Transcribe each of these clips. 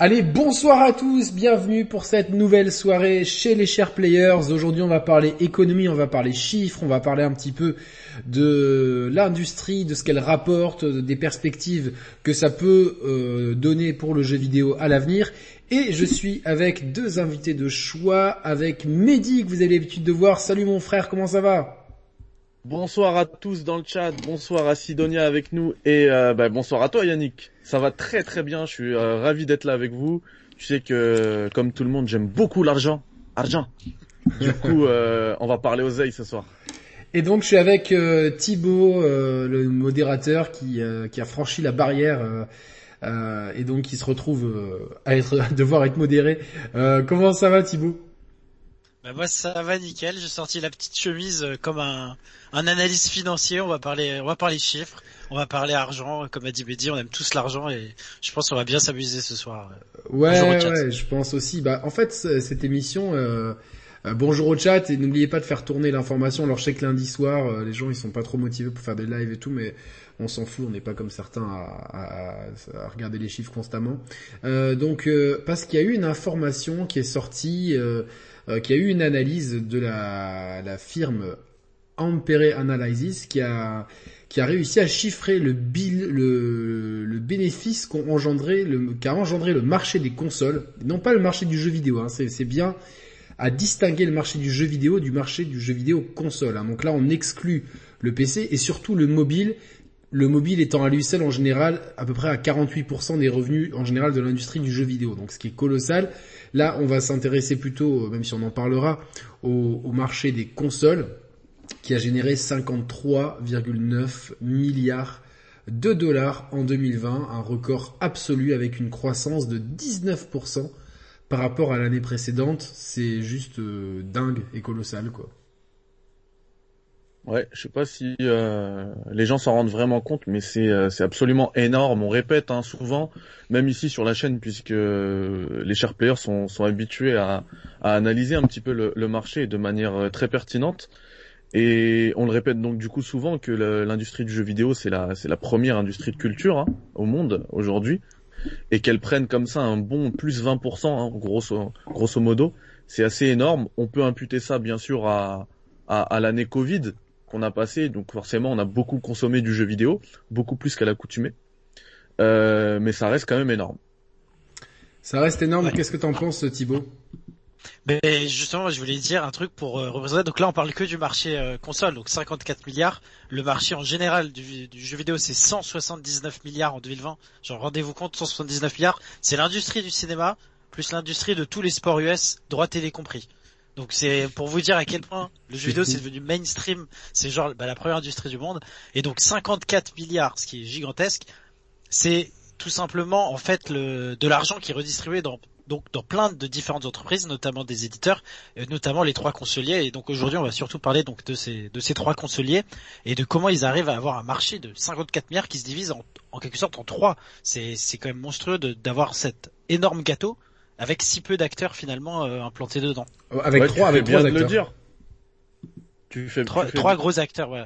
Allez, bonsoir à tous, bienvenue pour cette nouvelle soirée chez les chers players. Aujourd'hui, on va parler économie, on va parler chiffres, on va parler un petit peu de l'industrie, de ce qu'elle rapporte, des perspectives que ça peut euh, donner pour le jeu vidéo à l'avenir. Et je suis avec deux invités de choix, avec Mehdi que vous avez l'habitude de voir. Salut mon frère, comment ça va? Bonsoir à tous dans le chat, bonsoir à Sidonia avec nous et euh, bah, bonsoir à toi Yannick. Ça va très très bien, je suis euh, ravi d'être là avec vous. Tu sais que comme tout le monde j'aime beaucoup l'argent. Argent. Du coup euh, on va parler oseille ce soir. Et donc je suis avec euh, Thibaut, le modérateur qui, qui a franchi la barrière et donc qui se retrouve à être, devoir être modéré. comment ça va Thibaut? Bah moi ça va nickel, j'ai sorti la petite chemise comme un, un analyse financier, on va parler on va parler chiffres, on va parler argent, comme a dit Mehdi, on aime tous l'argent et je pense qu'on va bien s'amuser ce soir. Ouais, ouais, je pense aussi. Bah en fait cette émission euh, euh, bonjour au chat et n'oubliez pas de faire tourner l'information. Alors je sais que lundi soir euh, les gens ils sont pas trop motivés pour faire des lives et tout mais on s'en fout, on n'est pas comme certains à, à, à, regarder les chiffres constamment. Euh, donc parce qu'il y a eu une information qui est sortie euh, qui a eu une analyse de la, la firme Ampere Analysis qui a qui a réussi à chiffrer le bill, le, le bénéfice qu'ont engendré qu'a engendré le marché des consoles, non pas le marché du jeu vidéo, hein, c'est bien à distinguer le marché du jeu vidéo du marché du jeu vidéo console. Hein. Donc là, on exclut le PC et surtout le mobile. Le mobile étant à lui seul en général à peu près à 48% des revenus en général de l'industrie du jeu vidéo. Donc ce qui est colossal. Là, on va s'intéresser plutôt, même si on en parlera, au, marché des consoles, qui a généré 53,9 milliards de dollars en 2020, un record absolu avec une croissance de 19% par rapport à l'année précédente. C'est juste euh, dingue et colossal, quoi. Ouais, je sais pas si euh, les gens s'en rendent vraiment compte, mais c'est euh, absolument énorme. On répète hein, souvent, même ici sur la chaîne, puisque les chers players sont, sont habitués à, à analyser un petit peu le, le, marché de manière euh, très pertinente. Et on le répète donc du coup souvent que l'industrie du jeu vidéo c'est la la première industrie de culture hein, au monde aujourd'hui, et qu'elle prenne comme ça un bon plus 20% hein, grosso grosso modo, c'est assez énorme. On peut imputer ça bien sûr à, à l'année Covid qu'on a passé, donc forcément on a beaucoup consommé du jeu vidéo, beaucoup plus qu'à l'accoutumée, euh, mais ça reste quand même énorme. Ça reste énorme. Qu'est-ce que t'en penses, Thibaut? Mais justement, je voulais dire un truc pour euh, représenter. Donc là, on parle que du marché euh, console, donc 54 milliards. Le marché en général du, du jeu vidéo, c'est 179 milliards en 2020. Genre, rendez-vous compte, 179 milliards. C'est l'industrie du cinéma plus l'industrie de tous les sports US, droit télé compris. Donc c'est pour vous dire à quel point le jeu vidéo c'est devenu mainstream, c'est genre bah, la première industrie du monde. Et donc 54 milliards, ce qui est gigantesque, c'est tout simplement en fait le, de l'argent qui est redistribué dans donc dans plein de différentes entreprises, notamment des éditeurs, notamment les trois consoliers. Et donc aujourd'hui, on va surtout parler donc de ces de ces trois consoliers et de comment ils arrivent à avoir un marché de 54 milliards qui se divise en, en quelque sorte en trois. C'est c'est quand même monstrueux d'avoir cet énorme gâteau avec si peu d'acteurs finalement euh, implantés dedans. Avec trois, avec trois acteurs. le dire. Tu fais trois, trois gros acteurs, ouais.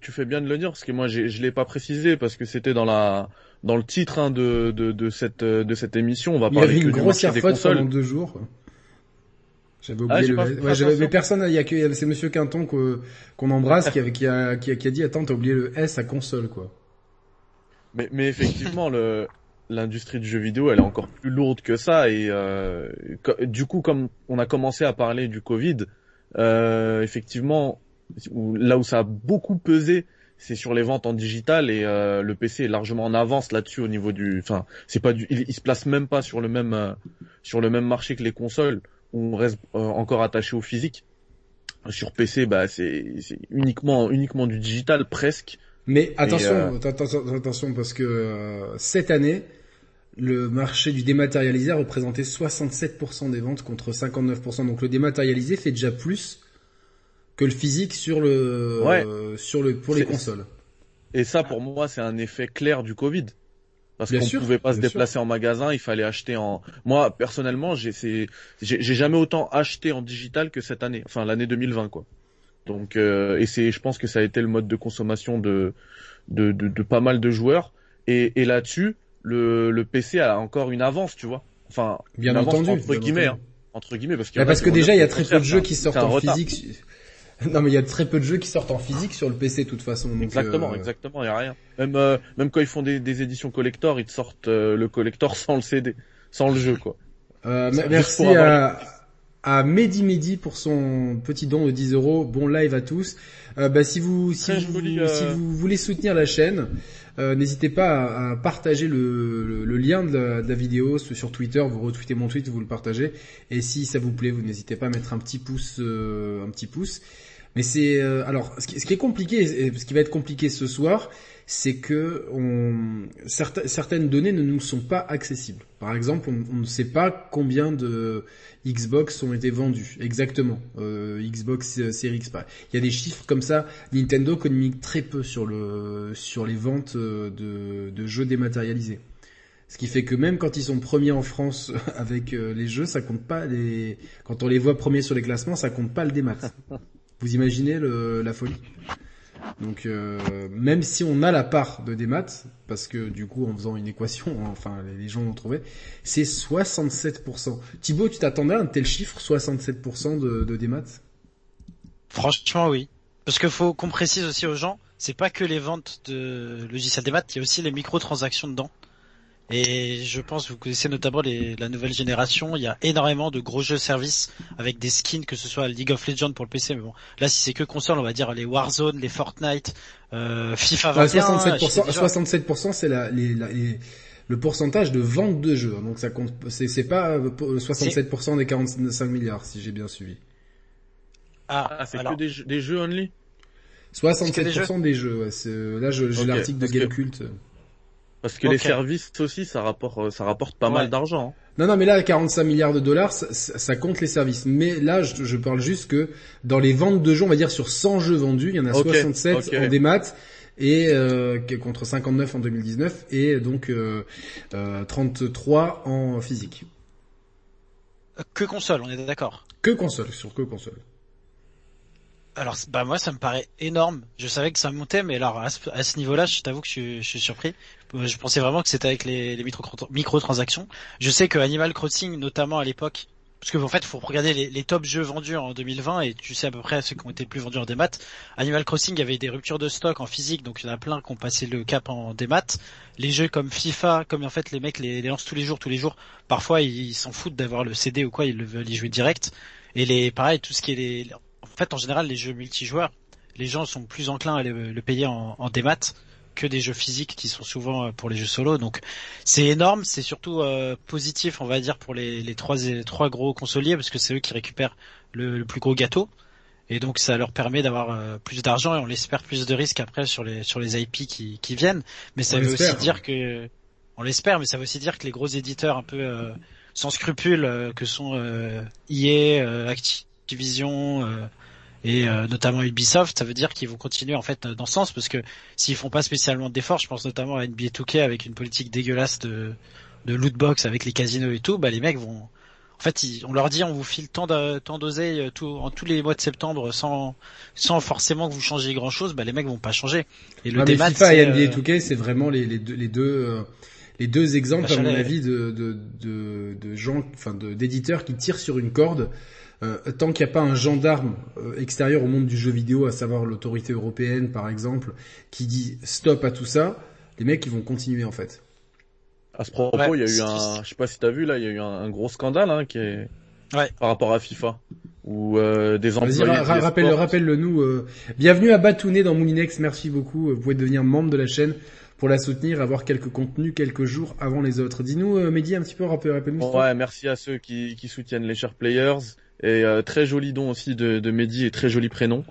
Tu fais bien de le dire parce que moi je l'ai pas précisé parce que c'était dans la dans le titre hein, de, de, de cette de cette émission. On va parler Il y avait une grosse faute pendant deux jours. J'avais ah, oublié le. Ouais, j'avais mais personne. Il y a que c'est Monsieur Quinton qu'on embrasse qui, avait, qui, a, qui, a, qui a dit attends t'as oublié le S à console quoi. Mais mais effectivement le l'industrie du jeu vidéo, elle est encore plus lourde que ça. Et euh, du coup, comme on a commencé à parler du Covid, euh, effectivement, là où ça a beaucoup pesé, c'est sur les ventes en digital et euh, le PC est largement en avance là-dessus au niveau du. Enfin, c'est pas du. Il, se place même pas sur le même euh, sur le même marché que les consoles où on reste euh, encore attaché au physique. Sur PC, bah c'est uniquement uniquement du digital presque. Mais attention, attention, attention, parce que cette année, le marché du dématérialisé a représenté 67% des ventes contre 59%. Donc le dématérialisé fait déjà plus que le physique sur le sur le pour les consoles. Et ça pour moi c'est un effet clair du Covid. Parce qu'on ne pouvait pas se déplacer en magasin, il fallait acheter en. Moi personnellement, j'ai j'ai jamais autant acheté en digital que cette année, enfin l'année 2020 quoi. Donc euh, et c'est, je pense que ça a été le mode de consommation de de, pas mal de joueurs. Et, et là-dessus, le, le PC a encore une avance, tu vois. enfin, bien une avance entendu, entre bien guillemets, entendu. hein, entre guillemets, parce, Bah, parce que déjà, il y a très peu de jeux qui sortent en retard. physique. Non, mais il y a très peu de jeux qui sortent en physique sur le PC de toute façon. donc, Exactement, euh, exactement, il y a rien. Même euh, même quand ils font des, des éditions collector, ils te sortent euh, le collector sans le CD, sans le jeu quoi. Euh, merci à, à Mehdi Mehdi pour son petit don de 10 euros. Bon live à tous. Euh, bah, si vous si vous, si vous voulez soutenir la chaîne, euh, n'hésitez pas à, partager le, lien de la, vidéo sur Twitter. Vous retweetez mon tweet, vous le partagez. Et si ça vous plaît, vous n'hésitez pas à mettre un petit pouce, euh, un petit pouce. Mais c'est euh, alors ce qui, est compliqué, ce qui va être compliqué ce soir, c'est que on, certain- certaines données ne nous sont pas accessibles. Par exemple, on, on ne sait pas combien de Xbox ont été vendus exactement. Euh, Xbox Series X. Il y a des chiffres comme ça. Nintendo communique très peu sur le sur les ventes euh, de, de jeux dématérialisés. Ce qui fait que même quand ils sont premiers en France avec euh, les jeux, ça compte pas les. Quand on les voit premiers sur les classements, ça compte pas le démat. Vous imaginez le, la folie? Donc euh, même si on a la part de démat, parce que du coup en faisant une équation, enfin les, gens l'ont trouvé, c'est 67%. Thibaut, tu t'attendais à un tel chiffre, 67% de, de démat Franchement, oui. Parce que faut qu'on précise aussi aux gens, c'est pas que les ventes de logiciels des maths, il y a aussi les microtransactions dedans. Et je pense, vous connaissez notamment les, la nouvelle génération, il y a énormément de gros jeux services avec des skins, que ce soit League of Legends pour le PC, mais bon, là si c'est que console, on va dire les Warzone, les Fortnite, euh, FIFA Ah, 21. 67%, j'étais déjà- 67% c'est la, les, la- les- le pourcentage de vente de jeux. Donc ça compte, c'est, c'est pas euh, pour- 67% des 45 milliards, si j'ai bien suivi. Ah, Ah, c'est alors, que des, jeux- des jeux only? 67% des jeux. ouais, c'est, euh, là, je- j'ai l'article de parce que- Gamecult. Parce que les services aussi, ça rapporte, euh, ça rapporte pas Ouais. mal d'argent. hein. Non, non, mais là, 45 milliards de dollars, ça, ça- compte les services. Mais là, je, je parle juste que dans les ventes de jeux, on va dire sur 100 jeux vendus, il y en a Ok, 67 ok. en démat et euh, contre 59 en 2019 et donc euh, euh, 33 en physique. que console, on est d'accord? Que console, sur que console. Alors, bah moi, ça me paraît énorme. Je savais que ça montait, mais alors à ce, à ce niveau-là, je t'avoue que je, suis- je suis surpris. Je pensais vraiment que c'était avec les, les micro- microtransactions. Je sais que Animal Crossing, notamment à l'époque, parce que en fait, faut regarder les, top jeux vendus en 2020 et tu sais à peu près ceux qui ont été plus vendus en démat. Animal Crossing avait des ruptures de stock en physique, donc il y en a plein qui ont passé le cap en démat. Les jeux comme FIFA, comme en fait les mecs les, lancent tous les jours, tous les jours. Parfois ils s'en foutent d'avoir le CD ou quoi, ils le veulent y jouer direct. Et les pareil, tout ce qui est les, en fait en général les jeux multijoueurs, les gens sont plus enclins à le, le payer en, en démat que des jeux physiques qui sont souvent euh, pour les jeux solo. Donc c'est énorme, c'est surtout euh, positif, on va dire, pour les, les trois trois gros consoliers parce que c'est eux qui récupèrent le, le plus gros gâteau. Et donc ça leur permet d'avoir euh, plus d'argent et on l'espère plus de risques après sur les sur les IP qui, qui viennent. Mais ça On veut aussi dire que on l'espère, mais ça veut aussi dire que les gros éditeurs un peu euh, sans scrupules que sont EA, euh, Activision et euh, notamment Ubisoft, ça veut dire qu'ils vont continuer en fait dans ce sens parce que s'ils font pas spécialement d'efforts, je pense notamment à NBA 2K avec une politique dégueulasse de de lootbox avec les casinos et tout, bah les mecs vont en fait, ils- on leur dit on vous file tant d'oseille euh, tout, en tous les mois de septembre sans sans forcément que vous changiez grand chose, bah les mecs vont pas changer. Et le Ah, démat, FIFA et NBA euh, 2K, c'est vraiment les, les deux, les deux, euh, les deux exemples, à mon avis, de, de, de, de gens, enfin, d'éditeurs qui tirent sur une corde. Euh, tant qu'il n'y a pas un gendarme euh, extérieur au monde du jeu vidéo, à savoir l'autorité européenne, par exemple, qui dit stop à tout ça, les mecs, ils vont continuer, en fait. À ce propos, Ouais, il y a eu un, je sais pas si t'as vu là, il y a eu un, un gros scandale hein, qui est Ouais. par rapport à FIFA, où euh, des Vas-y, employés ra- ra- d'eSports- rappelle, rappelle-le nous. euh, bienvenue à Batounet dans Moulinex, merci beaucoup. Vous pouvez devenir membre de la chaîne pour la soutenir, avoir quelques contenus quelques jours avant les autres. Dis-nous, euh, Mehdi, un petit peu, rappelle- rappelle-nous. ce Ouais, merci à ceux qui, qui soutiennent les chers players. Et euh, très joli don aussi de, de Mehdi et très joli prénom.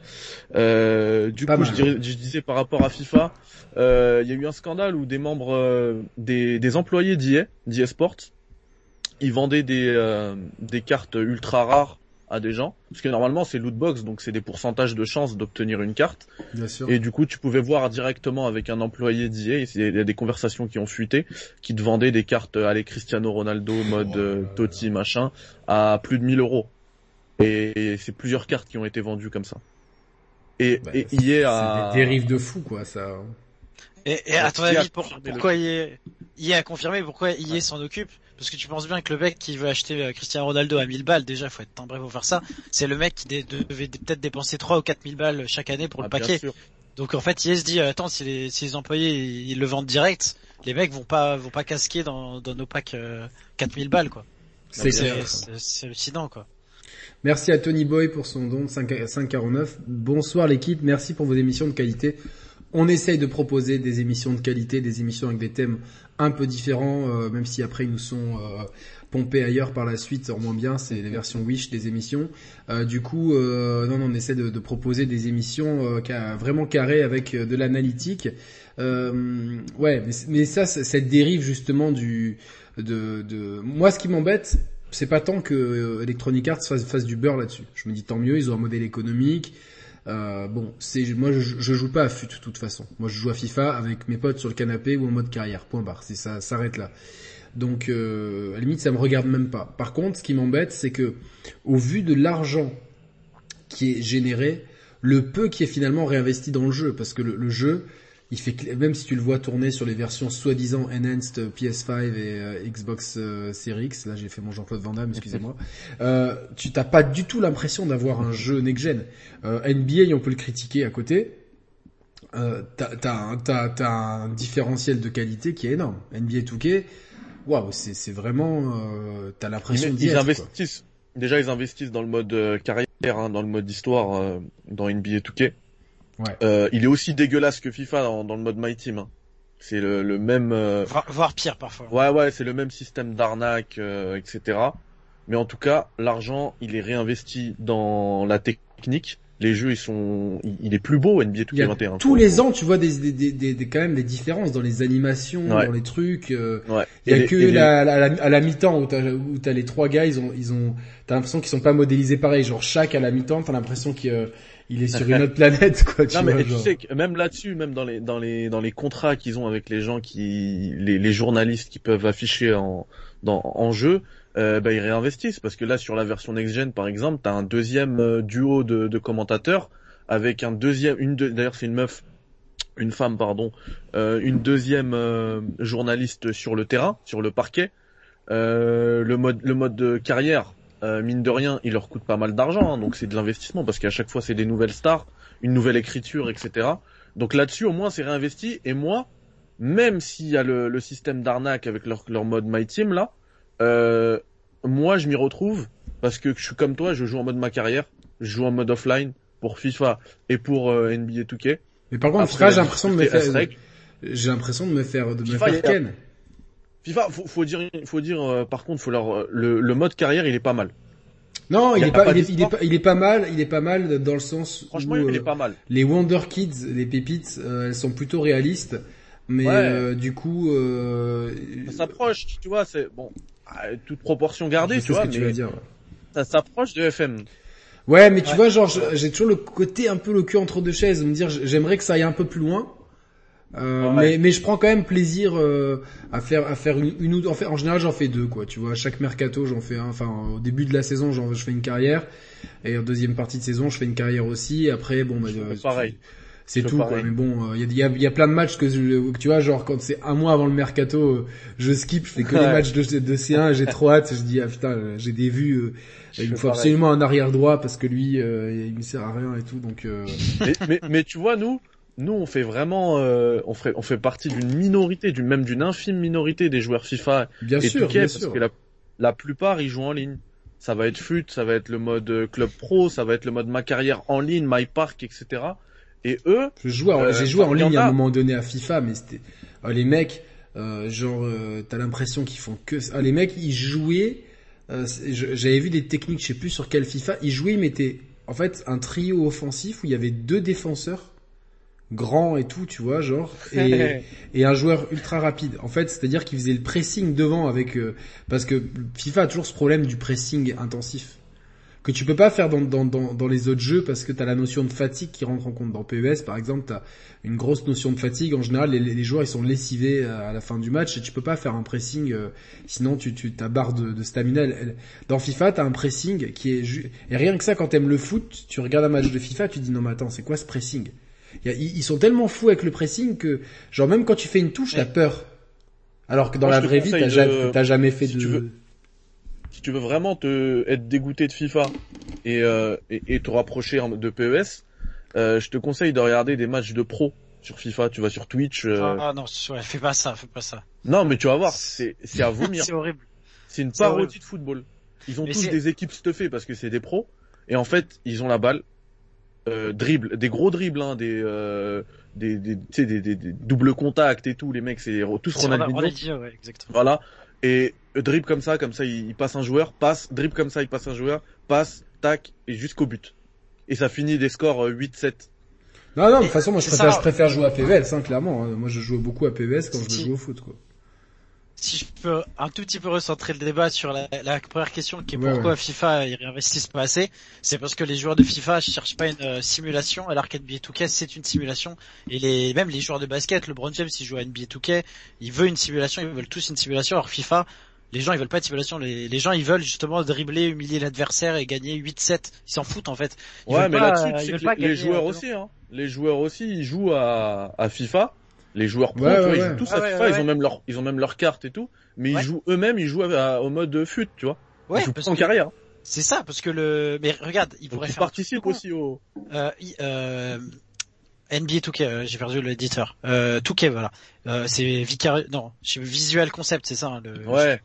Euh, du Pas coup, je, dirais- je disais par rapport à FIFA, euh, il y a eu un scandale où des membres, euh, des, des employés d'EA, d'EA Sports, ils vendaient des, euh, des cartes ultra rares à des gens. Parce que normalement c'est lootbox, donc c'est des pourcentages de chances d'obtenir une carte. Bien sûr. Et du coup, tu pouvais voir directement avec un employé d'IA, il y a des conversations qui ont fuité, qui te vendaient des cartes, allez, Cristiano Ronaldo, mode euh, Totti, machin, à plus de 1000 euros. Et c'est plusieurs cartes qui ont été vendues comme ça. Et, Bah, et EA a... Des dérives de fou, quoi, ça. Et, et à ton avis, pourquoi il a confirmé pourquoi EA s'en occupe? Parce que tu penses bien que le mec qui veut acheter euh, Cristiano Ronaldo à 1000 balles, déjà, faut être timbré pour faire ça. C'est le mec qui devait peut-être dépenser 3 ou 4000 balles chaque année pour le ah, paquet. Donc en fait, EA se dit, attends, si les, si les employés ils le vendent direct, les mecs vont pas vont pas casquer dans, dans nos packs 4000 balles quoi. C'est hallucinant quoi. Merci à Tony Boy pour son don de 5,49. Bonsoir l'équipe, merci pour vos émissions de qualité. On essaye de proposer des émissions de qualité, des émissions avec des thèmes un peu différents, euh, même si après ils nous sont euh, pompés ailleurs par la suite, en moins bien, c'est les versions Wish des émissions. Euh, du coup, non, on essaie de, proposer des émissions vraiment carrées avec de l'analytique. ouais, mais, mais, ça, cette dérive justement du, de... moi, ce qui m'embête, c'est pas tant que euh, Electronic Arts fasse, du beurre là-dessus. Je me dis tant mieux, ils ont un modèle économique. Euh, bon, c'est moi je, je, joue pas à FUT de toute façon. Moi je joue à FIFA avec mes potes sur le canapé ou en mode carrière. Point barre. C'est ça s'arrête là. Donc euh, à la limite ça me regarde même pas. Par contre, ce qui m'embête, c'est que au vu de l'argent qui est généré, le peu qui est finalement réinvesti dans le jeu, parce que le jeu, il fait même si tu le vois tourner sur les versions soi-disant enhanced PS5 et euh, Xbox euh, Series X, là j'ai fait mon Jean-Claude Van Damme, excusez-moi, euh, tu t'as pas du tout l'impression d'avoir un jeu next-gen. Euh, NBA, on peut le critiquer à côté. Euh, t'as, t'as, un différentiel de qualité qui est énorme. NBA 2K, waouh, c'est, c'est vraiment, euh, t'as l'impression d'y ils investissent. Déjà, ils investissent dans le mode carrière, hein, dans le mode histoire, dans NBA 2K. Ouais. Euh, il est aussi dégueulasse que FIFA dans, dans le mode My Team. Hein. C'est le, le, même. Euh... Voire pire parfois. Ouais, ouais, c'est le même système d'arnaque, euh, etc. Mais en tout cas, l'argent, il est réinvesti dans la technique. Les jeux, ils sont, il est plus beau NBA 2K21. Tous les ans, tu vois des, des, des, des, quand même des différences dans les animations, dans les trucs. Euh, ouais. Il y a que la, la, à la mi-temps où t'as où as les trois gars, ils ont ils ont, t'as l'impression qu'ils sont pas modélisés pareil. Genre chaque à la mi-temps, t'as l'impression qu'ils il est sur une autre planète quoi tu non mais tu sais que même là-dessus même dans les dans les dans les contrats qu'ils ont avec les gens qui les, les journalistes qui peuvent afficher en dans en jeu euh, bah, ils réinvestissent. Parce que là sur la version next gen par exemple t'as un deuxième euh, duo de, de commentateurs avec un deuxième une d'ailleurs c'est une meuf une femme pardon euh, une deuxième euh, journaliste sur le terrain sur le parquet euh, le mode le mode de carrière euh, mine de rien, il leur coûte pas mal d'argent, hein, donc c'est de l'investissement parce qu'à chaque fois c'est des nouvelles stars, une nouvelle écriture, etc. Donc là-dessus au moins c'est réinvesti. Et moi, même s'il y a le, le système d'arnaque avec leur, leur, mode My Team là, euh, moi je m'y retrouve parce que je suis comme toi, je joue en mode ma carrière, je joue en mode offline pour FIFA et pour euh, NBA 2K. Mais par contre, j'ai l'impression de me faire, j'ai l'impression de me faire, de me faire ken. FIFA, faut, faut dire, faut dire, euh, par contre, faut leur, euh, le, le, mode carrière, il est pas mal. Non, il, est pas, il, est, il, est, il est pas mal, il est pas mal dans le sens Franchement, il est euh, pas mal. Les Wonder Kids, les pépites, elles sont plutôt réalistes, mais du coup, ça s'approche, tu vois, c'est bon, toute proportion gardée, tu vois, mais tu dire, ça s'approche de FM. Ouais, mais tu vois, genre, j'ai toujours le côté un peu le cul entre deux chaises, me dire, j'aimerais que ça aille un peu plus loin. Euh, mais, mais je prends quand même plaisir euh, à faire à faire une, une ou en, fait, en général j'en fais deux quoi tu vois. Chaque mercato j'en fais un enfin au début de la saison j'en je fais une carrière. Et en deuxième partie de saison je fais une carrière aussi. Et après bon bah, euh, pareil. c'est tout quoi. mais bon il y, a, y, a, plein de matchs que, tu vois genre quand c'est un mois avant le mercato je skip je fais que les matchs de, de C1 j'ai trop hâte je dis ah putain j'ai des vues il me faut absolument un arrière droit parce que lui il me sert à rien et tout donc mais, mais, mais tu vois nous nous on fait vraiment euh, on fait on fait partie d'une minorité d'une même d'une infime minorité des joueurs FIFA bien et sûr, parce que la, la plupart ils jouent en ligne. Ça va être FUT ça va être le mode euh, club pro ça va être le mode ma carrière en ligne my park etc et eux euh, j'ai joué en ligne à un moment donné à FIFA mais c'était oh, les mecs genre t'as l'impression qu'ils font que ah, les mecs ils jouaient j'avais vu des techniques je sais plus sur quel FIFA ils jouaient ils mettaient en fait un trio offensif où il y avait deux défenseurs grand et tout, tu vois, genre, et, et un joueur ultra rapide. En fait, c'est-à-dire qu'il faisait le pressing devant avec, euh, parce que FIFA a toujours ce problème du pressing intensif que tu peux pas faire dans, dans, dans, dans les autres jeux parce que tu as la notion de fatigue qui rentre en compte. Dans PES, par exemple, tu as une grosse notion de fatigue. En général, les, les, joueurs ils sont lessivés à la fin du match et tu peux pas faire un pressing, euh, sinon tu, tu ta barre de, de stamina. Dans FIFA, tu as un pressing qui est... Et rien que ça, quand t'aimes le foot, tu regardes un match de FIFA, tu dis non mais attends, c'est quoi ce pressing? Ils sont tellement fous avec le pressing que, genre même quand tu fais une touche, t'as peur. Alors que dans Moi, la vraie vie, t'as de- jamais, t'as jamais fait si de. tu veux. si tu veux vraiment te être dégoûté de FIFA et, euh, et, et te rapprocher de PES, euh, je te conseille de regarder des matchs de pro sur FIFA. Tu vas sur Twitch. euh, Ah non, ouais, fais pas ça, fais pas ça. Non, mais tu vas voir, c'est c'est à vomir. C'est horrible. C'est une parodie horrible. de football. Ils ont Mais tous c'est- des équipes stuffées parce que c'est des pros. Et en fait, ils ont la balle, euh, dribble, des gros dribbles, hein, des, euh, des, des, tu sais, des, des, des doubles contacts et tout. Les mecs, c'est tous Ronaldinho. Ronaldinho, ouais, exactement. Voilà. Et euh, dribble comme ça, comme ça, il, il passe un joueur, passe, dribble comme ça, il passe un joueur, passe, tac, et jusqu'au but. Et ça finit des scores euh, 8-7. Non, non, de toute façon, moi, je préfère, ça. je préfère jouer à PES, hein, clairement. hein. Moi, je joue beaucoup à PES quand je jouer au foot, quoi. Si je peux un tout petit peu recentrer le débat sur la, la première question qui est Ouais, pourquoi FIFA ils réinvestissent pas assez, c'est parce que les joueurs de FIFA cherchent pas une euh, simulation, alors qu'NBA 2K c'est une simulation, et les même les joueurs de basket, LeBron James il joue à NBA 2K, il veut une simulation, ils veulent tous une simulation, alors FIFA, les gens ils veulent pas de simulation, les, les gens ils veulent justement dribbler, humilier l'adversaire et gagner 8-7, ils s'en foutent en fait. Ils Ouais, mais là-dessus, les, joueurs euh, aussi, hein. Les joueurs aussi, ils jouent à, à FIFA. Les joueurs pro, Ouais, tu vois, ouais, ils jouent tous Ah à ouais, FIFA, ouais, ils ont même leur, ils ont même leur carte et tout. Mais Ouais. ils jouent eux-mêmes, ils jouent à- au mode fut, tu vois. Ouais, ils jouent parce en que carrière. c'est ça, parce que le, mais regarde, ils pourraient faire participent aussi au. euh, euh, NBA 2K, euh, j'ai perdu l'éditeur. Euh, 2K, voilà. Euh, c'est Vicari... non, c'est Visual Concept, c'est ça. hein, le... Ouais.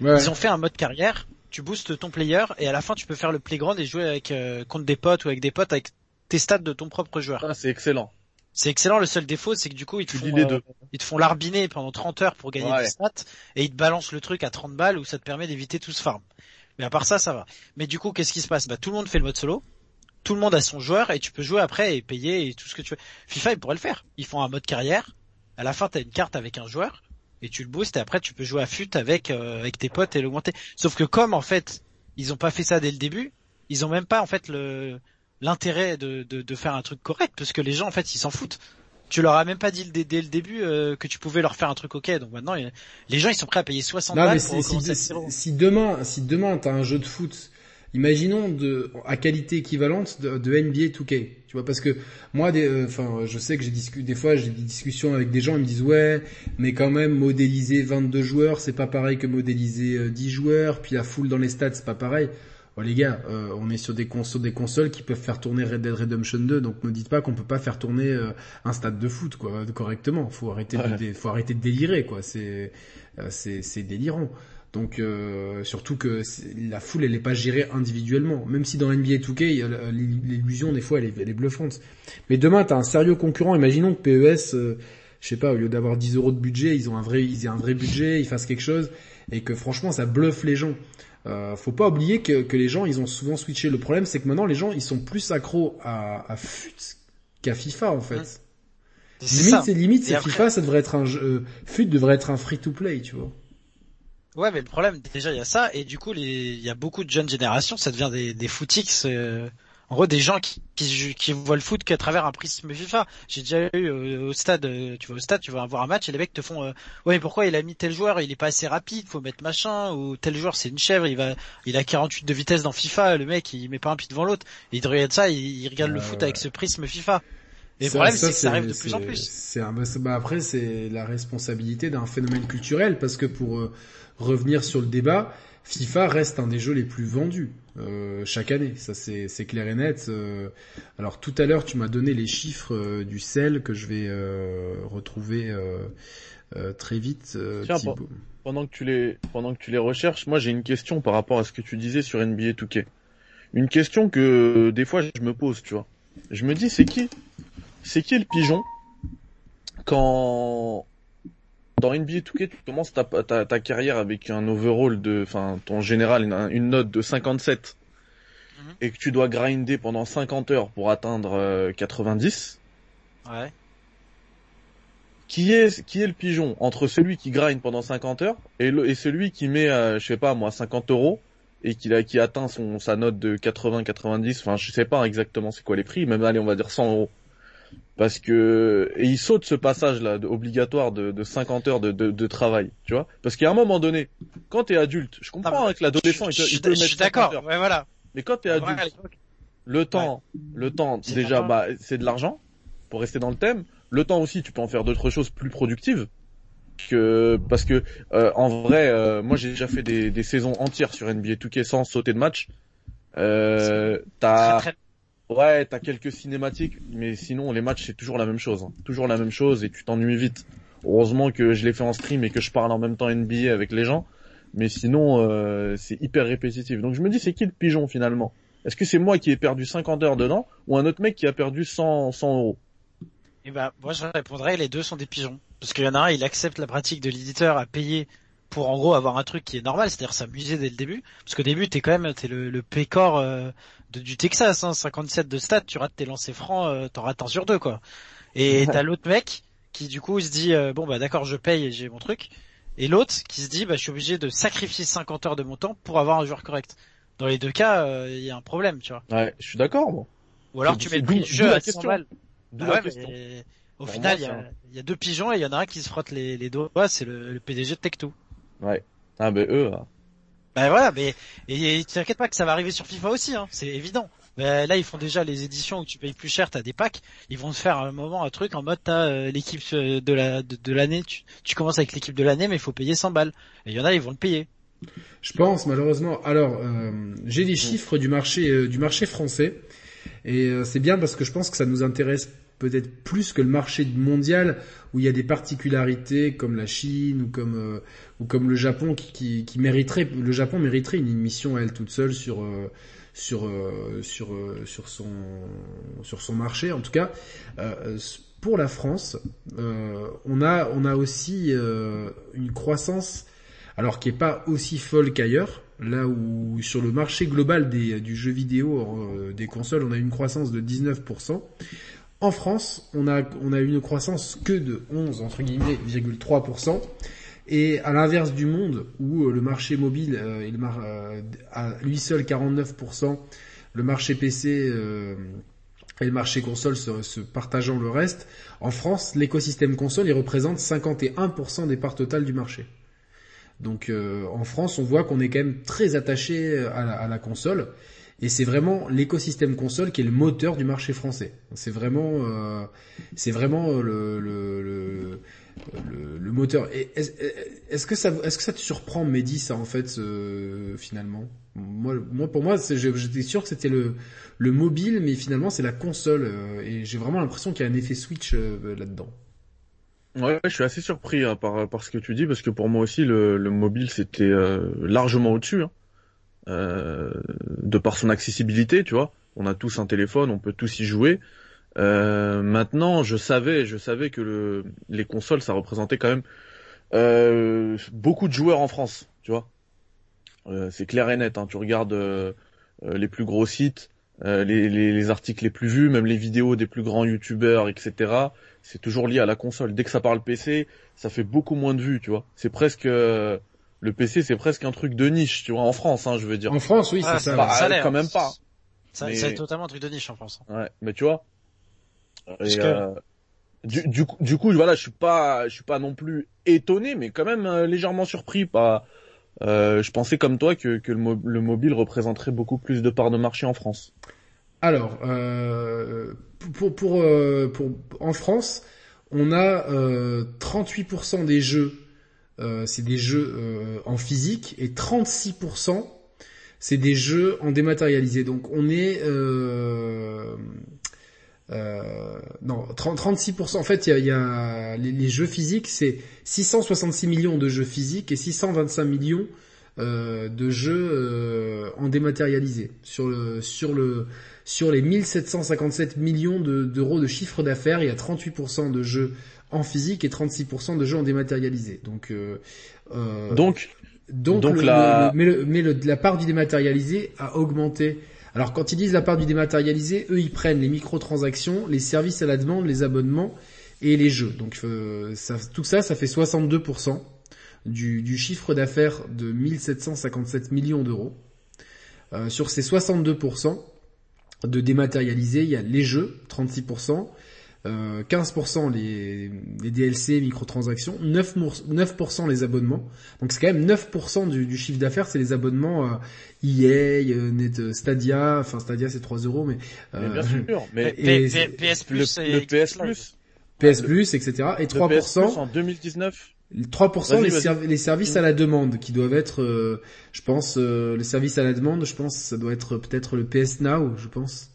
Ouais. Ils ont fait un mode carrière. Tu boostes ton player et à la fin tu peux faire le playground et jouer avec euh, contre des potes ou avec des potes avec tes stats de ton propre joueur. Ah, c'est excellent. C'est excellent. Le seul défaut, c'est que du coup ils te font euh, deux. ils te font larbiner pendant 30 heures pour gagner Ouais. des stats et ils te balancent le truc à 30 balles où ça te permet d'éviter tout ce farm. Mais à part ça, ça va. Mais du coup, qu'est-ce qui se passe? Bah tout le monde fait le mode solo. Tout le monde a son joueur et tu peux jouer après et payer et tout ce que tu veux. FIFA, ils pourraient le faire. Ils font un mode carrière. À la fin, t'as une carte avec un joueur et tu le boostes et après tu peux jouer à fut avec euh, avec tes potes et l'augmenter. Sauf que comme en fait, ils ont pas fait ça dès le début, ils ont même pas en fait le l'intérêt de, de, de faire un truc correct parce que les gens en fait ils s'en foutent. Tu leur as même pas dit le- dès, dès le début euh, que tu pouvais leur faire un truc ok. Donc maintenant les gens ils sont prêts à payer 60 Non, balles si, pour si, recommencer à si- zéro. si demain, si demain t'as un jeu de foot, imaginons de, à qualité équivalente de, de NBA 2K. Tu vois, parce que moi, des, euh, enfin, je sais que j'ai discuté, des fois, j'ai des discussions avec des gens, ils me disent, ouais, mais quand même, modéliser 22 joueurs, c'est pas pareil que modéliser euh, 10 joueurs, puis la foule dans les stats, c'est pas pareil. Oh les gars, euh, on est sur des consoles, des consoles qui peuvent faire tourner Red Dead Redemption 2, donc ne dites pas qu'on peut pas faire tourner euh, un stade de foot quoi, correctement. Faut arrêter, de, Ouais. faut arrêter de délirer quoi. C'est, euh, c'est, c'est délirant. Donc euh, surtout que la foule elle est pas gérée individuellement. Même si dans NBA 2K il y a l- l'illusion des fois elle est, elle est bluffante. Mais demain t'as un sérieux concurrent. Imaginons que PES, euh, je sais pas, au lieu d'avoir 10 euros de budget, ils ont un vrai, ils aient un vrai budget, ils fassent quelque chose et que franchement ça bluffe les gens. Euh, faut pas oublier que, que les gens ils ont souvent switché. Le problème c'est que maintenant les gens ils sont plus accros à, à FUT qu'à FIFA en fait. C'est Limite c'est limite c'est après- FIFA ça devrait être un jeu, euh, FUT devrait être un free to play tu vois. Ouais, mais le problème, déjà, il y a ça, et du coup, il y a beaucoup de jeunes générations, ça devient des, des footix, euh, en gros, des gens qui, qui, qui voient le foot qu'à travers un prisme FIFA. J'ai déjà eu euh, au stade, euh, tu vas au stade, tu vas voir un match, et les mecs te font, euh, ouais, mais pourquoi il a mis tel joueur, il est pas assez rapide, faut mettre machin, ou tel joueur, c'est une chèvre, il va, il a 48 de vitesse dans FIFA, le mec, il met pas un pied devant l'autre, il regarde ça, il, il regarde le foot ouais. avec ce prisme FIFA. Et le Ça- problème, c'est que ça arrive de plus en plus. C'est un, bah, après, c'est la responsabilité d'un phénomène culturel parce que pour euh, revenir sur le débat, FIFA reste un des jeux les plus vendus euh, chaque année. Ça, c'est clair et net. Euh, alors tout à l'heure, tu m'as donné les chiffres euh, du sel que je vais euh, retrouver euh, euh, très vite. Tiens. Pendant que tu les, pendant que tu les recherches, moi j'ai une question par rapport à ce que tu disais sur NBA 2K. Une question que euh, des fois je me pose, tu vois. Je me dis c'est qui, c'est qui le pigeon quand dans NBA 2K tu commences ta, ta, ta carrière avec un overall de, enfin ton général une, une note de 57 Mhm. et que tu dois grinder pendant 50 heures pour atteindre euh, 90. Ouais. qui est qui est le pigeon entre celui qui grind pendant 50 heures et, le, et celui qui met euh, je sais pas moi 50 euros et qui qui atteint son sa note de 80 90 enfin je sais pas exactement c'est quoi les prix même allez on va dire 100 euros parce que et il saute ce passage là obligatoire de, de 50 heures de, de, de travail tu vois parce qu'à un moment donné quand t'es adulte je comprends Ah, hein, l'adolescent il Je peut, suis il peut je mettre suis 50 d'accord, ouais, voilà. mais quand t'es adulte le temps le temps déjà bah c'est de l'argent pour rester dans le thème, le temps aussi, tu peux en faire d'autres choses plus productives. Que parce que euh, en vrai, euh, moi j'ai déjà fait des, des, saisons entières sur NBA 2K sans sauter de match. Euh, t'as ouais, t'as quelques cinématiques, mais sinon les matchs c'est toujours la même chose, hein. toujours la même chose et tu t'ennuies vite. Heureusement que je l'ai fait en stream et que je parle en même temps NBA avec les gens, mais sinon euh, c'est hyper répétitif. Donc je me dis c'est qui le pigeon finalement? Est-ce que c'est moi qui ai perdu 50 heures dedans ou un autre mec qui a perdu 100 100 euros? Eh ben, moi je répondrais les deux sont des pigeons. Parce qu'il y en a un, il accepte la pratique de l'éditeur à payer pour en gros avoir un truc qui est normal, c'est-à-dire s'amuser dès le début. Parce qu'au début, t'es quand même t'es le, le pécor euh, du Texas, hein, 57 de stats, tu rates tes lancers francs, euh, t'en rates un sur deux quoi. Et t'as l'autre mec qui du coup se dit euh, bon bah d'accord je paye et j'ai mon truc. Et l'autre qui se dit bah je suis obligé de sacrifier 50 heures de mon temps pour avoir un joueur correct. Dans les deux cas, il y a un problème, tu vois. Ouais, je suis d'accord. Bon. Ou alors tu mets le prix du jeu à 100 balles. Bah au final, il y, a deux pigeons et il y en a un qui se frotte les, les doigts, c'est le, le, PDG de Tech2. Ouais. Ah ben eux. Hein. Bah voilà, mais et, t'inquiète pas que ça va arriver sur FIFA aussi, hein, c'est évident. Mais là, ils font déjà les éditions où tu payes plus cher, t'as des packs. Ils vont te faire un moment un truc en mode t'as euh, l'équipe euh, de la de, l'année. Tu, tu, commences avec l'équipe de l'année, mais il faut payer 100 balles. Et il y en a, ils vont le payer. Je pense malheureusement. Alors, euh, j'ai les chiffres du marché du marché français et c'est bien parce que je pense que ça nous intéresse peut-être plus que le marché mondial où il y a des particularités comme la Chine ou comme euh, ou comme le Japon qui, qui, mériterait le Japon mériterait une émission à elle toute seule sur euh, sur euh, sur sur son sur son marché en tout cas. Pour la France on a on a aussi une croissance alors qui est pas aussi folle qu'ailleurs. Là où sur le marché global des, du jeu vidéo des consoles on a une croissance de 19% en France, on a, a une croissance que de 11, entre guillemets, 3%. Et à l'inverse du monde, où euh, le marché mobile euh, il euh, lui seul 49%, le marché PC et le marché console se, partageant le reste, en France, l'écosystème console, il représente 51% des parts totales du marché. Donc en France, on voit qu'on est quand même très attaché à la console. Et c'est vraiment l'écosystème console qui est le moteur du marché français. C'est vraiment, euh, c'est vraiment euh, le, le, le, le, moteur. Est-ce que ça, est-ce que ça te surprend, Mehdi, ça en fait, finalement? Moi, pour moi, j'étais sûr que c'était le, le mobile, mais finalement, c'est la console. Euh, et j'ai vraiment l'impression qu'il y a un effet switch euh, là-dedans. Ouais, je suis assez surpris hein, par, par ce que tu dis, parce que pour moi aussi, le, le mobile, c'était largement au-dessus. Hein. Euh, de par son accessibilité, tu vois. On a tous un téléphone, on peut tous y jouer. Euh, maintenant, je savais, je savais que le, les consoles, ça représentait quand même euh, beaucoup de joueurs en France, tu vois. c'est clair et net. Hein. Tu regardes les plus gros sites, les, les, les, articles les plus vus, même les vidéos des plus grands youtubeurs, etc. C'est toujours lié à la console. Dès que ça parle PC, ça fait beaucoup moins de vues, tu vois. C'est presque le PC c'est presque un truc de niche, tu vois, en France, hein, je veux dire. En France, oui, c'est ça. Bah, quand même pas. Ça, C'est totalement un truc de niche en France. Ouais, mais tu vois. Euh, du, du, coup, du coup, voilà, je suis pas, je suis pas non plus étonné, mais quand même euh, légèrement surpris. Pas, euh, je pensais comme toi que, que le, le, mobile représenterait beaucoup plus de parts de marché en France. Alors, pour, pour, pour, en France, on a 38% des jeux euh, c'est des jeux euh, en physique et 36% c'est des jeux en dématérialisé. Donc on est euh, euh non 30, 36%. En fait, il y a, y a les, jeux physiques, c'est 666 millions de jeux physiques et 625 millions euh, de jeux en dématérialisé sur le sur le sur les 1757 millions d'euros de, de chiffre d'affaires. Il y a 38% de jeux en physique et 36% de jeux en dématérialisé. Donc, euh, euh, donc, donc, la... mais, mais la part du dématérialisé a augmenté. Alors quand ils disent la part du dématérialisé, eux ils prennent les microtransactions, les services à la demande, les abonnements et les jeux. Donc euh, ça, tout ça, ça fait 62% du, du chiffre d'affaires de 1757 millions d'euros. Euh, sur ces 62% de dématérialisé, il y a les jeux, 36%, euh, 15% les, les DLC, microtransactions, 9%, 9% les abonnements. Donc c'est quand même 9% du, du chiffre d'affaires, c'est les abonnements à EA, euh, Net, euh, Stadia, enfin Stadia c'est 3 euros, mais, Mais euh, bien sûr, mais Et- P- P- PS le, Plus et le Xbox PS. Plus, PS Plus, etc. Et le PS 3%, Plus en 2019, 3% Vas-y, les, serv- les services à la demande qui doivent être, euh, je pense, euh, les services à la demande, je pense, ça doit être peut-être le PS Now, je pense,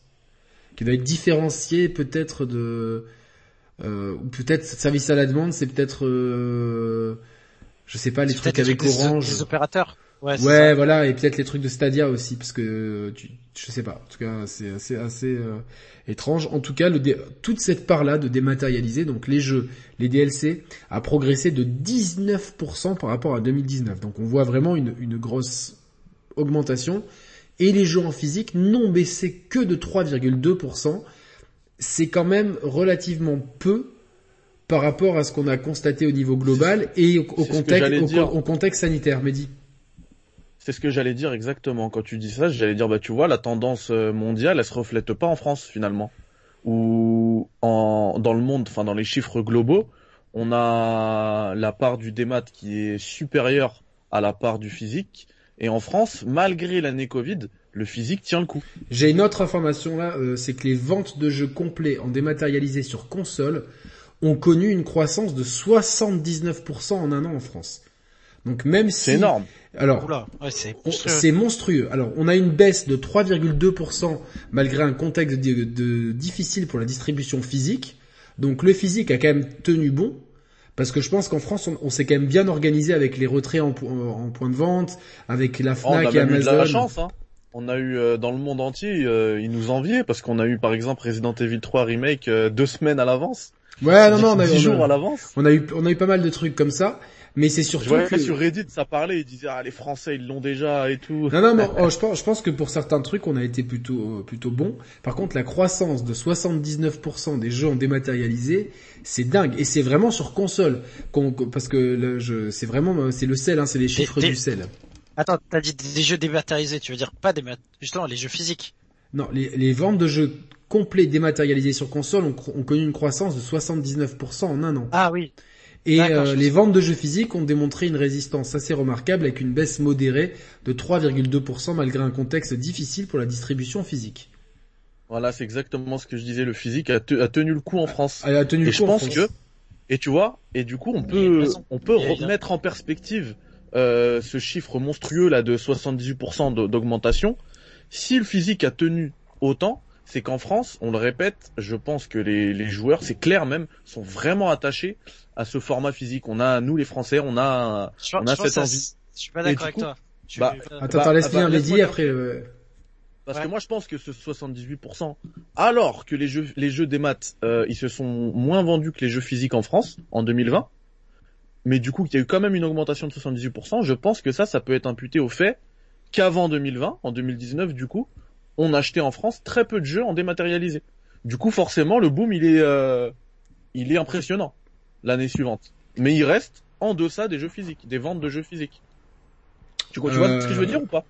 qui doit être différencié peut-être de, euh, ou peut-être service à la demande, c'est peut-être, euh, je sais pas, les trucs avec Orange. des opérateurs. Ouais, Ouais, voilà, et peut-être les trucs de Stadia aussi, parce que tu, je sais pas. En tout cas, c'est assez, assez euh, étrange. En tout cas, le dé- toute cette part-là de dématérialiser, donc les jeux, les DLC, a progressé de 19% par rapport à 2019. Donc on voit vraiment une, une grosse augmentation. Et les jeux en physique n'ont baissé que de 3,2%. C'est quand même relativement peu par rapport à ce qu'on a constaté au niveau global et au, contexte, j'allais au, dire. au contexte sanitaire. Mehdi. C'est ce que j'allais dire exactement. Quand tu dis ça, j'allais dire, bah tu vois, la tendance euh, mondiale, elle se reflète pas en France finalement. Ou en dans le monde, enfin dans les chiffres globaux, on a la part du démat qui est supérieure à la part du physique. Et en France, malgré l'année Covid, le physique tient le coup. J'ai une autre information là, euh, c'est que les ventes de jeux complets en dématérialisé sur console ont connu une croissance de 79% en un an en France. Donc même si... C'est énorme. Alors, ouais, c'est on- monstrueux. Alors, on a une baisse de 3,2% malgré un contexte de, de- difficile pour la distribution physique. Donc le physique a quand même tenu bon. Parce que je pense qu'en France, on, on s'est quand même bien organisé avec les retraits en, po- en point de vente, avec la Oh, on Fnac a et même eu de Amazon. la chance. Hein. On a eu euh, dans le monde entier, euh, ils nous enviaient parce qu'on a eu par exemple Resident Evil 3 remake euh, deux semaines à l'avance, Ouais, non, non, on a, on a- jours à l'avance. on a eu, on a eu pas mal de trucs comme ça. Mais c'est Je surtout voyais que... sur Reddit ça parlait, ils disaient ah les Français ils l'ont déjà et tout. Non, non, mais oh, je, pense, je pense que pour certains trucs, on a été plutôt, euh, plutôt bon. Par contre, la croissance de 79% des jeux en dématérialisé, c'est dingue. Et c'est vraiment sur console. qu'on- parce que le, je, c'est vraiment, euh, c'est le sel, hein, c'est les chiffres des- du sel. Attends, t'as dit des jeux dématérialisés, tu veux dire pas des justement les jeux physiques. Non, les, les ventes de jeux complets dématérialisés sur console ont, ont connu une croissance de 79% en un an. Ah oui. Et euh, je les ventes de jeux physiques ont démontré une résistance assez remarquable avec une baisse modérée de 3,2% malgré un contexte difficile pour la distribution physique. Voilà c'est exactement ce que je disais, le physique a, te- a tenu le coup en France. Elle a tenu Et le je coup en pense France. que et tu vois et du coup on peut on peut remettre en perspective euh, ce chiffre monstrueux là de 78% de- d'augmentation. Si le physique a tenu autant, c'est qu'en France, on le répète, je pense que les, les joueurs, c'est clair même, sont vraiment attachés à ce format physique. On a nous les Français, on a Je, On a cette envie. Je suis pas d'accord du avec coup, toi. Bah, pas- Attends, Bah, attends, laisse bah, Mehdi, dire. après... euh, Parce Ouais. que moi je pense que ce 78%, alors que les jeux, les jeux des maths, euh, ils se sont moins vendus que les jeux physiques en France en 2020, mais du coup qu'il y a eu quand même une augmentation de 78%, je pense que ça, ça peut être imputé au fait qu'avant 2020, en 2019 du coup, on achetait en France très peu de jeux en dématérialisé. Du coup forcément le boom il est, euh, il est impressionnant l'année suivante. Mais il reste en deçà des jeux physiques, des ventes de jeux physiques. Tu, tu vois Euh, ce que je veux dire ou pas?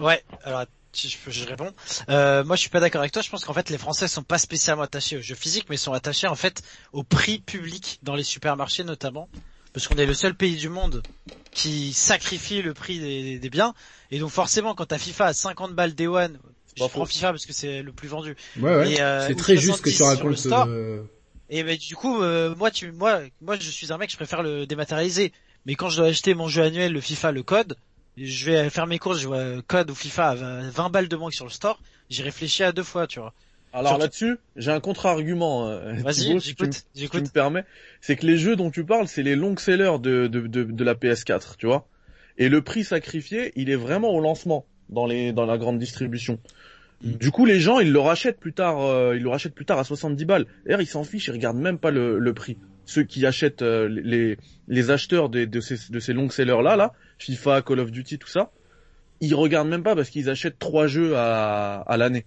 Ouais, alors si je, peux- je réponds. Euh, moi, je suis pas d'accord avec toi. Je pense qu'en fait, les Français sont pas spécialement attachés aux jeux physiques, mais sont attachés en fait au prix public dans les supermarchés notamment, parce qu'on est le seul pays du monde qui sacrifie le prix des, des biens. Et donc forcément, quand t'as FIFA à 50 balles Day One, je pas prends faux. FIFA parce que c'est le plus vendu. Ouais, ouais. Euh, c'est très juste que tu 70 sur le racontes. store. euh, Et ben du coup, euh, moi, tu, moi, moi, je suis un mec, je préfère le dématérialiser. Mais quand je dois acheter mon jeu annuel, le FIFA, le code, je vais faire mes courses, je vois euh, code ou FIFA à 20 20 balles de moins que sur le store. J'y réfléchis à deux fois, tu vois. Alors là-dessus, j'ai un contre-argument. Vas-y, j'écoute, si tu me permets, c'est que les jeux dont tu parles, c'est les longs sellers de, de, de, de la PS4, tu vois. Et le prix sacrifié, il est vraiment au lancement dans les dans la grande distribution. Mm. Du coup, les gens, ils le rachètent plus tard, euh, ils le rachètent plus tard à 70 balles. D'ailleurs, ils s'en fichent, ils regardent même pas le, le prix. Ceux qui achètent euh, les les acheteurs de ces de ces longs sellers là, là, FIFA, Call of Duty, tout ça, ils regardent même pas parce qu'ils achètent trois jeux à à l'année.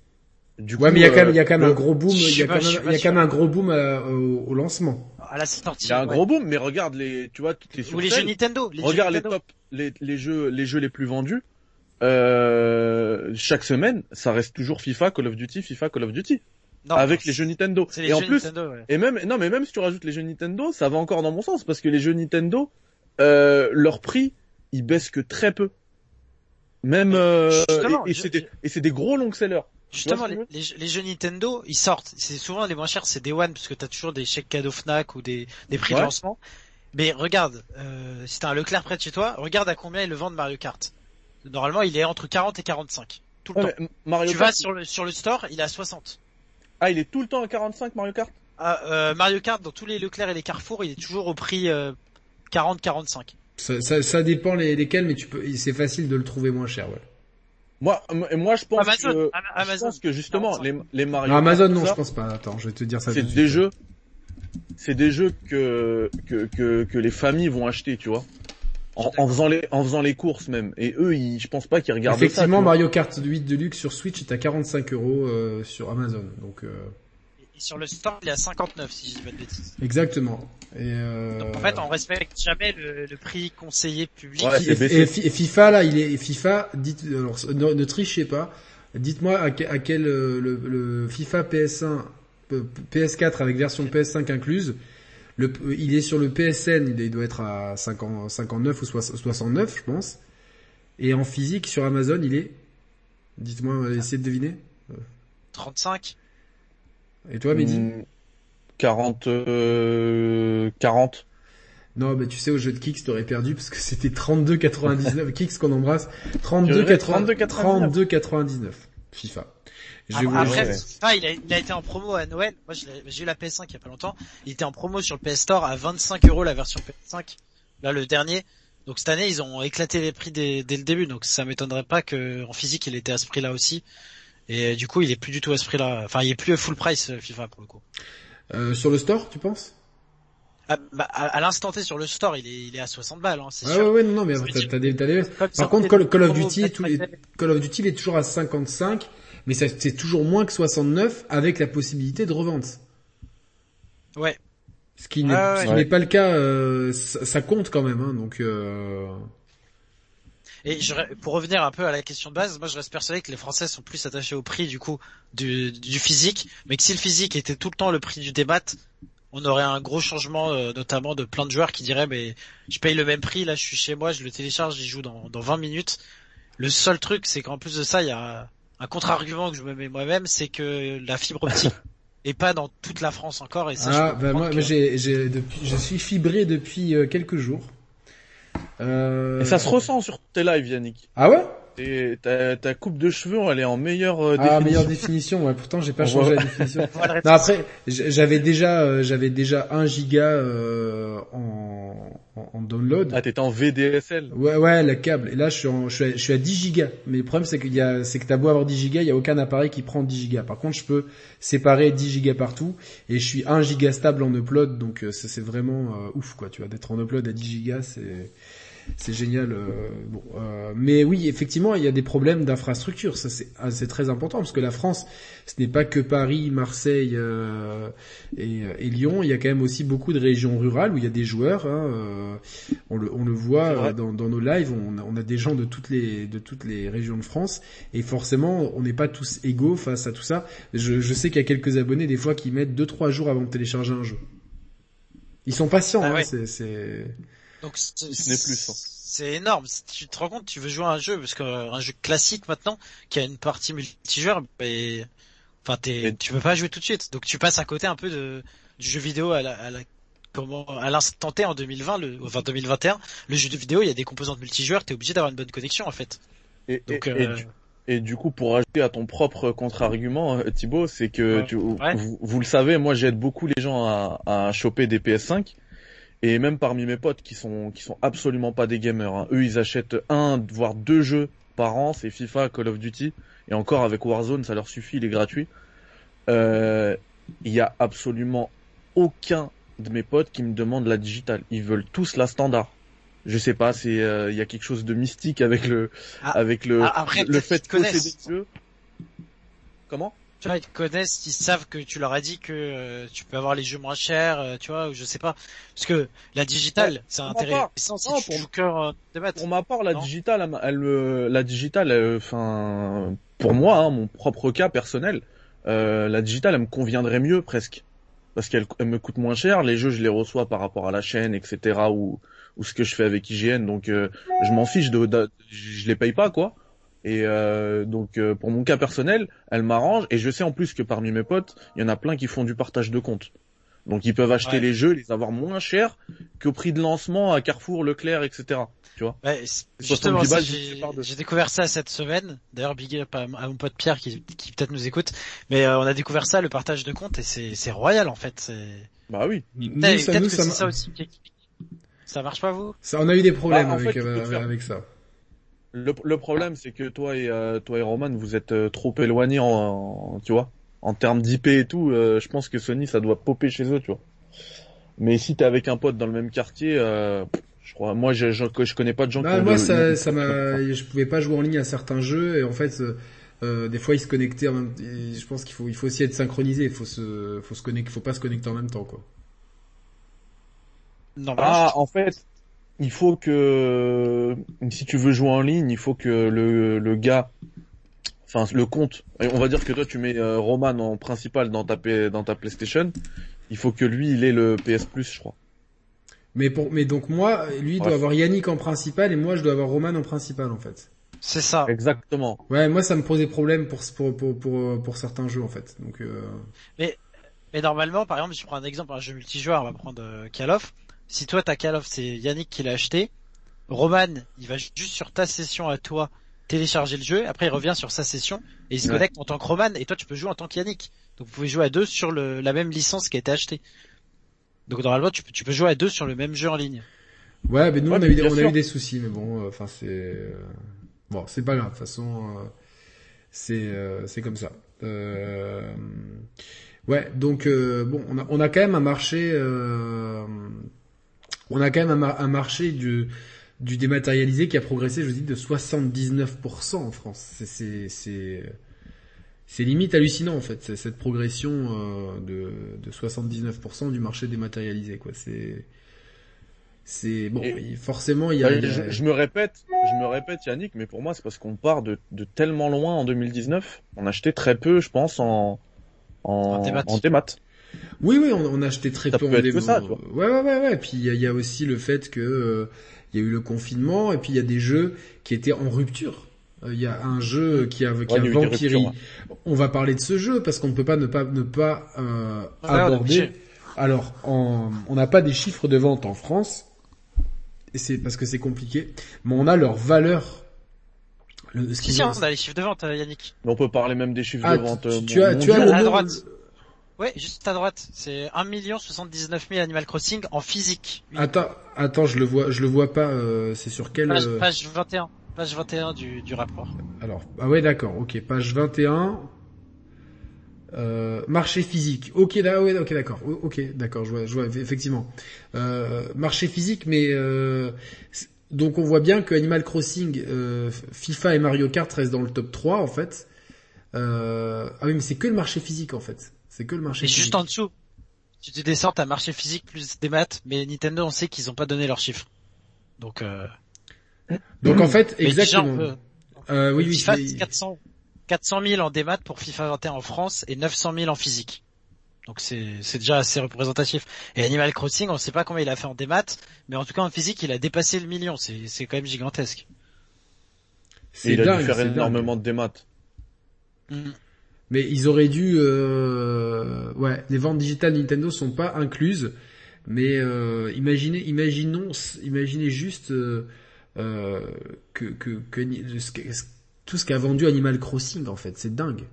Du Ouais, coup, mais il y a quand même, euh, il y a quand même le- un gros boom. Il y a quand même, suis il pas y a quand même sûr. un gros boom euh, au, lancement. À la sortie. Il y a un ouais. gros boom, mais regarde les, tu vois, sur Ou les jeux Nintendo. Les regarde jeux les Nintendo. top, les, les jeux, les jeux les plus vendus. Euh, chaque semaine, ça reste toujours FIFA, Call of Duty, FIFA, Call of Duty. Non, avec les jeux Nintendo. les Et en plus, Nintendo, ouais. et même non mais même si tu rajoutes les jeux Nintendo, ça va encore dans mon sens parce que les jeux Nintendo, euh, leur prix, ils baissent que très peu. Même euh, et, c'est des des gros long sellers. Justement, les, jeux- les jeux Nintendo, ils sortent. C'est souvent les moins chers, c'est Day One, parce que t'as toujours des chèques cadeaux Fnac ou des, des prix Ouais. de lancement. Mais regarde, euh, si t'as un Leclerc près de chez toi, regarde à combien ils le vendent Mario Kart. Normalement, il est entre 40 et 45. Tout le Ouais, temps. Mario Tu Kart, vas sur le, sur le store, il est à 60. ah il est tout le temps à 45 Mario Kart? Ah, euh, Mario Kart, dans tous les Leclerc et les Carrefour, il est toujours au prix euh, 40-45. Ça, ça, ça dépend les, lesquels, mais tu peux, c'est facile de le trouver moins cher, ouais. Moi moi je pense Amazon, que je pense que justement 45. les les Mario Non, Amazon, Kart, non, ça, je pense pas. Attends, je vais te dire ça. c'est des suite. jeux c'est des jeux que, que que que les familles vont acheter, tu vois. En, en faisant les en faisant les courses même et eux ils, je pense pas qu'ils regardent ça. Effectivement. Mario Kart 8 Deluxe sur Switch est à 45 euros euh, sur Amazon. Donc, euh, Et sur le store, il est à 59, si je dis pas de bêtises. exactement. Et, euh, Donc en fait, on respecte jamais le, le prix conseillé public. Ouais, et, FIFA là, il est FIFA. Dites, alors, ne, ne trichez pas. Dites-moi à, que- à quel le, le FIFA PS1, euh, PS4 avec version PS5 incluse. Le, il est sur le PSN, il doit être à 50 59 ou 60 69, je pense. Et en physique sur Amazon, il est. Dites-moi, essayez de deviner. 35. Et toi, Mehdi Hmm, 40 euh, 40 Non, mais tu sais, au jeu de Kix, t'aurais perdu parce que c'était 32,99. Kix qu'on embrasse. Purée, 32,99. 32,99. FIFA. Après, ouais. FIFA, il a, il a été en promo à Noël. Moi, j'ai eu la PS5 il y a pas longtemps. Il était en promo sur le PS Store à 25 euros la version PS5. Là, le dernier. Donc cette année, ils ont éclaté les prix dès, dès le début. Donc ça m'étonnerait pas que en physique, il était à ce prix-là aussi. Et euh, du coup, il est plus du tout à ce prix-là. Enfin, il est plus full price euh, FIFA pour le coup. Euh, sur le store, tu penses? À, bah, à, à l'instant T sur le store, il est, il est à 60 balles, hein, c'est Ah sûr. ouais, ouais, non, non, mais t'as, des, t'as Par contre, Call, of Duty, tout-. Call of Duty, il est toujours à 55, mais c'est toujours moins que 69 avec la possibilité de revente. Ouais. Ce qui n'est, Ah ouais. pas le cas, euh, ça, ça compte quand même, hein, donc, euh... Et je, pour revenir un peu à la question de base, moi je reste persuadé que les Français sont plus attachés au prix du coup du, du physique, mais que si le physique était tout le temps le prix du débat, on aurait un gros changement, euh, notamment de plein de joueurs qui diraient mais je paye le même prix, là je suis chez moi, je le télécharge, j'y joue dans, dans 20 minutes. Le seul truc, c'est qu'en plus de ça, il y a un contre-argument que je me mets moi-même, c'est que la fibre optique est pas dans toute la France encore, et ça Ah, je bah moi, que- j'ai, j'ai, depuis, je suis fibré depuis euh, quelques jours. Euh... Et ça se ressent sur tes lives, Yannick. Ah ouais? Et ta, ta coupe de cheveux, elle est en meilleure euh, Ah, définition. meilleure définition, ouais, pourtant j'ai pas On changé voit- la définition. Non, après, j'avais déjà, euh, j'avais déjà 1 giga euh, en, en, en download. Ah, t'étais en VDSL. Ouais, ouais, le câble. Et là, je suis, en, je suis, à, je suis à 10 gigas. Mais le problème, c'est qu'il y a, c'est que t'as beau avoir 10 gigas, il y a aucun appareil qui prend 10 gigas. Par contre, je peux séparer 10 gigas partout. Et je suis 1 giga stable en upload. Donc, euh, c'est c'est vraiment euh, ouf, quoi. Tu vois, d'être en upload à 10 gigas, c'est, c'est génial. euh, bon, euh, mais oui, effectivement, il y a des problèmes d'infrastructure. Ça, c'est, ah, c'est très important parce que la France, ce n'est pas que Paris, Marseille euh, et, et Lyon. Il y a quand même aussi beaucoup de régions rurales où il y a des joueurs. Hein, euh, on le, on le voit euh, dans, dans nos lives. On a, on a des gens de toutes les de toutes les régions de France et forcément, on n'est pas tous égaux face à tout ça. Je, je sais qu'il y a quelques abonnés des fois qui mettent deux trois jours avant de télécharger un jeu. Ils sont patients. Ah hein, ouais. c'est, c'est... Donc c'est Ce n'est plus. C'est énorme. Tu te rends compte, tu veux jouer à un jeu parce qu'un jeu classique maintenant qui a une partie multijoueur, mais enfin t'es, tu peux pas jouer tout de suite. Donc tu passes à côté un peu de du jeu vidéo à la, à la comment à l'instant T en 2020, le, enfin 2021, le jeu de vidéo il y a des composantes multijoueurs, t'es obligé d'avoir une bonne connexion en fait. Et, Donc et, et euh, du, et du coup, pour ajouter à ton propre contre-argument, euh, Thibaut, c'est que Ouais. tu, Ouais. vous, vous le savez, moi j'aide beaucoup les gens à, à choper des PS5. Et même parmi mes potes qui sont qui sont absolument pas des gamers, hein, eux ils achètent un voire deux jeux par an, c'est FIFA, Call of Duty, et encore avec Warzone ça leur suffit, il est gratuit. Euh, Il y a absolument aucun de mes potes qui me demande la digitale, ils veulent tous la standard. Je sais pas, c'est euh, il y a quelque chose de mystique avec le Ah, avec le ah, après, le fait de posséder le jeu. Comment? Tu vois, ils te connaissent, ils savent que tu leur as dit que euh, tu peux avoir les jeux moins chers, euh, tu vois, ou je sais pas. Parce que la digitale, Ouais, c'est intéressant si Non, tu pour- cœur euh. Pour ma part, la Non. digitale, elle, me- la digitale, euh, enfin, pour moi, hein, mon propre cas personnel, euh, la digitale, elle me conviendrait mieux presque. Parce qu'elle elle me coûte moins cher, les jeux je les reçois par rapport à la chaîne, etc. ou, ou ce que je fais avec IGN, donc euh, je m'en fiche, de, de- je les paye pas quoi. Et euh, donc euh, pour mon cas personnel, elle m'arrange et je sais en plus que parmi mes potes, il y en a plein qui font du partage de compte. Donc ils peuvent acheter Ouais. les jeux, les avoir moins cher qu'au prix de lancement à Carrefour, Leclerc, etc. Tu vois Ouais, c'est- 70 justement, j'ai découvert ça cette semaine. D'ailleurs, big up à, à mon pote Pierre qui, qui peut-être nous écoute. Mais euh, on a découvert ça, le partage de compte, et c'est royal en fait. C'est- Bah oui. Peut-être que c'est ça aussi. Ça marche pas vous? Ça- on a eu des problèmes Bah, avec, fait, euh, avec ça. Le, le problème c'est que toi et euh, toi et Roman, vous êtes euh, trop éloignés en, en- tu vois, en termes d'IP et tout. euh, je pense que Sony ça doit popper chez eux, tu vois. Mais si t'es avec un pote dans le même quartier, euh, je crois, moi je, je, je connais pas de gens Bah, qui moi, le- ça, le- ça m'a, je pouvais pas jouer en ligne à certains jeux et en fait, euh, euh, des fois, ils se connectaient. En même... Je pense qu'il faut, il faut aussi être synchronisé. Il faut se, faut se connecter, faut pas se connecter en même temps, quoi. Non, Ah, en fait, il faut que si tu veux jouer en ligne, il faut que le, le gars, enfin le compte, on va dire que toi tu mets euh, Roman en principal dans ta P- dans ta PlayStation, il faut que lui il ait le PS Plus, je crois. Mais pour, mais donc moi, lui, il doit avoir Yannick en principal et moi, je dois avoir Roman en principal, en fait. c'est ça. Exactement. Ouais, moi, ça me posait problème pour, pour, pour, pour, pour certains jeux, en fait. Donc, euh... Mais normalement, par exemple, si je prends un exemple, un jeu multijoueur, on va prendre euh, Call of. Si toi t'as Call of, c'est Yannick qui l'a acheté. Roman, il va juste sur ta session à toi télécharger le jeu. Après, il revient sur sa session et il se Ouais. connecte en tant que Roman. Et toi, tu peux jouer en tant qu'Yannick. Donc, vous pouvez jouer à deux sur le, la même licence qui a été achetée. Donc, normalement, tu peux, tu peux jouer à deux sur le même jeu en ligne. ouais, mais nous, Ouais, on a eu des, bien on a sûr. eu des soucis, mais bon, enfin, c'est, euh, bon, c'est pas grave. De toute façon, euh, c'est, euh, c'est comme ça. Euh... Ouais, donc euh, bon, on a, on a quand même un marché, euh, on a quand même un, ma- un marché du, du dématérialisé qui a progressé, je vous dis, de 79% en France. C'est, c'est, c'est, c'est limite hallucinant en fait, cette progression euh, de, de 79% du marché dématérialisé, quoi. C'est, c'est bon, Et- forcément il y a, Ouais, il y a- je, je me répète, je me répète Yannick, mais pour moi c'est parce qu'on part de, de tellement loin en 2019, on achetait très peu, je pense, en en, En démat. en démat. Oui, oui, on, on a acheté très Ça peu peut en être que démo. ça. Ouais, ouais, ouais, ouais. Puis il y a, il y a aussi le fait que euh, il y a eu le confinement et puis il y a des jeux qui étaient en rupture. Euh, Il y a un jeu qui a, qui Ouais, a Vampiri. ruptures, On va parler de ce jeu parce qu'on ne peut pas ne pas ne pas euh, Ouais, est aborder. Alors, en- on n'a pas des chiffres de vente en France. Et c'est parce que c'est compliqué, mais on a leur valeur. Le, ce Si, si, on a les chiffres de vente, euh, Yannick. Mais on peut parler même des chiffres Ah, de vente. tu, euh, tu as, tu as le À nom- droite. Ouais, juste à droite. C'est 1 79 000 Animal Crossing en physique. Oui. Attends, attends, je le vois, je le vois pas. euh, c'est sur quel Page, euh, page 21. Page 21 du, du rapport. Alors, ah ouais, d'accord, ok, page 21. Euh, marché physique. Ok, là, ouais, ok, d'accord. Ok, d'accord, je vois, je vois, effectivement. Euh, marché physique, mais euh, donc on voit bien que Animal Crossing, euh, FIFA et Mario Kart restent dans le top 3 en fait. Euh, ah oui, mais c'est que le marché physique en fait. C'est que le marché Et physique. juste en dessous, si tu descends, t'as marché physique plus des maths, mais Nintendo, on sait qu'ils ont pas donné leurs chiffres. Donc, euh, Donc en fait, mais déjà, exactement. peut- Euh, oui, oui, FIFA, c'est- c'est 400, 400 000 en démat pour FIFA 21 en France et 900 000 en physique. Donc c'est, c'est déjà assez représentatif. Et Animal Crossing, on sait pas combien il a fait en démat, mais en tout cas en physique, il a dépassé le million. C'est, c'est quand même gigantesque. Et c'est il a dingue, dû faire dingue. énormément de démat. Mm. Mais ils auraient dû, euh... ouais, les ventes digitales Nintendo sont pas incluses. Mais euh, imaginez, imaginons, imaginez juste euh, euh, que, que, que ce tout ce qu'a vendu Animal Crossing en fait, c'est dingue.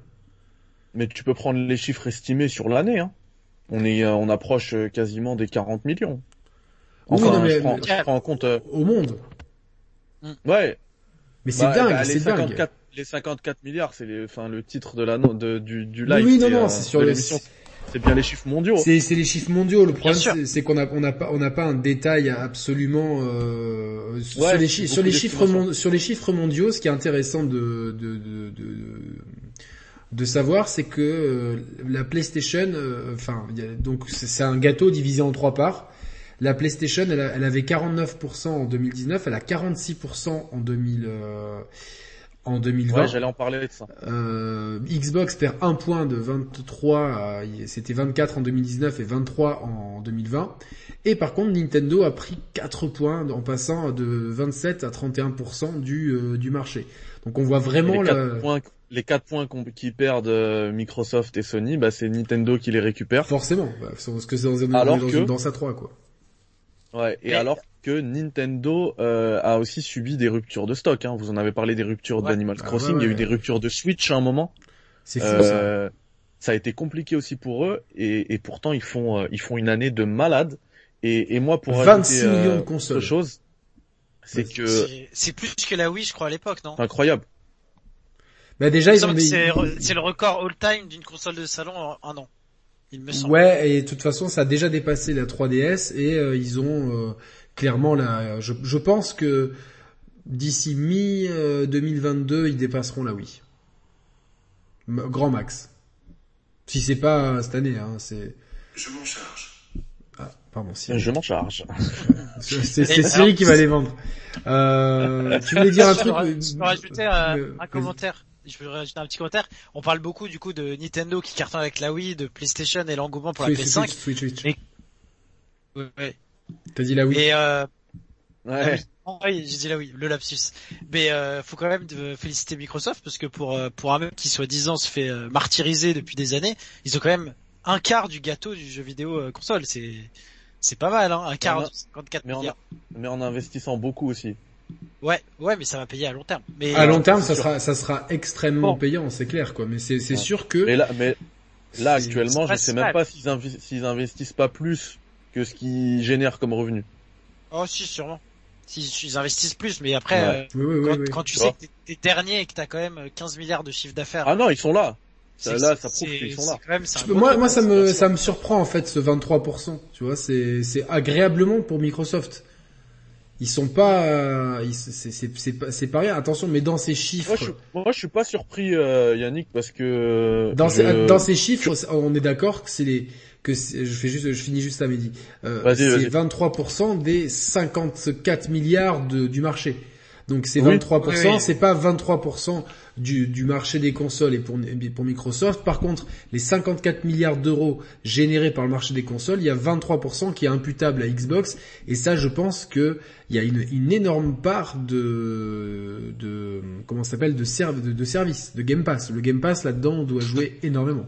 Mais tu peux prendre les chiffres estimés sur l'année. Hein. On est, euh, on approche euh, quasiment des 40 millions. Oui, Enfin, non, mais- je, prends, mais- je prends en compte. euh, Au monde. ouais. Mais c'est bah, dingue, bah, c'est dingue. 54, les 54 milliards, c'est enfin le titre de la de, du, du live. oui, non, c'est, non, euh, c'est sur l'émission. C'est bien les chiffres mondiaux. C'est, c'est les chiffres mondiaux. Le problème, c'est, qu'on a, on n'a pas, on n'a pas un détail absolument euh, sur Ouais, les sur chiffres mon- sur les chiffres mondiaux. Ce qui est intéressant de de de, de, de savoir, c'est que euh, la PlayStation, euh, enfin, a- donc c'est, un gâteau divisé en trois parts. La PlayStation, elle, a- elle avait 49% en 2019, elle a 46% en 2000. Euh, en 2020. Ouais, j'allais en parler de ça. Euh, Xbox perd un point de 23, à- c'était 24 en 2019 et 23 en 2020. Et par contre, Nintendo a pris 4 points en passant de 27 à 31% du, euh, du marché. Donc on voit vraiment les, la... quatre points, les quatre points qui perdent euh, Microsoft et Sony, bah, c'est Nintendo qui les récupère. Forcément, bah, parce que c'est dans, dans que- danse à 3 quoi. Ouais, et Mais- alors que Nintendo euh, a aussi subi des ruptures de stock. Hein. Vous en avez parlé des ruptures Ouais. d'Animal Ah Crossing, ouais, il y a eu des ruptures de Switch à un moment. C'est ça. Euh, ça a été compliqué aussi pour eux, et, et pourtant ils font euh, ils font une année de malade. Et, et moi pour 26 ajouter, euh, millions de consoles. autre chose, c'est Ouais, que C'est- plus que la Wii, je crois, à l'époque, non? Incroyable. Bah déjà ils ont des... C'est le record all-time d'une console de salon en un an. Il me semble. Ouais, et de toute façon, ça a déjà dépassé la 3DS et euh, ils ont euh, clairement la. Je, je pense que d'ici mi 2022, ils dépasseront la Wii. Grand max. Si c'est pas euh, cette année, hein, c'est. Je m'en charge. Ah, pardon, Siri. Je m'en charge. C'est c'est Et Siri alors- qui va les vendre. Euh, tu voulais dire un je truc euh, je peux rajouter un, euh, un commentaire. Je peux rajouter un petit commentaire. On parle beaucoup du coup de Nintendo qui cartonne avec la Wii, de PlayStation et l'engouement pour la Switch, PS5. Switch, Switch, Switch. Et- Ouais, ouais. T'as dit la Wii. Et euh, Ouais. oui, j'ai dit là oui, le lapsus. Mais euh, faut quand même de féliciter Microsoft parce que pour euh, pour un mec qui soit 10 ans se fait martyriser depuis des années, ils ont quand même un quart du gâteau du jeu vidéo console. C'est c'est pas mal, hein, un quart Mais on a- de 54 mais. Mais en investissant beaucoup aussi. Ouais, ouais, mais ça va payer à long terme. Mais à long euh, terme, ça sûr. sera, ça sera extrêmement Bon. payant, c'est clair, quoi. Mais c'est, c'est Ouais. sûr que. Mais là, mais là actuellement, je sais même pas s'ils invi- s'ils investissent pas plus que ce qu'ils génèrent comme revenu. Oh si, sûrement. Si ils investissent plus, mais après, Ouais. euh, Oui, oui, oui, quand, oui. quand tu sais que t'es- t'es dernier et que t'as quand même 15 milliards de chiffre d'affaires, Ah non, ils sont là. c'est- là, ça prouve qu'ils sont là. quand même- peux- moi, moi, ça me, ça me surprend en fait ce 23%. Tu vois, c'est, c'est agréablement pour Microsoft. Ils sont pas, euh, c'est, pas, c'est pas rien. Attention, mais dans ces chiffres, Moi, je, suis- moi, je suis pas surpris, euh, Yannick, parce que dans, je- ces, dans ces chiffres, on est d'accord que c'est les, que je fais juste, je finis juste à midi. Euh, c'est vas-y. 23% des 54 milliards de, du marché. Donc c'est Oui. 23%, Oui, oui. c'est pas 23% du, du marché des consoles et pour, pour Microsoft. Par contre, les 54 milliards d'euros générés par le marché des consoles, il y a 23% qui est imputable à Xbox. Et ça, je pense que il y a une, une énorme part de, de comment ça s'appelle, de, serv- de, de service, de Game Pass. Le Game Pass là-dedans doit jouer énormément.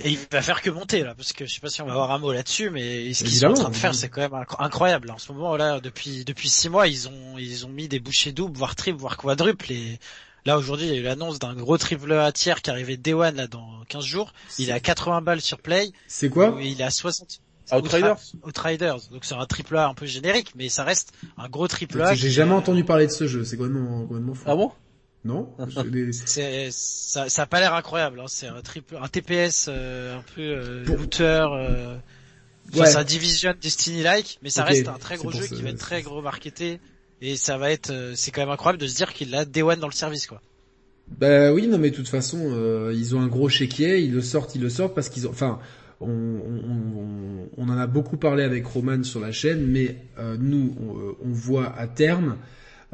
Et il va faire que monter là, parce que je sais pas si on va avoir un mot là-dessus, mais ce qu'ils sont en train de faire, c'est quand même incro- incroyable. En ce moment là, depuis depuis six mois, ils ont ils ont mis des bouchées doubles, voire triples, voire quadruples. Et là aujourd'hui, il y a eu l'annonce d'un gros triple A tiers qui arrivait Day One là dans 15 jours. Il est à 80 balles sur Play, C'est quoi il est à 60. Outriders Outriders. Donc c'est un triple A un peu générique, mais ça reste un gros triple A. J'ai jamais entendu parler de ce jeu. C'est complètement, complètement fou. Ah bon? Non ça, ça a pas l'air incroyable. Hein. C'est un triple, un TPS euh, un peu euh, Pour- looter. Euh... Enfin, Ouais. c'est un Division Destiny-like, mais ça reste un très gros jeu ça- qui va être très gros marketé. Et ça va être, euh, c'est quand même incroyable de se dire qu'il a Day One dans le service, quoi. Bah oui, non mais de toute façon, euh, ils ont un gros chéquier, ils le sortent, ils le sortent parce qu'ils ont... Enfin, on, on, on- on en a beaucoup parlé avec Roman sur la chaîne, mais euh, nous, on, on voit à terme,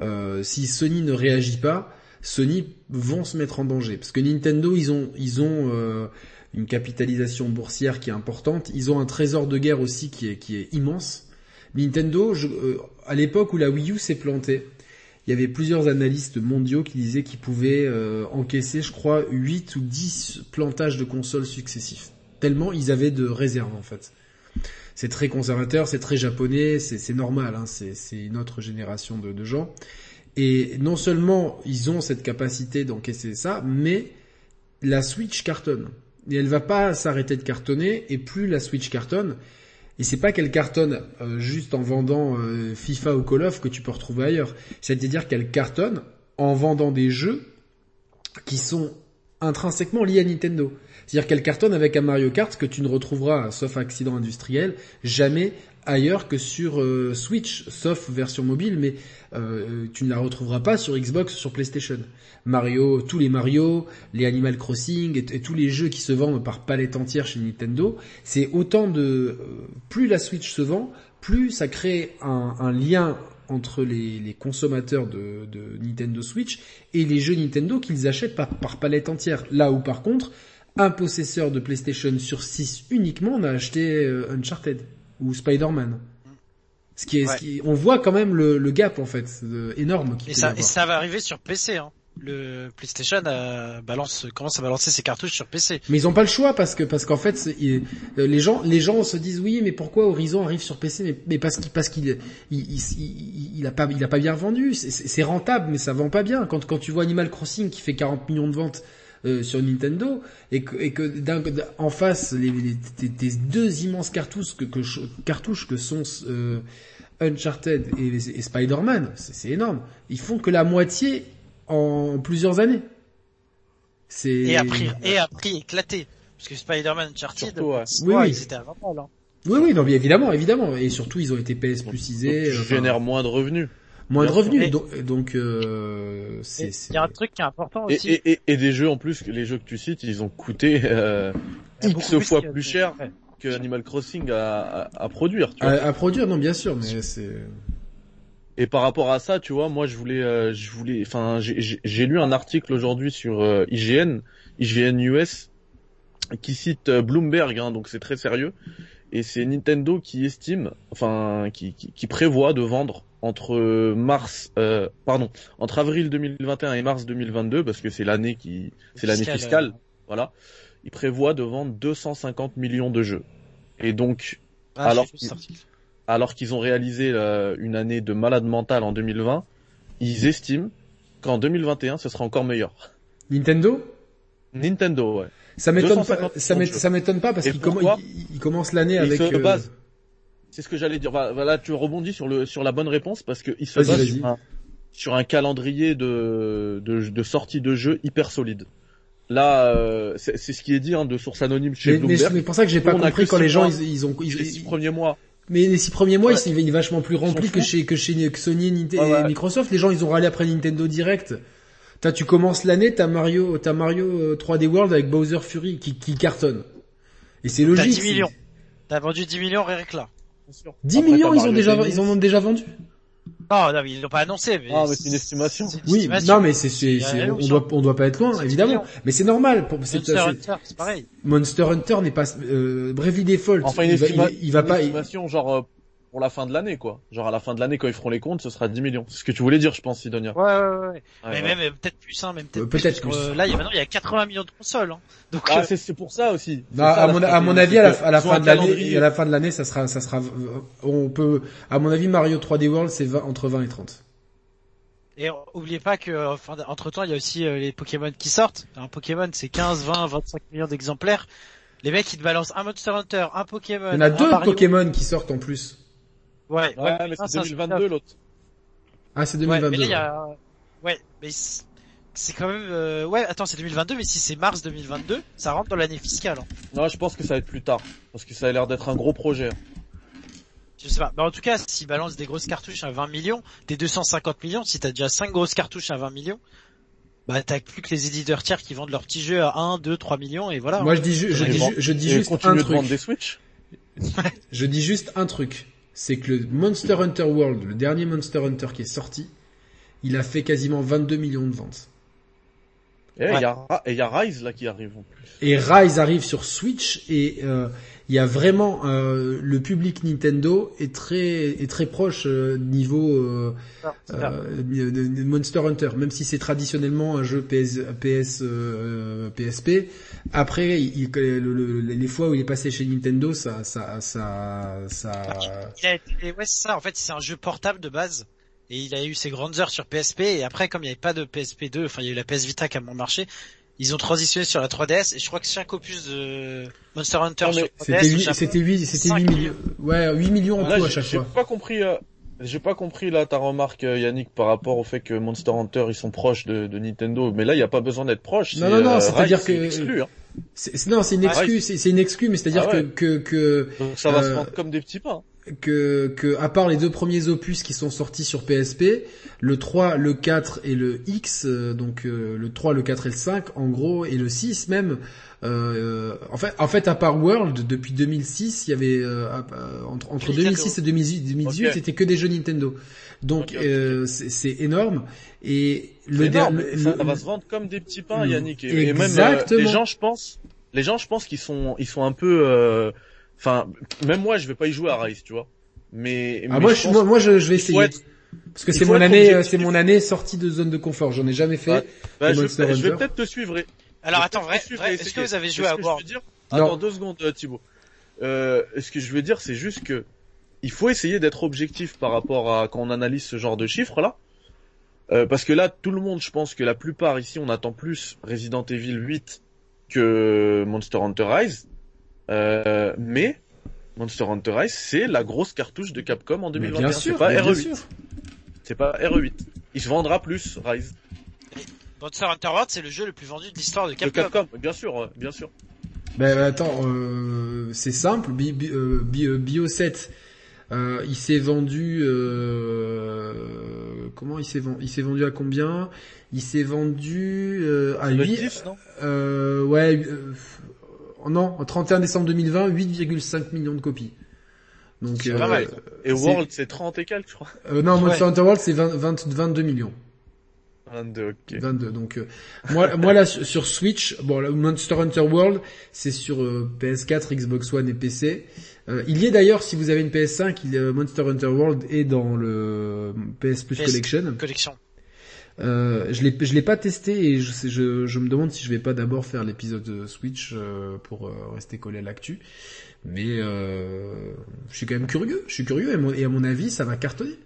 euh, si Sony ne réagit pas, Sony vont se mettre en danger. Parce que Nintendo, ils ont, ils ont euh, une capitalisation boursière qui est importante, ils ont un trésor de guerre aussi qui est, qui est immense. Nintendo, je- euh, à l'époque où la Wii U s'est plantée, il y avait plusieurs analystes mondiaux qui disaient qu'ils pouvaient euh, encaisser, je crois, 8 ou 10 plantages de consoles successifs. Tellement ils avaient de réserves en fait. C'est très conservateur, c'est très japonais, c'est normal, hein, c'est c'est une autre génération de, de gens. Et non seulement ils ont cette capacité d'encaisser ça, mais la Switch cartonne. Et elle va pas s'arrêter de cartonner, et plus la Switch cartonne, et c'est pas qu'elle cartonne euh, juste en vendant euh, FIFA ou Call of que tu peux retrouver ailleurs. C'est-à-dire qu'elle cartonne en vendant des jeux qui sont intrinsèquement liés à Nintendo. C'est-à-dire qu'elle cartonne avec un Mario Kart que tu ne retrouveras, sauf accident industriel, jamais ailleurs que sur euh, Switch, sauf version mobile, mais euh, tu ne la retrouveras pas sur Xbox, sur PlayStation. Mario, tous les Mario, les Animal Crossing et, tous les jeux qui se vendent par palette entière chez Nintendo, c'est autant de... euh, plus la Switch se vend, plus ça crée un, lien entre les, consommateurs de, Nintendo Switch et les jeux Nintendo qu'ils achètent par, par palette entière. Là où par contre, un possesseur de PlayStation sur 6 uniquement on a acheté euh, Uncharted ou Spider-Man. Ce qui est, ce qui, on voit quand même le, le gap en fait énorme. Et ça, et ça va arriver sur PC. Hein le PlayStation euh, balance commence à balancer ses cartouches sur PC. Mais ils ont pas le choix parce que parce qu'en fait les gens les gens se disent oui mais pourquoi Horizon arrive sur PC mais, mais parce qu'il parce qu'il il, il, il, a pas il a pas bien vendu c'est rentable mais ça vend pas bien quand quand tu vois Animal Crossing qui fait 40 millions de ventes euh, sur Nintendo et que, et que en face les, les, deux immenses cartouches que, que cartouches que sont euh, Uncharted et, et Spider-Man c'est énorme ils font que la moitié en plusieurs années. C'est et à prix et à prix éclaté parce que Spider-Man Uncharted, ouais. oui, oui. c'était avant hein. Oui, oui, non, évidemment, évidemment, et surtout ils ont été PS plusisés. Ils génèrent moins de revenus. Moins de revenus, donc, euh, c'est. Il y a un truc qui est important aussi. Et, et, et, des jeux en plus, les jeux que tu cites, ils ont coûté euh, X fois plus cher que Animal Crossing à, à, produire. Tu vois. À, à, produire, non, bien sûr, mais c'est. Et par rapport à ça, tu vois, moi je voulais, euh, je voulais, enfin, j'ai lu un article aujourd'hui sur euh, IGN, IGN US, qui cite euh, Bloomberg, hein, donc c'est très sérieux, et c'est Nintendo qui estime, enfin, qui, qui, qui, prévoit de vendre entre mars, pardon, entre avril 2021 et mars 2022, parce que c'est l'année qui, c'est l'année fiscale, voilà, il prévoit de vendre 250 millions de jeux. Et donc, ah, alors alors qu'ils ont réalisé euh, une année de malade mental en 2020, ils estiment qu'en 2021, ce sera encore meilleur. Nintendo? Nintendo, ouais. Ça m'étonne pas, ça m'étonne pas parce qu'il commence l'année avec... Se euh, C'est ce que j'allais dire. Voilà, tu rebondis sur le sur la bonne réponse parce qu'il se base sur un, calendrier de, de, de sortie de jeux hyper solide. Là, euh, c'est ce qui est dit hein, de source anonyme chez Bloomberg. Mais c'est pour ça que j'ai pas compris quand les gens ils, ils ont ils, les six premiers mois mais les six premiers mois, il est vachement plus rempli que chez, que chez Sony et, Microsoft. Les gens, ils ont râlé après Nintendo Direct. T'as, tu commences l'année, t'as Mario, t'as Mario 3D euh, World avec Bowser Fury qui, qui cartonne. Et c'est logique. T'as 10 millions. T'as vendu 10 millions rien que là. 10 millions, ils ont déjà, ils en ont déjà vendu. Non, non, ils l'ont pas annoncé. Mais ah, mais c'est une estimation. oui, non, mais c'est, c'est, on doit, on doit pas être loin, évidemment. Mais c'est normal. Pour, Monster Hunter, c'est pareil. Monster Hunter n'est pas, euh, Bravely Default. Enfin, une, il va, il, va pas. estimation genre euh, pour la fin de l'année, quoi. Genre à la fin de l'année, quand ils feront les comptes, ce sera 10 millions. C'est ce que tu voulais dire, je pense, Sidonia. Ouais, ouais, ouais. mais même peut-être plus, hein, même peut-être. Peut-être plus. Euh, là, il y a maintenant, il y a 80 millions de consoles. Hein. Donc. Ah, euh, c'est pour ça aussi. Bah, à, mon, à mon avis, à la, à la fin de l'année, à la fin de l'année, ça sera, ça sera, on peut, à mon avis, Mario 3D World, c'est entre 20 et 30. Et oubliez pas que entre temps il y a aussi euh, les Pokémon qui sortent. Un Pokémon c'est 15, 20, 25 millions d'exemplaires. Les mecs ils te balancent un Monster Hunter, un Pokémon. Il y en a deux Pokémon qui sortent en plus. Ouais, ouais, mais c'est 2022 l'autre. Ah, c'est 2022. Ouais, mais y a... ouais, mais c'est quand même euh... ouais, attends, c'est 2022 mais si c'est mars 2022, ça rentre dans l'année fiscale. Hein. Non, je pense que ça va être plus tard parce que ça a l'air d'être un gros projet. Je sais pas. Mais en tout cas, s'ils balancent des grosses cartouches à 20 millions, des 250 millions, si t'as déjà 5 grosses cartouches à 20 millions, bah t'as plus que les éditeurs tiers qui vendent leurs petits jeux à 1, 2, 3 millions et voilà. Moi je dis, je, je dis, je dis juste un truc. des Switch. je dis juste un truc c'est que le Monster Hunter World, le dernier Monster Hunter qui est sorti, il a fait quasiment 22 millions de ventes. Et il y, a Rise là qui arrive en plus. Et Rise arrive sur Switch et euh, il y a vraiment euh, le public Nintendo est très est très proche euh, niveau euh, ah, de Monster Hunter, même si c'est traditionnellement un jeu PS PS PSP. Après, il, les fois où il est passé chez Nintendo, ça ça ça ça. Il a été, ouais, c'est ça. En fait, c'est un jeu portable de base et il a eu ses grandes heures sur PSP et après comme il n'y avait pas de PSP 2, enfin il y a eu la PS Vita qui a bon marché, ils ont transitionné sur la 3DS et je crois que chaque opus de Monster Hunter sur 3DS c'était 8 c'était 8 millions ouais 8 millions en tout à chaque fois. J'ai pas compris euh, j'ai pas compris là ta remarque euh, Yannick par rapport au fait que Monster Hunter ils sont proches de, de Nintendo mais là il y a pas besoin d'être proche. Non non non, euh, c'est-à-dire que exclu, hein. Non, c'est une ah, excuse, c'est une excuse, mais c'est-à-dire ah que, que, que, Donc ça va se vendre comme des petits pains. que, que à part les deux premiers opus qui sont sortis sur PSP, le 3, le 4 et le X, euh, donc euh, le 3, le 4 et le 5, en gros, et le 6 même, euh, en fait, en fait, à part World, depuis 2006, il y avait euh, entre, entre 2006 et 2018, 2018 Ok. c'était que des jeux Nintendo. Donc euh, c'est énorme. Et le, énorme, ça, ça va se vendre comme des petits pains, le- Yannick. Et, et même euh, Exactement. les gens, je pense, les gens, je pense qu'ils sont, ils sont un peu, euh, enfin, même moi, je vais pas y jouer à Rise, tu vois. Mais, ah mais moi, je moi, moi, je, je vais essayer être- parce que c'est mon année, euh, c'est mon année sortie de zone de confort. J'en ai jamais fait. Ah, bah, je, vais- je vais Hunter. peut-être te suivre. et- Alors attends, vrai, vrai, est-ce que vous avez joué à World? veux dire, Non. Attends deux secondes, Thibaut. Euh, ce que je veux dire, c'est juste que il faut essayer d'être objectif par rapport à quand on analyse ce genre de chiffres là. Euh, parce que là, tout le monde, je pense que la plupart ici, on attend plus Resident Evil 8 que Monster Hunter Rise. Euh, mais Monster Hunter Rise, c'est la grosse cartouche de Capcom en Mais 2021. bien C'est pas mais bien RE8. sûr. C'est pas RE8. Il se vendra plus, Rise. Monster Hunter World, c'est le jeu le plus vendu de l'histoire de De Capcom. Bien sûr, bien sûr. Ben attends, euh, c'est simple. Bi, bi- euh, Bi- euh, Bio 7, euh, il s'est vendu. Euh, comment il s'est vendu Il s'est vendu à combien? Il s'est vendu euh, à Ça doit être 8. 10, non? Euh, ouais. euh, non, au 31 décembre 2020, 8,5 millions de copies. Donc C'est pas mal. Et World, c'est 30 et quelques, je crois. euh, non, Monster Ouais. Hunter World c'est 20, 20 22 millions. 22, ok. 22. Donc euh, moi, moi là sur sur Switch, bon, là, Monster Hunter World, c'est sur euh, PS4, Xbox One et PC. Euh, il y est d'ailleurs, si vous avez une PS5, il, euh, Monster Hunter World est dans le PS Plus PS. Collection. Collection. Euh, je l'ai je l'ai pas testé et je, sais- je je me demande si je vais pas d'abord faire l'épisode euh, Switch euh, pour euh, rester collé à l'actu. Mais euh, je suis quand même curieux. Je suis curieux et, mon- et à mon avis, ça va cartonner.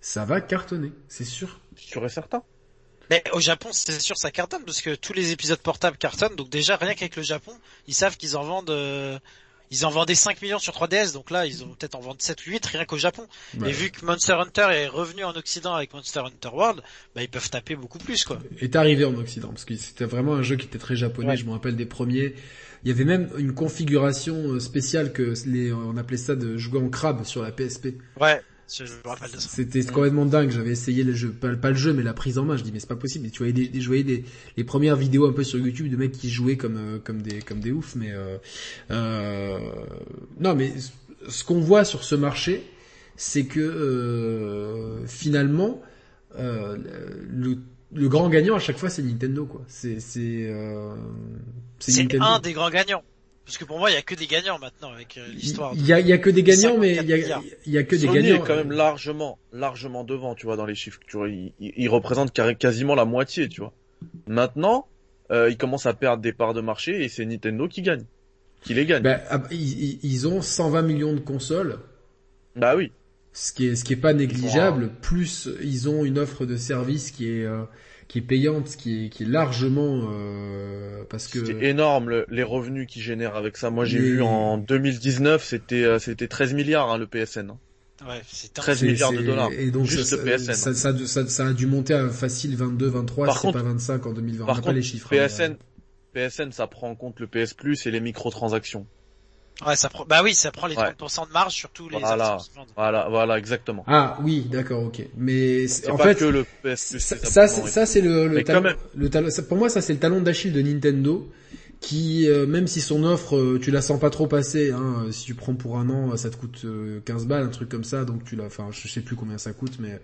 Ça va cartonner, c'est sûr. Sûr et certain. Mais au Japon, c'est sûr, ça cartonne parce que tous les épisodes portables cartonnent. Donc déjà, rien qu'avec le Japon, ils savent qu'ils en vendent. Ils en vendaient 5 millions sur 3DS, donc là, ils vont peut-être en vendre 7 ou 8 rien qu'au Japon. Et vu que Monster Hunter est revenu en Occident avec Monster Hunter World, bah ils peuvent taper beaucoup plus, quoi. est arrivé en Occident parce que c'était vraiment un jeu qui était très japonais. Ouais. Je me rappelle des premiers. Il y avait même une configuration euh, spéciale que les on appelait ça de jouer en crabe sur la PSP. Ouais, je je me rappelle de ça. C'était complètement dingue. J'avais essayé le jeu, pas, pas le jeu, mais la prise en main. Je dis mais c'est pas possible. Et tu voyais des, des- je voyais des les premières vidéos un peu sur YouTube de mecs qui jouaient comme euh, comme des comme des oufs. Mais euh, euh, non, mais ce qu'on voit sur ce marché, c'est que euh, finalement euh, le le grand gagnant à chaque fois c'est Nintendo quoi. C'est c'est euh, c'est un des grands gagnants. Parce que pour moi, il y a que des gagnants maintenant avec euh, l'histoire. Il y a, il y a que des gagnants, mais il y a, 54 milliards. il y a que des Sony gagnants. est quand même largement, largement devant, tu vois, dans les chiffres. Tu vois, il, représente quasiment la moitié, tu vois. Maintenant, euh, il commence à perdre des parts de marché et c'est Nintendo qui gagne, qui les gagne. Ben, ils, ils- ils ont 120 millions de consoles, bah oui. ce qui est ce qui est pas négligeable. Plus ils ont une offre de service qui est euh, qui est payante, qui est qui est largement euh, parce que C'est énorme le- les revenus qu'ils génèrent avec ça. Moi, j'ai Les- vu en 2019, c'était euh, c'était 13 milliards hein, le PSN. hein. Ouais, c'est un... 13 c'est- milliards de dollars. Et donc Juste ça, le PSN. Ça, ça, ça, ça a dû monter à facile 22, 23, Par si c'est contre- pas 25 en 2020. On Par n'a pas contre, les chiffres. hein, PSN, PSN, ça prend en compte le PS Plus et les microtransactions. Ouais, ça prend... Bah oui, ça prend les Ouais. 30% de marge sur tous les Voilà. Voilà, voilà, exactement. Ah oui, d'accord, ok. Mais en pas fait, que le PS ça, c'est ça, abonnement c'est- et ça, c'est le, le Mais quand talon, même. le talon- ça, pour moi, ça c'est le talon d'Achille de Nintendo, qui, euh, même si son offre, euh, tu la sens pas trop passer, hein, euh, si tu prends pour un an, ça te coûte euh, 15 balles, un truc comme ça, donc tu l'as, enfin, je sais plus combien ça coûte, mais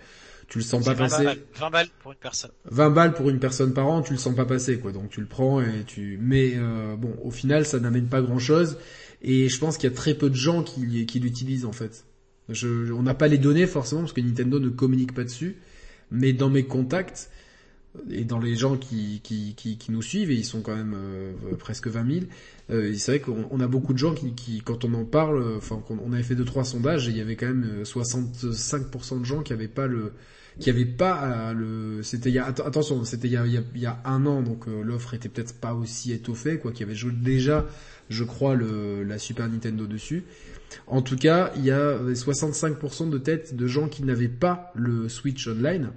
tu le sens pas 20 passer. balles, 20 balles pour une personne. 20 balles pour une personne par an, tu le sens pas passer, quoi. Donc tu le prends et tu. Mais euh, bon, au final, ça n'amène pas grand-chose. Et je pense qu'il y a très peu de gens qui, qui l'utilisent en fait. Je, on n'a pas les données forcément parce que Nintendo ne communique pas dessus. Mais dans mes contacts et dans les gens qui, qui, qui, qui nous suivent, et ils sont quand même euh, presque 20 000, euh, c'est vrai qu'on on a beaucoup de gens qui, qui quand on en parle, euh, enfin, qu'on- on avait fait deux trois sondages et il y avait quand même euh, 65% de gens qui avaient pas le, qui avait pas euh, le c'était attention c'était il y a, il y a, un an donc euh, l'offre était peut-être pas aussi étoffée quoi qu'il y avait déjà je crois le la Super Nintendo dessus. En tout cas il y a euh, 65% de têtes de gens qui n'avaient pas le Switch Online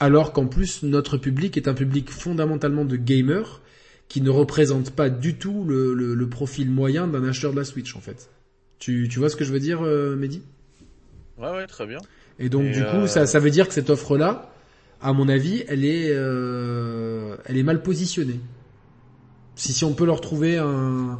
alors qu'en plus notre public est un public fondamentalement de gamers qui ne représente pas du tout le, le, profil moyen d'un acheteur de la Switch en fait. Tu, tu vois ce que je veux dire euh, Mehdi? Ouais, ouais, très bien. Et donc Et du coup, euh, ça, ça veut dire que cette offre-là, à mon avis, elle est, euh, elle est mal positionnée. Si si on peut leur trouver un,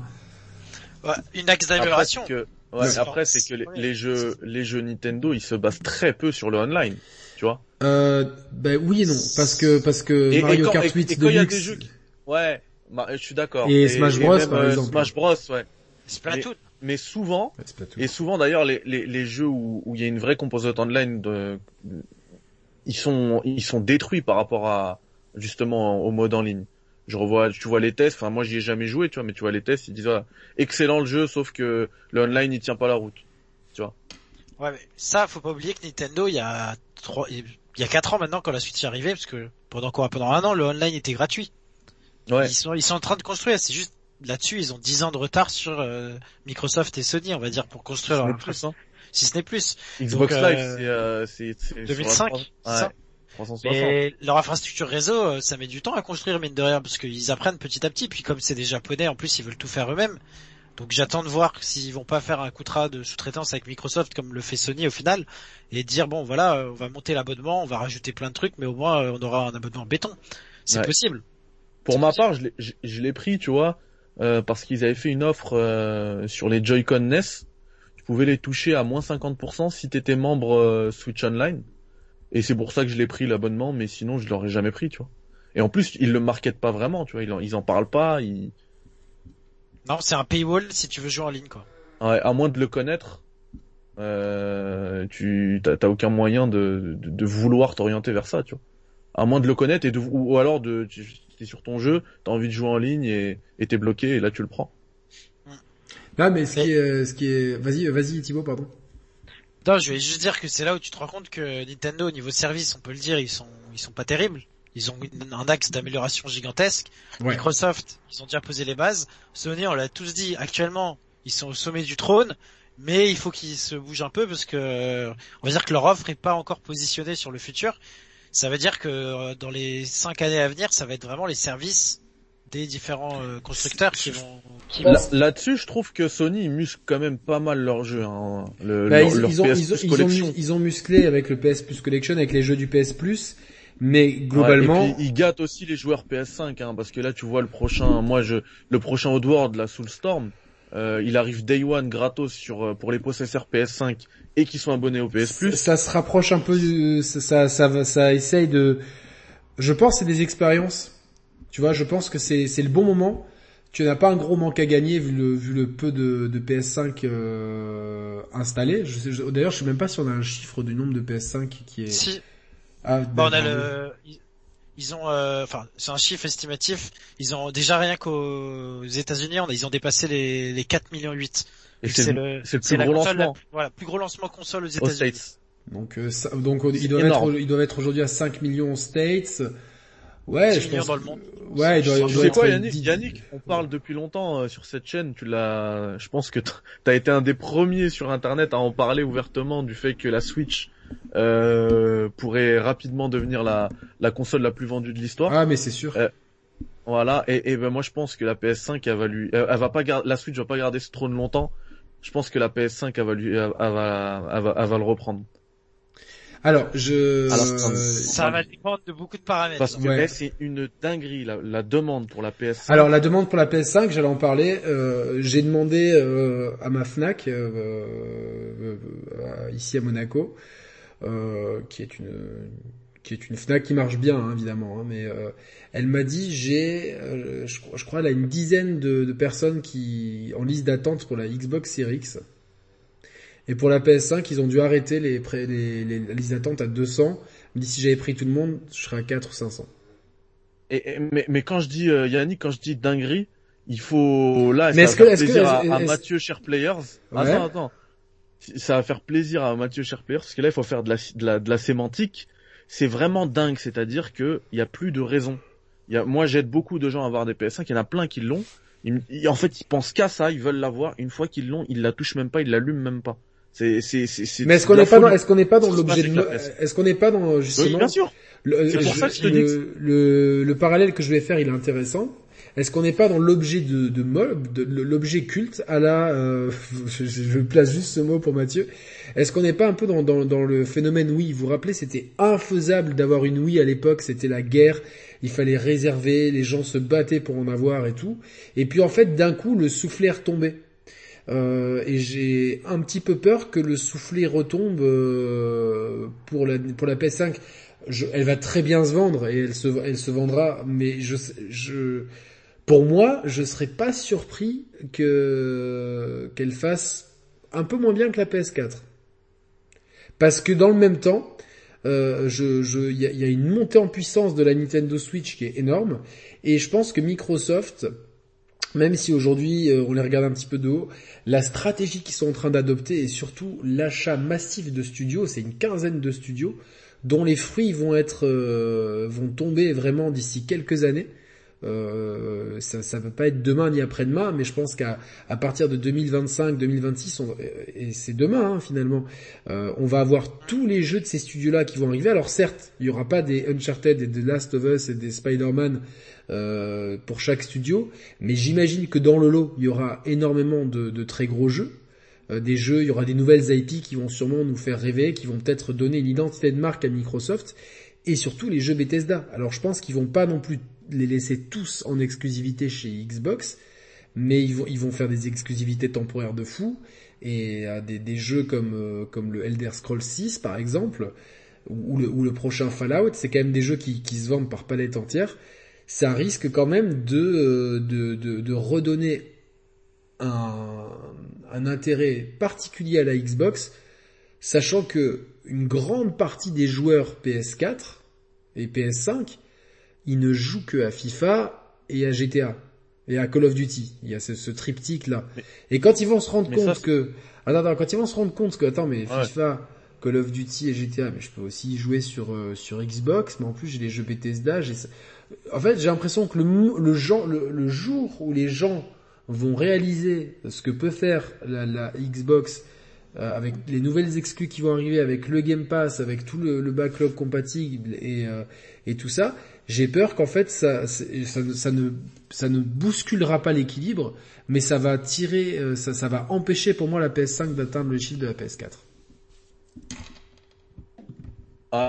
Ouais, une axe Après, d'amélioration. c'est que, ouais, après, c'est que les, ouais. les jeux, les jeux Nintendo, ils se basent très peu sur le online, tu vois. euh, ben oui et non, parce que parce que Et- et Mario quand- Kart Kart et- 8 et quand il y a Deluxe, des jeux qui- Ouais, bah, je suis d'accord. Et Smash Bros, même, par euh, exemple. Smash Bros, ouais. Splatoon. Mais souvent, et souvent d'ailleurs, les, les, les jeux où, où il y a une vraie composante online, de, ils sont, ils sont détruits par rapport à, justement, au mode en ligne. Je revois, tu vois les tests, enfin, moi j'y ai jamais joué, tu vois, mais tu vois les tests, ils disent, ah, excellent le jeu, sauf que le online, il tient pas la route. Ouais, mais ça, faut pas oublier que Nintendo, il y a trois, il y a quatre ans maintenant quand la Switch est arrivée, parce que pendant quoi, pendant un an, le online était gratuit. Ouais. Ils sont, ils sont en train de construire. C'est juste là-dessus, ils ont 10 ans de retard sur euh, Microsoft et Sony, on va dire, pour construire leur plus, hein. si ce n'est plus. Xbox Donc, Live, euh, c'est, euh, c'est, c'est sur 2005, la c'est trois- ça ouais, 360. Mais leur infrastructure réseau, euh, ça met du temps à construire mine de rien, parce qu'ils apprennent petit à petit. Puis comme c'est des Japonais, en plus, ils veulent tout faire eux-mêmes. Donc j'attends de voir s'ils vont pas faire un contrat de sous-traitance avec Microsoft comme le fait Sony au final, et dire bon voilà, on va monter l'abonnement, on va rajouter plein de trucs, mais au moins on aura un abonnement béton. C'est Ouais. possible. Pour ma part, je l'ai pris, tu vois, euh, parce qu'ils avaient fait une offre euh, sur les Joy-Con NES. Tu pouvais les toucher à moins 50% si t'étais membre euh, Switch Online. Et c'est pour ça que je l'ai pris l'abonnement, mais sinon je l'aurais jamais pris, tu vois. Et en plus, ils le marketent pas vraiment, tu vois. Ils en, ils en parlent pas. Ils... Non, c'est un paywall si tu veux jouer en ligne quoi. Ouais, à moins de le connaître, euh, tu t'as, aucun moyen de, de, de vouloir t'orienter vers ça, tu vois. À moins de le connaître et de, ou alors de, sur ton jeu, t'as envie de jouer en ligne et, et t'es bloqué et là tu le prends. Là, mais ce Mais- qui est, euh, ce qui est, vas-y, vas-y Thibaut, pardon. Non, je vais juste dire que c'est là où tu te rends compte que Nintendo au niveau service, on peut le dire, ils sont ils sont pas terribles. Ils ont un axe d'amélioration gigantesque. Ouais. Microsoft, ils ont déjà posé les bases. Sony, on l'a tous dit, actuellement, ils sont au sommet du trône, mais il faut qu'ils se bougent un peu parce que on va dire que leur offre est pas encore positionnée sur le futur. Ça veut dire que euh, dans les cinq années à venir, ça va être vraiment les services des différents euh, constructeurs qui vont qui vont Là- Là-dessus, je trouve que Sony ils musclent quand même pas mal leur jeu, hein. Le, Bah, leur, ils, leur ils ont, PS ils, ont, Plus ils, ont, collection. mus- ils ont musclé avec le PS Plus Collection, avec les jeux du PS Plus, mais Ouais, globalement, et puis, ils gâtent aussi les joueurs PS5, hein, parce que là, tu vois le prochain, moi, je, le prochain Oddworld, la Soulstorm, euh, il arrive Day One gratos sur euh, pour les possesseurs PS5 et qui sont abonnés au PS Plus. ça se rapproche un peu, du- ça, ça, ça, essaye de, je pense que c'est des expériences. Tu vois, je pense que c'est, c'est le bon moment. Tu n'as pas un gros manque à gagner vu le, vu le peu de, de PS5 euh, installés. Je sais, je- d'ailleurs, je sais même pas si on a un chiffre du nombre de PS5 qui est. si Ah, Bah, on a d'accord. le, ils- ils ont, euh, enfin, c'est un chiffre estimatif. Ils ont déjà rien qu'aux États-Unis, on a- ils ont dépassé les, les 4 millions 8. Et c'est le, c'est le plus gros console la- lancement voilà, plus gros lancement console aux États-Unis. States. Donc, euh, ça- donc ils doivent être, ils doivent être aujourd'hui à 5 millions aux States. Ouais, 10 je pense. dans le monde. Ouais, il doit, il Tu doit sais quoi, Yannick, 10 Yannick, on parle depuis longtemps euh, sur cette chaîne. Tu l'as, je pense que t'as été un des premiers sur Internet à en parler ouvertement du fait que la Switch euh, pourrait rapidement devenir la, la console la plus vendue de l'histoire. Ah, mais c'est sûr. Euh, Voilà, et, et ben moi je pense que la PS5 elle va lui, elle, elle va pas garder, la Switch va pas garder ce trône longtemps. Je pense que la PS5 elle va lui, elle, elle va, elle va, elle va le reprendre. Alors, je, Alors, euh, Ça va dépendre de beaucoup de paramètres. Parce que Ouais. c'est une dinguerie la, la demande pour la PS5. alors la demande pour la PS5, j'allais en parler. Euh, j'ai demandé euh, à ma Fnac euh, euh, euh, ici à Monaco, euh, qui est une qui est une Fnac qui marche bien hein, évidemment, hein, mais euh, elle m'a dit j'ai, euh, je, crois- je crois, elle a une dizaine de, de personnes qui en liste d'attente pour la Xbox Series X. Et pour la PS5, ils ont dû arrêter les, les, les, la liste d'attente à 200. Elle me dit si j'avais pris tout le monde, je serais à 4 ou 500. Et, et- mais, mais quand je dis euh, Yannick, quand je dis dinguerie, il faut là Mais ça est-ce va que- faire est-ce que- plaisir à, Mathieu Shareplayers. Ouais. Attends, attends. Ça va faire plaisir à Mathieu Shareplayers parce que là il faut faire de la, de la, de la sémantique. C'est vraiment dingue, c'est-à-dire que il y a plus de raison. Y a, moi j'aide beaucoup de gens à avoir des PS5, il y en a plein qui l'ont. En fait, ils pensent qu'à ça, ils veulent l'avoir. Une fois qu'ils l'ont, ils la touchent même pas, ils l'allument même pas. C'est, c'est, c'est, c'est. Mais est-ce qu'on n'est pas dans, est-ce qu'on n'est pas dans l'objet de, est-ce qu'on n'est pas dans Oui, justement bien sûr. le, C'est pour je- ça que je te le, dis le, le parallèle que je vais faire, il est intéressant. Est-ce qu'on n'est pas dans l'objet de, mob, de, l'objet culte à la, euh, je, place juste ce mot pour Mathieu. Est-ce qu'on n'est pas un peu dans, dans, le phénomène Wii? Vous vous rappelez, c'était infaisable d'avoir une Wii à l'époque, c'était la guerre, il fallait réserver, les gens se battaient pour en avoir et tout. Et puis en fait, d'un coup, le soufflet retombait. Euh, et j'ai un petit peu peur que le soufflet retombe euh, pour la pour la PS5. Je, elle va très bien se vendre et elle se elle se vendra, mais je je pour moi, je serais pas surpris que qu'elle fasse un peu moins bien que la PS4. Parce que dans le même temps, euh, je, je, il y a, y a, une montée en puissance de la Nintendo Switch qui est énorme, et je pense que Microsoft, même si aujourd'hui euh, on les regarde un petit peu de haut, la stratégie qu'ils sont en train d'adopter et surtout l'achat massif de studios, c'est une quinzaine de studios dont les fruits vont être euh, vont tomber vraiment d'ici quelques années. Euh, ça, ça peut pas être demain ni après-demain, mais je pense qu'à à partir de 2025, 2026, et c'est demain hein, finalement, euh, on va avoir tous les jeux de ces studios-là qui vont arriver. Alors certes, il y aura pas des Uncharted et des Last of Us et des Spider-Man euh, pour chaque studio, mais j'imagine que dans le lot, il y aura énormément de, de très gros jeux euh, des jeux, il y aura des nouvelles IP qui vont sûrement nous faire rêver, qui vont peut-être donner une identité de marque à Microsoft, et surtout les jeux Bethesda. Alors je pense qu'ils vont pas non plus les laisser tous en exclusivité chez Xbox, mais ils vont, ils vont faire des exclusivités temporaires de fou, et euh, des, des, jeux comme, euh, comme le Elder Scrolls 6 par exemple, ou, le, ou le prochain Fallout, c'est quand même des jeux qui, qui se vendent par palette entière, ça risque quand même de, euh, de, de, de redonner un, un intérêt particulier à la Xbox, sachant que une grande partie des joueurs PS4 et PS5 il ne joue que à FIFA et à GTA et à Call of Duty. Il y a ce, ce triptyque là. et quand ils vont se rendre compte que, attends, attends, quand ils vont se rendre compte que, attends, mais FIFA, Call of Duty et GTA, mais je peux aussi jouer sur euh, sur Xbox, mais en plus j'ai les jeux Bethesda. En fait, j'ai l'impression que le le, genre, le, jour où les gens vont réaliser ce que peut faire la, la Xbox euh, avec les nouvelles exclus qui vont arriver, avec le Game Pass, avec tout le, le backlog compatible et, euh, et tout ça, j'ai peur qu'en fait ça, ça, ne, ça ne bousculera pas l'équilibre, mais ça va tirer, euh, ça, ça va empêcher pour moi la PS5 d'atteindre le chiffre de la PS4.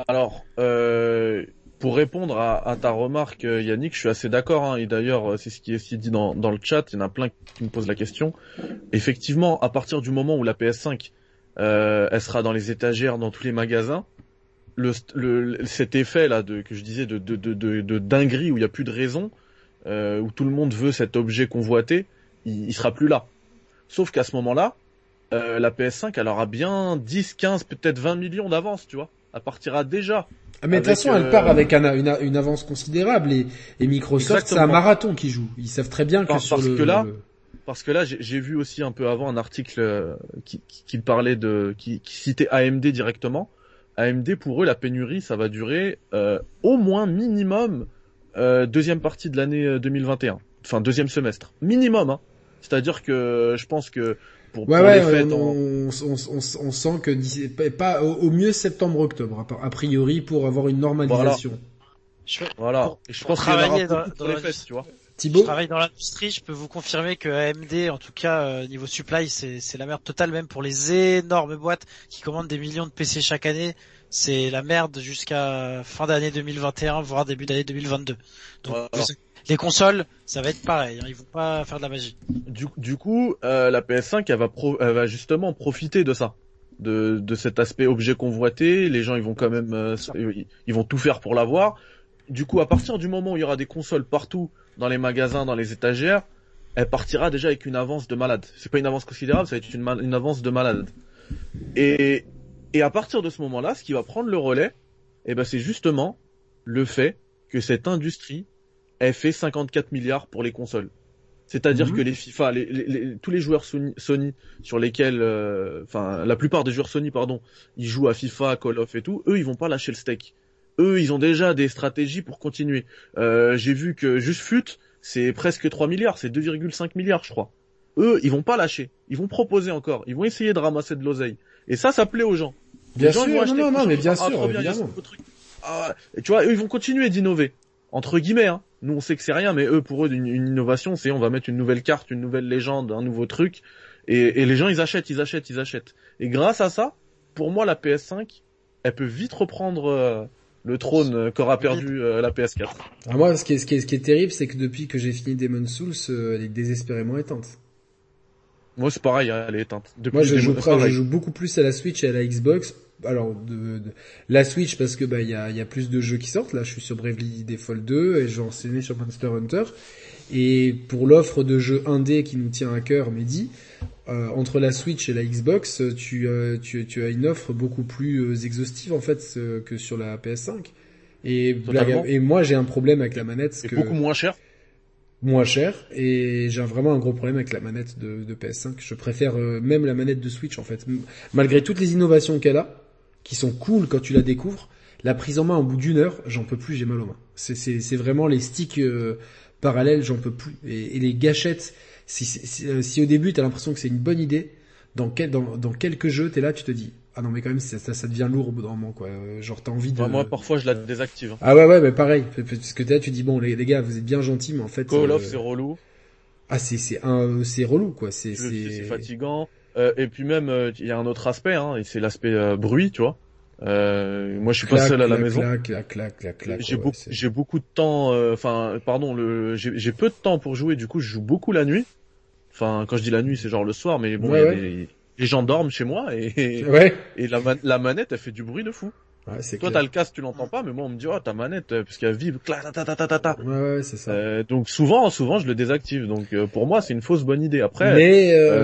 Alors, euh, pour répondre à, ta remarque, euh, Yannick, je suis assez d'accord. Hein, et d'ailleurs, c'est ce qui est dit dans, dans, le chat. Il y en a plein qui me posent la question. Effectivement, à partir du moment où la PS5, euh, elle sera dans les étagères, dans tous les magasins, le, le, cet effet là de, que je disais de, de, de, de dinguerie où il n'y a plus de raison, euh, où tout le monde veut cet objet convoité, il, il sera plus là. Sauf qu'à ce moment-là, euh, la PS5 elle aura bien 10, 15, peut-être 20 millions d'avance, tu vois. Elle partira déjà. Ah, mais de toute façon, elle part euh, avec un, une, une, avance considérable et, et Microsoft, c'est un marathon qui joue. Ils savent très bien que parce, sur parce que là, parce que là, j'ai vu aussi un peu avant un article euh, qui, qui, qui parlait de, qui, qui citait AMD directement. AMD pour eux la pénurie ça va durer euh, au moins minimum euh, deuxième partie de l'année 2021, euh, enfin deuxième semestre minimum. Hein. C'est-à-dire que je pense que pour, ouais, ouais, les fêtes, on, on, on, on, sent que pas au, mieux septembre octobre a priori pour avoir une normalisation. Voilà. Je, voilà. je pense qu'il y aura dans, pour les fêtes, tu vois. Thibaut je travaille dans l'industrie, je peux vous confirmer que AMD, en tout cas euh, niveau supply, c'est la merde totale même pour les énormes boîtes qui commandent des millions de PC chaque année. C'est la merde jusqu'à fin d'année 2021, voire début d'année 2022. Donc les consoles, ça va être pareil, hein, ils vont pas faire de la magie. Du, du coup, euh, la PS5, elle va, pro, elle va justement profiter de ça. De, de cet aspect objet convoité, les gens ils vont quand même euh, ils vont tout faire pour l'avoir. Du coup, à partir du moment où il y aura des consoles partout dans les magasins, dans les étagères, elle partira déjà avec une avance de malade. C'est pas une avance considérable, ça va être une, une avance de malade. Et, et à partir de ce moment-là, ce qui va prendre le relais, eh ben, c'est justement le fait que cette industrie ait fait 54 milliards pour les consoles. C'est-à-dire mhm. que les FIFA, les, les, tous les joueurs Sony, Sony sur lesquels, euh, enfin, la plupart des joueurs Sony, pardon, ils jouent à FIFA, Call of et tout, eux, ils vont pas lâcher le steak eux, ils ont déjà des stratégies pour continuer. Euh, J'ai vu que juste fut, c'est presque 3 milliards, c'est 2,5 milliards, je crois. Eux, ils vont pas lâcher. Ils vont proposer encore. Ils vont essayer de ramasser de l'oseille. Et ça, ça plaît aux gens. Bien sûr, non, non, non, mais bien sûr, ah, évidemment. Ah, et tu vois, eux, ils vont continuer d'innover. Entre guillemets, hein. Nous, on sait que c'est rien, mais eux, pour eux, une, une innovation, c'est on va mettre une nouvelle carte, une nouvelle légende, un nouveau truc, et, et les gens, ils achètent, ils achètent, ils achètent. Et grâce à ça, pour moi, la PS5, elle peut vite reprendre euh, le trône euh, qu'aura perdu euh, la PS4. Alors moi, ce qui est, ce qui est, ce qui est terrible, c'est que depuis que j'ai fini Demon's Souls, euh, elle est désespérément éteinte. Moi, c'est pareil, elle est éteinte. Depuis Moi, je joue, je beaucoup plus à la Switch et à la Xbox. Alors, de, de- la Switch parce que bah il y a, il y a plus de jeux qui sortent. Là, je suis sur Bravely Default 2 et je vais enseigner sur Monster Hunter. Et pour l'offre de jeux indé qui nous tient à cœur, Mehdi, euh, entre la Switch et la Xbox, tu, euh, tu, tu as une offre beaucoup plus euh, exhaustive en fait que sur la PS5. Et, blague- et moi, j'ai un problème avec la manette. C'est beaucoup moins cher. moins cher et j'ai vraiment un gros problème avec la manette de, de PS5. Je préfère euh, même la manette de Switch en fait. Malgré toutes les innovations qu'elle a, qui sont cool quand tu la découvres, la prise en main au bout d'une heure, j'en peux plus, j'ai mal aux mains. C'est vraiment les sticks euh, parallèles, j'en peux plus. Et, et les gâchettes, si, si, si, euh, si au début t'as l'impression que c'est une bonne idée, dans, quel, dans, dans quelques jeux t'es là, tu te dis, ah non mais quand même ça, ça, ça devient lourd au bout d'un moment quoi. Euh, Genre t'as envie de... Moi, parfois, je la désactive. hein. Ah ouais ouais mais pareil, parce que t'es là, tu dis bon les, les gars vous êtes bien gentils mais en fait... Call euh, of, c'est relou. ah c'est c'est un c'est relou quoi. C'est C'est fatigant. Euh, et puis même, euh, il y a un autre aspect, hein, et c'est l'aspect euh, bruit, tu vois. Euh, moi, je suis pas seul à la clac, maison. Clac clac clac clac clac. J'ai ouais, beaucoup, beaucoup de temps. euh, Enfin, pardon, le, j'ai peu de temps pour jouer. Du coup, je joue beaucoup la nuit. Enfin, quand je dis la nuit, c'est genre le soir, mais bon, Ouais, il y a ouais. des- les gens dorment chez moi et, la, man- la manette, elle fait du bruit de fou. Toi, t'as le casque, tu l'entends pas, mais moi, on me dit, oh, ta manette, euh, parce qu'elle vibre, clac, ta, ta, ta, ta, ta. Ouais ouais c'est ça. Euh, donc souvent, souvent, je le désactive. Donc pour moi, c'est une fausse bonne idée. Après, mais elle,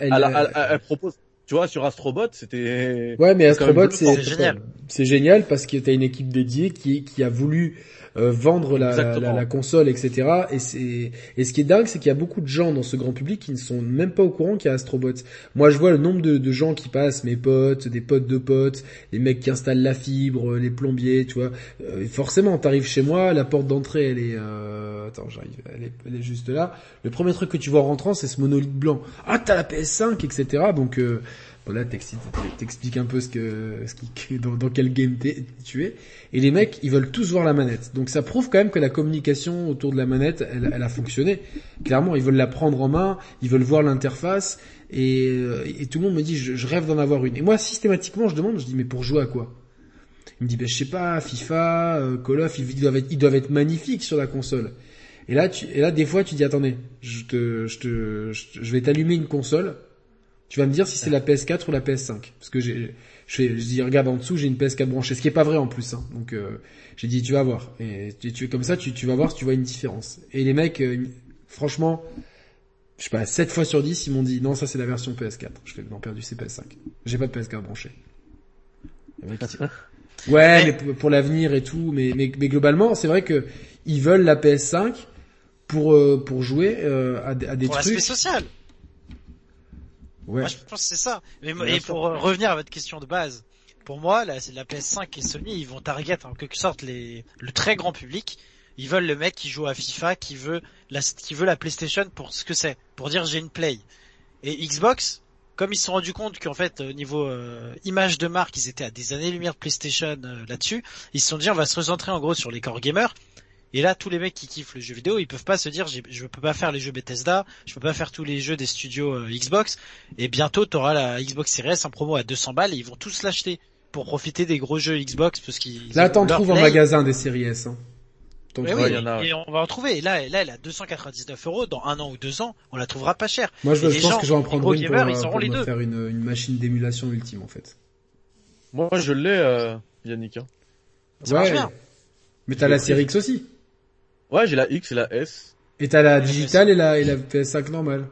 elle, elle- elle- elle propose. Tu vois, sur Astrobot, c'était. Ouais, mais Astrobot, C'est génial. C'est génial parce que t'as une équipe dédiée qui qui a voulu euh, vendre la, la, Exactement. la console, etc. Et c'est et ce qui est dingue, c'est qu'il y a beaucoup de gens dans ce grand public qui ne sont même pas au courant qu'il y a Astrobot. Moi, je vois le nombre de, de gens qui passent, mes potes, des potes de potes, les mecs qui installent la fibre, les plombiers, tu vois. Euh, forcément, t'arrives chez moi, la porte d'entrée, elle est, euh... attends, j'arrive, elle est, elle est juste là. Le premier truc que tu vois en rentrant, c'est ce monolithe blanc. Ah, t'as la PS5, etc. Donc voilà, t'expliques un peu ce que, dans, dans quel game tu es. Et les mecs, ils veulent tous voir la manette. Donc ça prouve quand même que la communication autour de la manette, elle, a fonctionné. Clairement, ils veulent la prendre en main, ils veulent voir l'interface. Et, euh, tout le monde me dit, je, rêve d'en avoir une. Et moi, systématiquement, je demande, je dis, mais pour jouer à quoi? Il me dit, ben, je sais pas, FIFA, euh, Call of, ils doivent, être, magnifiques sur la console. Et là, et là, des fois, tu dis, attendez, je te, je te, je, te- je vais t'allumer une console. Tu vas me dire si c'est la PS4 ou la PS5. Parce que j'ai, je, je dis, regarde en dessous, j'ai une PS4 branchée. Ce qui est pas vrai en plus. Hein. Donc, euh, j'ai dit, tu vas voir. Et tu, tu- comme ça, tu, tu vas voir si tu vois une différence. Et les mecs, euh, franchement, je sais pas, 7 fois sur 10, ils m'ont dit, non, ça c'est la version PS4. Je fais, non, perdu, c'est PS5. J'ai pas de PS4 branchée. Ouais, mais pour, pour l'avenir et tout, mais, mais, mais globalement, c'est vrai que ils veulent la PS5 pour euh, pour jouer euh, à, des- à des Pour l'aspect trucs. social. Ouais. Moi, je pense que c'est ça. Mais, Bien et sûr. pour euh, revenir à votre question de base, pour moi, là, c'est la PS5 et Sony, ils vont target en quelque sorte les, le très grand public. Ils veulent le mec qui joue à FIFA, qui veut la, qui veut la PlayStation pour ce que c'est, pour dire j'ai une Play. Et Xbox, comme ils se sont rendus compte qu'en fait, au niveau euh, image de marque, ils étaient à des années-lumière de PlayStation euh, là-dessus, ils se sont dit on va se recentrer en gros sur les core gamers. Et là, tous les mecs qui kiffent le jeu vidéo, ils peuvent pas se dire je peux pas faire les jeux Bethesda, je peux pas faire tous les jeux des studios euh, Xbox. Et bientôt, t'auras la Xbox Series S en promo à 200 balles et ils vont tous l'acheter pour profiter des gros jeux Xbox parce qu'ils Là, t'en trouves en magasin des séries S. Hein. Oui, y en a, et on va en trouver. Et là, là, elle a 299 euros. Dans un an ou deux ans, on la trouvera pas chère. Moi, je, pense gens, que je vais en prendre une pour, ils euh, auront pour les me deux. faire une, une machine d'émulation ultime, en fait. Moi, je l'ai, euh, Yannick. hein. Ça marche bien. Mais t'as la série X aussi. Ouais, j'ai la X et la S. Et t'as la digitale et la, et la PS5 normale.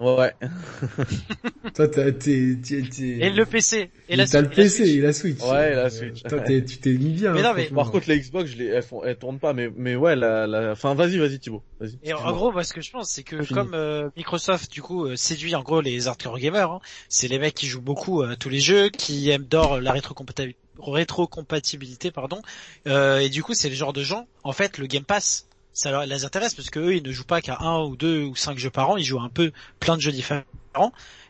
Ouais. Toi, t'as, t'es, t'es, t'es... Et le PC. Et la t'as le PC et la Switch. Ouais, la Switch. Toi, t'es- tu t'es mis bien. Mais hein, non, mais- franchement. Par contre, les Xbox, je les, elles, font, elles tournent pas, mais, mais ouais, la, la, enfin, vas-y, vas-y, Thibaut. Vas-y. Et en gros, moi, ce que je pense, c'est que Fini. comme euh, Microsoft, du coup, euh, séduit en gros les hardcore gamers, hein, c'est les mecs qui jouent beaucoup à tous les jeux, qui aiment d'or la rétrocompatibilité, rétrocompatibilité, pardon. Euh, et du coup, c'est le genre de gens, en fait, le Game Pass, ça leur, les intéresse parce que eux, ils ne jouent pas qu'à un ou deux ou cinq jeux par an, ils jouent un peu plein de jeux différents.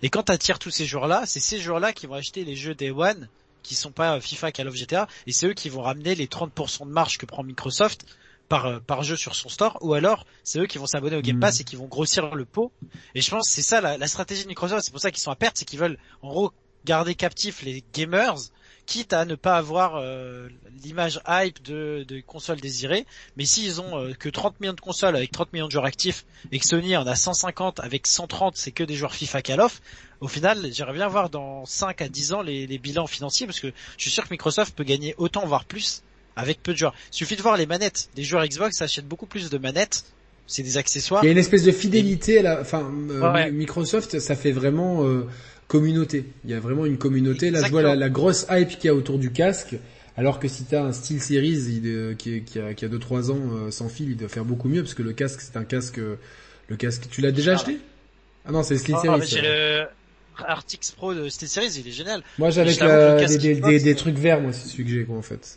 Et quand t'attires tous ces joueurs-là, c'est ces joueurs-là qui vont acheter les jeux Day One, qui sont pas FIFA, Call of GTA, et c'est eux qui vont ramener les 30% de marge que prend Microsoft par par jeu sur son store, ou alors c'est eux qui vont s'abonner au Game Mm. Pass et qui vont grossir le pot. Et je pense que c'est ça la, la stratégie de Microsoft. C'est pour ça qu'ils sont à perte, c'est qu'ils veulent en gros garder captifs les gamers, quitte à ne pas avoir euh, l'image hype de, de consoles désirées. Mais s'ils ont euh, que 30 millions de consoles avec 30 millions de joueurs actifs et que Sony en a 150 avec 130, c'est que des joueurs FIFA Call of. Au final, j'aimerais bien voir dans 5 à 10 ans les, les bilans financiers parce que je suis sûr que Microsoft peut gagner autant voire plus avec peu de joueurs. Il suffit de voir les manettes. Les joueurs Xbox achètent beaucoup plus de manettes. C'est des accessoires. Il y a une espèce de fidélité à la, enfin, euh, ouais. Microsoft, ça fait vraiment euh, communauté. Il y a vraiment une communauté. Là, je vois la, la grosse hype qu'il y a autour du casque. Alors que si t'as un Steel Series il, euh, qui, qui a qui a 2-3 ans euh, sans fil, il doit faire beaucoup mieux parce que le casque c'est un casque. euh, le casque, tu l'as déjà Ah, acheté Ah non, c'est le Steel Ah, Series. mais j'ai le Artix Pro de SteelSeries, il est génial. Moi, le des, des, Xbox, des, des euh, trucs verts, moi, c'est celui que j'ai quoi en fait.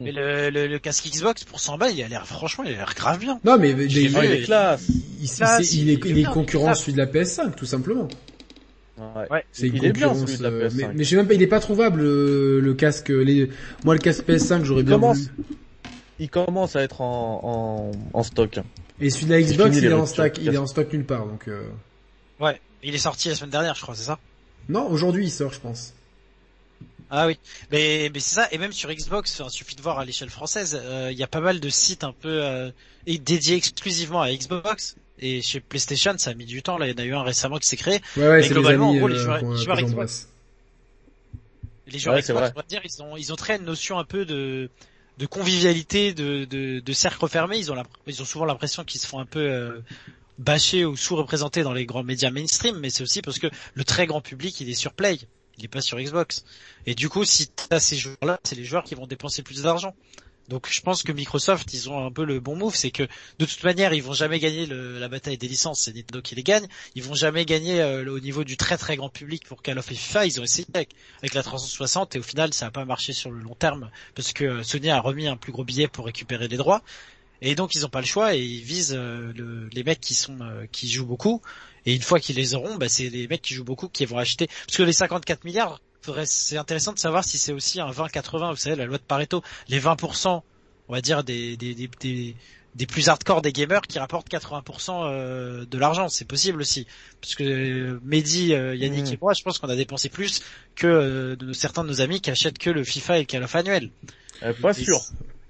Mais le, le, le casque Xbox pour 100 balles, il a l'air franchement, il a l'air grave bien. Non, mais vu, Ah, il est classe. il, est, il est il est bien, concurrent celui de la PS5, tout simplement. Ouais. Ouais. C'est une il est bien celui de la euh, PS5. mais, mais je sais même pas, il est pas trouvable le, le casque. Les... Moi, le casque PS5, j'aurais bien commence. voulu. Il commence à être en, en, en stock. Et celui de la Xbox, fini, il est en stock, il est en stock nulle part. Donc euh... Ouais. Il est sorti la semaine dernière, je crois, c'est ça? non, aujourd'hui il sort, je pense. Ah oui, mais, mais c'est ça, et même sur Xbox, il suffit de voir à l'échelle française, euh, il y a pas mal de sites un peu euh, dédiés exclusivement à Xbox, et chez PlayStation ça a mis du temps, là il y en a eu un récemment qui s'est créé, Ouais, ouais, Mais c'est les globalement, en gros, les euh, joueurs- les joueurs j'embrasse. les joueurs Ouais, Xbox, vrai. on va dire, ils ont, ils ont très une notion un peu de, de convivialité, de, de, de cercle refermé, ils ont, l'imp- ils ont souvent l'impression qu'ils se font un peu euh, bâcher ou sous-représentés dans les grands médias mainstream, mais c'est aussi parce que le très grand public il est sur Play, il est pas sur Xbox. Et du coup, si t'as ces joueurs-là, c'est les joueurs qui vont dépenser plus d'argent. Donc je pense que Microsoft, ils ont un peu le bon move, c'est que de toute manière, ils vont jamais gagner la bataille des licences, c'est Nintendo qui les gagne. Ils vont jamais gagner euh, au niveau du très très grand public pour Call of et FIFA. Ils ont essayé avec, avec la 360 et au final, ça n'a pas marché sur le long terme parce que euh, Sony a remis un plus gros billet pour récupérer les droits. Et donc ils ont pas le choix et ils visent euh, le- les mecs qui qui jouent beaucoup. Et une fois qu'ils les auront, bah, c'est les mecs qui jouent beaucoup qui vont acheter. Parce que les 54 milliards, c'est intéressant de savoir si c'est aussi un 20-80, vous savez, la loi de Pareto. Les 20%, on va dire, des, des, des, des, des plus hardcore des gamers qui rapportent 80% euh, de l'argent. C'est possible aussi. Parce que euh, Mehdi, euh, Yannick Mhm. et moi, je pense qu'on a dépensé plus que euh, de certains de nos amis qui achètent que le FIFA et le Call of annuel. Euh, pas Et sûr.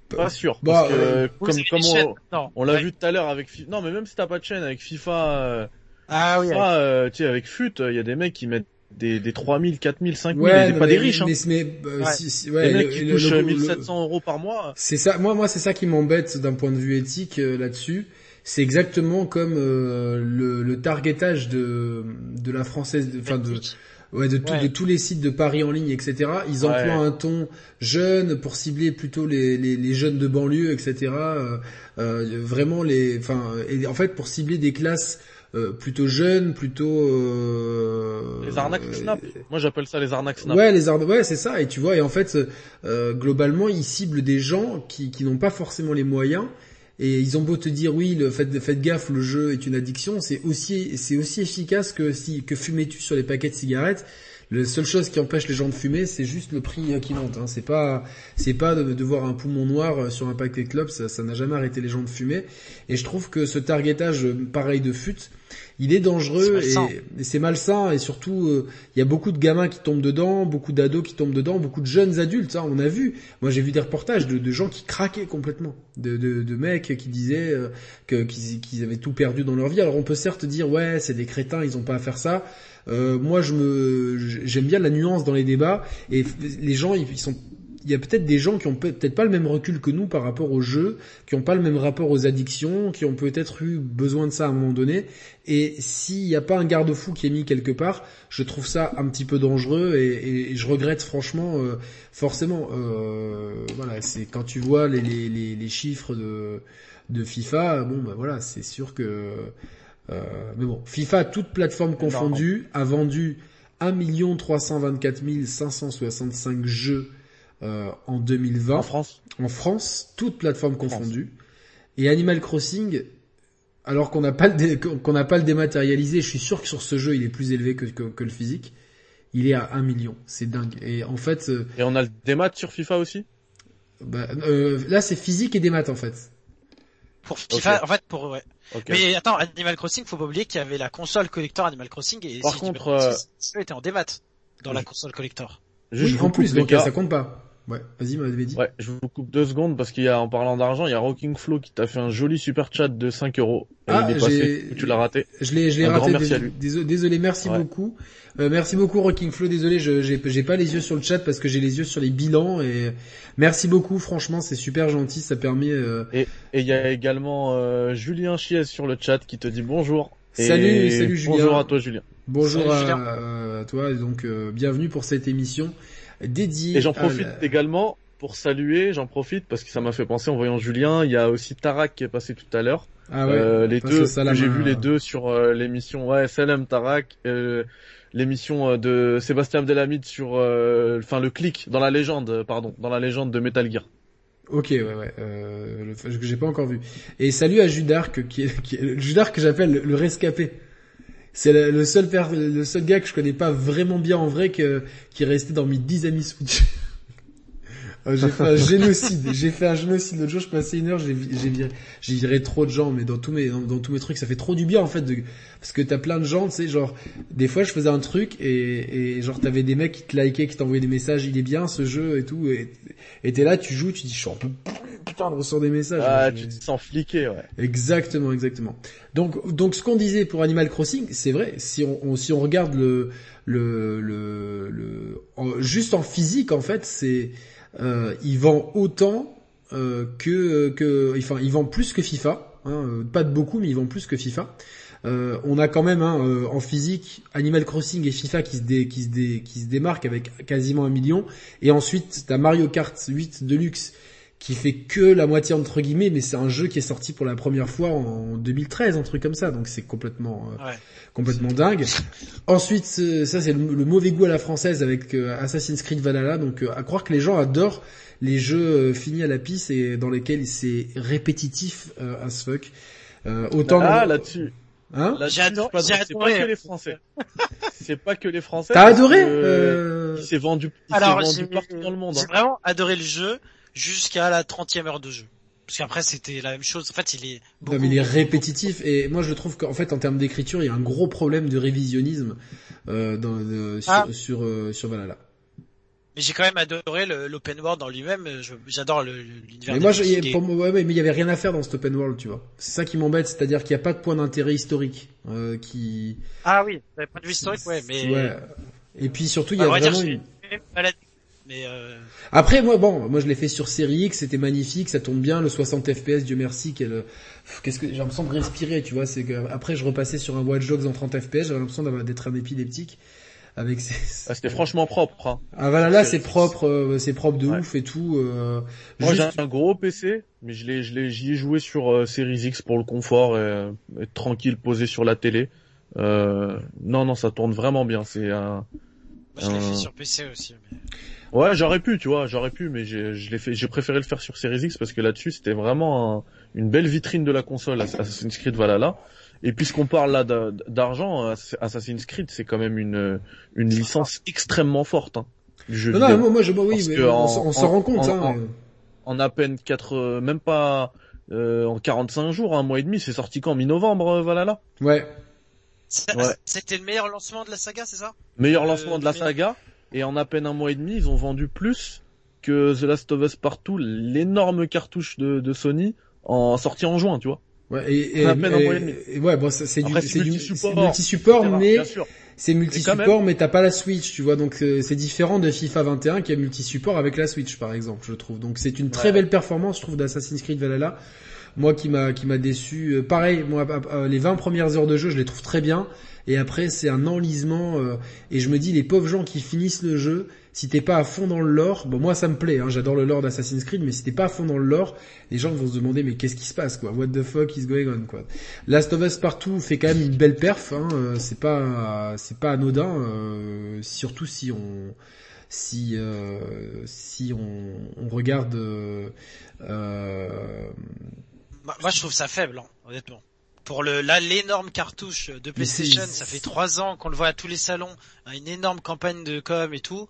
Pas sûr. Bah, Parce que, euh, comme, comme on, chaînes Non. on l'a Ouais. vu tout à l'heure avec FIFA. Non, mais même si t'as pas de chaîne avec FIFA, euh, Ah oui, FIFA, euh, tu sais, avec FUT, il y a des mecs qui mettent des, des 3000, 4000, 5000, Ouais, non, pas mais, des riches, hein. mais, mais, euh, Ouais. si, si, ouais, les mecs le- qui le- touchent le- le- 1700 euros par mois. C'est ça. Moi, moi, c'est ça qui m'embête d'un point de vue éthique euh, là-dessus. C'est exactement comme euh, le, le targetage de de la française, de- enfin de ouais de, tout- de tous les sites de paris en ligne, etc. Ils emploient Ouais. un ton jeune pour cibler plutôt les les, les jeunes de banlieue, etc. Euh, euh, vraiment les, enfin, et en fait pour cibler des classes euh, plutôt jeunes, plutôt euh, Les arnaques euh, Snap. Moi, j'appelle ça les arnaques Snap. Ouais, les arnaques, ouais, c'est ça. Et tu vois, et en fait, euh, globalement, ils ciblent des gens qui, qui n'ont pas forcément les moyens. Et ils ont beau te dire oui, le faites, faites gaffe, le jeu est une addiction. C'est aussi, c'est aussi efficace que si que fumais-tu sur les paquets de cigarettes. La seule chose qui empêche les gens de fumer, c'est juste le prix euh, qui monte. Hein. C'est pas, c'est pas de, de voir un poumon noir euh, sur un paquet de clopes. Ça, n'a jamais arrêté les gens de fumer. Et je trouve que ce targetage euh, pareil de fut, il est dangereux et, et c'est malsain. Et surtout, euh, il y a beaucoup de gamins qui tombent dedans, beaucoup d'ados qui tombent dedans, beaucoup de jeunes adultes. Hein, on a vu. Moi, j'ai vu des reportages de, de gens qui craquaient complètement, de, de, de mecs qui disaient euh, que qu'ils qu'ils avaient tout perdu dans leur vie. Alors, on peut certes dire ouais, c'est des crétins, ils ont pas à faire ça. Euh, moi, je me, j'aime bien la nuance dans les débats et les gens, ils, sont il y a peut-être des gens qui ont peut- peut-être pas le même recul que nous par rapport aux jeux, qui ont pas le même rapport aux addictions, qui ont peut-être eu besoin de ça à un moment donné. Et s'il n'y a pas un garde-fou qui est mis quelque part, je trouve ça un petit peu dangereux et, je regrette franchement, euh, forcément. Euh, voilà, c'est quand tu vois les, les, les, les chiffres de, de FIFA, bon bah voilà, c'est sûr que. Euh, mais bon, FIFA, toute plateforme confondue, a vendu 1 324 565 jeux euh, en 2020 En France. en France, toutes plateformes confondues. Et Animal Crossing, alors qu'on n'a pas le dé- qu'on n'a pas le dématérialisé, je suis sûr que sur ce jeu il est plus élevé que, que, que le physique. Il est à 1 million, c'est dingue. Et en fait, euh, Et on a le démat sur FIFA aussi? Bah, euh, là, c'est physique et des maths en fait. Pour FIFA, en fait, pour ouais. Mais attends, Animal Crossing, faut pas oublier qu'il y avait la console collector Animal Crossing et Par si contre, pas de euh, ça était en démat dans la console collector. Juste, je oui, en plus, donc ça compte pas. Ouais, vas-y, m'avais dit. Ouais, je vous coupe deux secondes parce qu'il y a, en parlant d'argent, il y a Rocking Flow qui t'a fait un joli super chat de 5 euros. Et Ah, passé, tu l'as raté. Je l'ai, je l'ai raté. merci dés- à lui. Désolé, désolé, merci Ouais. beaucoup. Euh, merci beaucoup Rocking Flow. Désolé, je j'ai, j'ai pas les yeux sur le chat parce que j'ai les yeux sur les bilans et merci beaucoup. Franchement, c'est super gentil. Ça permet. euh, Et il y a également euh, Julien Chies sur le chat qui te dit bonjour. Et Salut, salut, Julien. Bonjour à toi Julien. Bonjour Salut, à, Julien. à toi. Donc euh, bienvenue pour cette émission Et j'en à profite la- également pour saluer, j'en profite parce que ça m'a fait penser en voyant Julien, il y a aussi Tarak qui est passé tout à l'heure. Ah ouais. Euh, les passe deux, j'ai vu les deux sur euh, l'émission, ouais, Salam Tarak, euh, l'émission euh, de Sébastien Abdelhamid sur, euh, enfin le clic dans la légende, pardon, dans la légende de Metal Gear. Ok, ouais, ouais. Euh, le- que j'ai pas encore vu. Et salut à Judark, qui est, qui est Judark que j'appelle le, le rescapé. C'est le, seul gars que je connais pas vraiment bien en vrai qui est resté dans mes 10 amis Switch. Euh, j'ai fait un génocide. J'ai fait un génocide. L'autre jour, je passais une heure, j'ai vi- j'ai viré, j'ai viré trop de gens, mais dans tous mes, dans, dans tous mes trucs, ça fait trop du bien, en fait, de, parce que t'as plein de gens, tu sais, genre, des fois, je faisais un truc, et, et genre, t'avais des mecs qui te likaient, qui t'envoyaient des messages, il est bien, ce jeu, et tout, et, t'es là, tu joues, tu dis, je suis un peu, putain, de recevoir des messages. Ah, tu te sens fliqué, ouais. Exactement, exactement. Donc, donc ce qu'on disait pour Animal Crossing, c'est vrai. Si on, on- si on regarde le, le, le, le en- juste en physique, en fait, c'est, euh, il vend autant euh, que, que, enfin, il vend plus que FIFA. Hein, euh, pas de beaucoup, mais il vend plus que FIFA. Euh, on a quand même hein, euh, en physique Animal Crossing et FIFA qui se, dé, qui, se démarquent avec quasiment un million. Et ensuite, t'as Mario Kart 8 Deluxe qui fait que la moitié entre guillemets, mais c'est un jeu qui est sorti pour la première fois en 2013, un truc comme ça, donc c'est complètement euh, Ouais. complètement dingue. Ensuite, euh, ça c'est le, le mauvais goût à la française avec euh, Assassin's Creed Valhalla, donc euh, à croire que les gens adorent les jeux euh, finis à la piste et dans lesquels c'est répétitif euh, as fuck. Euh, autant Ah, dans- là-dessus. hein adoré- c'est pas- pas que les Français. c'est pas que les Français. T'as adoré que, euh, Il s'est vendu, il Alors, vendu partout dans le monde. j'ai hein. vraiment adoré le jeu jusqu'à la 30e heure de jeu. Parce qu'après c'était la même chose. En fait, il est beaucoup, Non, mais il est répétitif et moi je trouve qu'en fait en termes d'écriture il y a un gros problème de révisionnisme euh, dans, de- sur, Ah. sur, euh, sur Valhalla. Mais j'ai quand même adoré l'open world en lui-même. J'adore l'univers. Mais moi, je, pour moi, ouais, ouais, mais il y avait rien à faire dans cet open world, tu vois. C'est ça qui m'embête, c'est-à-dire qu'il n'y a pas de point d'intérêt historique euh, qui. Ah oui, point de vue historique, ouais, mais. Ouais. Et puis surtout, il y a dire vraiment une... Mais euh... Après, moi, bon, moi je l'ai fait sur série X, c'était magnifique, ça tourne bien, le 60 FPS, Dieu merci, quel... Pff, Qu'est-ce que j'ai l'impression de respirer, tu vois. C'est que après, je repassais sur un Watch Dogs en 30 FPS, j'avais l'impression d'avoir d'être un épileptique avec ces. Ah, c'était franchement propre. Hein. Ah voilà, là c'est- propre, euh, c'est propre de Ouais. ouf et tout. Euh, Moi, juste- j'ai un gros PC, mais je l'ai, je l'ai, j'y ai joué sur euh, Series X pour le confort et euh, être tranquille, posé sur la télé. Euh, non, non, ça tourne vraiment bien. C'est un. moi, je l'ai Euh. fait sur PC aussi. Mais... Ouais, j'aurais pu, tu vois, j'aurais pu, mais j'ai, je l'ai fait, j'ai préféré le faire sur Series X parce que là-dessus, c'était vraiment un- une belle vitrine de la console Assassin's Creed Valhalla. Et puisqu'on parle là d'a- d'argent, Assassin's Creed, c'est quand même une une licence extrêmement forte hein, du jeu Non, non, vidéo. moi, moi, je, moi, oui, mais on, en- s'en- on s'en en- rend compte. en- hein, en- euh. en à peine quatre, même pas euh, en 45 jours, un mois et demi, c'est sorti quand mi-novembre, euh, Valhalla. Ouais. C'était le meilleur lancement de la saga, c'est ça? Meilleur Euh, lancement de la saga, et en à peine un mois et demi, ils ont vendu plus que The Last of Us Partout, l'énorme cartouche de, de Sony, en sortie en juin, tu vois. Ouais, et, et, À peine un mois et demi. et ouais, bon, c'est du, c'est multi-support, mais c'est multi-support, mais t'as pas la Switch, tu vois, donc euh, c'est différent de FIFA 21 qui a multi-support avec la Switch, par exemple, je trouve. Donc c'est une très Ouais. belle performance, je trouve, d'Assassin's Creed Valhalla. Moi, qui m'a qui m'a déçu. euh, pareil, moi, les 20 premières heures de jeu, je les trouve très bien, et après c'est un enlisement. euh, et je me dis, les pauvres gens qui finissent le jeu, si t'es pas à fond dans le lore, bon moi ça me plaît, hein, j'adore le lore d'Assassin's Creed, mais si t'es pas à fond dans le lore, les gens vont se demander mais qu'est-ce qui se passe quoi, what the fuck is going on quoi? Last of Us partout fait quand même une belle perf, hein, euh, c'est pas c'est pas anodin, euh, surtout si on si euh, si on, on regarde euh, moi, je trouve ça faible, hein, honnêtement. Pour le là l'énorme cartouche de PlayStation, ça fait trois ans qu'on le voit à tous les salons, hein, une énorme campagne de com et tout.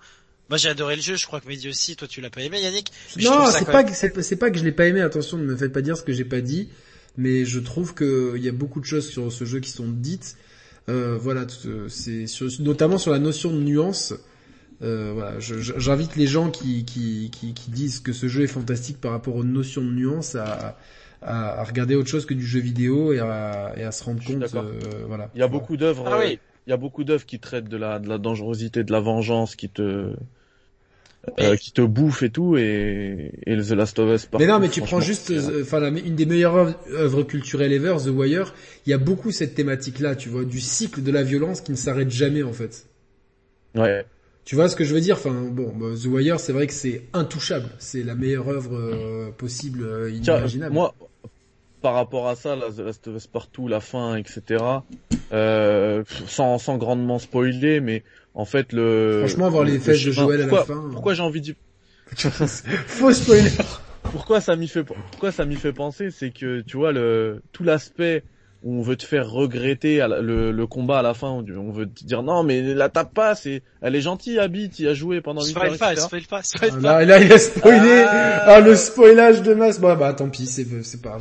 Moi j'ai adoré le jeu, je crois que Mehdi aussi, toi tu l'as pas aimé Yannick Non, c'est pas, que, c'est pas que je l'ai pas aimé, attention, ne me faites pas dire ce que j'ai pas dit, mais je trouve qu'il y a beaucoup de choses sur ce jeu qui sont dites. Euh, voilà, c'est notamment sur la notion de nuance. Euh, voilà, j'invite les gens qui, qui, qui, qui, disent que ce jeu est fantastique par rapport aux notions de nuance à, à, regarder autre chose que du jeu vidéo et à, et à se rendre compte. Euh, voilà. Il y a beaucoup d'œuvres. Ah oui. Il y a beaucoup d'œuvres qui traitent de la, de la dangerosité, de la vengeance, qui te euh, qui te bouffe et tout et, et The Last of Us. mais non, mais tu prends juste, euh, enfin, une des meilleures œuvres culturelles ever, The Wire. Il y a beaucoup cette thématique-là, tu vois, du cycle de la violence qui ne s'arrête jamais en fait. Ouais. Tu vois ce que je veux dire? Enfin, bon, bah, The Wire, c'est vrai que c'est intouchable. C'est la meilleure œuvre euh, possible, imaginable. moi, par rapport à ça, là, The Last of Us Partout, la fin, etc. Euh, sans, sans grandement spoiler, mais en fait, le. Franchement, voir les fesses de Joël à la fin. Euh. Pourquoi j'ai envie de. Faux spoiler. Pourquoi ça m'y fait, pourquoi ça m'y fait penser, c'est que tu vois le tout l'aspect on veut te faire regretter le, le, combat à la fin, on veut te dire non mais la tape pas, c'est, elle est gentille, Abby, tu as joué pendant 8 heures. Pas, spoil pas, spoil pas. Là, là, il a spoilé. Ah, ah le spoilage de masse. Bah, bah, tant pis, c'est, c'est pas.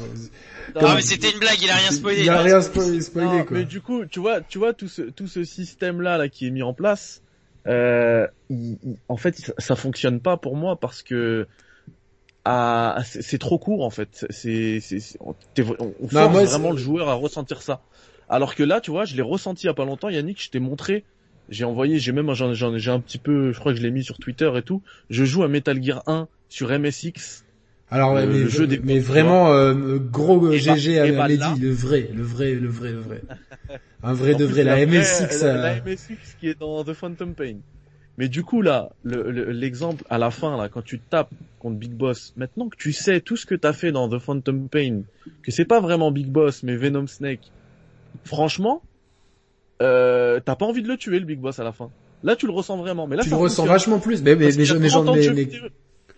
Non, mais c'était une blague, il a rien spoilé. Il a rien spoilé, quoi. Mais du coup, tu vois, tu vois tout ce tout ce système là là qui est mis en place, euh, en fait, ça, fonctionne pas pour moi parce que ah, c'est trop court en fait. C'est on, on force vraiment le joueur à ressentir ça. Alors que là, tu vois, je l'ai ressenti il y a pas longtemps. Yannick, je t'ai montré. J'ai envoyé, j'ai même, j'ai un petit peu, je crois que je l'ai mis sur Twitter et tout. Je joue à Metal Gear 1 sur MSX alors, mais, le jeu des mais vraiment euh, gros GG à bah Lady, le vrai, le vrai, le vrai, le vrai. Un vrai de vrai, la, MSX. La, la, MSX qui est dans The Phantom Pain. Mais du coup là, l'exemple à la fin là, quand tu tapes contre Big Boss, maintenant que tu sais tout ce que t'as fait dans The Phantom Pain, que c'est pas vraiment Big Boss mais Venom Snake, franchement, euh, t'as pas envie de le tuer le Big Boss à la fin. Là tu le ressens vraiment, mais là tu le ressens vachement plus. Mais mais, mais, mais, mais,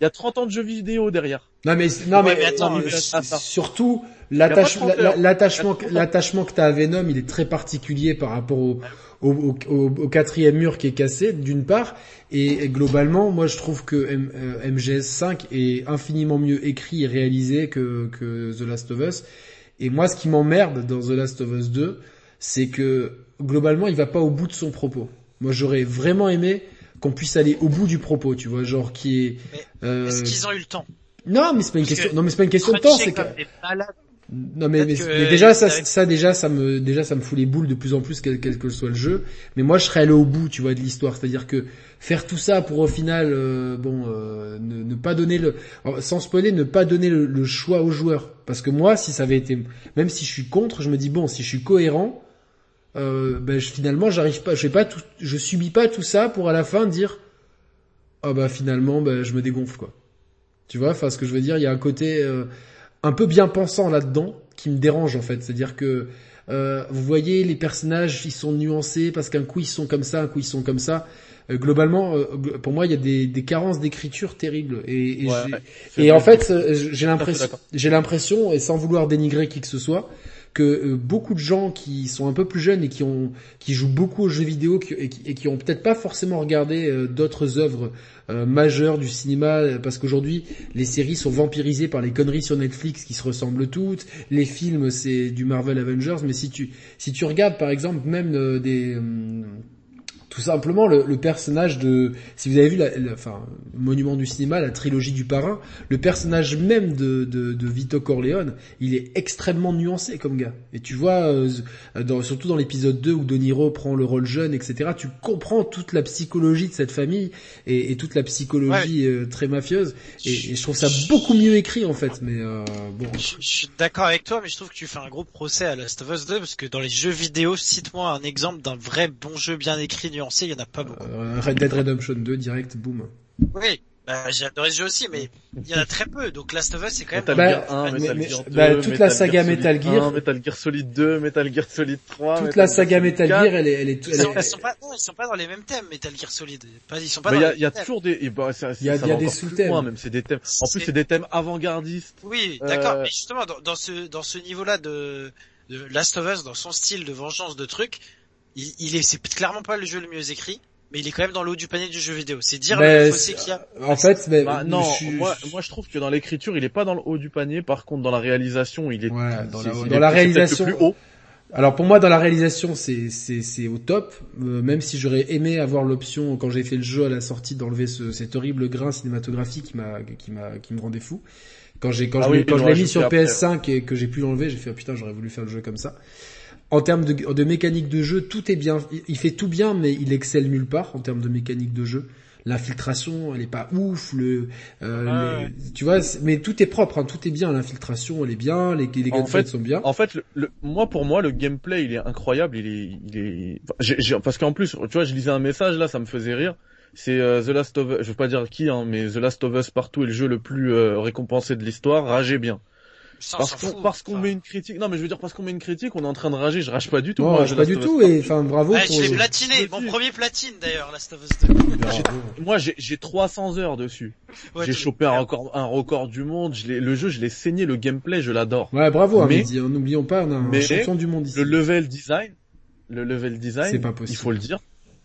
il y a 30 ans de jeux vidéo derrière. Non mais non mais, attends, surtout l'attachement l'attachement l'attachement que t'as à Venom, il est très particulier par rapport au au, au, quatrième mur qui est cassé d'une part et, globalement moi je trouve que MGS 5 euh, est infiniment mieux écrit et réalisé que, que The Last of Us et moi ce qui m'emmerde dans The Last of Us 2 c'est que globalement il va pas au bout de son propos moi j'aurais vraiment aimé qu'on puisse aller au bout du propos, tu vois, genre qui est. Euh... Est-ce qu'ils ont eu le temps? Non, mais c'est pas une question. Non, mais c'est pas une question de temps, c'est que. Non mais, mais, déjà ça, ça déjà ça me déjà ça me fout les boules de plus en plus quel, quel que soit le jeu. Mais moi je serais allé au bout tu vois de l'histoire, c'est-à-dire que faire tout ça pour au final euh, bon euh, ne, ne, pas donner le sans spoiler ne pas donner le, le, choix aux joueurs parce que moi si ça avait été même si je suis contre je me dis bon si je suis cohérent euh, ben, finalement j'arrive pas, je fais pas tout, je subis pas tout ça pour à la fin dire ah bah finalement ben, je me dégonfle quoi. Tu vois, enfin ce que je veux dire, il y a un côté euh, un peu bien pensant là-dedans qui me dérange en fait, c'est-à-dire que euh, vous voyez les personnages ils sont nuancés parce qu'un coup ils sont comme ça, un coup ils sont comme ça. Euh, globalement, pour moi il y a des, des carences d'écriture terribles. Et, et, et en fait. j'ai l'impression, j'ai l'impression et sans vouloir dénigrer qui que ce soit que euh, beaucoup de gens qui sont un peu plus jeunes et qui ont qui jouent beaucoup aux jeux vidéo et, qui, et qui ont peut-être pas forcément regardé euh, d'autres œuvres euh, majeures du cinéma parce qu'aujourd'hui les séries sont vampirisées par les conneries sur Netflix qui se ressemblent toutes, les films c'est du Marvel Avengers mais si tu si tu regardes par exemple même des tout simplement le, le, personnage de, si vous avez vu la, enfin, Monument du cinéma, la trilogie du parrain, le personnage même de, de, de Vito Corleone, il est extrêmement nuancé comme gars. Et tu vois, euh, dans, surtout dans l'épisode 2 où De Niro prend le rôle jeune, etc., tu comprends toute la psychologie de cette famille et, et toute la psychologie euh, très mafieuse. Et, et, je trouve ça beaucoup mieux écrit en fait. Mais euh, bon. Je, je suis d'accord avec toi, mais je trouve que tu fais un gros procès à Last of Us 2 parce que dans les jeux vidéo, cite-moi un exemple d'un vrai bon jeu bien écrit, il y en a pas beaucoup. Euh, Red Dead Redemption 2, direct, boom. Oui, bah, j'ai adoré ce jeu aussi, mais il y en a très peu. Donc Last of Us, c'est quand même... Metal Gear 1, Metal Gear 2, bah, toute la saga Metal Gear, 1, Metal Gear Solid 2, Metal Gear Solid 3, toute la saga Metal Gear, elle est, elle est, ils, sont, ils sont pas, non, ils sont pas dans les mêmes thèmes, Metal Gear Solid. Pas, ils sont pas. Mais il y a, toujours des, bah, il y a, y a des sous-thèmes. Même c'est des thèmes. En plus, c'est des thèmes avant-gardistes. Oui, d'accord. Euh... Mais justement, dans, dans ce, dans ce niveau-là de, de Last of Us, dans son style de vengeance de trucs, il, il est, c'est clairement pas le jeu le mieux écrit mais il est quand même dans le haut du panier du jeu vidéo. C'est dire Ben, le fossé qu'il y a. En fait, mais, Bah, non, je suis- moi, moi je trouve que dans l'écriture, il est pas dans le haut du panier. Par contre, dans la réalisation, il est Ouais, dans la, dans est- la réalisation- le plus haut. Alors pour moi dans la réalisation c'est c'est c'est au top euh, même si j'aurais aimé avoir l'option quand j'ai fait le jeu à la sortie d'enlever ce, cet horrible grain cinématographique qui m'a qui m'a qui me rendait fou. Quand j'ai quand Ah je oui, l'ai- quand je l'ai mis sur après. PS5 et que j'ai pu l'enlever, j'ai fait ah, putain, j'aurais voulu faire le jeu comme ça. En termes de, de mécanique de jeu, tout est bien. Il- fait tout bien, mais il excelle nulle part en termes de mécanique de jeu. L'infiltration, elle est pas ouf. Le, euh, Ah les- tu vois, mais tout est propre, hein, tout est bien. L'infiltration, elle est bien. Les, les En gunfights fait, sont bien. En fait, le, le- moi pour moi, le gameplay, il est incroyable. Il est, il est, enfin, j'ai- j'ai- parce qu'en plus, tu vois, je lisais un message là, ça me faisait rire. C'est euh, The Last of Us, je veux pas dire qui, hein, mais The Last of Us partout est le jeu le plus euh, récompensé de l'histoire. Ragez bien. Ça, Parce qu'on parce qu'on met une critique. Non, mais je veux dire parce qu'on met une critique, on est en train de rager. Je rage pas du tout. Non, moi, je The pas du tout. Et enfin, bravo Ouais, pour. je l'ai platiné, mon premier platine d'ailleurs, Last of Us 2. Bravo. Moi, j'ai j'ai 300 heures dessus. Ouais, j'ai chopé un record, un record du monde. Je l'ai- le jeu, je l'ai saigné. Le gameplay, je l'adore. Ouais, bravo, Mais- hein, N'oublions pas, on a un mais- champion du monde ici. Le level design, le level design, C'est pas possible. il faut le dire,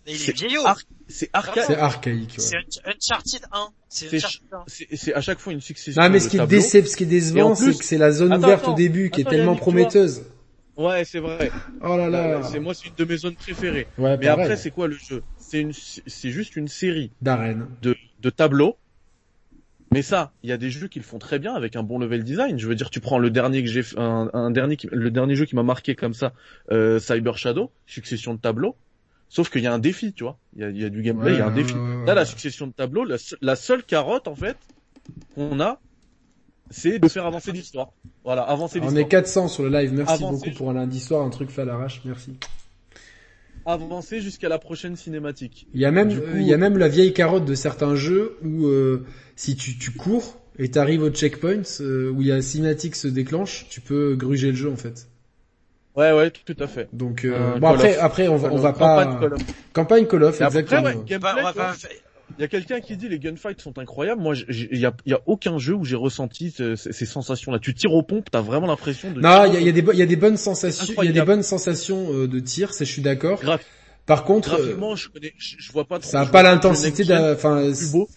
Il est c'est vieillot. ar- c'est. C'est archaïque. C'est Ouais. Un- Uncharted 1. C'est Uncharted 1. C'est à chaque fois une succession Non, mais de ce qui est ce qui est décevant, c'est que c'est la zone Attends, ouverte au attends. début qui est tellement prometteuse. Ouais, c'est vrai. Oh là là. C'est moi, c'est une de mes zones préférées. Ouais, Mais pareil. après, c'est quoi le jeu? C'est une, c'est juste une série D'arène. de, de tableaux. Mais ça, il y a des jeux qui le font très bien avec un bon level design. Je veux dire, tu prends le dernier que j'ai, fait- un, un dernier, qui- le dernier jeu qui m'a marqué comme ça, euh, Cyber Shadow, succession de tableaux. Sauf qu'il y a un défi, tu vois. Il y a, il y a du gameplay, il y a un défi. ouais, Là, la succession de tableaux, la, se- la seule carotte, en fait, qu'on a, c'est de faire avancer l'histoire. Voilà, avancer On l'histoire. est 400 sur le live. Merci beaucoup pour un lundi soir, un truc fait à l'arrache. Merci. Avancer jusqu'à la prochaine cinématique. Il y a même, Du coup- euh, il y a même la vieille carotte de certains jeux où euh, si tu, tu cours et t'arrives au checkpoint euh, où il y a la cinématique se déclenche, tu peux gruger le jeu en fait. Ouais, ouais, tout à fait. Donc euh, Euh, bon Call après, après on va, on va Campagne pas Call of. campagne Call of après, exactement. ouais, gameplay, pas- pas faire- Il y a quelqu'un qui dit les gunfights sont incroyables. Moi, il y a, il y a aucun jeu où j'ai ressenti ce- ces, ces sensations-là. Tu tires aux pompes, t'as vraiment l'impression de. Non, il y a, y a des, y a des bonnes sensations, il y a des bonnes sensations euh, de tir, ça je suis d'accord. Par contre, euh, Graphiquement, je connais, je, je vois pas trop. ça a pas l'intensité d'un, enfin, plus beau.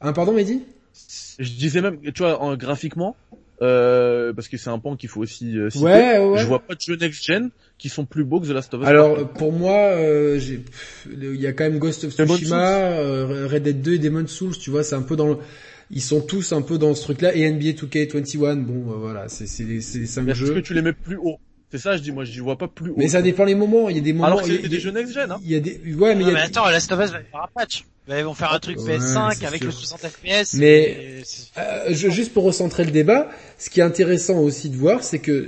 un pardon, Mehdi? Je disais même, tu vois, en, graphiquement, euh, parce que c'est un point qu'il faut aussi euh, citer. Ouais, ouais. Je vois pas de jeux next-gen qui sont plus beaux que The Last of Us. Alors pour moi, euh, il y a quand même Ghost of Tsushima, euh, Red Dead 2 et Demon's Souls, tu vois, c'est un peu dans le... Ils sont tous un peu dans ce truc-là. Et NBA 2K21, bon, euh, voilà, c'est c'est les, c'est les cinq Mais Est-ce jeux. que tu les mets plus haut? C'est ça, je dis, moi, je vois pas plus haut. Mais ça dépend les moments. Il y a des moments. Alors que il y a- c'est des jeux next-gen, hein. Il y a des, ouais, mais il y Non, a. mais attends, Last of Us va faire un patch. Ils vont faire un truc Ouais, PS5 c'est avec sûr. le 60 FPS. Mais- et Euh, je- juste pour recentrer le débat, ce qui est intéressant aussi de voir, c'est que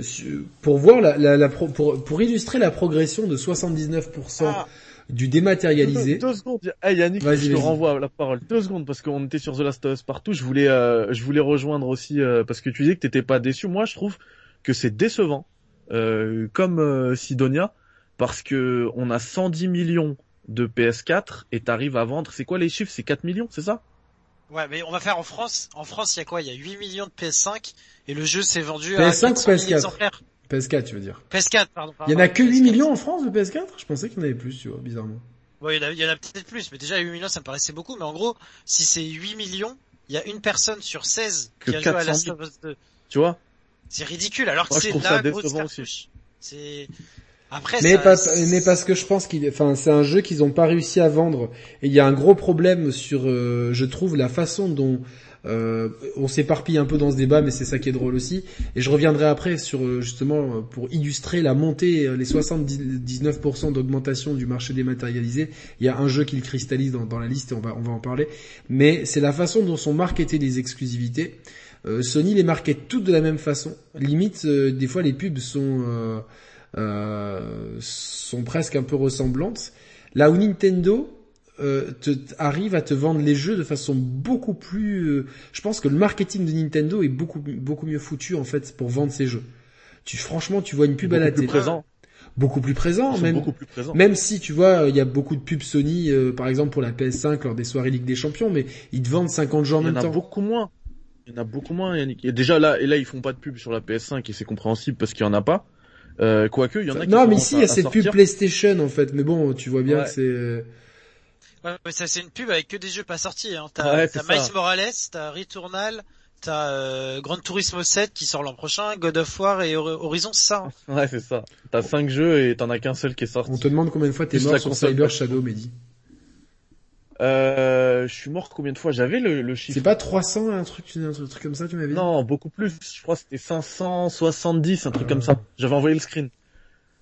pour voir la, la, la pro- pour, pour illustrer la progression de 79% Ah. du dématérialisé. Deux, deux secondes. Hey Yannick, Vas-y, je te renvoie la parole. Deux secondes parce qu'on était sur The Last of Us partout. Je voulais, euh, je voulais rejoindre aussi euh, parce que tu disais que t'étais pas déçu. Moi, je trouve que c'est décevant, euh, comme euh, Sidonia, parce que on a 110 millions de PS4 et t'arrives à vendre. C'est quoi les chiffres? C'est 4 millions, c'est ça? Ouais, mais on va faire en France. En France, il y a quoi? Il y a 8 millions de PS5 et le jeu s'est vendu PS5 à ou 400 000 PS4? exemplaires. PS4, tu veux dire? PS4, pardon. Il y en a pardon, que 8 PS4. millions en France de PS4 Je pensais qu'il y en avait plus, tu vois, bizarrement. Ouais, il y en a, il y en a peut-être plus, mais déjà 8 millions, ça me paraissait beaucoup. Mais en gros, si c'est 8 millions, il y a une personne sur 16 qui a joué à 400 Last 000. of Us 2. Tu vois? C'est ridicule, alors que Moi, c'est la grosse cartouche. C'est après Mais, ça, pas, c'est- mais parce que je pense qu'il, enfin, c'est un jeu qu'ils ont pas réussi à vendre. Et il y a un gros problème sur, euh, je trouve, la façon dont euh, on s'éparpille un peu dans ce débat, mais c'est ça qui est drôle aussi. Et je reviendrai après sur euh, justement pour illustrer la montée, euh, les 79% d'augmentation du marché dématérialisé. Il y a un jeu qui le cristallise dans, dans la liste et on va on va en parler. Mais c'est la façon dont sont marketées les exclusivités. Euh, Sony les market toutes de la même façon. Limite, euh, des fois les pubs sont euh, sont presque un peu ressemblantes. Là où Nintendo euh, te, arrive à te vendre les jeux de façon beaucoup plus. euh, je pense que le marketing de Nintendo est beaucoup beaucoup mieux foutu en fait pour vendre ses jeux. Tu franchement, tu vois une pub à la Beaucoup plus télé, présent. beaucoup plus présent, même beaucoup plus présents. même si tu vois, il y a beaucoup de pubs Sony, euh, par exemple pour la PS5 lors des soirées Ligue des Champions, mais ils te vendent 50 jeux en Il y même en a temps. beaucoup moins. Il y en a beaucoup moins, Yannick. Et déjà là, et là, ils font pas de pub sur la PS5 et c'est compréhensible parce qu'il y en a pas. Euh, quoique, il y en a qui non, mais ici il y a cette sortir. pub PlayStation en fait, mais bon, tu vois bien Ouais. que c'est. Ouais, mais ça c'est une pub avec que des jeux pas sortis. Hein. T'as Ouais. Miles Morales, t'as Returnal, t'as euh, Gran Turismo 7 qui sort l'an prochain, God of War et Hor- Horizon, c'est ça. hein. Ouais, c'est ça. T'as cinq jeux et t'en as qu'un seul qui est sorti. On te demande combien de fois t'es mort sur Cyber. Shadow, Mehdi. Euh, je suis mort combien de fois? J'avais le, le chiffre. C'est pas 300, un truc, un truc, un truc comme ça, tu m'avais dit? Non, beaucoup plus. Je crois que c'était 570, un truc comme ça. J'avais envoyé le screen.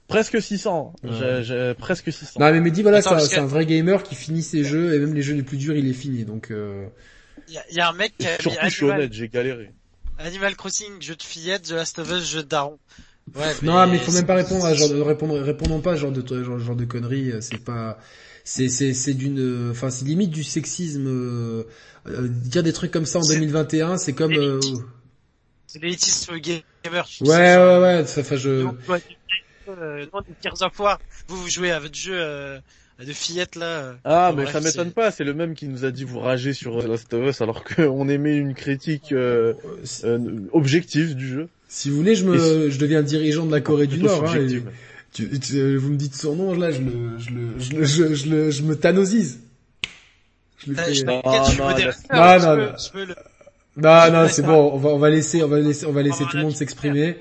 Presque 600. Ouais. J'ai- j'ai- presque 600. Non, mais Mehdi, voilà, c'est un- que- vrai gamer qui finit ses jeux, et même les jeux les plus durs, il les finit, donc euh... Il y a, y a un mec qui a mis surtout, je suis Animal, honnête, j'ai galéré. Animal Crossing, jeu de fillette, The Last of Us, jeu de daron. Ouais, Non, mais il faut même pas répondre à ce genre de, répondre, répondons pas genre de, genre, genre de conneries, euh, c'est pas, c'est, c'est, c'est d'une, enfin, c'est limite du sexisme, euh, euh, dire des trucs comme ça en C'est- 2021, c'est comme, euh, C'est l'élitisme gamer. tu ouais, sais, ouais, genre, ouais, enfin, je, nous, on joue à des- euh, of War. Vous, vous jouez à votre jeu euh, de fillette là. euh. Ah, Bon, mais bref, ça m'étonne pas, c'est le même qui nous a dit vous rager sur The Last of Us alors qu'on émet une critique euh, euh, objective du jeu. si vous voulez, je me, je deviens dirigeant de la Corée du Nord, hein, et tu, tu- euh, vous me dites son nom, là, je le, je le, je le, je, je le, je me thanosise. Je le Euh, fais- je Non, non, non, non, non. c'est bon, on va, on va laisser, on va laisser, on va laisser tout le monde s'exprimer.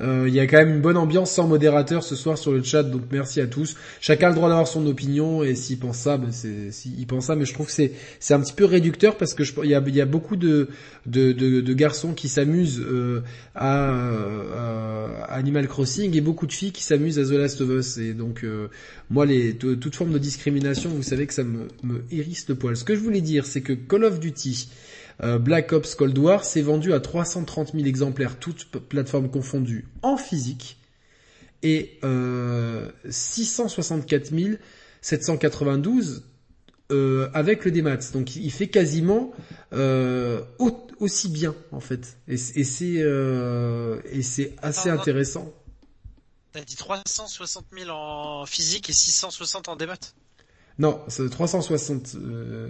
Euh, Il y a quand même une bonne ambiance sans modérateur ce soir sur le chat, donc merci à tous. Chacun a le droit d'avoir son opinion et s'il pense ça, ben c'est, s'il pense ça, mais je trouve que c'est, c'est un petit peu réducteur parce que il y a, y a beaucoup de, de, de, de garçons qui s'amusent euh, à, euh, à Animal Crossing et beaucoup de filles qui s'amusent à The Last of Us. Et donc moi, les, toute forme de discrimination, vous savez que ça me, me hérisse le poil. Ce que je voulais dire, c'est que Call of Duty euh, Black Ops Cold War s'est vendu à 330 000 exemplaires, toutes plateformes confondues, en physique, et euh, 664 792 euh, avec le démat. Donc il fait quasiment euh, au- aussi bien en fait, et, c'est euh, et c'est assez intéressant. T'as dit 360 000 en physique et 660 en démat. Non, c'est 360, euh,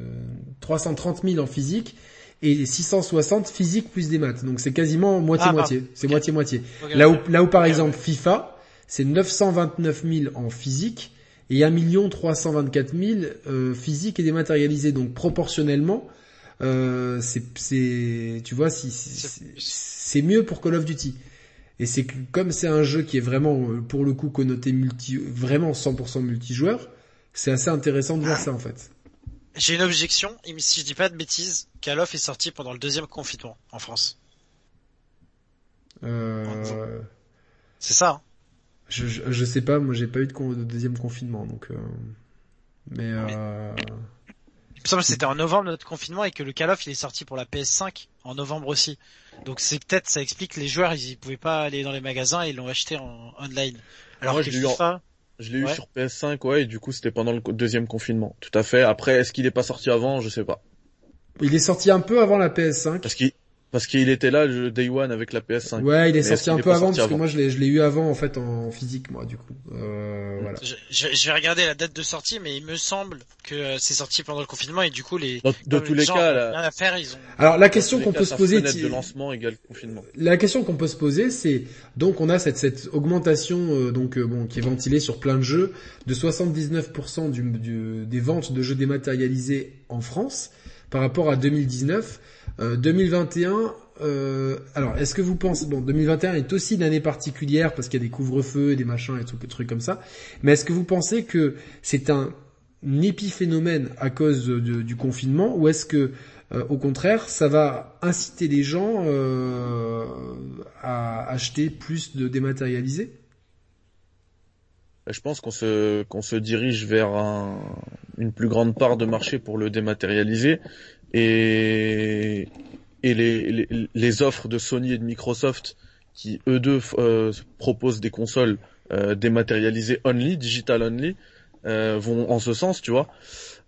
330 000 en physique et 660 physique plus des maths. Donc c'est quasiment moitié Ah, moitié. C'est Ok. moitié moitié. Ok, Là où là où par exemple. FIFA, c'est 929 000 en physique et 1 324 000 euh, physique et dématérialisé. Donc proportionnellement, euh, c'est c'est tu vois si si- C'est- mieux pour Call of Duty. Et c'est comme c'est un jeu qui est vraiment euh, pour le coup connoté multi vraiment 100% multijoueur, c'est assez intéressant de voir ça en fait. J'ai une objection, et si je dis pas de bêtises, Call of est sorti pendant le deuxième confinement en France. Euh, C'est ça. hein je, je, je sais pas, moi j'ai pas eu de, con- de deuxième confinement donc. euh, mais euh, Il me semble que c'était en novembre notre confinement et que le Call of il est sorti pour la PS5 en novembre aussi. Donc c'est peut-être ça explique les joueurs ils, ils pouvaient pas aller dans les magasins et ils l'ont acheté en online. Alors Moi, que FIFA, Je l'ai eu sur PS5, ouais, et du coup c'était pendant le deuxième confinement. Tout à fait. Après, est-ce qu'il est pas sorti avant? Je sais pas. il est sorti un peu avant la PS5. Parce qu'il parce qu'il était là le Day One avec la PS5. Ouais, il est Mais sorti un peu avant parce que avant moi je l'ai je l'ai eu avant en fait en physique moi du coup. Euh, voilà. je, je- je vais regarder la date de sortie, mais il me semble que euh, c'est sorti pendant le confinement et du coup les Dans- de tous les les gens cas, la, rien à faire, ils ont. Alors la question qu'on peut se poser, de lancement égale confinement. la question qu'on peut se poser, c'est donc on a cette, cette augmentation euh, donc euh, bon qui est ventilée sur plein de jeux de 79% du, du- des ventes de jeux dématérialisés en France par rapport à 2019. Euh, 2021. euh, alors, est-ce que vous pensez bon 2021 est aussi une année particulière parce qu'il y a des couvre-feux et des machins et tout, des trucs comme ça. Mais est-ce que vous pensez que c'est un épiphénomène à cause du confinement ou est-ce que euh, au contraire, ça va inciter les gens euh, à acheter plus de dématérialisé? Je pense qu'on se dirige vers un, une plus grande part de marché pour le dématérialiser et et les, les, les offres de Sony et de Microsoft qui eux deux euh, proposent des consoles euh, dématérialisées only, digital only, euh, vont en ce sens, tu vois.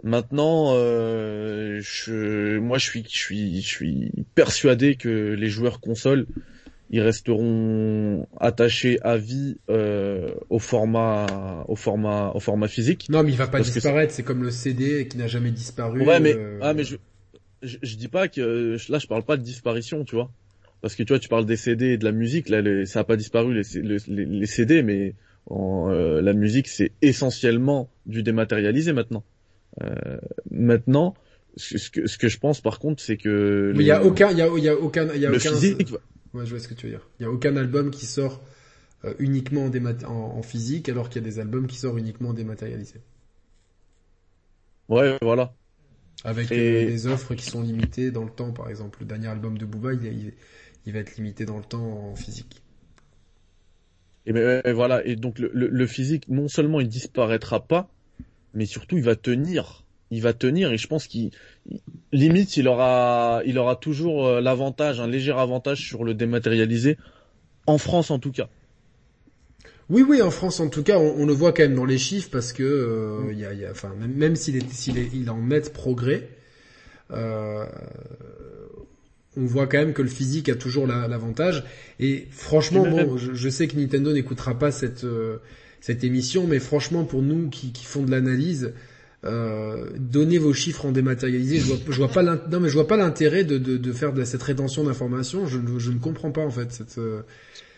Maintenant, euh, je, moi, je suis, je suis, je suis persuadé que les joueurs consoles, ils resteront attachés à vie au format, au format, au format physique. Non, mais il va pas disparaître. C'est comme le CD qui n'a jamais disparu. Ouais, mais, ah, mais je, je, je dis pas que là, je parle pas de disparition, tu vois. Parce que tu vois, tu parles des CD et de la musique, là, les- ça a pas disparu les, CD, mais en, euh, la musique, c'est essentiellement du dématérialisé maintenant. maintenant, ce que, ce que je pense par contre, c'est que il y a aucun, il y a, il y a aucun, il y a le aucun. physique. Ouais, je vois ce que tu veux dire. Il y a aucun album qui sort euh, uniquement en, démat- en, en physique, alors qu'il y a des albums qui sortent uniquement dématérialisés. Ouais, voilà. Avec euh, des offres qui sont limitées dans le temps, par exemple. Le dernier album de Booba, il, il, il va être limité dans le temps en physique. Et, ben, voilà. Et donc le, le, le physique, non seulement il disparaîtra pas, mais surtout il va tenir. Il va tenir et je pense qu'il il- limite il aura il aura toujours euh, l'avantage, un léger avantage sur le dématérialisé en France en tout cas. Oui, oui, en France, en tout cas, on, on le voit quand même dans les chiffres parce que euh, il y a, il y a, enfin, même, même s'il est, s'il est, il est en net progrès, euh, on voit quand même que le physique a toujours la- l'avantage. Et franchement, Et même- bon, je, je sais que Nintendo n'écoutera pas cette euh, cette émission, mais franchement, pour nous qui, qui font de l'analyse, euh, donnez vos chiffres en dématérialisé. Je vois, je vois pas l'int- non, mais je vois pas l'intérêt de, de, de faire de cette rétention d'informations. Je, ne- je ne comprends pas en fait cette. euh,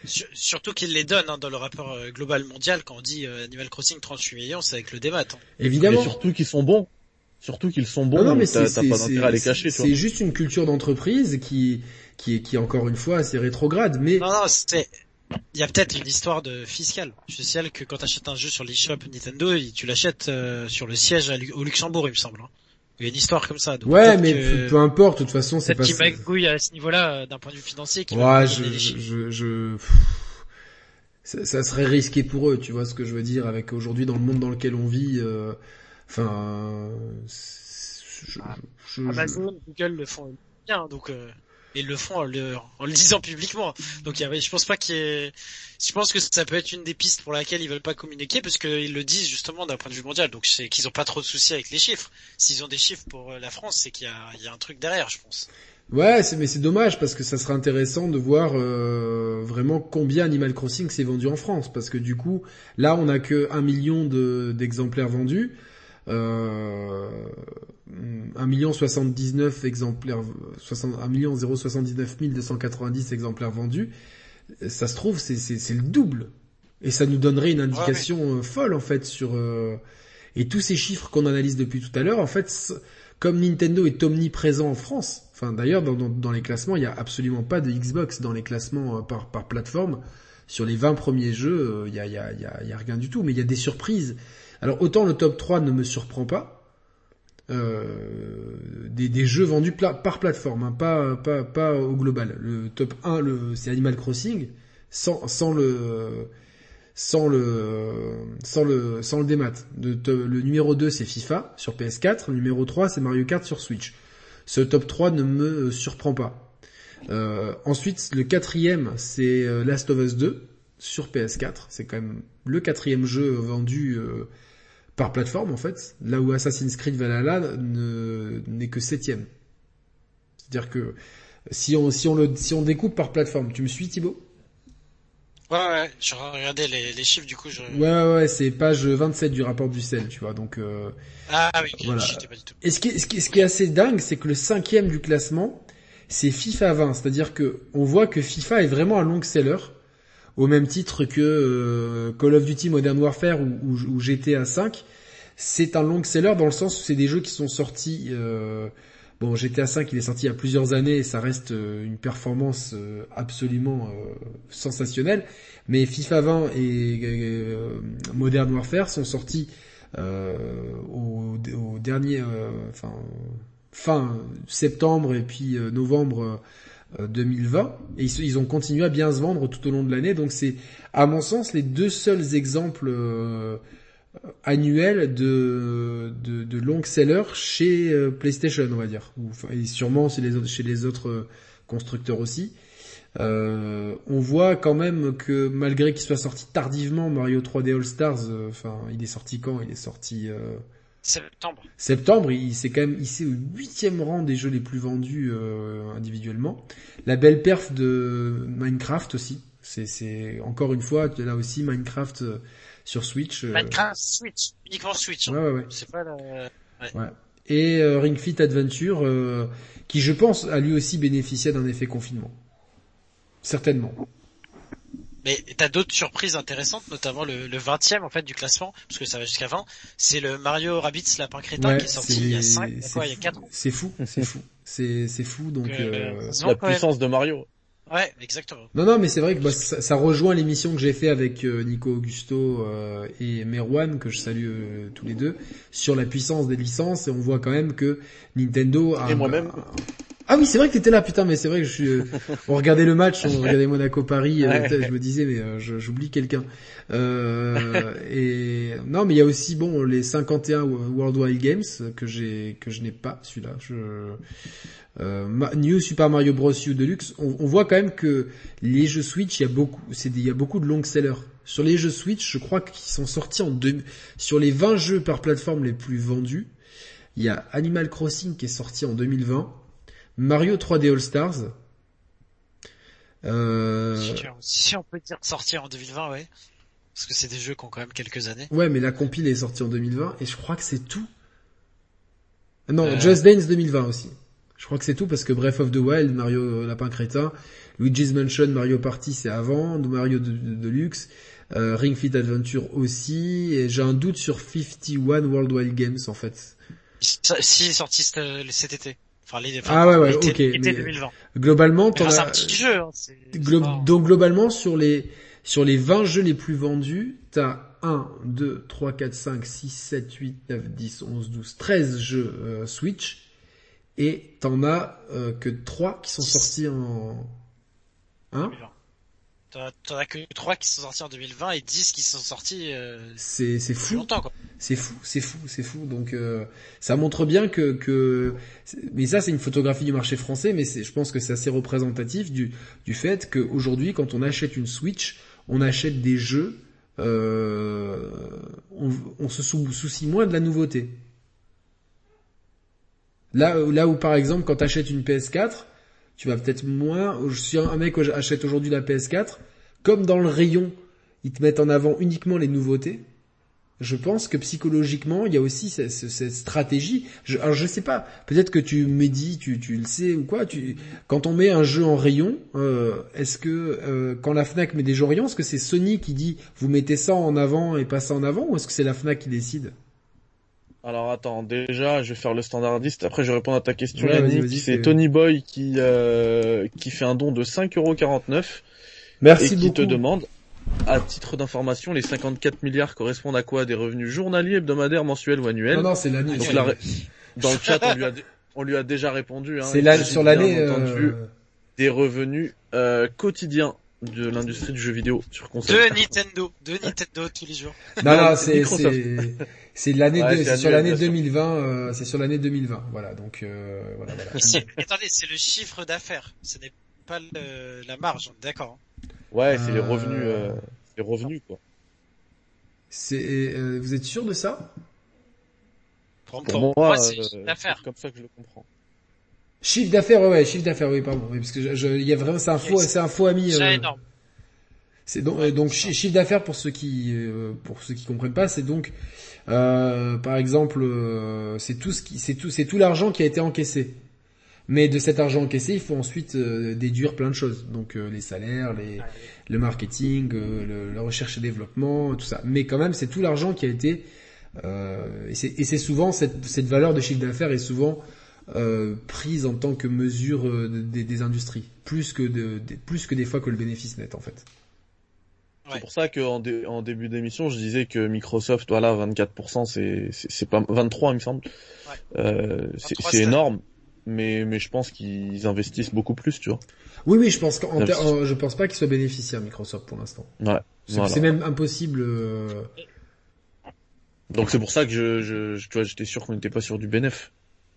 Surtout qu'ils les donnent hein, dans le rapport euh, global mondial quand on dit euh, Animal Crossing 38 millions, c'est avec le démat. hein. Évidemment. Et surtout qu'ils sont bons. Surtout qu'ils sont bons. Non, non, mais t'as pas d'intérêt à les cacher. tu vois. C'est juste une culture d'entreprise qui qui est qui est encore une fois assez rétrograde, mais Non, non, c'est... Il y a peut-être une histoire de fiscale. Je sais que quand tu achètes un jeu sur l'eShop Nintendo, tu l'achètes euh, sur le siège au Luxembourg, il me semble. hein. Il y a une histoire comme ça. Donc ouais, peut-être mais que- peu, importe. De toute façon, c'est Peut-être pas. qu'il magouille à ce niveau-là euh, d'un point de vue financier. Qui Ouais, je, je, je, je- ça, ça serait risqué pour eux. Tu vois ce que je veux dire avec aujourd'hui dans le monde dans lequel on vit. euh, Enfin, je- je- Amazon, Google le font bien, donc euh, et le font en le, disant publiquement. Donc je pense pas qu'il je pense que ça peut être une des pistes pour laquelle ils veulent pas communiquer parce qu'ils le disent justement d'un point de vue mondial. Donc c'est qu'ils ont pas trop de soucis avec les chiffres. S'ils ont des chiffres pour euh, la France, c'est qu'il y a, un truc derrière, je pense. Ouais, mais c'est dommage parce que ça serait intéressant de voir euh, vraiment combien Animal Crossing s'est vendu en France parce que du coup, là, on a que un million de- d'exemplaires vendus, euh, un million soixante-dix-neuf exemplaires, soixante- un million zéro soixante-dix-neuf mille deux cent quatre-vingt-dix exemplaires vendus. Ça se trouve, c'est c'est c'est le double et ça nous donnerait une indication euh, folle en fait sur euh, et tous ces chiffres qu'on analyse depuis tout à l'heure, en fait. comme Nintendo est omniprésent en France, enfin d'ailleurs dans, dans, dans les classements, il y a absolument pas de Xbox dans les classements euh, par, par plateforme. Sur les 20 premiers jeux, il y, a, il y, a, y a rien du tout, mais il y a des surprises. Alors autant le top 3 ne me surprend pas, euh, des, jeux vendus par plateforme, hein, pas, au global. Le top 1, le, c'est Animal Crossing, sans, le sans le sans le sans le démat. Le numéro 2 c'est FIFA sur PS4, le numéro 3 c'est Mario Kart sur Switch. Ce top 3 ne me surprend pas. Euh, ensuite, le quatrième c'est euh, Last of Us 2 sur PS4. C'est quand même le quatrième jeu vendu par plateforme en fait. Là où Assassin's Creed Valhalla ne- n'est que septième. C'est-à-dire que si on si on le si on découpe par plateforme, tu me suis Thibaut? Ouais, ouais. Je regardais les, les chiffres du coup. Je... Ouais, ouais, ouais, c'est page 27 du rapport du sel, tu vois. Donc, euh... Ah oui, Voilà. pas du tout. et ce qui, est, ce, qui ce qui est assez dingue, c'est que le cinquième du classement, c'est FIFA 20. C'est-à-dire que on voit que FIFA est vraiment un long seller, au même titre que euh, Call of Duty Modern Warfare ou, GTA 5. C'est un long seller dans le sens où c'est des jeux qui sont sortis. Euh... Bon, GTA 5, il est sorti il y a plusieurs années et ça reste euh, une performance absolument sensationnelle. Mais FIFA 20 et Modern Warfare sont sortis au, au dernier, enfin fin septembre et puis novembre 2020 et ils, ont continué à bien se vendre tout au long de l'année. Donc c'est, à mon sens, les deux seuls exemples euh, annuels de, de, de long sellers chez euh, PlayStation, on va dire, et sûrement chez les autres, euh, constructeurs aussi. Euh, on voit quand même que malgré qu'il soit sorti tardivement, Mario 3D All Stars, euh, enfin, il est sorti quand? Il est sorti euh, Septembre. septembre. Il c'est quand même au huitième rang des jeux les plus vendus euh, individuellement. La belle perf de Minecraft aussi. C'est, c'est encore une fois là aussi Minecraft euh, sur Switch. euh, Minecraft Switch, uniquement Switch. hein. ouais, ouais, ouais. C'est pas la... Et euh, Ring Fit Adventure, euh, qui je pense a lui aussi bénéficié d'un effet confinement. Certainement. Mais t'as d'autres surprises intéressantes, notamment le, le 20e en fait du classement, parce que ça va jusqu'à 20. C'est le Mario Rabbids Lapin Crétin Ouais, qui est sorti il y a 5, c'est quoi, il y a fou. 4 ans. C'est fou, c'est fou. C'est c'est fou donc. Euh, euh, Non, La puissance de Mario. Ouais, exactement. Non, non, mais c'est vrai que bah, ça, ça rejoint l'émission que j'ai fait avec euh, Nico Augusto euh, et Merwan, que je salue euh, tous les deux, sur la puissance des licences, et on voit quand même que Nintendo a... Et moi-même. Ah oui, c'est vrai que t'étais là, putain, mais c'est vrai que je suis... euh, on regardait le match, on regardait Monaco-Paris, euh, Ouais. je me disais, mais euh, j'oublie quelqu'un. Euh, et non, mais il y a aussi, bon, les 51 Worldwide Games, que j'ai que je n'ai pas, celui-là. Je... Euh, New Super Mario Bros. U Deluxe, on, on voit quand même que les jeux Switch, il y a beaucoup, c'est il y a beaucoup de long sellers. Sur les jeux Switch, je crois qu'ils sont sortis en deux, sur les 20 jeux par plateforme les plus vendus, il y a Animal Crossing qui est sorti en 2020, Mario 3D All Stars, euh, Si, on peut dire sortir en 2020, ouais. Parce que c'est des jeux qui ont quand même quelques années. ouais, mais la compile est sortie en 2020 et je crois que c'est tout. Non, Euh. Just Dance 2020 aussi. Je crois que c'est tout parce que Breath of the Wild, Mario Lapin Crétin, Luigi's Mansion, Mario Party c'est avant, Mario de- de- Deluxe, euh, Ring Fit Adventure aussi, et j'ai un doute sur 51 Worldwide Games en fait. Si il est sorti euh, cet été. Enfin, les, enfin, Ah ouais, ouais, été, ok, été mais- 2020. Globalement, Mais t'en enfin, c'est as- un petit jeu, hein, c'est- c'est Glo- pas- donc globalement sur les sur les 20 jeux les plus vendus, t'as 1, 2, 3, 4, 5, 6, 7, 8, 9, 10, 11, 12, 13 jeux euh, Switch et t'en as euh, que 3 qui sont sortis en... Hein? 2020. T'en as- que 3 qui sont sortis en 2020 et 10 qui sont sortis euh, C'est c'est fou. longtemps, quoi. C'est fou, c'est fou, c'est fou. Donc euh, ça montre bien que, que mais ça c'est une photographie du marché français, mais c'est, je pense que c'est assez représentatif du, du fait qu'aujourd'hui quand on achète une Switch, on achète des jeux, euh, on, on se sou- soucie moins de la nouveauté. Là, là où par exemple quand tu achètes une PS4, tu vas peut-être moins. Je suis un mec achète aujourd'hui la PS4, comme dans le rayon, ils te mettent en avant uniquement les nouveautés je pense que psychologiquement, il y a aussi cette, stratégie. Je, alors sais pas, peut-être que tu me dis, tu, le sais ou quoi. Quand on met un jeu en rayon, euh, est-ce que euh, quand la Fnac met des jeux en rayon, est-ce que c'est Sony qui dit vous mettez ça en avant et pas ça en avant, ou est-ce que c'est la Fnac qui décide? Alors attends, déjà, je vais faire le standardiste. Après, je vais répondre à ta question, Ouais, Yannick. C'est Tony Boy qui euh, qui fait un don de 5,49€ Merci et qui beaucoup. te demande, à titre d'information, les 54 milliards correspondent à quoi? Des revenus journaliers, hebdomadaires, mensuels ou annuels? Non non, c'est l'année. La ré- Dans le chat, on lui a, on lui a déjà répondu. Hein, C'est sur l'année. entendu euh, des revenus euh, quotidiens de l'industrie du jeu vidéo sur console. De Nintendo, de Nintendo tous les jours. Non, non, c'est c'est c'est l'année Ouais, c'est sur l'année bien sûr. 2020. euh, c'est sur l'année 2020. Voilà, donc euh, voilà. voilà. Attendez, c'est le chiffre d'affaires. Ce n'est pas le- la marge, on est d'accord. Ouais, c'est les Euh, revenus, euh, les revenus quoi. C'est euh, vous êtes sûr de ça? Pour, Pour, pour moi, c'est euh, c'est comme ça que je le comprends. Chiffre d'affaires, ouais, chiffre d'affaires, oui, pardon, oui, parce que je, y a vraiment, c'est un faux, c'est un faux ami. C'est euh, énorme. C'est donc, euh, donc chiffre d'affaires pour ceux qui, euh, pour ceux qui comprennent pas, c'est donc, euh, par exemple, euh, c'est tout ce qui, c'est tout, c'est tout l'argent qui a été encaissé. Mais de cet argent encaissé, il faut ensuite euh, déduire plein de choses, donc euh, les salaires, les, le marketing, euh, le, la recherche et développement, tout ça. Mais quand même, c'est tout l'argent qui a été, euh, et c'est et c'est souvent cette, cette valeur de chiffre d'affaires est souvent euh, prise en tant que mesure euh, de- des- des industries, plus que de, des- plus que des fois que le bénéfice net en fait. Ouais. C'est pour ça qu'en dé- en début d'émission, je disais que Microsoft, voilà, 24%, c'est c'est c'est pas 23, il me semble. Ouais. Euh, c'est 23, c'est c'est- énorme, mais mais je pense qu'ils investissent beaucoup plus, tu vois. Oui, oui, je pense qu'en ter- en- je pense pas qu'il soit bénéficiaire Microsoft pour l'instant. Ouais. C'est Voilà. c'est même impossible. euh, Donc c'est pour ça que je, je, je- tu vois, j'étais sûr qu'on n'était pas sur du bénéf.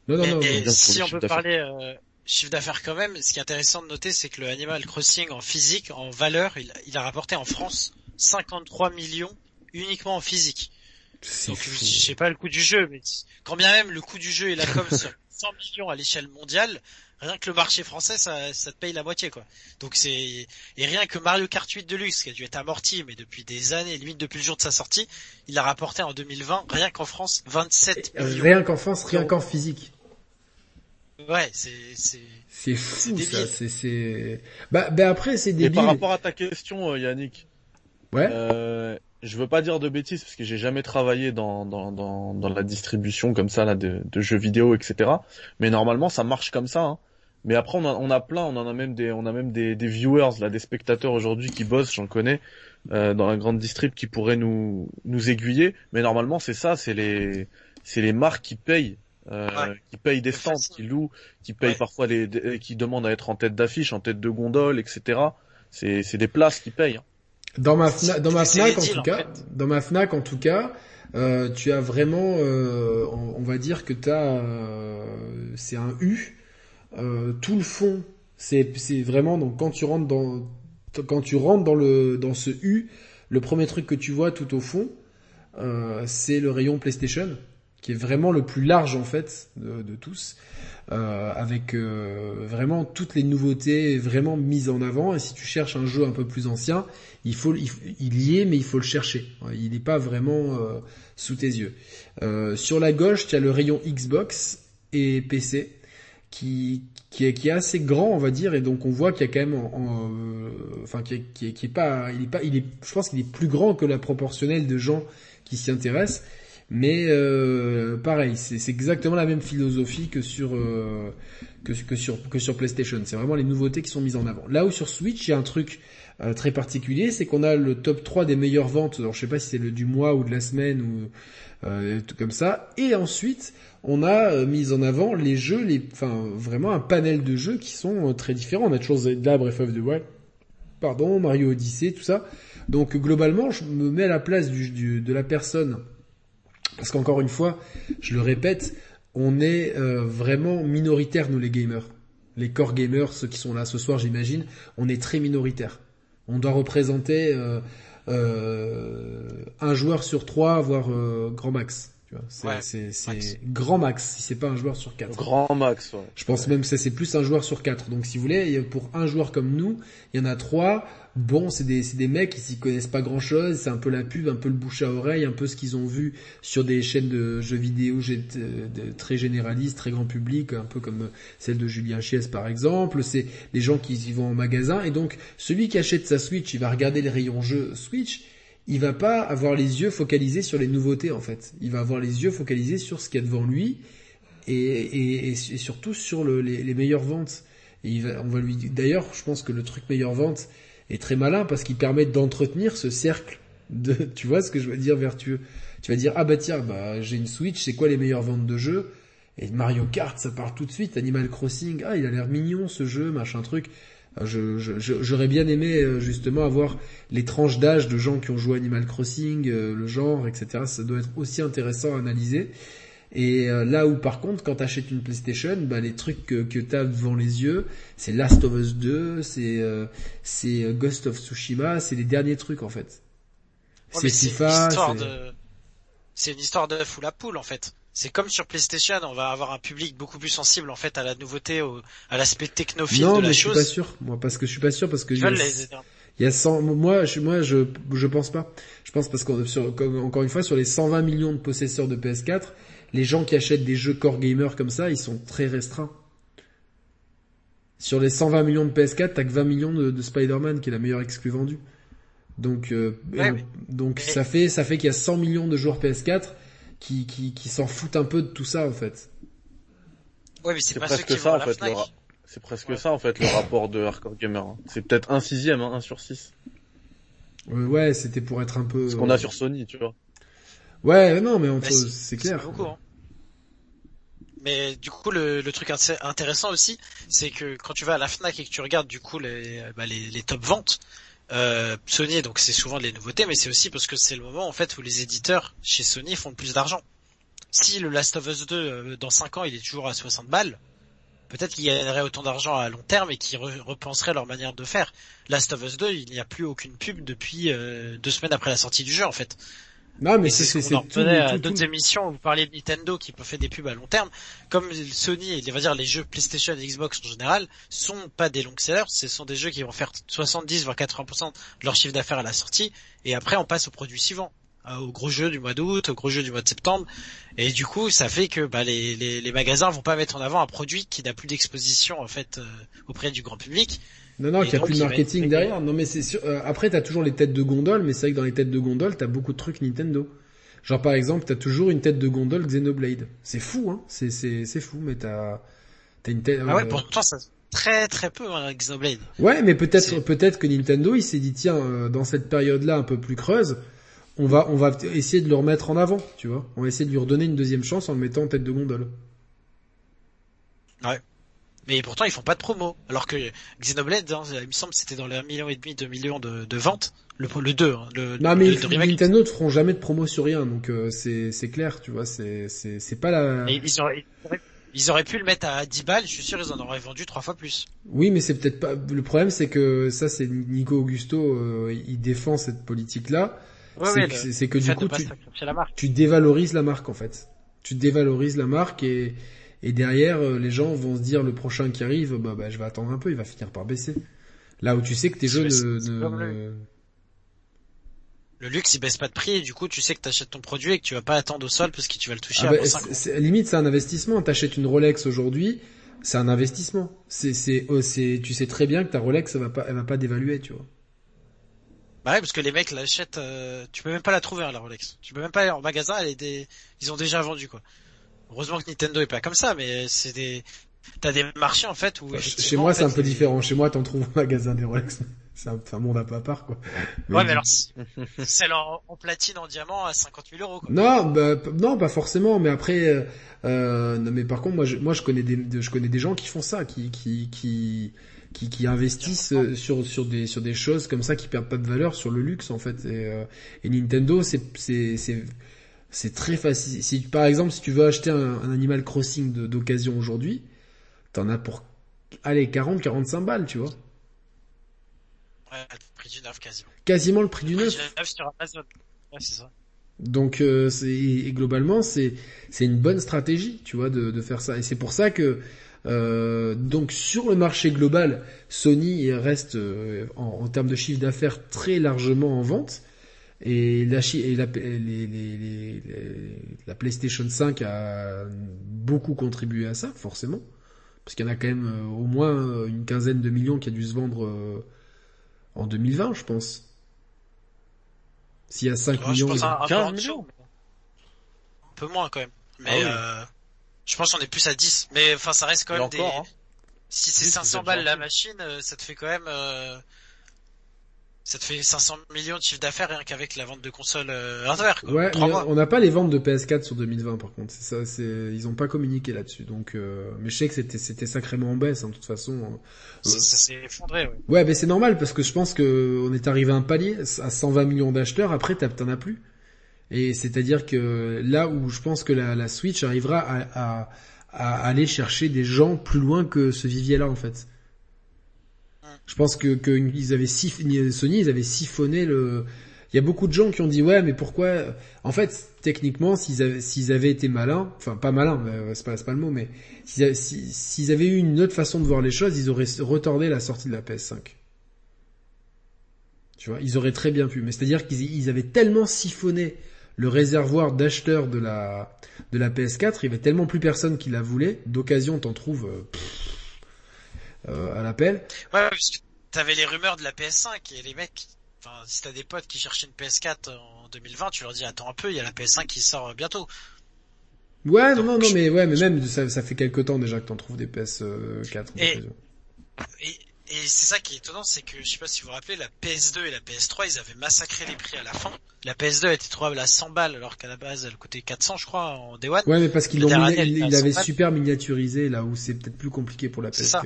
Non, non, Mais- non. et non. bien si on peut parler euh, chiffre d'affaires quand même, ce qui est intéressant de noter, c'est que le Animal Crossing en physique, en valeur, il, il a rapporté en France 53 millions uniquement en physique. Donc fou. je sais pas le coût du jeu, mais quand bien même le coût du jeu et la com sur 100 millions à l'échelle mondiale, rien que le marché français, ça, ça te paye la moitié quoi. Donc c'est et rien que Mario Kart 8 Deluxe qui a dû être amorti, mais depuis des années, limite depuis le jour de sa sortie, il a rapporté en 2020 rien qu'en France 27 millions. Rien qu'en France, rien qu'en physique. Ouais, c'est c'est c'est fou ça. C'est c'est bah ben après c'est débile. Et par rapport à ta question, euh, Yannick. Ouais. Euh, je veux pas dire de bêtises parce que j'ai jamais travaillé dans, dans, dans, dans la distribution comme ça là de, de, jeux vidéo etc. Mais normalement ça marche comme ça. Hein. Mais après on a, on a plein, on en a même des on a même des, des viewers là, des spectateurs aujourd'hui qui bossent, j'en connais euh, dans la grande distrib qui pourraient nous nous aiguiller. Mais normalement c'est ça, c'est les c'est les marques qui payent. Euh, qui payent des stands, qui louent, qui payent parfois les, qui demandent à être en tête d'affiche, en tête de gondole, etc. C'est c'est des places qui payent. Hein. Dans ma Fnac, dans ma Fnac en tout cas, dans ma Fnac en tout cas, euh, tu as vraiment, euh, on, va dire que tu as, euh, c'est un U. Euh, tout le fond, c'est vraiment donc quand tu rentres dans quand tu rentres dans le dans ce U, le premier truc que tu vois tout au fond, euh, c'est le rayon PlayStation, qui est vraiment le plus large en fait de, tous. Euh, avec euh, vraiment toutes les nouveautés vraiment mises en avant. Et si tu cherches un jeu un peu plus ancien, il faut, il, y est, mais il faut le chercher. Il n'est pas vraiment euh, sous tes yeux. sur la gauche, tu as le rayon Xbox et PC qui qui est, qui est assez grand, on va dire, et donc on voit qu'il y a quand même, enfin, qui est, qui est, qui est pas, il est pas, il est, je pense qu'il est plus grand que la proportionnelle de gens qui s'y intéressent. Mais euh, pareil, c'est exactement la même philosophie que sur euh, que, sur que sur PlayStation. C'est vraiment les nouveautés qui sont mises en avant. Là où sur Switch, il y a un truc euh, très particulier, c'est qu'on a le top 3 des meilleures ventes. Alors je sais pas si c'est le du mois ou de la semaine ou euh, tout comme ça. Et ensuite, on a euh, mis en avant les jeux, les, enfin vraiment un panel de jeux qui sont très différents. On a toujours Zelda, Breath of the Wild, pardon, Mario Odyssey, tout ça. Donc globalement, je me mets à la place du, du de la personne parce qu'encore une fois, je le répète, on est euh, vraiment minoritaire nous les gamers. Les core gamers, ceux qui sont là ce soir, j'imagine, on est très minoritaire. On doit représenter euh, euh, un joueur sur trois, voire grand max. C'est grand max si c'est pas un joueur sur quatre. Grand max. Ouais. Je pense même que c'est plus un joueur sur quatre. Donc si vous voulez, pour un joueur comme nous, il y en a trois bon, c'est des, des mecs qui s'y connaissent pas grand chose, c'est un peu la pub, un peu le bouche à oreille, un peu ce qu'ils ont vu sur des chaînes de jeux vidéo très généralistes, très grand public, un peu comme celle de Julien Chies par exemple, c'est les gens qui y vont en magasin, et donc celui qui achète sa Switch, il va regarder les rayons jeux Switch, il va pas avoir les yeux focalisés sur les nouveautés en fait, il va avoir les yeux focalisés sur ce qu'il y a devant lui, et, et, et, surtout sur le, les, meilleures ventes. Et il va, on va lui, d'ailleurs, je pense que le truc meilleure vente, est très malin parce qu'il permet d'entretenir ce cercle de, tu vois ce que je veux dire, vertueux. Tu vas dire, ah bah tiens, bah, j'ai une Switch, c'est quoi les meilleures ventes de jeux? Et Mario Kart, ça part tout de suite. Animal Crossing, ah, il a l'air mignon ce jeu, machin truc. Je, j'aurais bien aimé euh, justement avoir les tranches d'âge de gens qui ont joué Animal Crossing, euh, le genre, etc. Ça doit être aussi intéressant à analyser. Et euh, là où par contre, quand tu achètes une PlayStation, bah, les trucs que, que tu as devant les yeux, c'est Last of Us 2, c'est euh, c'est Ghost of Tsushima, c'est les derniers trucs en fait. c'est FIFA. C'est une histoire de fou la poule en fait. C'est comme sur PlayStation, on va avoir un public beaucoup plus sensible en fait à la nouveauté, au, à l'aspect technophile de la chose. chose. Non, mais je suis pas sûr. Moi, parce que je suis pas sûr parce que. Il y a 100, moi, je, moi, je, je pense pas. Je pense parce qu'encore encore une fois, sur les 120 millions de possesseurs de PS4, les gens qui achètent des jeux core gamer comme ça, ils sont très restreints. Sur les 120 millions de PS4, t'as que 20 millions de, Spider-Man qui est la meilleure exclue vendue. Donc, euh, donc ça fait ça fait qu'il y a 100 millions de joueurs PS4 qui qui, qui s'en foutent un peu de tout ça en fait. Ouais, mais c'est presque ça en fait. C'est presque ça en fait le rapport de hardcore gamer. Hein. C'est peut-être un sixième, hein, un sur 6. Euh, ouais, c'était pour être un peu. Ce qu'on a sur Sony, tu vois. Ouais, non, mais c'est clair. Beaucoup, hein. Mais du coup, le, le, truc intéressant aussi, c'est que quand tu vas à la Fnac et que tu regardes du coup les, bah, les, les top ventes, euh, Sony, donc c'est souvent les nouveautés, mais c'est aussi parce que c'est le moment en fait où les éditeurs chez Sony font le plus d'argent. Si le Last of Us 2 euh, dans 5 ans il est toujours à 60 balles, peut-être qu'ils gagneraient autant d'argent à long terme et qu'ils repenseraient leur manière de faire. Last of Us 2, il n'y a plus aucune pub depuis euh, deux semaines après la sortie du jeu en fait. Non, mais c'est ce qu'on revenait à d'autres émissions où vous parliez de Nintendo qui peut faire des pubs à long terme. Comme Sony et va dire les jeux PlayStation et Xbox en général sont pas des longs sellers, ce sont des jeux qui vont faire 70 voire 80% de leur chiffre d'affaires à la sortie et après on passe au produit suivant. au gros jeu du mois d'août, au gros jeu du mois de septembre, et du coup, ça fait que bah, les, les, les magasins vont pas mettre en avant un produit qui n'a plus d'exposition en fait euh, auprès du grand public. Non, non, qu'il n'y a plus de marketing derrière. Non, mais c'est sûr. Euh, après, t'as toujours les têtes de gondole, mais c'est vrai que dans les têtes de gondole, t'as beaucoup de trucs Nintendo. Genre par exemple, t'as toujours une tête de gondole Xenoblade. C'est fou, hein. C'est c'est c'est fou, mais t'as t'as une tête. Ah ouais, pourtant ça très très peu hein, Xenoblade. Ouais, mais peut-être peut-être que Nintendo il s'est dit tiens euh, dans cette période-là un peu plus creuse, on va on va essayer de le remettre en avant, tu vois. On va essayer de lui redonner une deuxième chance en le mettant en tête de gondole. Ouais. Mais pourtant ils font pas de promo, alors que Xenoblade, hein, il me semble c'était dans les 1 million et demi, 2 millions de, de ventes, le, le 2, hein, le, non, mais Nintendo ne feront jamais de promo sur rien, donc euh, c'est c'est clair, tu vois, c'est c'est c'est pas la. ils, auraient, ils auraient pu le mettre à 10 balles, je suis sûr ils en auraient vendu trois fois plus. Oui, mais c'est peut-être pas. Le problème, c'est que ça, c'est Nico Augusto, euh, il défend cette politique-là. Ouais, c'est que du coup, tu, tu dévalorises la marque en fait. Tu dévalorises la marque et et derrière, euh, les gens vont se dire le prochain qui arrive, bah, bah je vais attendre un peu, il va finir par baisser. Là où tu sais que tes jeux ne, le luxe il baisse pas de prix et du coup tu sais que tu achètes ton produit et que tu vas pas attendre au sol parce que tu vas le toucher ah à bah, limite c'est un investissement. T'achètes une Rolex aujourd'hui c'est un investissement. C'est c'est oh, c'est tu sais très bien que ta Rolex elle va pas elle va pas dévaluer tu vois. Bah ouais parce que les mecs l'achètent euh, tu peux même pas la trouver hein, la Rolex. Tu peux même pas aller en magasin elle est des... ils ont déjà vendu quoi heureusement que Nintendo est pas comme ça mais c'est des t'as des marchés en fait où bah, chez moi c'est un peu différent chez moi t'en trouves au magasin des Rolex c'est un, monde un à part quoi. ouais mais alors celle en, en, platine en diamant à 50 000 euros. Quoi. Non bah, non pas forcément mais après euh, euh, non mais par contre moi je, moi je connais des je connais des gens qui font ça qui qui qui qui, qui investissent euh, sur sur des sur des choses comme ça qui perdent pas de valeur sur le luxe en fait et, euh, et Nintendo c'est c'est c'est c'est très facile si par exemple si tu veux acheter un, un Animal Crossing d'occasion aujourd'hui t'en as pour allez 40 45 balles tu vois Ouais, le prix du neuf quasiment. Quasiment le prix du neuf. sur Amazon. Ouais, c'est ça. Donc euh, c'est globalement c'est c'est une bonne stratégie, tu vois, de, de faire ça. Et c'est pour ça que euh, donc sur le marché global, Sony reste euh, en, en, termes de chiffre d'affaires très largement en vente. Et la, et la, les, les, les, la PlayStation 5 a beaucoup contribué à ça, forcément, parce qu'il y en a quand même euh, au moins une quinzaine de millions qui a dû se vendre euh, en 2020, je pense. S'il y a 5 millions, je pense un, 15 millions. Un peu moins quand même. Mais ah euh, je pense qu'on est plus à 10. Mais enfin, ça reste quand même des... Hein. Si c'est 500 balles la machine, euh, ça te fait quand même... Euh ça te fait 500 millions de chiffre d'affaires rien qu'avec la vente de consoles euh, hardware. Quoi. Ouais, on n'a pas les ventes de PS4 sur 2020 par contre. C'est ça, c'est ils ont pas communiqué là-dessus. Donc, euh... mais je sais que c'était c'était sacrément en baisse. Hein, de toute façon. Euh, ça, ça s'est effondré. Ouais. ouais, mais c'est normal parce que je pense que on est arrivé à un palier à 120 millions d'acheteurs. Après, t'en as plus. Et c'est-à-dire que là où je pense que la, la Switch arrivera à, à, à aller chercher des gens plus loin que ce vivier-là en fait. Je pense que, ils avaient Sony, ils avaient siphonné le. Il y a beaucoup de gens qui ont dit ouais, mais pourquoi En fait, techniquement, s'ils avaient, été malins, enfin pas malins, c'est pas, pas le mot, mais s'ils avaient eu une autre façon de voir les choses, ils auraient retardé la sortie de la PS5. Tu vois, ils auraient très bien pu. Mais c'est-à-dire qu'ils avaient tellement siphonné le réservoir d'acheteurs de la de la PS4, il y avait tellement plus personne qui la voulait. D'occasion, t'en trouves. Euh, euh, à l'appel. Ouais, parce que t'avais les rumeurs de la PS5 et les mecs, enfin, si t'as des potes qui cherchaient une PS4 en 2020, tu leur dis attends un peu, il y a la PS5 qui sort bientôt. Ouais, non, non, non, mais ouais, mais même ça, ça fait quelque temps déjà que t'en trouves des PS4. Et, et, et c'est ça qui est étonnant, c'est que je sais pas si vous vous rappelez, la PS2 et la PS3, ils avaient massacré les prix à la fin. La PS2 était trouvable à 100 balles alors qu'à la base elle coûtait 400 je crois en Day One. Ouais, mais parce qu'ils l'ont il, avait super miniaturisé là où c'est peut-être plus compliqué pour la PS4.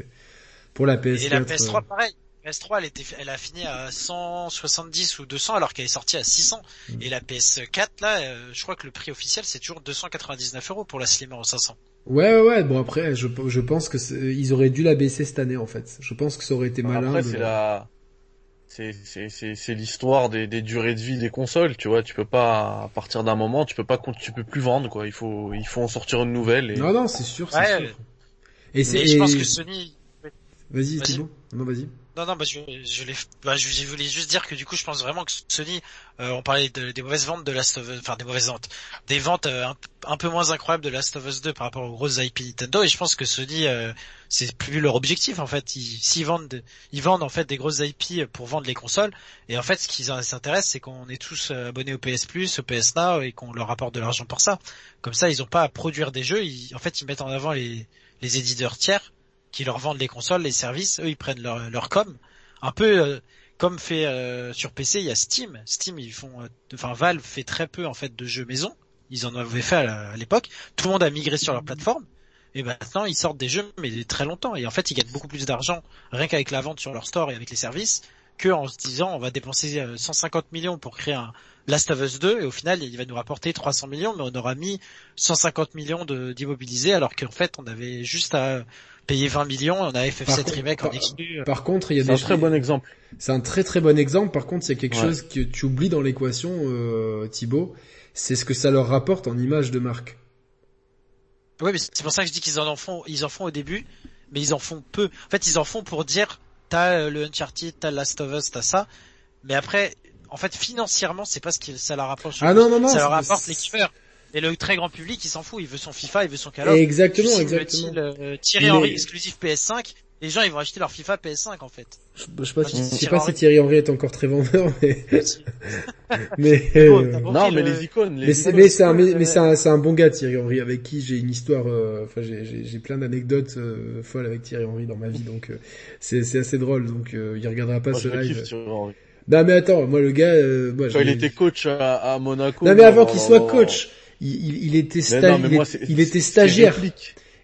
Pour la PS4. Et la PS3 euh, pareil. PS3 elle était, elle a fini à 170 ou 200 alors qu'elle est sortie à 600. Mm. Et la PS4 là, euh, je crois que le prix officiel c'est toujours 299 euros pour la Slimmer en 500. Ouais ouais ouais. Bon après, je, je pense que ils auraient dû la baisser cette année en fait. Je pense que ça aurait été malin. Après c'est la, c'est c'est c'est l'histoire des, des durées de vie des consoles. Tu vois, tu peux pas à partir d'un moment, tu peux pas, tu peux plus vendre quoi. Il faut il faut en sortir une nouvelle. Et... Non non, c'est sûr, c'est sûr. Et, c'est, je pense que Sony Vas-y, Vas-y. Thibaut. Non, vas-y. Non, non, bah, je, je, bah, je, je voulais juste dire que du coup, je pense vraiment que Sony, euh, on parlait de- des mauvaises ventes de Last of Us, enfin des mauvaises ventes, des ventes euh, un, un peu moins incroyables de Last of Us 2 par rapport aux grosses IP Nintendo, et je pense que Sony, euh, c'est plus leur objectif en fait. Ils, s'ils vendent, de- ils vendent en fait des grosses IP pour vendre les consoles, et en fait, ce qui s'intéresse, c'est qu'on est tous euh, abonnés au PS Plus, au PS Now, et qu'on leur apporte de l'argent pour ça. Comme ça, ils ont pas à produire des jeux, ils, en fait, ils mettent en avant les, les éditeurs tiers qui leur vendent les consoles, les services, eux ils prennent leur, leur com. Un peu euh, comme fait euh, sur PC, il y a Steam. Steam, ils font, euh, enfin Valve fait très peu en fait de jeux maison. Ils en avaient fait à l'époque. Tout le monde a migré sur leur plateforme. Et maintenant, ils sortent des jeux, mais très longtemps. Et en fait, ils gagnent beaucoup plus d'argent rien qu'avec la vente sur leur store et avec les services, que en se disant on va dépenser euh, 150 millions pour créer un Last of Us 2 et au final, il va nous rapporter 300 millions, mais on aura mis 150 millions d'immobilisés alors qu'en fait, on avait juste à payer 20 millions, on a Par FF7 contre- remake en par- exclu. Par contre, il y a C'est un des très bon exemple. C'est un très très bon exemple. Par contre, il y a quelque Ouais. chose que tu oublies dans l'équation, euh, Thibaut. C'est ce que ça leur rapporte en image de marque. Oui, mais c'est pour ça que je dis qu'ils en font, ils en font au début, mais ils en font peu. En fait, ils en font pour dire, t'as euh, le Uncharted, t'as Last of Us, t'as ça. Mais après, en fait, financièrement, c'est pas ce que ça leur rapporte. Ah non non non. ça leur c'est- rapporte les kiffeurs. Et le très grand public, il s'en fout, il veut son FIFA, il veut son Call of. Exactement, exactement. euh, Thierry Mais- Henry exclusif PS5, les gens ils vont acheter leur FIFA PS5 en fait. Je, je sais pas, si, Quand je sais Thierry pas si Henry- Thierry Henry est encore très vendeur, mais mais euh, Non, mais le- les icônes, les mais c'est icônes. mais c'est un mais, mais c'est un c'est un bon gars Thierry Henry avec qui j'ai une histoire. euh, Enfin, j'ai plein d'anecdotes euh, folles avec Thierry Henry dans ma vie, donc euh, c'est assez drôle. Donc euh, il regardera pas Moi, ce live. kiffe, Thierry Henry. Non mais attends, moi le gars, euh, moi Quand il était coach à, à Monaco. Non mais avant qu'il soit coach, il, il, il était Mais sta- non, mais il, moi, est- c'est- il était stagiaire.